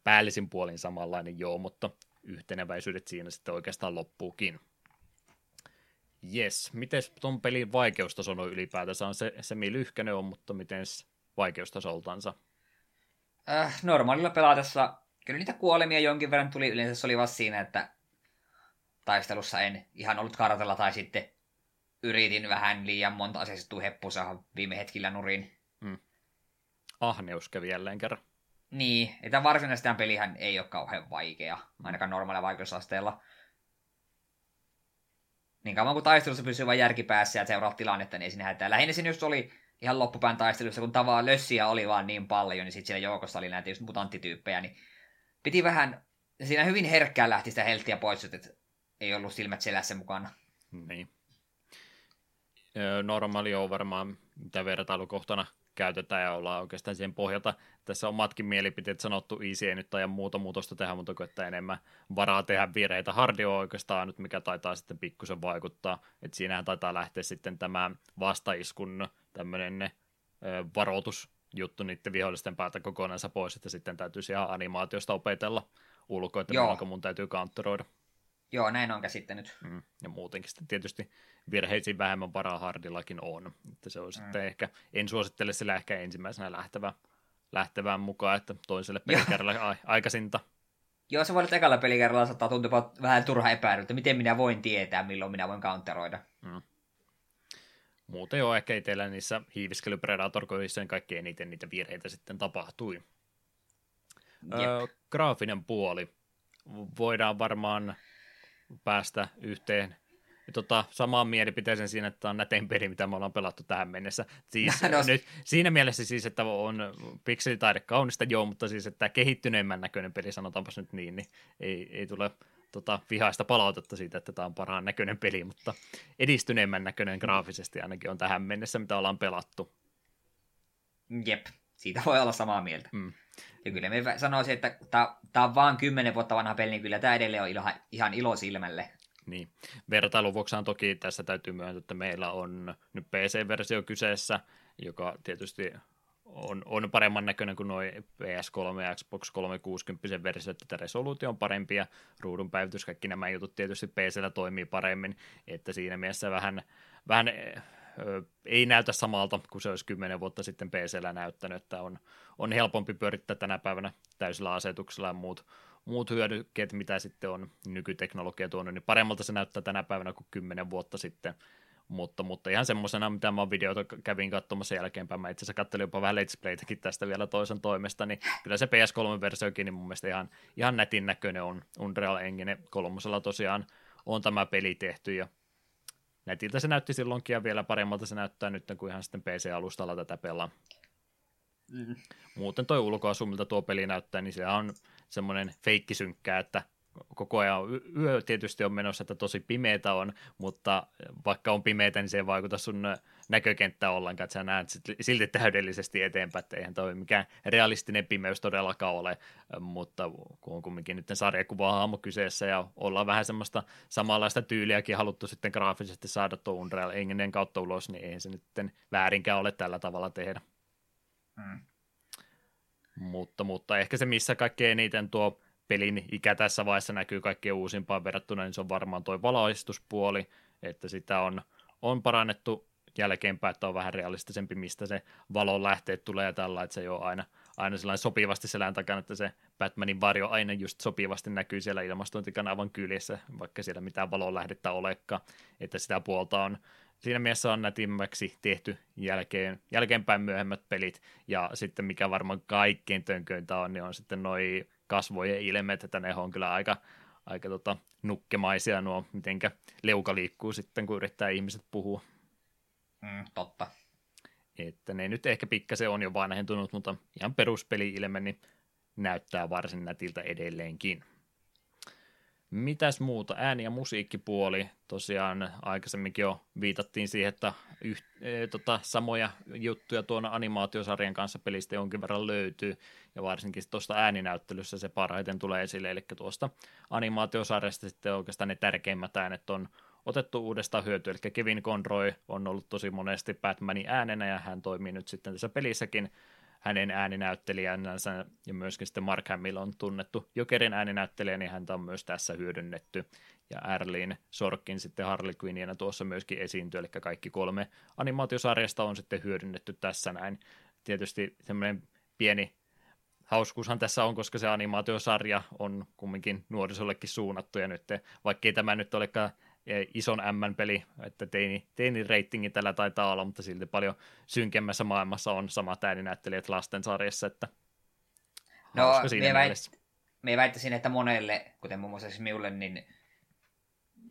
Päällisin puolin samanlainen joo, mutta yhteneväisyydet siinä sitten oikeastaan loppuukin. Yes, miten tuon pelin vaikeustaso on ylipäätänsä on se, se lyhkäinen on, mutta miten vaikeustasoltansa? Äh, normaalilla pelatessa kyllä niitä kuolemia jonkin verran tuli. Yleensä se oli vasta siinä, että taistelussa en ihan ollut kartalla tai sitten yritin vähän liian monta aseistettua heppusa viime hetkillä nurin. Hmm. Ahneus kävi jälleen kerran. Niin, että varsinaisesti pelihän ei ole kauhean vaikea, ainakaan normaalilla vaikeusasteella. Niin kauan kuin taistelussa pysyy vain järki päässä ja seuraa tilannetta, niin ei siinä hätää. Lähinnä siinä just oli ihan loppupään taistelussa, kun tavaa lössiä oli vaan niin paljon, niin sitten siellä joukossa oli näitä just mutanttityyppejä, niin piti vähän, siinä hyvin herkkään lähti sitä helttiä pois, että ei ollut silmät selässä mukana. Niin. Normaali on varmaan, mitä vertailukohtana käytetään ja ollaan oikeastaan siihen pohjalta. Tässä on omatkin mielipiteet sanottu, easy ei nyt tai muuta muutosta tehdä, mutta että enemmän varaa tehdä vireitä. Hardi on oikeastaan nyt, mikä taitaa sitten pikkusen vaikuttaa. että siinähän taitaa lähteä sitten tämä vastaiskun tämmöinen varoitusjuttu niiden vihollisten päältä kokonaan pois, että sitten täytyisi ihan animaatiosta opetella ulkoa, että mun täytyy counteroida. Joo, näin on käsittänyt. Mm, ja muutenkin sitten tietysti virheisiin vähemmän varaa hardillakin on. Että se on mm. sitten ehkä, en suosittele sillä ehkä ensimmäisenä lähtevä, lähtevään mukaan, että toiselle pelikerralla aikaisinta. Joo, se voi olla ekalla pelikerralla saattaa tuntua vähän turha epäily, että miten minä voin tietää, milloin minä voin counteroida. Mm. Muuten jo ehkä itsellä niissä hiiviskely predator kaikki eniten niitä virheitä sitten tapahtui. Öö, graafinen puoli. Voidaan varmaan päästä yhteen tota, samaan mielipiteeseen siinä, että on nätein peli, mitä me ollaan pelattu tähän mennessä. Siis, no. nyt, siinä mielessä siis, että on pikselitaide kaunista, joo, mutta siis, että kehittyneemmän näköinen peli, sanotaanpas nyt niin, niin ei, ei tule tota, vihaista palautetta siitä, että tämä on parhaan näköinen peli, mutta edistyneemmän näköinen graafisesti ainakin on tähän mennessä, mitä ollaan pelattu. Jep, siitä voi olla samaa mieltä. Mm. Ja kyllä me sanoisin, että tämä on vaan kymmenen vuotta vanha peli, niin kyllä tämä edelleen on ilo, ihan ilo silmälle. Niin. Vertailuvuoksaan toki tässä täytyy myöntää, että meillä on nyt PC-versio kyseessä, joka tietysti on, on paremman näköinen kuin noin PS3 ja Xbox 360 versio, että resoluutio on parempi ja ruudun päivitys, kaikki nämä jutut tietysti PCllä toimii paremmin, että siinä mielessä vähän, vähän ei näytä samalta kuin se olisi kymmenen vuotta sitten PCllä näyttänyt, että on, on helpompi pyörittää tänä päivänä täysillä asetuksella ja muut, muut hyödykkeet, mitä sitten on nykyteknologia tuonut, niin paremmalta se näyttää tänä päivänä kuin kymmenen vuotta sitten. Mutta, mutta ihan semmoisena, mitä mä videota kävin katsomassa jälkeenpäin, mä itse asiassa katselin jopa vähän Let's Playtäkin tästä vielä toisen toimesta, niin kyllä se PS3-versiokin niin mun mielestä ihan, ihan netin näköinen on Unreal Engine kolmosella tosiaan on tämä peli tehty ja netiltä se näytti silloinkin ja vielä paremmalta se näyttää nyt, kun ihan sitten PC-alustalla tätä pelaa. Mm. Muuten toi ulkoasumilta tuo peli näyttää, niin se on semmoinen feikkisynkkää, että koko ajan yö tietysti on menossa, että tosi pimeitä on, mutta vaikka on pimeitä, niin se ei vaikuta sun näkökenttää ollenkaan, että sä näet silti täydellisesti eteenpäin, että eihän toi mikään realistinen pimeys todellakaan ole, mutta kun on kumminkin nyt sarjakuva hahmo kyseessä ja ollaan vähän semmoista samanlaista tyyliäkin haluttu sitten graafisesti saada tuo Unreal Enginen kautta ulos, niin ei se nyt väärinkään ole tällä tavalla tehdä. Mm. Mutta, mutta ehkä se, missä kaikkein eniten tuo pelin ikä tässä vaiheessa näkyy kaikkein uusimpaan verrattuna, niin se on varmaan tuo valaistuspuoli, että sitä on, on parannettu jälkeenpäin, että on vähän realistisempi, mistä se valon lähteet tulee ja tällä, että se ei ole aina, aina sellainen sopivasti selän takana, että se Batmanin varjo aina just sopivasti näkyy siellä ilmastointikanavan kyljessä, vaikka siellä mitään valonlähdettä olekaan, että sitä puolta on siinä mielessä on nätimmäksi tehty jälkeen, jälkeenpäin myöhemmät pelit, ja sitten mikä varmaan kaikkein tönköintä on, niin on sitten noi kasvojen ilmeet, että ne on kyllä aika, aika tota, nukkemaisia nuo, mitenkä leuka liikkuu sitten, kun yrittää ihmiset puhua. Mm, totta. Että ne nyt ehkä pikkasen on jo vanhentunut, mutta ihan peruspeli-ilme niin näyttää varsin nätiltä edelleenkin. Mitäs muuta? Ääni- ja musiikkipuoli. Tosiaan aikaisemminkin jo viitattiin siihen, että yht, e, tota, samoja juttuja tuona animaatiosarjan kanssa pelistä jonkin verran löytyy. Ja varsinkin tuosta ääninäyttelyssä se parhaiten tulee esille. Eli tuosta animaatiosarjasta sitten oikeastaan ne tärkeimmät äänet on otettu uudestaan hyötyä. Eli Kevin Conroy on ollut tosi monesti Batmanin äänenä ja hän toimii nyt sitten tässä pelissäkin hänen ääninäyttelijänsä ja myöskin sitten Mark Hamill on tunnettu Jokerin ääninäyttelijä, niin häntä on myös tässä hyödynnetty. Ja Erlin Sorkin sitten Harley Quinnina tuossa myöskin esiintyy, eli kaikki kolme animaatiosarjasta on sitten hyödynnetty tässä näin. Tietysti semmoinen pieni hauskuushan tässä on, koska se animaatiosarja on kumminkin nuorisollekin suunnattu, ja nyt vaikkei tämä nyt olekaan ison M-peli, että teini, teini reitingi tällä taitaa olla, mutta silti paljon synkemmässä maailmassa on samat ääninäyttelijät lastensarjassa, että No, me, väit, me väittäisin, että monelle, kuten muun muassa siis minulle, niin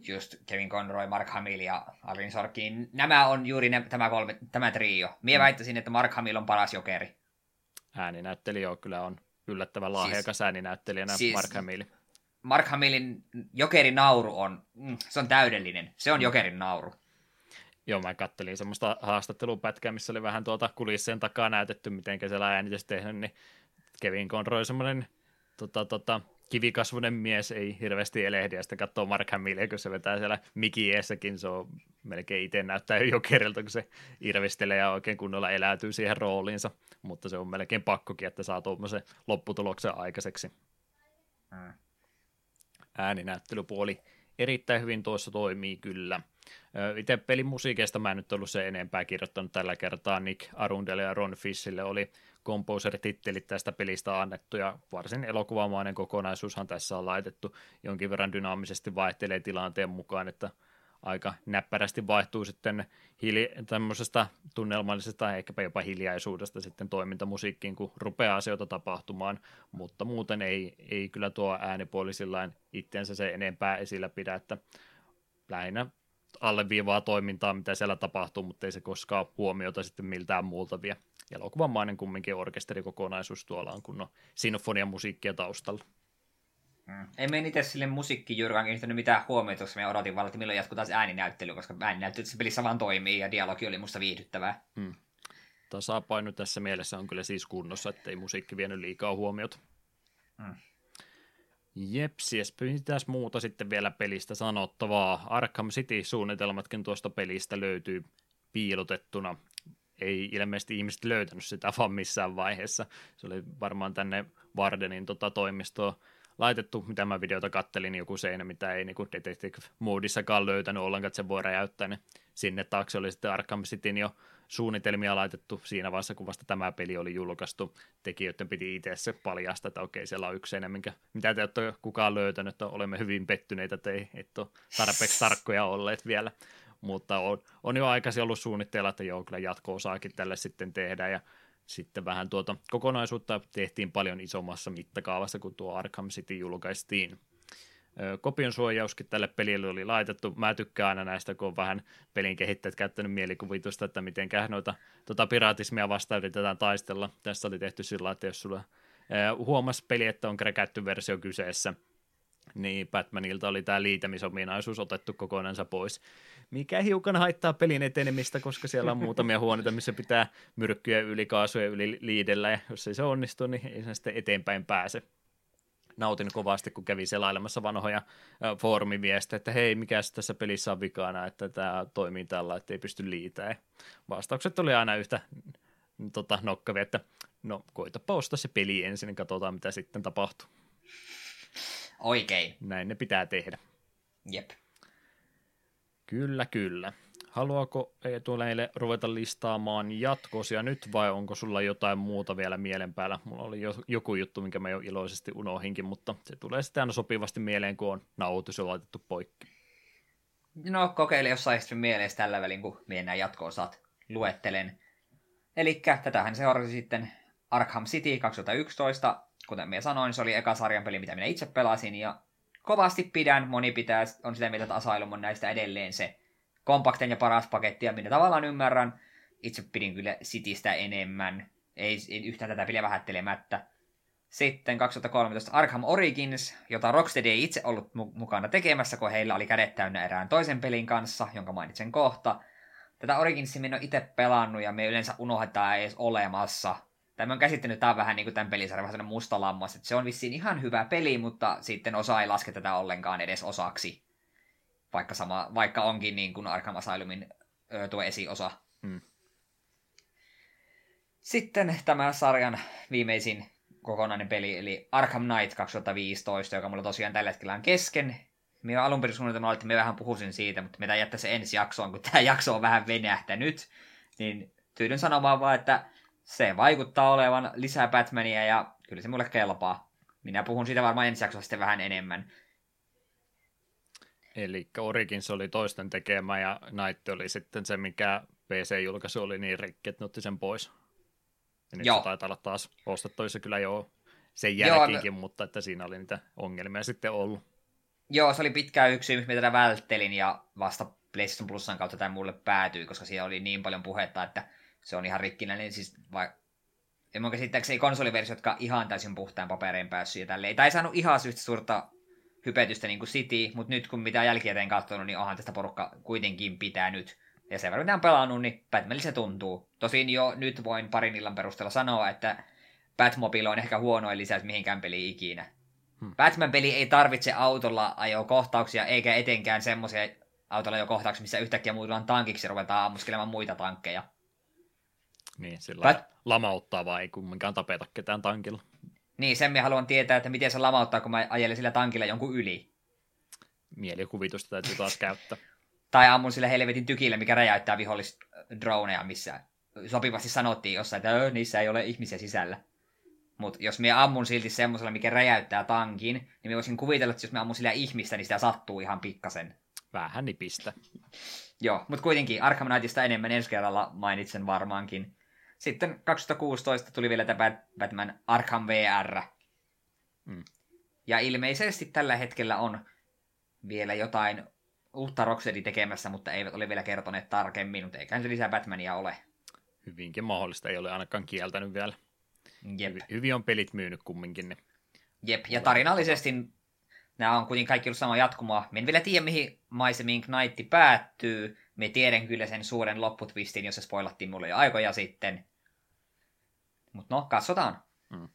just Kevin Conroy, Mark Hamill ja Alvin Sorkin, nämä on juuri ne, tämä, kolme, tämä trio. Mie mm. väittäisin, että Mark Hamill on paras jokeri. Ääninäyttelijä kyllä on yllättävän lahjakas siis, ääninäyttelijänä siis, Mark Hamill. Mark Hamillin jokerin nauru on, mm, se on täydellinen. Se on mm. jokerin nauru. Joo, mä kattelin semmoista haastattelupätkää, missä oli vähän tuota kulissien takaa näytetty, miten siellä äänitys tehnyt, niin Kevin Conroy semmoinen tota, tota, kivikasvunen mies, ei hirveästi elehdi, ja sitten katsoo Mark Hamillia, kun se vetää siellä mikiessäkin, se on melkein itse näyttää jokerilta, kun se irvistelee ja oikein kunnolla eläytyy siihen rooliinsa, mutta se on melkein pakkokin, että saa tuommoisen lopputuloksen aikaiseksi. Hmm ääninäyttelypuoli erittäin hyvin tuossa toimii kyllä. Itse pelimusiikeista mä en nyt ollut se enempää kirjoittanut tällä kertaa. Nick Arundelle ja Ron Fishille oli composer-tittelit tästä pelistä annettu ja varsin elokuvamainen kokonaisuushan tässä on laitettu. Jonkin verran dynaamisesti vaihtelee tilanteen mukaan, että – aika näppärästi vaihtuu sitten hili- tämmöisestä tunnelmallisesta, ehkäpä jopa hiljaisuudesta sitten toimintamusiikkiin, kun rupeaa asioita tapahtumaan, mutta muuten ei, ei kyllä tuo äänipuoli sillä itseensä se enempää esillä pidä, että lähinnä alleviivaa toimintaa, mitä siellä tapahtuu, mutta ei se koskaan huomiota sitten miltään muulta vie. Elokuvamainen kumminkin orkesterikokonaisuus tuolla on kunnon sinfoniamusiikkia taustalla. Mm. Ei me itse sille musiikkijyrkään kiinnittänyt mitään huomiota, koska me odotin vaan, että milloin jatkuu taas ääninäyttely, koska ääninäyttely se pelissä vaan toimii ja dialogi oli musta viihdyttävää. Mm. Tasapaino tässä mielessä on kyllä siis kunnossa, ettei musiikki vienyt liikaa huomiota. Mm. Jeps, jes, mitäs muuta sitten vielä pelistä sanottavaa. Arkham City-suunnitelmatkin tuosta pelistä löytyy piilotettuna. Ei ilmeisesti ihmiset löytänyt sitä vaan missään vaiheessa. Se oli varmaan tänne Vardenin tota, toimistoon laitettu, mitä mä videota kattelin, joku seinä, mitä ei niin Detective-moodissakaan löytänyt ollenkaan, että se voi räjäyttää, niin sinne taakse oli sitten Arkham Cityn jo suunnitelmia laitettu siinä vaiheessa, kun vasta tämä peli oli julkaistu. Tekijöiden piti itse se paljastaa, että okei, siellä on yksi enemmän, mitä te olette kukaan löytänyt, että olemme hyvin pettyneitä, että ei et ole tarpeeksi tarkkoja olleet vielä. Mutta on, on jo aikaisin ollut suunnitteilla, että joo, kyllä jatko-osaakin tälle sitten tehdä, ja sitten vähän tuota kokonaisuutta tehtiin paljon isommassa mittakaavassa, kun tuo Arkham City julkaistiin. Kopion suojauskin tälle pelille oli laitettu. Mä tykkään aina näistä, kun on vähän pelin kehittäjät käyttänyt mielikuvitusta, että miten noita tuota piraatismia vastaan yritetään taistella. Tässä oli tehty sillä että jos sulla huomas peli, että on kräkätty versio kyseessä, niin Batmanilta oli tämä liitämisominaisuus otettu kokonansa pois mikä hiukan haittaa pelin etenemistä, koska siellä on muutamia huoneita, missä pitää myrkkyjä yli kaasuja yli liidellä, ja jos ei se onnistu, niin ei se sitten eteenpäin pääse. Nautin kovasti, kun kävi selailemassa vanhoja foorumiviestejä, että hei, mikä tässä pelissä on vikana, että tämä toimii tällä, että ei pysty liitämään. Vastaukset oli aina yhtä tota, nokkavia, että no koitapa ostaa se peli ensin, niin katsotaan mitä sitten tapahtuu. Oikein. Näin ne pitää tehdä. Jep. Kyllä, kyllä. Haluaako Eetu meille ruveta listaamaan jatkosia nyt vai onko sulla jotain muuta vielä mielen päällä? Mulla oli jo, joku juttu, minkä mä jo iloisesti unohinkin, mutta se tulee sitten sopivasti mieleen, kun on nauhoitus jo laitettu poikki. No kokeile jossain sitten mielessä tällä välin, kun mennään jatko-osat luettelen. Eli tätähän seurasi sitten Arkham City 2011. Kuten minä sanoin, se oli eka sarjan peli, mitä minä itse pelasin, ja kovasti pidän. Moni pitää, on sitä mieltä, että Asylum on näistä edelleen se kompakten ja paras paketti, ja minä tavallaan ymmärrän. Itse pidin kyllä Citystä enemmän. Ei, ei yhtään tätä peliä vähättelemättä. Sitten 2013 Arkham Origins, jota Rocksteady ei itse ollut mukana tekemässä, kun heillä oli kädet täynnä erään toisen pelin kanssa, jonka mainitsen kohta. Tätä Originsia minä olen itse pelannut ja me yleensä unohdetaan edes olemassa. Tai mä oon käsittänyt, että tämä on vähän niin kuin tämän pelisarjan vähän musta lammas, että se on vissiin ihan hyvä peli, mutta sitten osa ei laske tätä ollenkaan edes osaksi. Vaikka, sama, vaikka onkin niin kuin Arkham Asylumin ö, tuo esiosa. Hmm. Sitten tämä sarjan viimeisin kokonainen peli, eli Arkham Knight 2015, joka mulla tosiaan tällä hetkellä on kesken. Minä alun perin suunnitelma että me vähän puhuisin siitä, mutta mitä jättää se ensi jaksoon, kun tämä jakso on vähän venähtänyt. Niin tyydyn sanomaan vaan, että se vaikuttaa olevan lisää Batmania ja kyllä se mulle kelpaa. Minä puhun siitä varmaan ensi jaksossa sitten vähän enemmän. Eli Origins oli toisten tekemä ja Night oli sitten se, mikä PC-julkaisu oli niin rikki, että otti sen pois. Ja nyt Joo. se taitaa olla taas ostettavissa kyllä jo sen jälkeenkin, Joo, mutta että siinä oli niitä ongelmia sitten ollut. Joo, se oli pitkään yksi syy, mitä välttelin ja vasta PlayStation Plusan kautta tämä mulle päätyi, koska siellä oli niin paljon puhetta, että se on ihan rikkinäinen. Siis vai... En mun käsittääkseni konsoliversio, jotka ihan täysin puhtaan papereen päässyt ja tälleen. Tai ei saanut ihan syystä suurta hypetystä niin kuin City, mutta nyt kun mitä jälkikäteen katsonut, niin onhan tästä porukka kuitenkin pitää nyt. Ja sen verran mitä on pelannut, niin Batmanilla se tuntuu. Tosin jo nyt voin parin illan perusteella sanoa, että Batmobile on ehkä huonoin lisäys mihinkään peliin ikinä. Hmm. Batman-peli ei tarvitse autolla ajo-kohtauksia, eikä etenkään semmoisia autolla ajo-kohtauksia, missä yhtäkkiä muutellaan tankiksi ja ruvetaan ammuskelemaan muita tankkeja. Niin, sillä Bat... lamauttaa vai ei kumminkaan tapeta ketään tankilla. Niin, sen me haluan tietää, että miten se lamauttaa, kun mä ajelen sillä tankilla jonkun yli. Mielikuvitusta täytyy taas käyttää. tai ammun sillä helvetin tykillä, mikä räjäyttää vihollisdroneja, missä sopivasti sanottiin jossain, että niissä ei ole ihmisiä sisällä. Mutta jos me ammun silti semmoisella, mikä räjäyttää tankin, niin me voisin kuvitella, että jos me ammun sillä ihmistä, niin sitä sattuu ihan pikkasen. Vähän nipistä. Joo, mutta kuitenkin Arkham Knightista enemmän ensi kerralla mainitsen varmaankin. Sitten 2016 tuli vielä tämä Batman Arkham VR. Mm. Ja ilmeisesti tällä hetkellä on vielä jotain uutta Rocksteady tekemässä, mutta eivät ole vielä kertoneet tarkemmin, mutta eiköhän se lisää Batmania ole. Hyvinkin mahdollista, ei ole ainakaan kieltänyt vielä. Jep. Hyvin on pelit myynyt kumminkin. Niin Jep, ja tarinallisesti nämä on kuitenkin kaikki ollut sama jatkumoa. Me en vielä tiedä, mihin Maisemiin Knight päättyy. Me tiedän kyllä sen suuren lopputwistin, jos se spoilattiin mulle jo aikoja sitten. Mutta no, katsotaan. Hmm.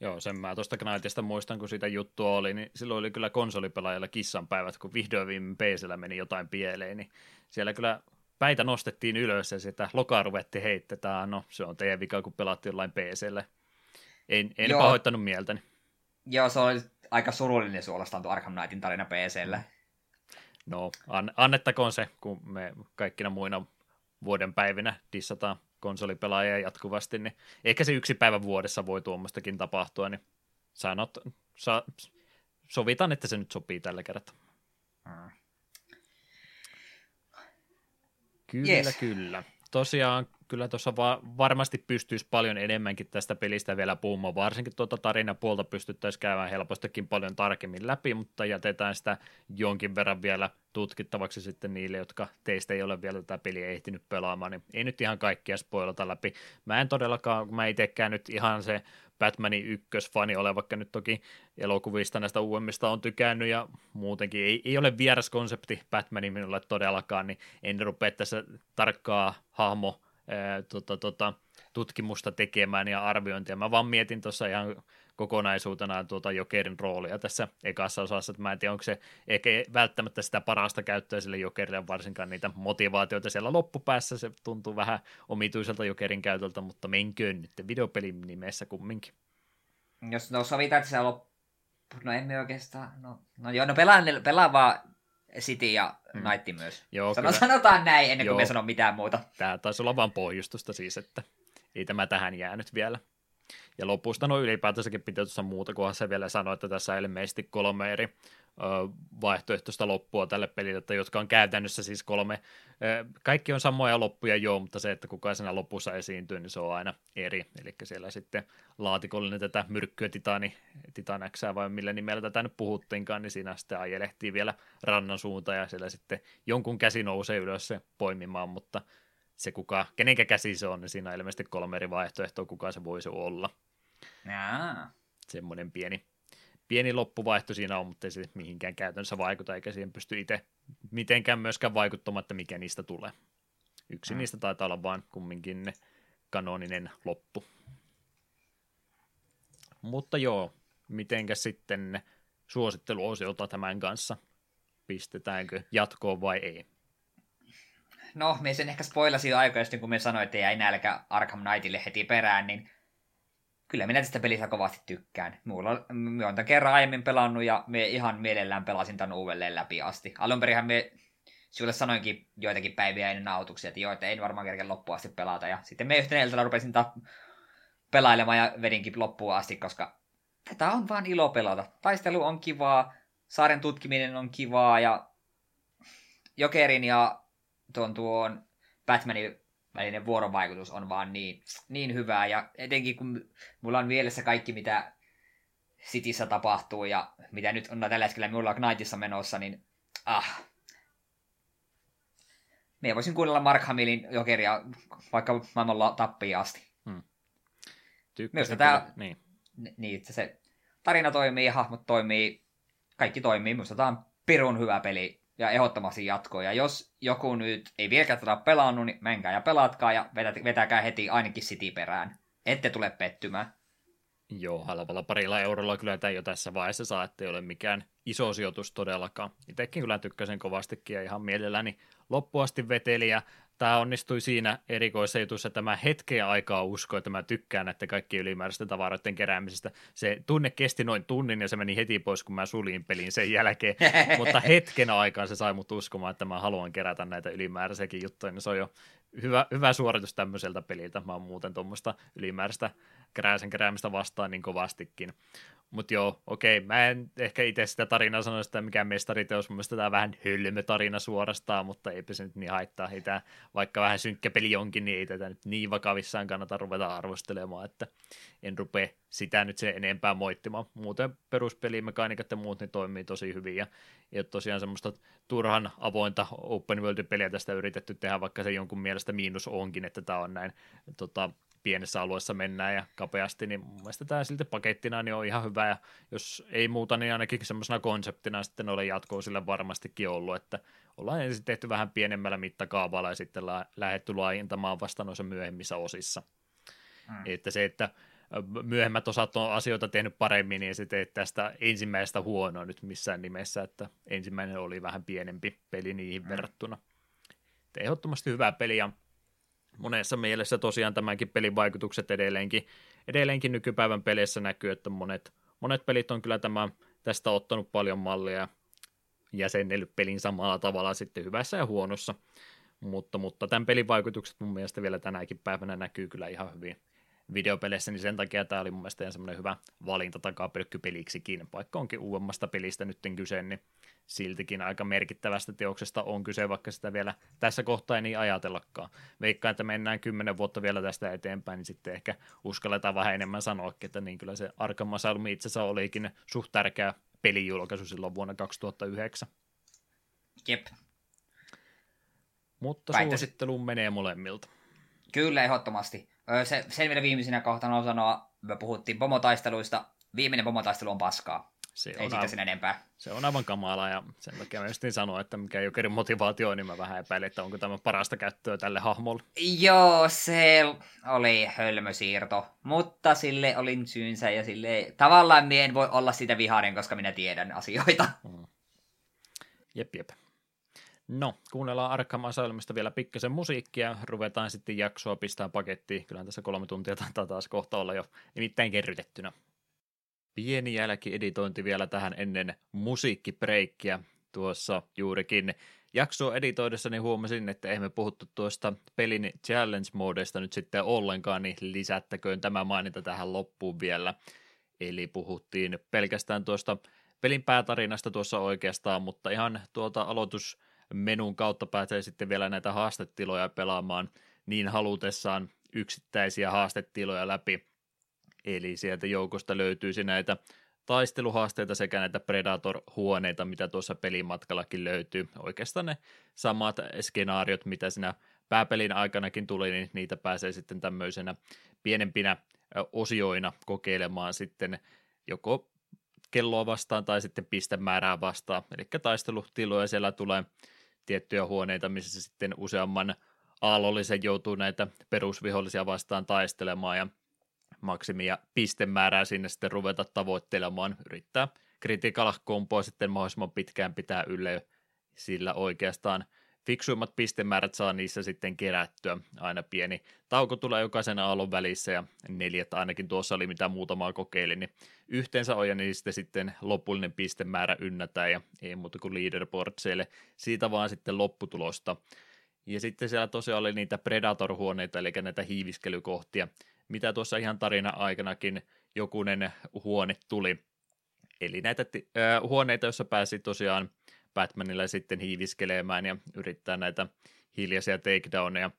Joo, sen mä tuosta Knightista muistan, kun sitä juttua oli, niin silloin oli kyllä konsolipelaajalla kissanpäivät, kun vihdoin viime PCllä meni jotain pieleen, niin siellä kyllä päitä nostettiin ylös ja sitä lokaa ruvettiin heittämään. No, se on teidän vika, kun pelattiin jollain PClle. En, en Joo. pahoittanut mieltäni. Joo, se oli aika surullinen suolestaan tuo Arkham Knightin tarina PClle. No, an, annettakoon se, kun me kaikkina muina vuoden päivinä dissataan konsolipelaajia jatkuvasti, niin ehkä se yksi päivä vuodessa voi tuommoistakin tapahtua, niin sanot, sa, sovitaan, että se nyt sopii tällä kertaa. Hmm. Kyllä, yes. kyllä. Tosiaan kyllä tuossa va- varmasti pystyisi paljon enemmänkin tästä pelistä vielä puhumaan, varsinkin tuota tarinapuolta pystyttäisiin käymään helpostikin paljon tarkemmin läpi, mutta jätetään sitä jonkin verran vielä tutkittavaksi sitten niille, jotka teistä ei ole vielä tätä peliä ehtinyt pelaamaan, niin ei nyt ihan kaikkia spoilata läpi. Mä en todellakaan, kun mä itsekään nyt ihan se Batmanin ykkösfani ole, vaikka nyt toki elokuvista näistä uudemmista on tykännyt ja muutenkin ei, ei ole vieras konsepti Batmanin minulle todellakaan, niin en rupea tässä tarkkaa hahmo tota, tota, tutkimusta tekemään ja arviointia. Mä vaan mietin tuossa ihan kokonaisuutena tuota Jokerin roolia tässä ekassa osassa, että mä en tiedä, onko se ehkä välttämättä sitä parasta käyttöä sille Jokerille, varsinkaan niitä motivaatioita siellä loppupäässä, se tuntuu vähän omituiselta Jokerin käytöltä, mutta menköön nyt videopelin nimessä kumminkin. Jos no sovitaan, että se loppu, no emme oikeastaan, no, no joo, no pelaan, pelaan vaan City ja. Knight myös. Joo, Sano, sanotaan näin ennen kuin Joo. me sanon mitään muuta. Tämä taisi olla vain pohjustusta siis, että ei tämä tähän jäänyt vielä. Ja lopusta no ylipäätänsäkin pitää muuta, kunhan se vielä sanoi, että tässä on ilmeisesti kolme eri vaihtoehtoista loppua tälle pelille, että jotka on käytännössä siis kolme. Kaikki on samoja loppuja joo, mutta se, että kuka siinä lopussa esiintyy, niin se on aina eri. Eli siellä sitten laatikollinen tätä myrkkyä titani, titanäksää vai millä nimellä tätä nyt puhuttiinkaan, niin siinä sitten ajelehtii vielä rannan suuntaan ja siellä sitten jonkun käsi nousee ylös se poimimaan, mutta se kuka, kenenkä käsi se on, niin siinä on ilmeisesti kolme eri vaihtoehtoa, kuka se voisi olla. Jaa. Semmoinen pieni, pieni loppuvaihto siinä on, mutta ei se mihinkään käytännössä vaikuta, eikä siihen pysty itse mitenkään myöskään vaikuttamaan, että mikä niistä tulee. Yksi mm. niistä taitaa olla vain kumminkin kanoninen loppu. Mutta joo, mitenkä sitten suositteluosiota tämän kanssa? Pistetäänkö jatkoon vai ei? No, me sen ehkä spoilasin aikoisesti, kun me sanoin, että ei nälkä Arkham Knightille heti perään, niin kyllä minä tästä pelistä kovasti tykkään. Mulla me on tämän kerran aiemmin pelannut ja me ihan mielellään pelasin tämän uudelleen läpi asti. Alun perinhän me sinulle sanoinkin joitakin päiviä ennen nautuksia, että joo, että en varmaan kerkeä loppuun asti pelata. Ja sitten me yhtenä iltana rupesin ta- pelailemaan ja vedinkin loppuun asti, koska tätä on vaan ilo pelata. Taistelu on kivaa, saaren tutkiminen on kivaa ja Jokerin ja tuon tuon Batmanin välinen vuorovaikutus on vaan niin, niin hyvää. Ja etenkin kun mulla on mielessä kaikki, mitä Cityssä tapahtuu ja mitä nyt on tällä hetkellä mulla on Knightissa menossa, niin ah. Me voisin kuunnella Mark Hamillin jokeria vaikka maailmalla tappiin asti. Hmm. Minusta tämä, niin. niin, se tarina toimii, hahmot toimii, kaikki toimii. Minusta tämä on pirun hyvä peli ja ehdottomasti jatkoa. Ja jos joku nyt ei vieläkään tätä pelannut, niin menkää ja pelatkaa ja vetäkää heti ainakin City perään. Ette tule pettymään. Joo, halvalla parilla eurolla kyllä tämä jo tässä vaiheessa saa, ettei ole mikään iso sijoitus todellakaan. Itsekin kyllä tykkäsin kovastikin ja ihan mielelläni loppuasti veteli ja tämä onnistui siinä erikoisessa jutussa, että mä hetkeä aikaa uskoin, että mä tykkään näiden kaikkien ylimääräisten tavaroiden keräämisestä. Se tunne kesti noin tunnin ja se meni heti pois, kun mä sulin pelin sen jälkeen, mutta hetken aikaa se sai mut uskomaan, että mä haluan kerätä näitä ylimääräisiäkin juttuja, niin se on jo hyvä, hyvä suoritus tämmöiseltä peliltä. Mä oon muuten tuommoista ylimääräistä kerääsen keräämistä vastaan niin kovastikin. Mutta joo, okei, mä en ehkä itse sitä tarinaa sano sitä mikään mestariteos, mun mielestä tämä vähän hölmö tarina suorastaan, mutta eipä se nyt niin haittaa. Ei tämä, vaikka vähän synkkä peli onkin, niin ei tätä nyt niin vakavissaan kannata ruveta arvostelemaan, että en rupea sitä nyt sen enempää moittimaan. Muuten peruspelimekaniikat ja muut niin toimii tosi hyvin, ja ei ole tosiaan semmoista turhan avointa open world-peliä tästä yritetty tehdä, vaikka se jonkun mielestä miinus onkin, että tämä on näin tota, pienessä alueessa mennään ja kapeasti, niin mun mielestä tämä silti pakettina niin on ihan hyvä, ja jos ei muuta, niin ainakin semmoisena konseptina sitten ole jatkoa sille varmastikin ollut, että ollaan ensin tehty vähän pienemmällä mittakaavalla ja sitten lähdetty laajentamaan vasta noissa myöhemmissä osissa. Hmm. Että se, että myöhemmät osat on asioita tehnyt paremmin, niin sitten ei tästä ensimmäistä huonoa nyt missään nimessä, että ensimmäinen oli vähän pienempi peli niihin hmm. verrattuna. Että ehdottomasti hyvä peli, ja monessa mielessä tosiaan tämänkin pelin vaikutukset edelleenkin, edelleenkin nykypäivän peleissä näkyy, että monet, monet pelit on kyllä tämä, tästä ottanut paljon mallia ja jäsennellyt pelin samalla tavalla sitten hyvässä ja huonossa. Mutta, mutta tämän pelin vaikutukset mun mielestä vielä tänäkin päivänä näkyy kyllä ihan hyvin videopeleissä, niin sen takia tämä oli mun mielestä semmoinen hyvä valinta takapelkkypeliksikin, vaikka onkin uudemmasta pelistä nyt kyse, niin siltikin aika merkittävästä teoksesta on kyse, vaikka sitä vielä tässä kohtaa ei niin ajatellakaan. Veikkaan, että mennään kymmenen vuotta vielä tästä eteenpäin, niin sitten ehkä uskalletaan vähän enemmän sanoa, että niin kyllä se Arkham Asylum itse asiassa olikin suht tärkeä pelijulkaisu silloin vuonna 2009. Jep. Mutta Väittäisin... suositteluun menee molemmilta. Kyllä, ehdottomasti. Se, sen vielä viimeisenä kohtana on sanoa, me puhuttiin pomotaisteluista, viimeinen pomotaistelu on paskaa. Se on Ei siitä sen enempää. Se on aivan kamala ja sen takia mä justiin sanoin, että mikä jokerin motivaatio on, niin mä vähän epäilin, että onko tämä parasta käyttöä tälle hahmolle. Joo, se oli hölmösiirto, mutta sille olin syynsä ja sille tavallaan en voi olla sitä vihainen, koska minä tiedän asioita. Mm. Jep, jep. No, kuunnellaan Arkham Asylumista vielä pikkasen musiikkia, ruvetaan sitten jaksoa pistää pakettiin. Kyllähän tässä kolme tuntia taitaa taas kohta olla jo nimittäin kerrytettynä. Pieni jälkieditointi vielä tähän ennen musiikkipreikkiä. tuossa juurikin jaksoa editoidessani huomasin, että emme puhuttu tuosta pelin challenge-modeista nyt sitten ollenkaan, niin lisättäköön tämä mainita tähän loppuun vielä. Eli puhuttiin pelkästään tuosta pelin päätarinasta tuossa oikeastaan, mutta ihan tuota aloitusmenun kautta pääsee sitten vielä näitä haastetiloja pelaamaan niin halutessaan yksittäisiä haastetiloja läpi. Eli sieltä joukosta löytyisi näitä taisteluhaasteita sekä näitä Predator-huoneita, mitä tuossa pelimatkallakin löytyy. Oikeastaan ne samat skenaariot, mitä siinä pääpelin aikanakin tuli, niin niitä pääsee sitten tämmöisenä pienempinä osioina kokeilemaan sitten joko kelloa vastaan tai sitten pistemäärää vastaan. Eli taistelutiloja siellä tulee tiettyjä huoneita, missä sitten useamman aallollisen joutuu näitä perusvihollisia vastaan taistelemaan ja maksimia pistemäärää sinne sitten ruveta tavoittelemaan, yrittää critical kompoa sitten mahdollisimman pitkään pitää yllä, sillä oikeastaan fiksuimmat pistemäärät saa niissä sitten kerättyä. Aina pieni tauko tulee jokaisen aallon välissä ja neljät ainakin tuossa oli mitä muutamaa kokeilin, niin yhteensä on niin sitten, lopullinen pistemäärä ynnätään ja ei muuta kuin leaderboardseille. Siitä vaan sitten lopputulosta. Ja sitten siellä tosiaan oli niitä Predator-huoneita, eli näitä hiiviskelykohtia, mitä tuossa ihan tarina aikanakin jokunen huone tuli. Eli näitä äh, huoneita, joissa pääsi tosiaan Batmanilla sitten hiiviskelemään ja yrittää näitä hiljaisia takedowneja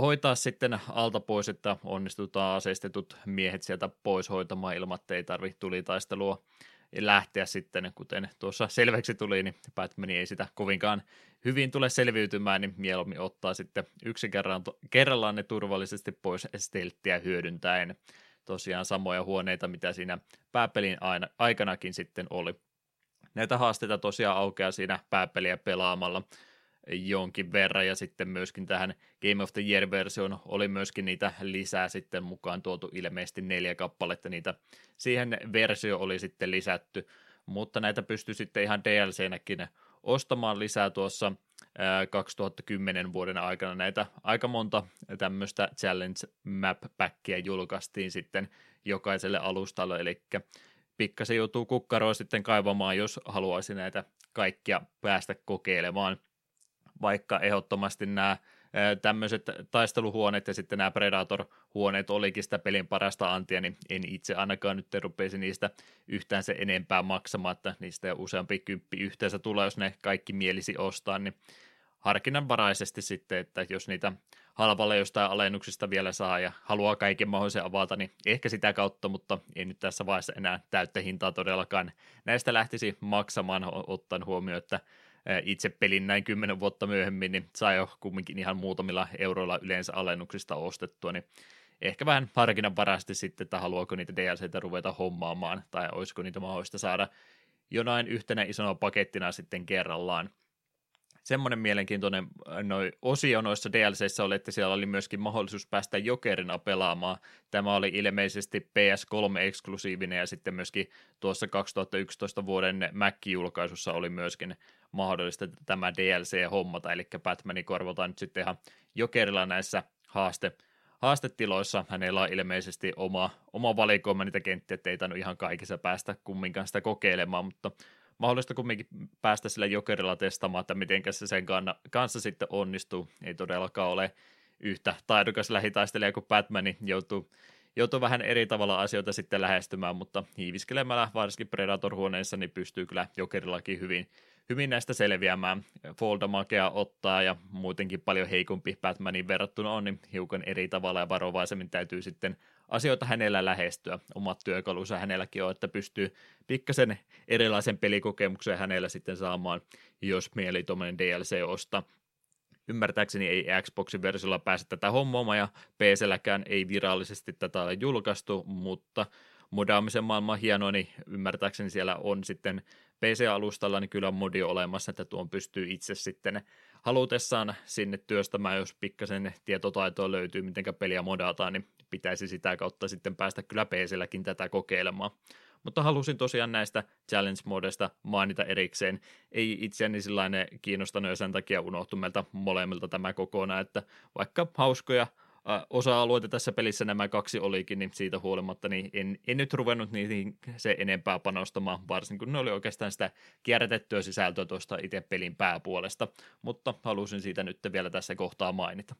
hoitaa sitten alta pois, että onnistutaan aseistetut miehet sieltä pois hoitamaan ilman, että ei tarvitse tulitaistelua lähteä sitten, kuten tuossa selväksi tuli, niin Batman ei sitä kovinkaan hyvin tule selviytymään, niin mieluummin ottaa sitten yksi kerran, kerrallaan ne turvallisesti pois stelttiä hyödyntäen. Tosiaan samoja huoneita, mitä siinä pääpelin aina, aikanakin sitten oli. Näitä haasteita tosiaan aukeaa siinä pääpeliä pelaamalla jonkin verran, ja sitten myöskin tähän Game of the Year-versioon oli myöskin niitä lisää sitten mukaan tuotu ilmeisesti neljä kappaletta, niitä siihen versio oli sitten lisätty, mutta näitä pystyy sitten ihan DLC-näkin ostamaan lisää tuossa 2010 vuoden aikana. Näitä aika monta tämmöistä challenge map packia julkaistiin sitten jokaiselle alustalle, eli pikkasen joutuu kukkaroa sitten kaivamaan, jos haluaisi näitä kaikkia päästä kokeilemaan – vaikka ehdottomasti nämä tämmöiset taisteluhuoneet ja sitten nämä Predator-huoneet olikin sitä pelin parasta antia, niin en itse ainakaan nyt rupeisi niistä yhtään se enempää maksamaan, että niistä jo useampi kymppi yhteensä tulee, jos ne kaikki mielisi ostaa, niin harkinnanvaraisesti sitten, että jos niitä halvalle jostain alennuksista vielä saa ja haluaa kaiken mahdollisen avata, niin ehkä sitä kautta, mutta ei nyt tässä vaiheessa enää täyttä hintaa todellakaan näistä lähtisi maksamaan ottaen huomioon, että itse pelin näin kymmenen vuotta myöhemmin, niin sai jo kumminkin ihan muutamilla euroilla yleensä alennuksista ostettua, niin ehkä vähän harkinnanvaraisesti sitten, että haluaako niitä DLCtä ruveta hommaamaan, tai olisiko niitä mahdollista saada jonain yhtenä isona pakettina sitten kerrallaan semmoinen mielenkiintoinen äh, noi osio noissa DLCissä oli, että siellä oli myöskin mahdollisuus päästä jokerina pelaamaan. Tämä oli ilmeisesti PS3-eksklusiivinen ja sitten myöskin tuossa 2011 vuoden Mac-julkaisussa oli myöskin mahdollista tämä DLC hommata, eli Batmanin korvataan nyt sitten ihan jokerilla näissä haaste, haastetiloissa. Hänellä on ilmeisesti oma, oma valikoima niitä kenttiä, että ei ihan kaikissa päästä kumminkaan sitä kokeilemaan, mutta mahdollista kumminkin päästä sillä jokerilla testaamaan, että miten se sen kanssa sitten onnistuu. Ei todellakaan ole yhtä taidokas lähitaistelija kuin Batman, niin joutuu, joutuu vähän eri tavalla asioita sitten lähestymään, mutta hiiviskelemällä varsinkin Predator-huoneissa niin pystyy kyllä jokerillakin hyvin, hyvin näistä selviämään. Foldamakea ottaa ja muutenkin paljon heikompi Batmanin verrattuna on, niin hiukan eri tavalla ja varovaisemmin täytyy sitten asioita hänellä lähestyä. Omat työkalunsa hänelläkin on, että pystyy pikkasen erilaisen pelikokemuksen hänellä sitten saamaan, jos mieli tuommoinen DLC ostaa. Ymmärtääkseni ei Xboxin versiolla pääse tätä hommaamaan ja PClläkään ei virallisesti tätä ole julkaistu, mutta modaamisen maailman hienoa, niin ymmärtääkseni siellä on sitten PC-alustalla niin kyllä modi olemassa, että tuon pystyy itse sitten halutessaan sinne työstämään, jos pikkasen tietotaitoa löytyy, miten peliä modataan, niin pitäisi sitä kautta sitten päästä kyllä PClläkin tätä kokeilemaan. Mutta halusin tosiaan näistä challenge-modeista mainita erikseen. Ei itseäni sellainen kiinnostanut ja sen takia unohtu meiltä molemmilta tämä kokonaan, että vaikka hauskoja osa-alueita tässä pelissä nämä kaksi olikin, niin siitä huolimatta niin en, en nyt ruvennut niihin se enempää panostamaan, varsinkin kun ne oli oikeastaan sitä kierrätettyä sisältöä tuosta itse pelin pääpuolesta, mutta halusin siitä nyt vielä tässä kohtaa mainita.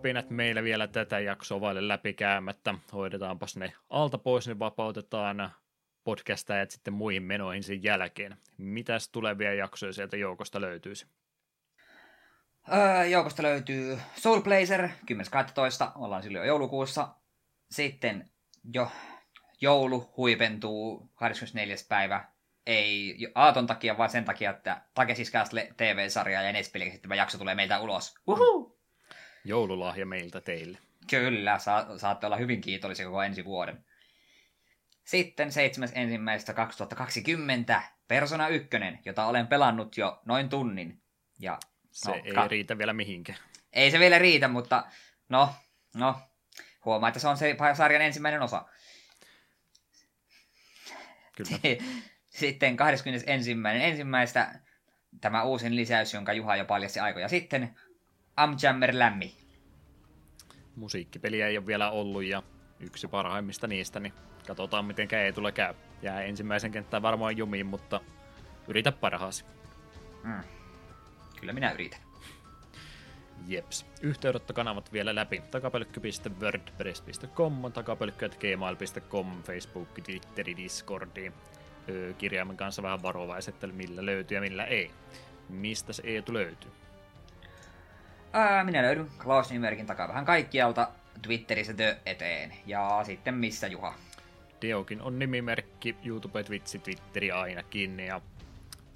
Loppuhypinät meillä vielä tätä jaksoa vaille läpikäymättä. Hoidetaanpas ne alta pois, niin vapautetaan podcastajat sitten muihin menoihin sen jälkeen. Mitäs tulevia jaksoja sieltä joukosta löytyisi? Öö, joukosta löytyy Soul Blazer 10.12. Ollaan silloin joulukuussa. Sitten jo joulu huipentuu 24. päivä. Ei aaton takia, vaan sen takia, että Takesis TV-sarja ja Nespeli sitten jakso tulee meiltä ulos. Uhu! Joululahja meiltä teille. Kyllä, sa- saatte olla hyvin kiitollisia koko ensi vuoden. Sitten 7.1.2020 Persona 1, jota olen pelannut jo noin tunnin. Ja, se no, ei ka- riitä vielä mihinkään. Ei se vielä riitä, mutta no, no, huomaa, että se on se sarjan ensimmäinen osa. Kyllä. Sitten 21. ensimmäistä tämä uusin lisäys, jonka Juha jo paljasti aikoja sitten, Amjammer Lämmi. Musiikkipeliä ei ole vielä ollut ja yksi parhaimmista niistä, niin katsotaan miten ei tule käy. Jää ensimmäisen kenttään varmaan jumiin, mutta yritä parhaasi. Mm. Kyllä minä yritän. Jeps. Yhteydenottokanavat vielä läpi. takapölkky.wordpress.com, takapölkky.gmail.com, Facebook, Twitteri, Discordi. kirjaimen kanssa vähän varovaiset, millä löytyy ja millä ei. Mistä se Eetu löytyy? Ää, minä löydyn Klaus Nymerkin takaa vähän kaikkialta Twitterissä The eteen. Ja sitten missä Juha? Deokin on nimimerkki, YouTube, Twitch, Twitteri ainakin, ja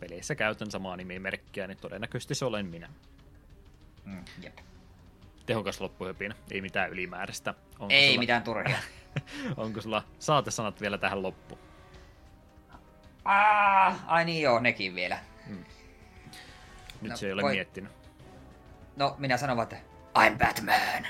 peleissä käytän samaa nimimerkkiä, niin todennäköisesti se olen minä. Mm, jep. Tehokas loppuhypinä, ei mitään ylimääräistä. Onko ei sulla... mitään turhia. Onko sulla saatesanat vielä tähän loppu? Ah, ai niin joo, nekin vielä. Hmm. Nyt no, se ei ole voi... miettinyt. No, minä sanon että I'm Batman.